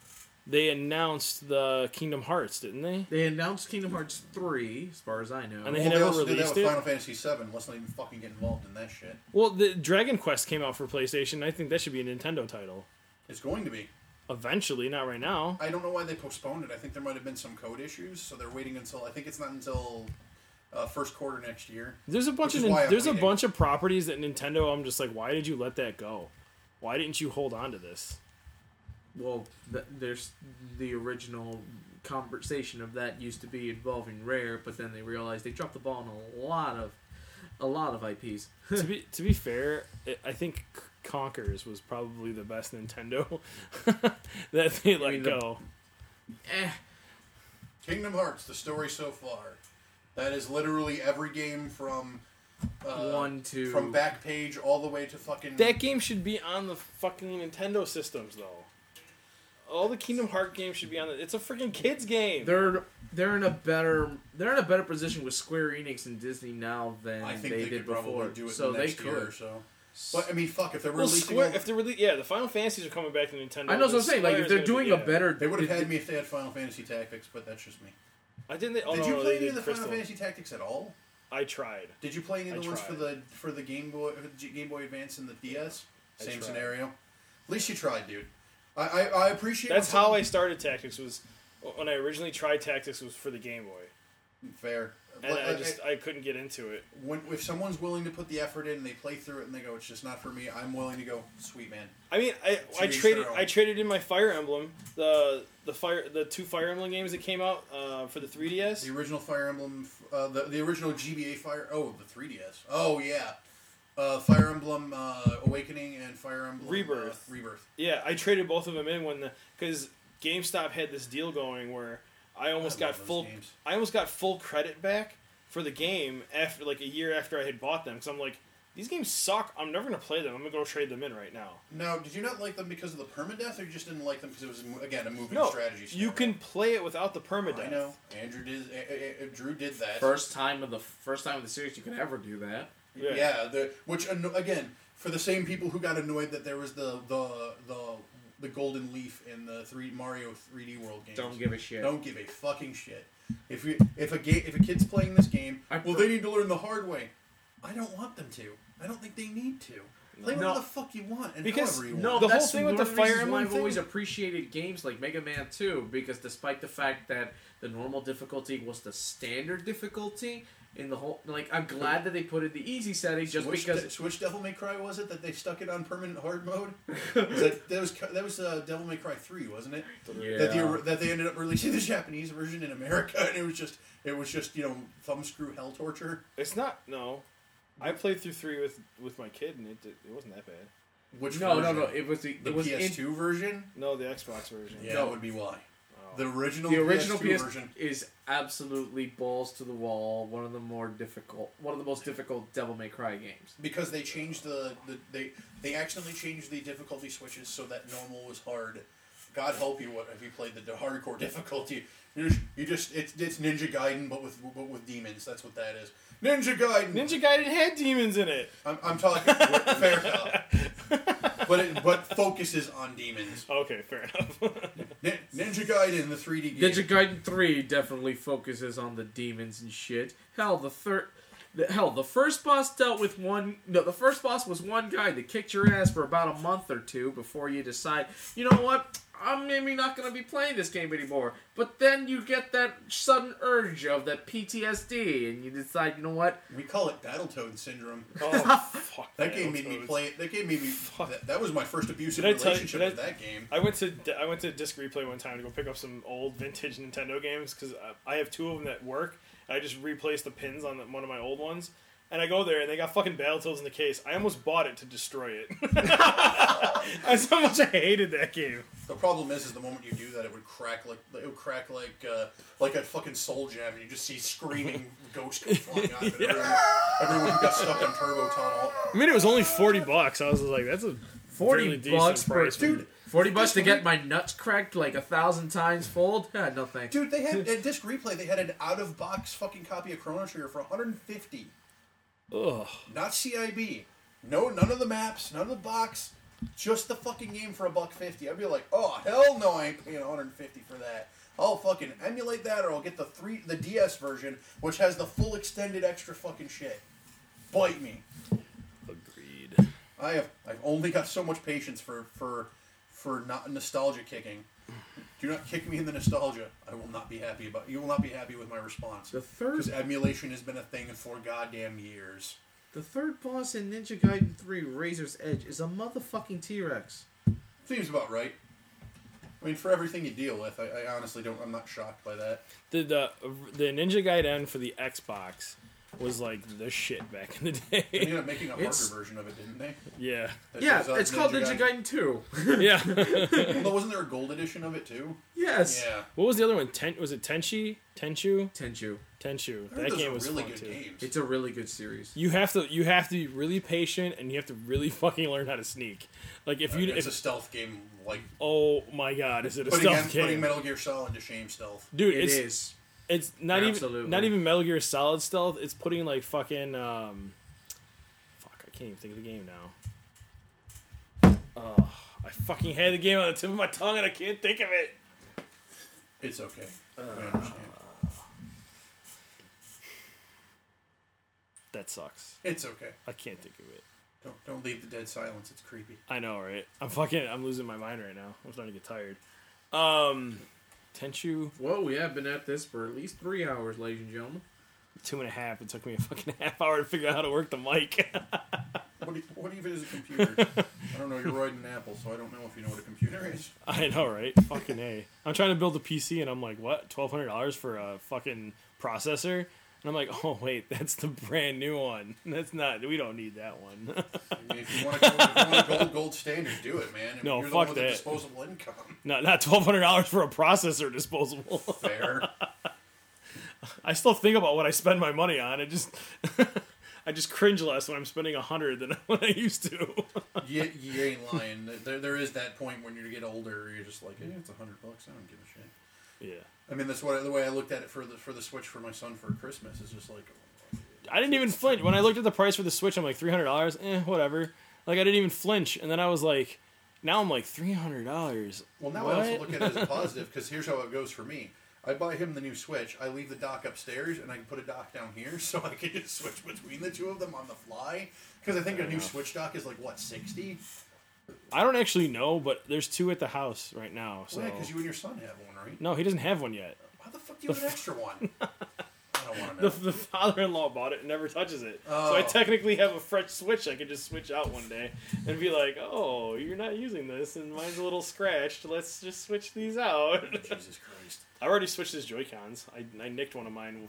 B: they announced the Kingdom Hearts, didn't they?
C: They announced Kingdom Hearts Three, as far as I know.
B: And they
A: Well,
B: had
A: they
B: never
A: also did that
B: released
A: with
B: it.
A: Final Fantasy VII. Let's not even fucking get involved in that shit.
B: Well, the Dragon Quest came out for PlayStation. I think that should be a Nintendo title
A: It's going to be.
B: eventually, not right now.
A: I don't know why they postponed it. I think there might have been some code issues, so they're waiting until. I think it's not until uh, first quarter next year.
B: There's a bunch of
A: is why I'm
B: there's a bunch of properties that Nintendo. I'm just like, why did you let that go? Why didn't you hold on to this?
C: Well, th- there's the original conversation of that used to be involving Rare, but then they realized they dropped the ball on a lot of a lot of IPs.
B: to be *laughs* to be fair, it, I think C- Conkers was probably the best Nintendo *laughs* that they let
C: mean, the-
B: go.
C: eh,
A: Kingdom Hearts, the story so far. That is literally every game from uh,
C: one, two,
A: from back page all the way to fucking.
B: That game should be on the fucking Nintendo systems, though. All the Kingdom Heart games should be on it. It's a freaking kids game.
C: They're they're in a better they're in a better position with Square Enix and Disney now than
A: I think
C: they,
A: they,
C: did
A: could probably
C: before.
A: do it
C: so
A: the
C: they
A: next year
C: could.
A: or so. But I mean, fuck, if they're
B: well,
A: releasing,
B: Square, if they're rele- yeah, the Final Fantasies are coming back to Nintendo.
C: I know what I'm saying. Like if they're doing
B: be,
C: a
B: yeah.
C: better,
A: they would have had me if they had Final Fantasy Tactics, but that's just me.
B: I didn't. They, oh,
A: did
B: no,
A: you play any of
B: did
A: the Final Fantasy Tactics at all?
B: I tried.
A: Did you play any of the ones for the for the Game Boy Game Boy Advance and the DS?
B: I
A: Same scenario. At least you tried, dude. I I, I appreciate.
B: That's how I started Tactics. Was when I originally tried Tactics was for the Game Boy,
A: fair.
B: and
A: But,
B: I
A: uh,
B: just I couldn't get into it.
A: when if someone's willing to put the effort in, and they play through it, and they go, "It's just not for me." I'm willing to go, "Sweet man."
B: I mean, I, I traded. I traded in my Fire Emblem the the fire the two Fire Emblem games that came out uh, for the 3DS.
A: The original Fire Emblem, uh, the the original GBA Fire. Oh, the 3DS. Oh yeah, uh, Fire Emblem uh, Awakening and Fire Emblem
B: Rebirth.
A: Uh, Rebirth.
B: Yeah, I traded both of them in when the because GameStop had this deal going where I almost
A: I
B: got full
A: games.
B: I almost got full credit back for the game after like a year after I had bought them because I'm like these games suck. I'm never gonna play them. I'm gonna go trade them in right now.
A: Now, did you not like them because of the permadeath, or you just didn't like them because it was again a moving strategy?
B: No,
A: strategy?
B: you can play it without the permadeath.
A: I know. Andrew did. Uh, uh, uh, Drew did that.
C: first time of the first time of the series you could ever do that.
B: Yeah.
A: Yeah. the which again for the same people who got annoyed that there was the the the the golden leaf in the three Mario 3D World games.
C: Don't give a shit.
A: Don't give a fucking shit. If you if a game if a kid's playing this game,
C: I
A: well
C: per-
A: they need to learn the hard way. I don't want them to. I don't think they need to. Play
C: No.
A: whatever the fuck you want and
B: Because-
A: however you
C: No.
B: The whole thing with the Fire
C: reasons why
B: Emblem
C: I've always appreciated games like Mega Man 2 because despite the fact that the normal difficulty was the standard difficulty in the whole like I'm glad that they put in the easy setting just
A: which,
C: because
A: de- which Devil May Cry was it that they stuck it on permanent hard mode? *laughs* Was that, that was that was uh, Devil May Cry three, wasn't it? That the that they ended up releasing the Japanese version in America, and it was just it was just you know thumbscrew hell torture.
B: It's not no. I played through three with with my kid and it did- it wasn't that bad.
A: Which
C: no, no,
A: version?
C: no. It was the,
A: the
C: it was
A: PS2
C: in,
A: version.
B: No, the Xbox version.
A: Yeah, that would be why. The original
C: the original
A: PS2
C: PS
A: version.
C: is absolutely balls to the wall. One of the more difficult, one of the most difficult Devil May Cry games.
A: because they changed the, the they they accidentally changed the difficulty switches so that normal was hard God help you, what if you played the hardcore *laughs* difficulty? You just, you just it's it's Ninja Gaiden, but with but with demons. That's what that is. Ninja Gaiden.
B: Ninja Gaiden had demons in it.
A: I'm, I'm talking *laughs* fair enough. *laughs* But it but focuses on demons.
B: Okay, fair enough. *laughs*
A: Nin- Ninja Gaiden, the 3D game.
C: Ninja Gaiden 3 definitely focuses on the demons and shit. Hell, the third. The, hell, the first boss dealt with one. No, the first boss was one guy that kicked your ass for about a month or two before you decide, you know what? I'm maybe not going to be playing this game anymore. But then you get that sudden urge of that PTSD, and you decide, you know what?
A: we call it Battletoad syndrome.
B: oh *laughs* fuck.
A: That game made me
B: Battletoads.
A: play. That game made me. That, that was my first abusive
B: Did I you-
A: relationship
B: I-
A: with that game.
B: I went to I went to Disc Replay one time to go pick up some old vintage Nintendo games because uh, I have two of them that work. And I just replaced the pins on the, one of my old ones, and I go there and they got fucking Battletoads in the case. I almost bought it to destroy it. *laughs* That's how much I hated that game.
A: The problem is, is the moment you do that, it would crack like it would crack like uh, like a fucking soul jam, and you just see screaming *laughs* ghosts come flying out. of it. Everyone, everyone got stuck in turbo tunnel.
B: I mean, it was only forty bucks. I was like, that's a
C: 40
B: really decent
C: bucks per.
B: price for-
C: Dude, 40 bucks to get my nuts cracked like a thousand times fold? Yeah, *laughs* no thanks.
A: Dude, they had *laughs* at disc replay. They had an out of box fucking copy of Chrono Trigger for 150.
B: Ugh.
A: Not CIB. No, none of the maps, none of the box. Just the fucking game for a buck fifty. I'd be like, oh hell no, I ain't paying 150 for that. I'll fucking emulate that, or I'll get the three, the DS version, which has the full extended extra fucking shit. Bite me.
B: Agreed.
A: I have, I've only got so much patience for for for not nostalgia kicking. Do not kick me in the nostalgia. I will not be happy about. You will not be happy with my response.
C: The third
A: Because emulation has been a thing for goddamn years.
C: The third boss in Ninja Gaiden 3 Razor's Edge is a motherfucking T Rex.
A: Seems about right. I mean, for everything you deal with, I, I honestly don't. I'm not shocked by that.
B: The, the the Ninja Gaiden for the Xbox was like the shit back in the *laughs* day.
A: They ended up making a harder
C: It's-
A: version of it, didn't they?
B: yeah,
A: That
C: Yeah,
A: shows up uh,
C: it's called Ninja Gaiden 2. *laughs*
B: yeah. *laughs*
A: Well, wasn't there a gold edition of it too?
C: yes.
A: Yeah,
B: what was the other one? Ten was it Tenchi? Tenchu?
C: Tenchu.
B: Tenchu.
A: I heard
B: That
A: those
B: game
A: are
B: was
A: really
B: fun
A: good
B: too.
A: games.
C: It's a really good series.
B: You have to you have to be really patient and you have to really fucking learn how to sneak. Like if uh, you
A: it's a
B: if
A: stealth game, like
B: oh my god, is it a
A: putting,
B: stealth
A: putting
B: game?
A: Metal Gear Solid to shame stealth.
B: Dude,
C: It
B: it's
C: is.
B: It's not even not even Metal Gear Solid stealth. It's putting like fucking um, fuck. I can't even think of the game now. Oh, I fucking had the game on the tip of my tongue and I can't think of it.
A: It's okay. I understand.
B: That sucks.
A: It's okay.
B: I can't think of it.
A: Don't don't leave the dead silence. It's creepy.
B: I know, right? I'm fucking. I'm losing my mind right now. I'm starting to get tired. Um, Tenchu
C: Well, we have been at this for at least three hours, ladies and gentlemen.
B: two and a half. It took me a fucking *laughs* half hour to figure out how to work the mic. *laughs*
A: What, do- what even is a computer? I don't know. You're riding an Apple, so I don't know if you know what a computer is. *laughs*
B: I know, right? Fucking a. I'm trying to build a PC, and I'm like, what? Twelve hundred dollars for a fucking processor? And I'm like, oh wait, that's the brand new one. *laughs* That's not. We don't need that one.
A: I mean, if you want to go, if gold gold standard, do it, man. I mean,
B: No, fuck that.
A: Disposable income. *laughs*
B: not not twelve hundred dollars for a processor disposable. *laughs*
A: Fair.
B: I still think about what I spend my money on. It just. I just cringe less when I'm spending a hundred than when I used to.
A: you, you ain't lying. There, there is that point when you get older, you're just like, hey, it's a hundred bucks. I don't give a shit.
B: yeah.
A: I mean, that's what the way I looked at it for the for the Switch for my son for Christmas is just like,
B: I didn't even flinch when I looked at the price for the Switch. I'm like three hundred dollars, eh, whatever. Like I didn't even flinch, and then I was like, now I'm like three hundred dollars.
A: well, now I also look at it as a *laughs* positive because here's how it goes for me. I buy him the new Switch. I leave the dock upstairs, and I can put a dock down here, *laughs* so I can just switch between the two of them on the fly. Because I think a new Switch dock is like what sixty.
B: I don't actually know, but there's two at the house right now. So
A: Well, yeah, because you and your son have one, right?
B: no, he doesn't have one yet.
A: Why the fuck do you have an extra one? *laughs* I don't want to
B: The,
A: know.
B: the father-in-law bought it and never touches it. So I
A: Oh.
B: technically have a fresh Switch. I could just switch out one day and be like, "Oh, you're not using this, and mine's a little scratched. Let's just switch these out." *laughs*
A: Jesus Christ.
B: I already switched his Joy Cons. I, I nicked one of mine.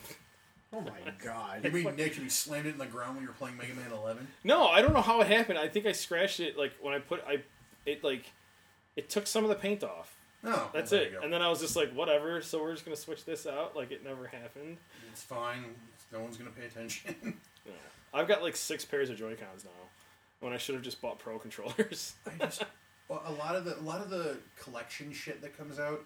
C: Oh my *laughs* god.
A: You mean Nick? You slammed it in the ground when you were playing Mega Man Eleven?
B: No, I don't know how it happened. I think I scratched it like when I put I, it like, it took some of the paint off.
A: No,
B: That's
A: well,
B: it. And then I was just like, whatever. So we're just gonna switch this out like it never happened.
A: It's fine. No one's gonna pay attention. *laughs*
B: Yeah. I've got like six pairs of Joy Cons now, when I should have just bought Pro controllers. *laughs*
A: I just Well, a lot of the a lot of the collection shit that comes out,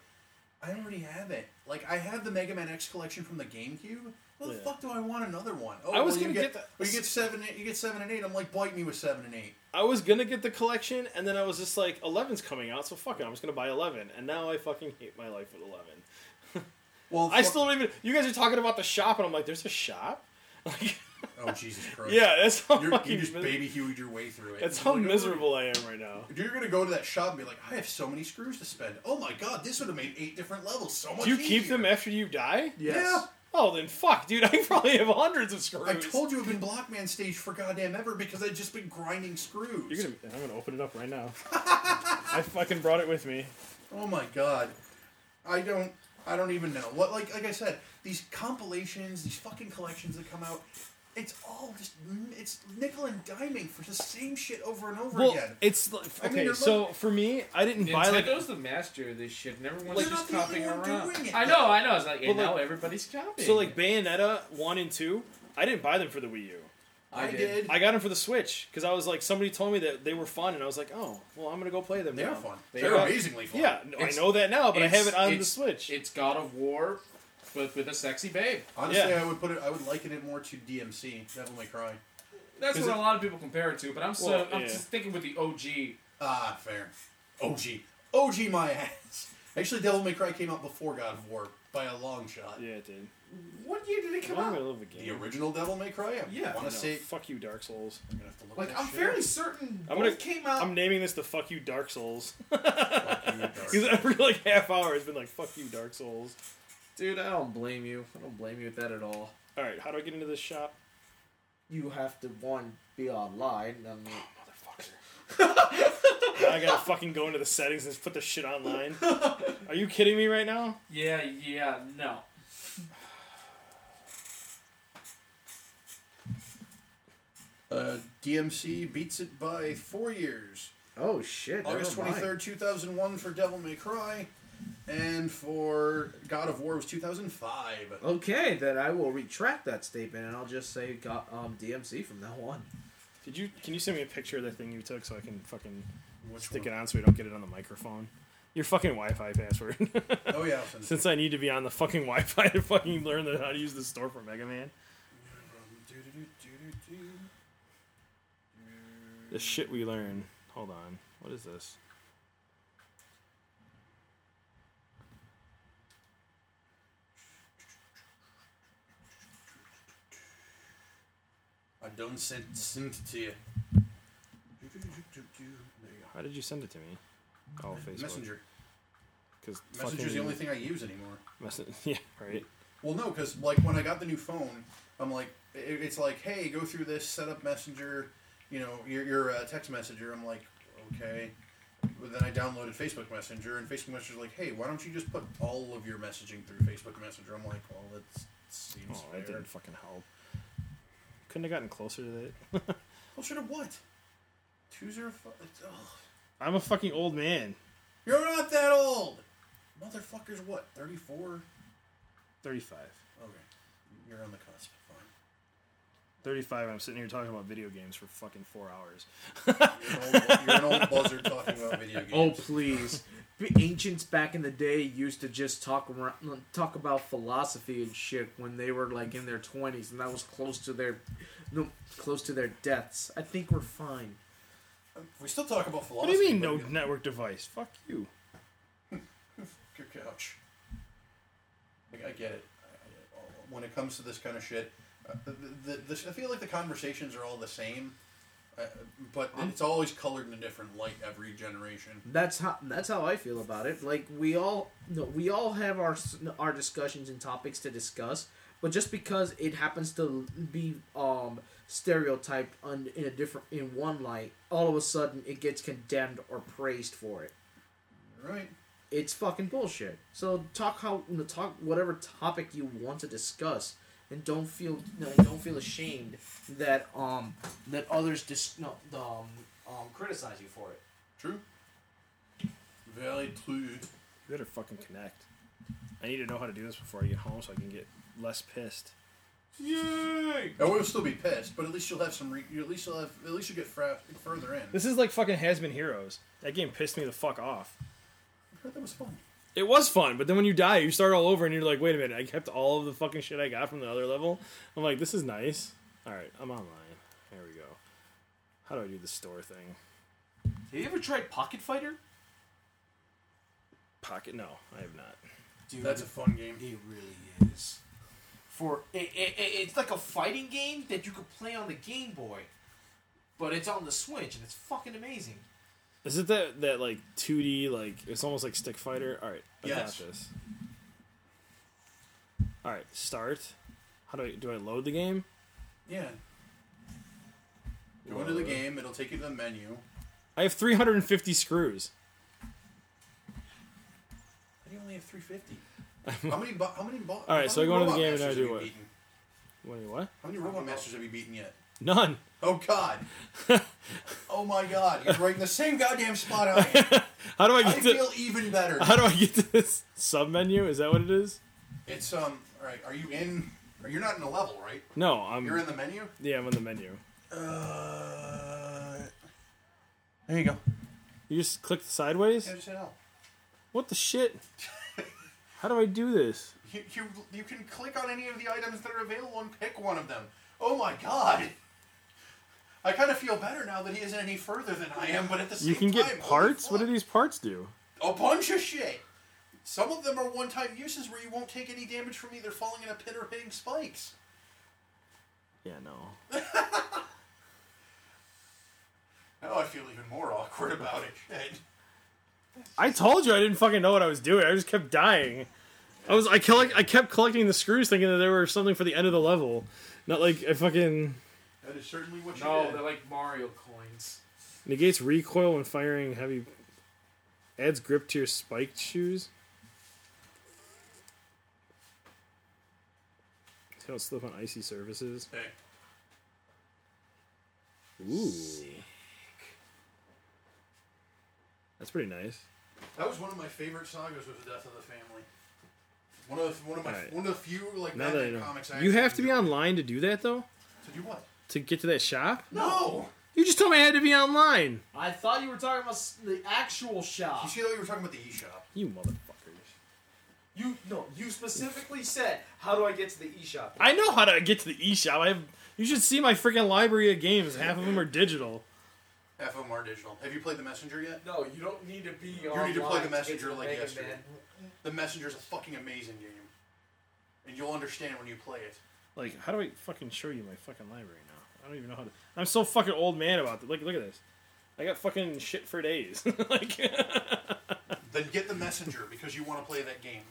A: I already have it. Like I have the Mega Man X collection from the GameCube. What the
B: Yeah.
A: fuck do I want another one? Oh,
B: I was
A: well,
B: gonna
A: get,
B: get that-
A: well, you get seven. You get seven and eight. I'm like, bite me with seven and eight.
B: I was gonna get the collection, and then I was just like, 11's coming out, so fuck it, I'm just gonna buy 11. And now I fucking hate my life with 11. *laughs*
A: Well,
B: I still don't even. You guys are talking about the shop, and I'm like, there's a shop? *laughs* Like,
A: Oh Jesus Christ!
B: yeah, that's how
A: You're,
B: fucking.
A: you just
B: mis-
A: baby Hueyed your way through it.
B: that's how
A: like, oh,
B: miserable I am right now.
A: You're gonna go to that shop and be like, I have so many screws to spend. Oh my god, this would have made eight different levels so much.
B: Do you keep them after you die?
A: Yeah.
B: Oh, then fuck, dude. I probably have hundreds of screws.
A: I told you I've been Blockman stage for goddamn ever because I've just been grinding screws.
B: You're gonna. I'm gonna open it up right now. I fucking brought it with me.
A: Oh my god. I don't I don't even know. What like like I said, these compilations, these fucking collections that come out, it's all just it's nickel and diming for the same shit over and over
B: Well,
A: again.
B: it's like-
A: I mean,
B: okay.
A: you're
B: so for me, I didn't buy like.
C: Nintendo's the master of this shit, and everyone's
A: They're
C: just
A: not the only
C: copying
A: one
C: around.
A: doing it.
C: I know, I know. It's like, and
B: But, like-
C: now everybody's copying.
B: So like Bayonetta one and two, I didn't buy them for the Wii U.
A: I,
C: I
A: did.
C: did.
B: I got them for the Switch because I was like, somebody told me that they were fun, and I was like, oh, well, I'm gonna go play them.
A: They're
B: now.
A: fun.
C: They
A: They're
B: are.
A: amazingly fun.
B: Yeah, no, I know that now, but I have it on the Switch.
C: it's God of War, but with a sexy babe.
A: Honestly,
B: Yeah.
A: I would put it I would liken it more to DMC, Devil May Cry.
C: That's
B: Is
C: what
B: it-
C: a lot of people compare it to. But I'm so
B: Well,
C: I'm
B: yeah.
C: just thinking with the OG.
A: Ah, fair. OG. OG my *laughs* ass. Actually Devil May Cry came out before God of War by a long shot.
B: yeah, it did.
C: What year did it come
B: I'm
C: out?
B: gonna love the
A: The original Devil May Cry? I
C: Yeah.
A: wanna say
B: fuck you, Dark Souls.
A: I'm gonna have to look
C: Like
A: that
C: I'm
A: shit
C: fairly certain
B: I'm
C: both
B: gonna-
C: came out.
B: I'm naming this the "fuck you, Dark Souls"
A: Fuck you, *laughs* Dark
B: because
A: Souls.
B: every like half hour it's been like "fuck you, Dark Souls."
C: Dude, I don't blame you. I don't blame you with that at all.
B: All right, how do I get into this shop?
D: You have to one be online. I mean,
B: Motherfucker. *laughs* now I gotta fucking go into the settings and put the shit online. Are you kidding me right now?
C: Yeah, yeah, no.
A: Uh, DMC beats it by four years.
D: oh shit!
A: August 23rd, 2001 for Devil May Cry, and for God of War was 2005.
D: Okay, then I will retract that statement and I'll just say got um DMC from now on.
B: Did you? Can you send me a picture of the thing you took so I can fucking
A: Which
B: stick
A: one?
B: it on so we don't get it on the microphone? Your fucking Wi-Fi password. *laughs*
A: Oh, yeah. I'll send it.
B: Since I need to be on the fucking Wi-Fi to fucking learn the, how to use the store for Mega Man. The shit we learn. Hold on. What is this?
A: I done sent, sent it to you.
B: How did you send it to me? Oh. Facebook.
A: Messenger.
B: Because
A: Messenger's the only thing I use anymore.
B: Messen- *laughs* yeah, right.
A: Well, no, because like when I got the new phone, I'm like, it, it's like, hey, go through this, set up Messenger, you know, your your uh, text messenger. I'm like, okay. But then I downloaded Facebook Messenger, and Facebook Messenger's like, hey, why don't you just put all of your messaging through Facebook Messenger? I'm like, well, that seems
B: Oh, that didn't fucking help. Couldn't have gotten closer to that. *laughs*
A: closer to what? Two zero five.
B: I'm a fucking old man.
A: You're not that old, motherfuckers. What? Thirty four.
B: 35.
A: Okay, you're on the cusp. Fine.
B: 35. I'm sitting here talking about video games for fucking four hours.
A: You're an old, you're an old buzzard talking about video *laughs* oh, games.
D: Oh please! The ancients back in the day used to just talk around, talk about philosophy and shit when they were like in their twenties, and that was close to their, no, close to their deaths. I think we're fine.
A: we still talk about philosophy.
B: What do you mean, no
A: but-
B: network device? Fuck you. *laughs*
A: Your couch. I, I get it. I, I, when it comes to this kind of shit, uh, the, the, the, I feel like the conversations are all the same, uh, but it's always colored in a different light every generation.
D: That's how that's how I feel about it. Like we all no, we all have our our discussions and topics to discuss, but just because it happens to be um stereotyped on, in a different in one light, all of a sudden it gets condemned or praised for it.
A: Right.
D: It's fucking bullshit. So talk how talk whatever topic you want to discuss, and don't feel no, don't feel ashamed that um that others dis no um um criticize you for it.
A: True. Very true.
B: You better fucking connect. I need to know how to do this before I get home so I can get less pissed.
C: Yay!
A: I will still be pissed, but at least you'll have some. Re- at least you'll have. At least you get fra- further in.
B: This is like fucking Has Been Heroes. That game pissed me the fuck off.
A: I heard that was fun.
B: It was fun, but then when you die, you start all over, and you're like, wait a minute, I kept all of the fucking shit I got from the other level. I'm like, this is nice. All right, I'm online. Here we go. How do I do the store thing?
D: Have you ever tried Pocket Fighter?
B: Pocket? No, I have not.
D: Dude,
A: That's a fun game.
D: It really is. For it, it, it- it's like a fighting game that you could play on the Game Boy, but it's on the Switch and it's fucking amazing.
B: Is it that that like 2D like it's almost like Stick Fighter? All right, I
A: Yes.
B: got this. All right, start. How do I do? I load the game?
A: Yeah. Go into the game. It'll take you to the menu.
B: I have 350 screws.
A: How do you only have 350? *laughs* how many? Bo- how many? Bo-
B: All right, so I go into the game and I do what? what?
A: How many robot masters have you beaten yet?
B: None.
A: Oh God! *laughs* oh my God! You're right in the same goddamn spot I am. *laughs*
B: How do I
A: I
B: get to?
A: feel even better.
B: How do I get to this sub menu? Is that what it is?
A: It's um. All right. Are you in? are you're not in a level, right?
B: No, I'm.
A: You're in the menu.
B: yeah, I'm in the menu.
A: Uh. There you go.
B: You just click sideways.
A: Yeah, just hit L.
B: What the shit? *laughs* How do I do this?
A: You, you, you can click on any of the items that are available and pick one of them. Oh my god! I kind of feel better now that he isn't any further than I am, but at the same time.
B: You can
A: time,
B: get parts. What do these parts do?
A: A bunch of shit. Some of them are one-time uses where you won't take any damage from either falling in a pit or hitting spikes.
B: Yeah, no. *laughs*
A: Now I feel even more awkward about it. Shit.
B: I told you I didn't fucking know what I was doing. I just kept dying. I was I collect I kept collecting the screws, thinking that they were something for the end of the level. Not like I fucking
A: That is certainly what you
C: No,
A: did.
C: they're like Mario coins.
B: negates recoil when firing heavy. Adds grip to your spiked shoes. So don't slip on icy surfaces.
A: Hey,
B: Ooh, that's pretty nice.
A: that was one of my favorite sagas was the Death of the Family. One of the, one of my
B: Alright.
A: one of the few like
B: Now that I
A: Batman
B: know,
A: comics. I
B: you
A: actually
B: have to be
A: enjoyed.
B: online to do that though.
A: To do what?
B: To get to that shop.
A: No.
B: You just told me I had to be online.
D: I thought you were talking about s- the actual shop.
A: You see how you were talking about the eShop?
B: You motherfuckers.
D: You no, you specifically said, "How do I get to the eShop?"
B: I know how to get to the eShop. I have. You should see my freaking library of games. Half of them are digital.
A: Half of them are digital. Have you played the Messenger yet?
C: No, you don't need to be online.
A: You
C: online
A: need to play the Messenger like
C: Mega
A: yesterday.
C: Man.
A: The Messenger's a fucking amazing game, and you'll understand when you play it.
B: Like, how do I fucking show you my fucking library now? I don't even know how to. I'm so fucking old man about this. Look, look at this. I got fucking shit for days. *laughs* like, *laughs*
A: Then get the Messenger because you want to play that game.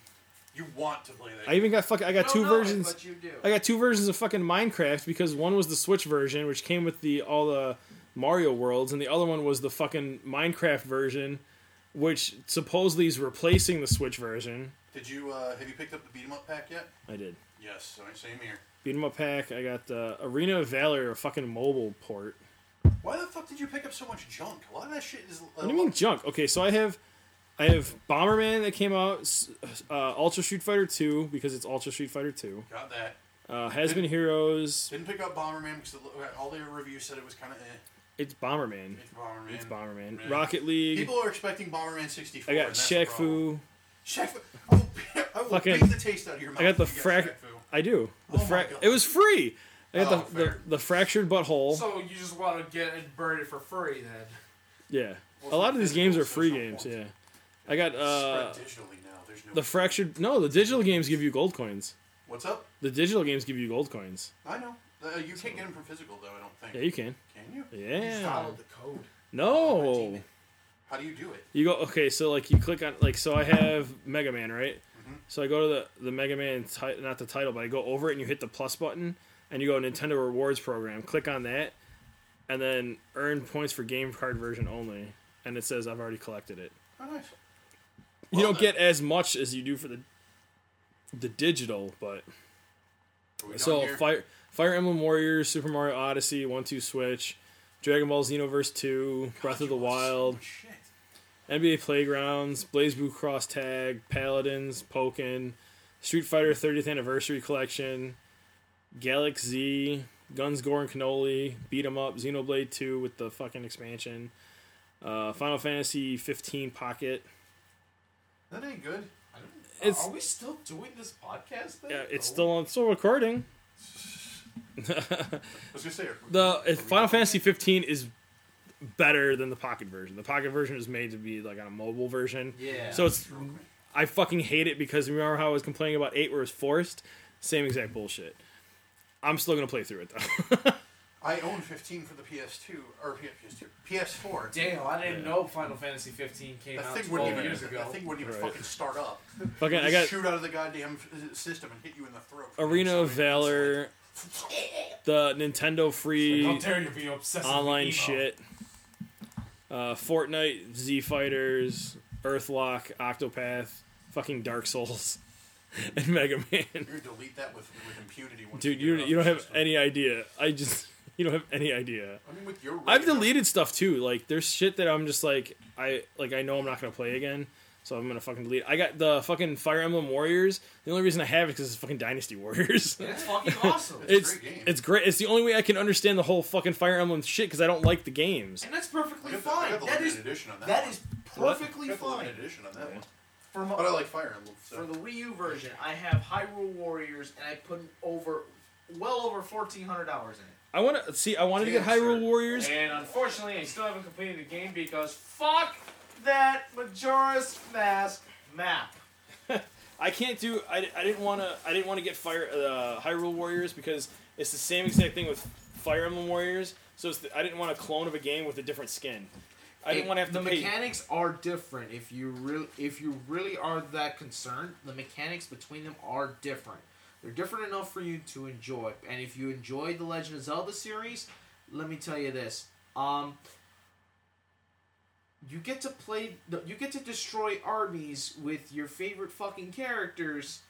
A: You want to play that.
B: I even got fucking. I got
C: You
B: two
C: don't know it,
B: versions.
C: but you do.
B: I got two versions of fucking Minecraft because one was the Switch version, which came with the all the Mario worlds, and the other one was the fucking Minecraft version, which supposedly is replacing the Switch version.
A: Did you uh, have you picked up the beat 'em up pack yet?
B: I did.
A: Yes. So same here.
B: Beat 'em up pack. I got the Arena of Valor, a fucking mobile port.
A: Why the fuck did you pick up so much junk? A lot of that shit is. Uh,
B: What do you mean junk? Okay, so I have, I have Bomberman that came out, uh, Ultra Street Fighter Two because it's Ultra Street Fighter Two.
A: Got that.
B: Uh, Has been Heroes.
A: Didn't pick up Bomberman because all the reviews said it was kind of eh.
B: It's Bomberman.
A: It's Bomberman.
B: It's Bomberman.
A: Man.
B: Rocket League.
A: People are expecting Bomberman 64.
B: I got Shaq. Fu.
A: Shaq Fu. I will, I will
B: Fucking-
A: beat the taste out of your mouth.
B: I got the frac.
A: Shaq Fu.
B: I do. The
A: Oh my
B: fra-
A: God.
B: It was free. I got
A: Oh,
B: the, the the fractured butthole.
C: So you just want to get it, burn it for free then?
B: yeah.
A: Well,
B: A lot of these games are free
A: social
B: games.
A: points.
B: Yeah. I got uh
A: Spread digitally now. There's no.
B: the fractured. No, the digital games give you gold coins.
A: What's up?
B: The digital games give you gold coins.
A: I know. Uh, you can't get them from physical though. I don't think.
B: Yeah, you can.
A: Can you?
B: Yeah.
C: Follow the code.
B: No.
A: How do you do it?
B: You go okay, so like you click on like so I have Mega Man, right?
A: Mm-hmm.
B: So I go to the the Mega Man ti- not the title, but I go over it and you hit the plus button and you go Nintendo Rewards program. Click on that and then earn points for game card version only. And it says I've already collected it.
A: Oh, nice.
B: You
A: Well
B: don't
A: then.
B: get as much as you do for the the digital, but
A: Are we
B: so
A: here?
B: Fire Fire Emblem Warriors, Super Mario Odyssey, One Two Switch, Dragon Ball Xenoverse Two, Breath of the
A: You want so
B: Wild,
A: shit.
B: NBA Playgrounds, BlazBlue Cross Tag, Paladins, Pokken, Street Fighter 30th Anniversary Collection, Galaxy, Guns, Gore, and Cannoli, Beat 'em Up, Xenoblade 2 with the fucking expansion, uh, Final Fantasy 15 Pocket.
A: That ain't good.
C: I don't-
B: It's-
C: Are we still doing this podcast thing?
B: Yeah, it's
C: Oh.
B: still it's still recording. *laughs*
A: I was gonna say
B: the Final Fantasy 15 is better than the Pocket version. The Pocket version is made to be like on a mobile version.
C: Yeah.
B: So it's I fucking hate it because remember how I was complaining about 8 where it's forced? Same exact bullshit. I'm still gonna play through it though. *laughs*
A: I own 15 for the PS2 or PS2, PS4.
C: Damn, I didn't
B: Yeah.
C: know Final Fantasy 15 came
A: That
C: out
A: thing
C: 12
A: wouldn't even
C: years ago.
A: that thing wouldn't even
B: Right.
A: fucking start up.
B: fucking I got
A: shoot out of the goddamn uh, system and hit you in the throat.
B: Arena of Valor, *laughs* the Nintendo free
C: How dare you be obsessed
B: online
C: with emo.
B: shit. Uh, Fortnite, Z Fighters, Earthlock, Octopath, fucking Dark Souls, *laughs* and Mega Man.
A: You're delete that with, with impunity. Once
B: Dude,
A: you,
B: you you don't have
A: system.
B: any idea. I just *laughs* you don't have any idea.
A: I mean, with your
B: I've deleted stuff too. Like there's shit that I'm just like I like I know I'm not gonna play again, so I'm gonna fucking delete. I got the fucking Fire Emblem Warriors. The only reason I have it because it's fucking Dynasty Warriors. *laughs*
C: It's fucking awesome.
A: It's a
B: it's
A: great game.
B: it's great. It's the only way I can understand the whole fucking Fire Emblem shit because I don't like the games.
C: and that's perfectly
A: the, I
C: fine.
A: got the
C: That
A: limited
C: is
A: edition on that.
C: that
A: one.
C: is perfectly
A: I
C: fine.
A: limited edition on that one.
C: For,
A: But I like Fire Emblem.
C: for the Wii U version, I have Hyrule Warriors, and I put over well over 1,400 hours in it.
B: I want to see. I wanted to get Hyrule
A: sir.
B: Warriors.
C: And unfortunately, I still haven't completed the game because fuck that Majora's Mask map. *laughs*
B: I can't do. I, I didn't want to. I didn't want to get Fire uh, Hyrule Warriors because it's the same exact thing with Fire Emblem Warriors. So it's the, I didn't want a clone of a game with a different skin. I didn't want to have to
C: the
B: pay.
C: mechanics are different. If you really, if you really are that concerned, the mechanics between them are different. They're different enough for you to enjoy. And if you enjoyed the Legend of Zelda series, let me tell you this: um, you get to play, you get to destroy armies with your favorite fucking characters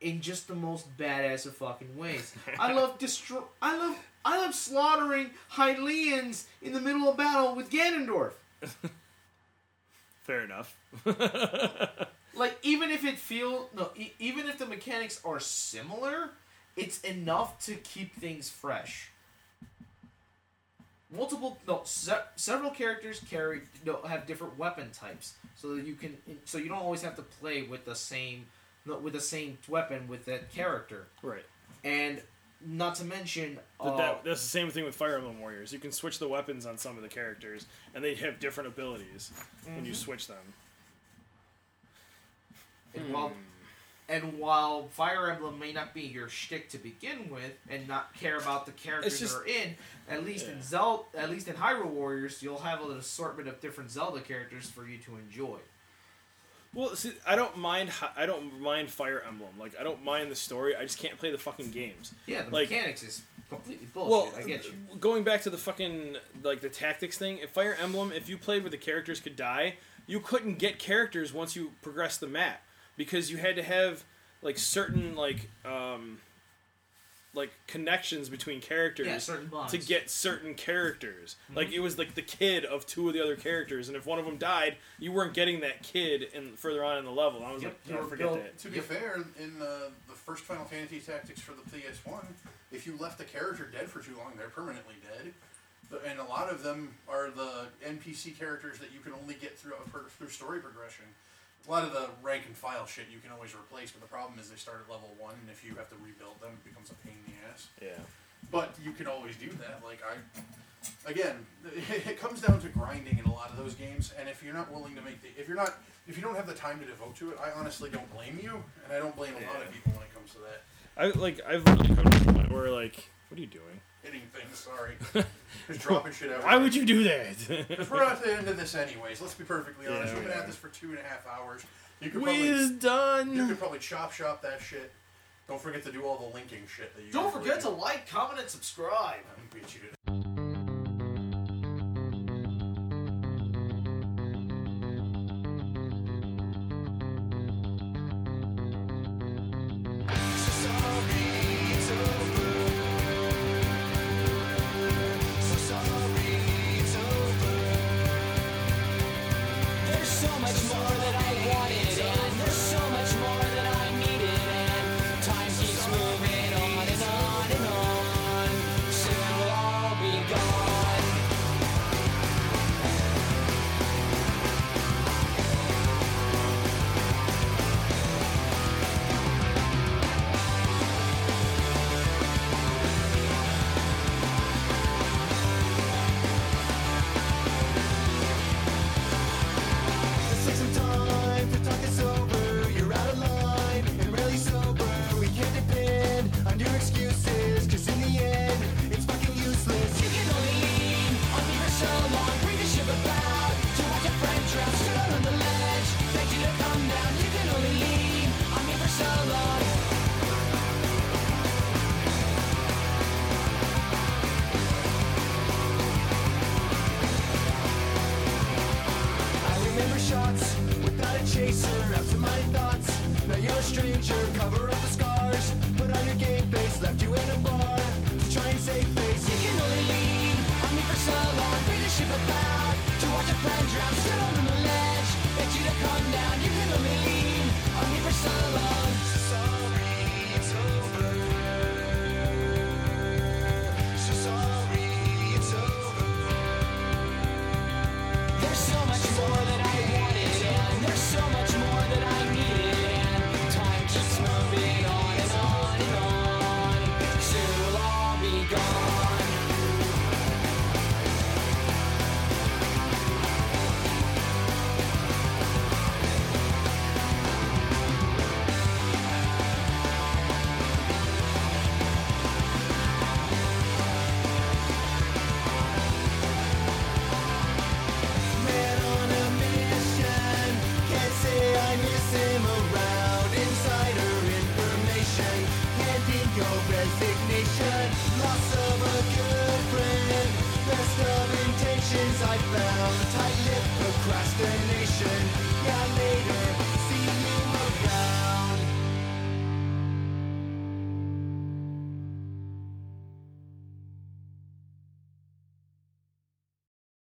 C: in just the most badass of fucking ways. I *laughs* love destroy. I love. I love slaughtering Hylians in the middle of battle with Ganondorf. *laughs*
B: Fair enough. *laughs*
C: like even if it feel no e- even if the mechanics are similar it's enough to keep things fresh multiple no se- several characters carry no have different weapon types so that you can so you don't always have to play with the same no, with the same weapon with that character
B: right.
C: and not to mention
B: But
C: uh,
B: that, that's the same thing with Fire Emblem Warriors. You can switch the weapons on some of the characters, and they have different abilities when you switch them.
C: And while, and while Fire Emblem may not be your shtick to begin with, and not care about the characters
B: just-
C: that are in, at least in
B: Yeah.
C: Zelda, at least in Hyrule Warriors, you'll have an assortment of different Zelda characters for you to enjoy.
B: Well, see, I don't mind. I don't mind Fire Emblem. Like, I don't mind the story. I just can't play the fucking games.
C: Yeah, the
B: Like-
C: mechanics is completely bullshit. Well. I get you.
B: going back to the fucking like the tactics thing. If Fire Emblem, if you played where the characters could die, you couldn't get characters once you progressed the map because you had to have like certain like um like connections between characters
C: Yeah, certain bonds.
B: to get certain characters. Like it was like the kid of two of the other characters, and if one of them died, you weren't getting that kid in further on in the level. I was
C: Yep,
B: like,
C: you
B: oh, forget
C: built-
B: that.
A: To be fair, in uh, the first Final Fantasy Tactics for the PS1, if you left the character dead for too long, they're permanently dead. And a lot of them are the NPC characters that you can only get through per- through story progression. A lot of the rank and file shit you can always replace, but the problem is they start at level one, and if you have to rebuild them, it becomes a pain in the ass.
B: Yeah.
A: But you can always do that. Like I, again, *laughs* it comes down to grinding in a lot of those games. And if you're not willing to make the, if you're not, if you don't have the time to devote to it, I honestly don't blame you, and I don't blame a lot of people when it comes to that.
B: I like I've really come to the point where like, what are you doing?
A: Hitting things, sorry, *laughs* just dropping shit out.
B: Why would you do that?
A: Because we're at the end of this anyways. Let's be perfectly honest.
B: Yeah,
A: We've been
B: we
A: at this for two and a half hours. You could
B: we
A: probably,
B: is
A: you
B: done.
A: could probably chop shop that shit. Don't forget to do all the linking shit that you.
C: Don't
A: usually
C: forget to like, comment, and subscribe.
A: I beat you to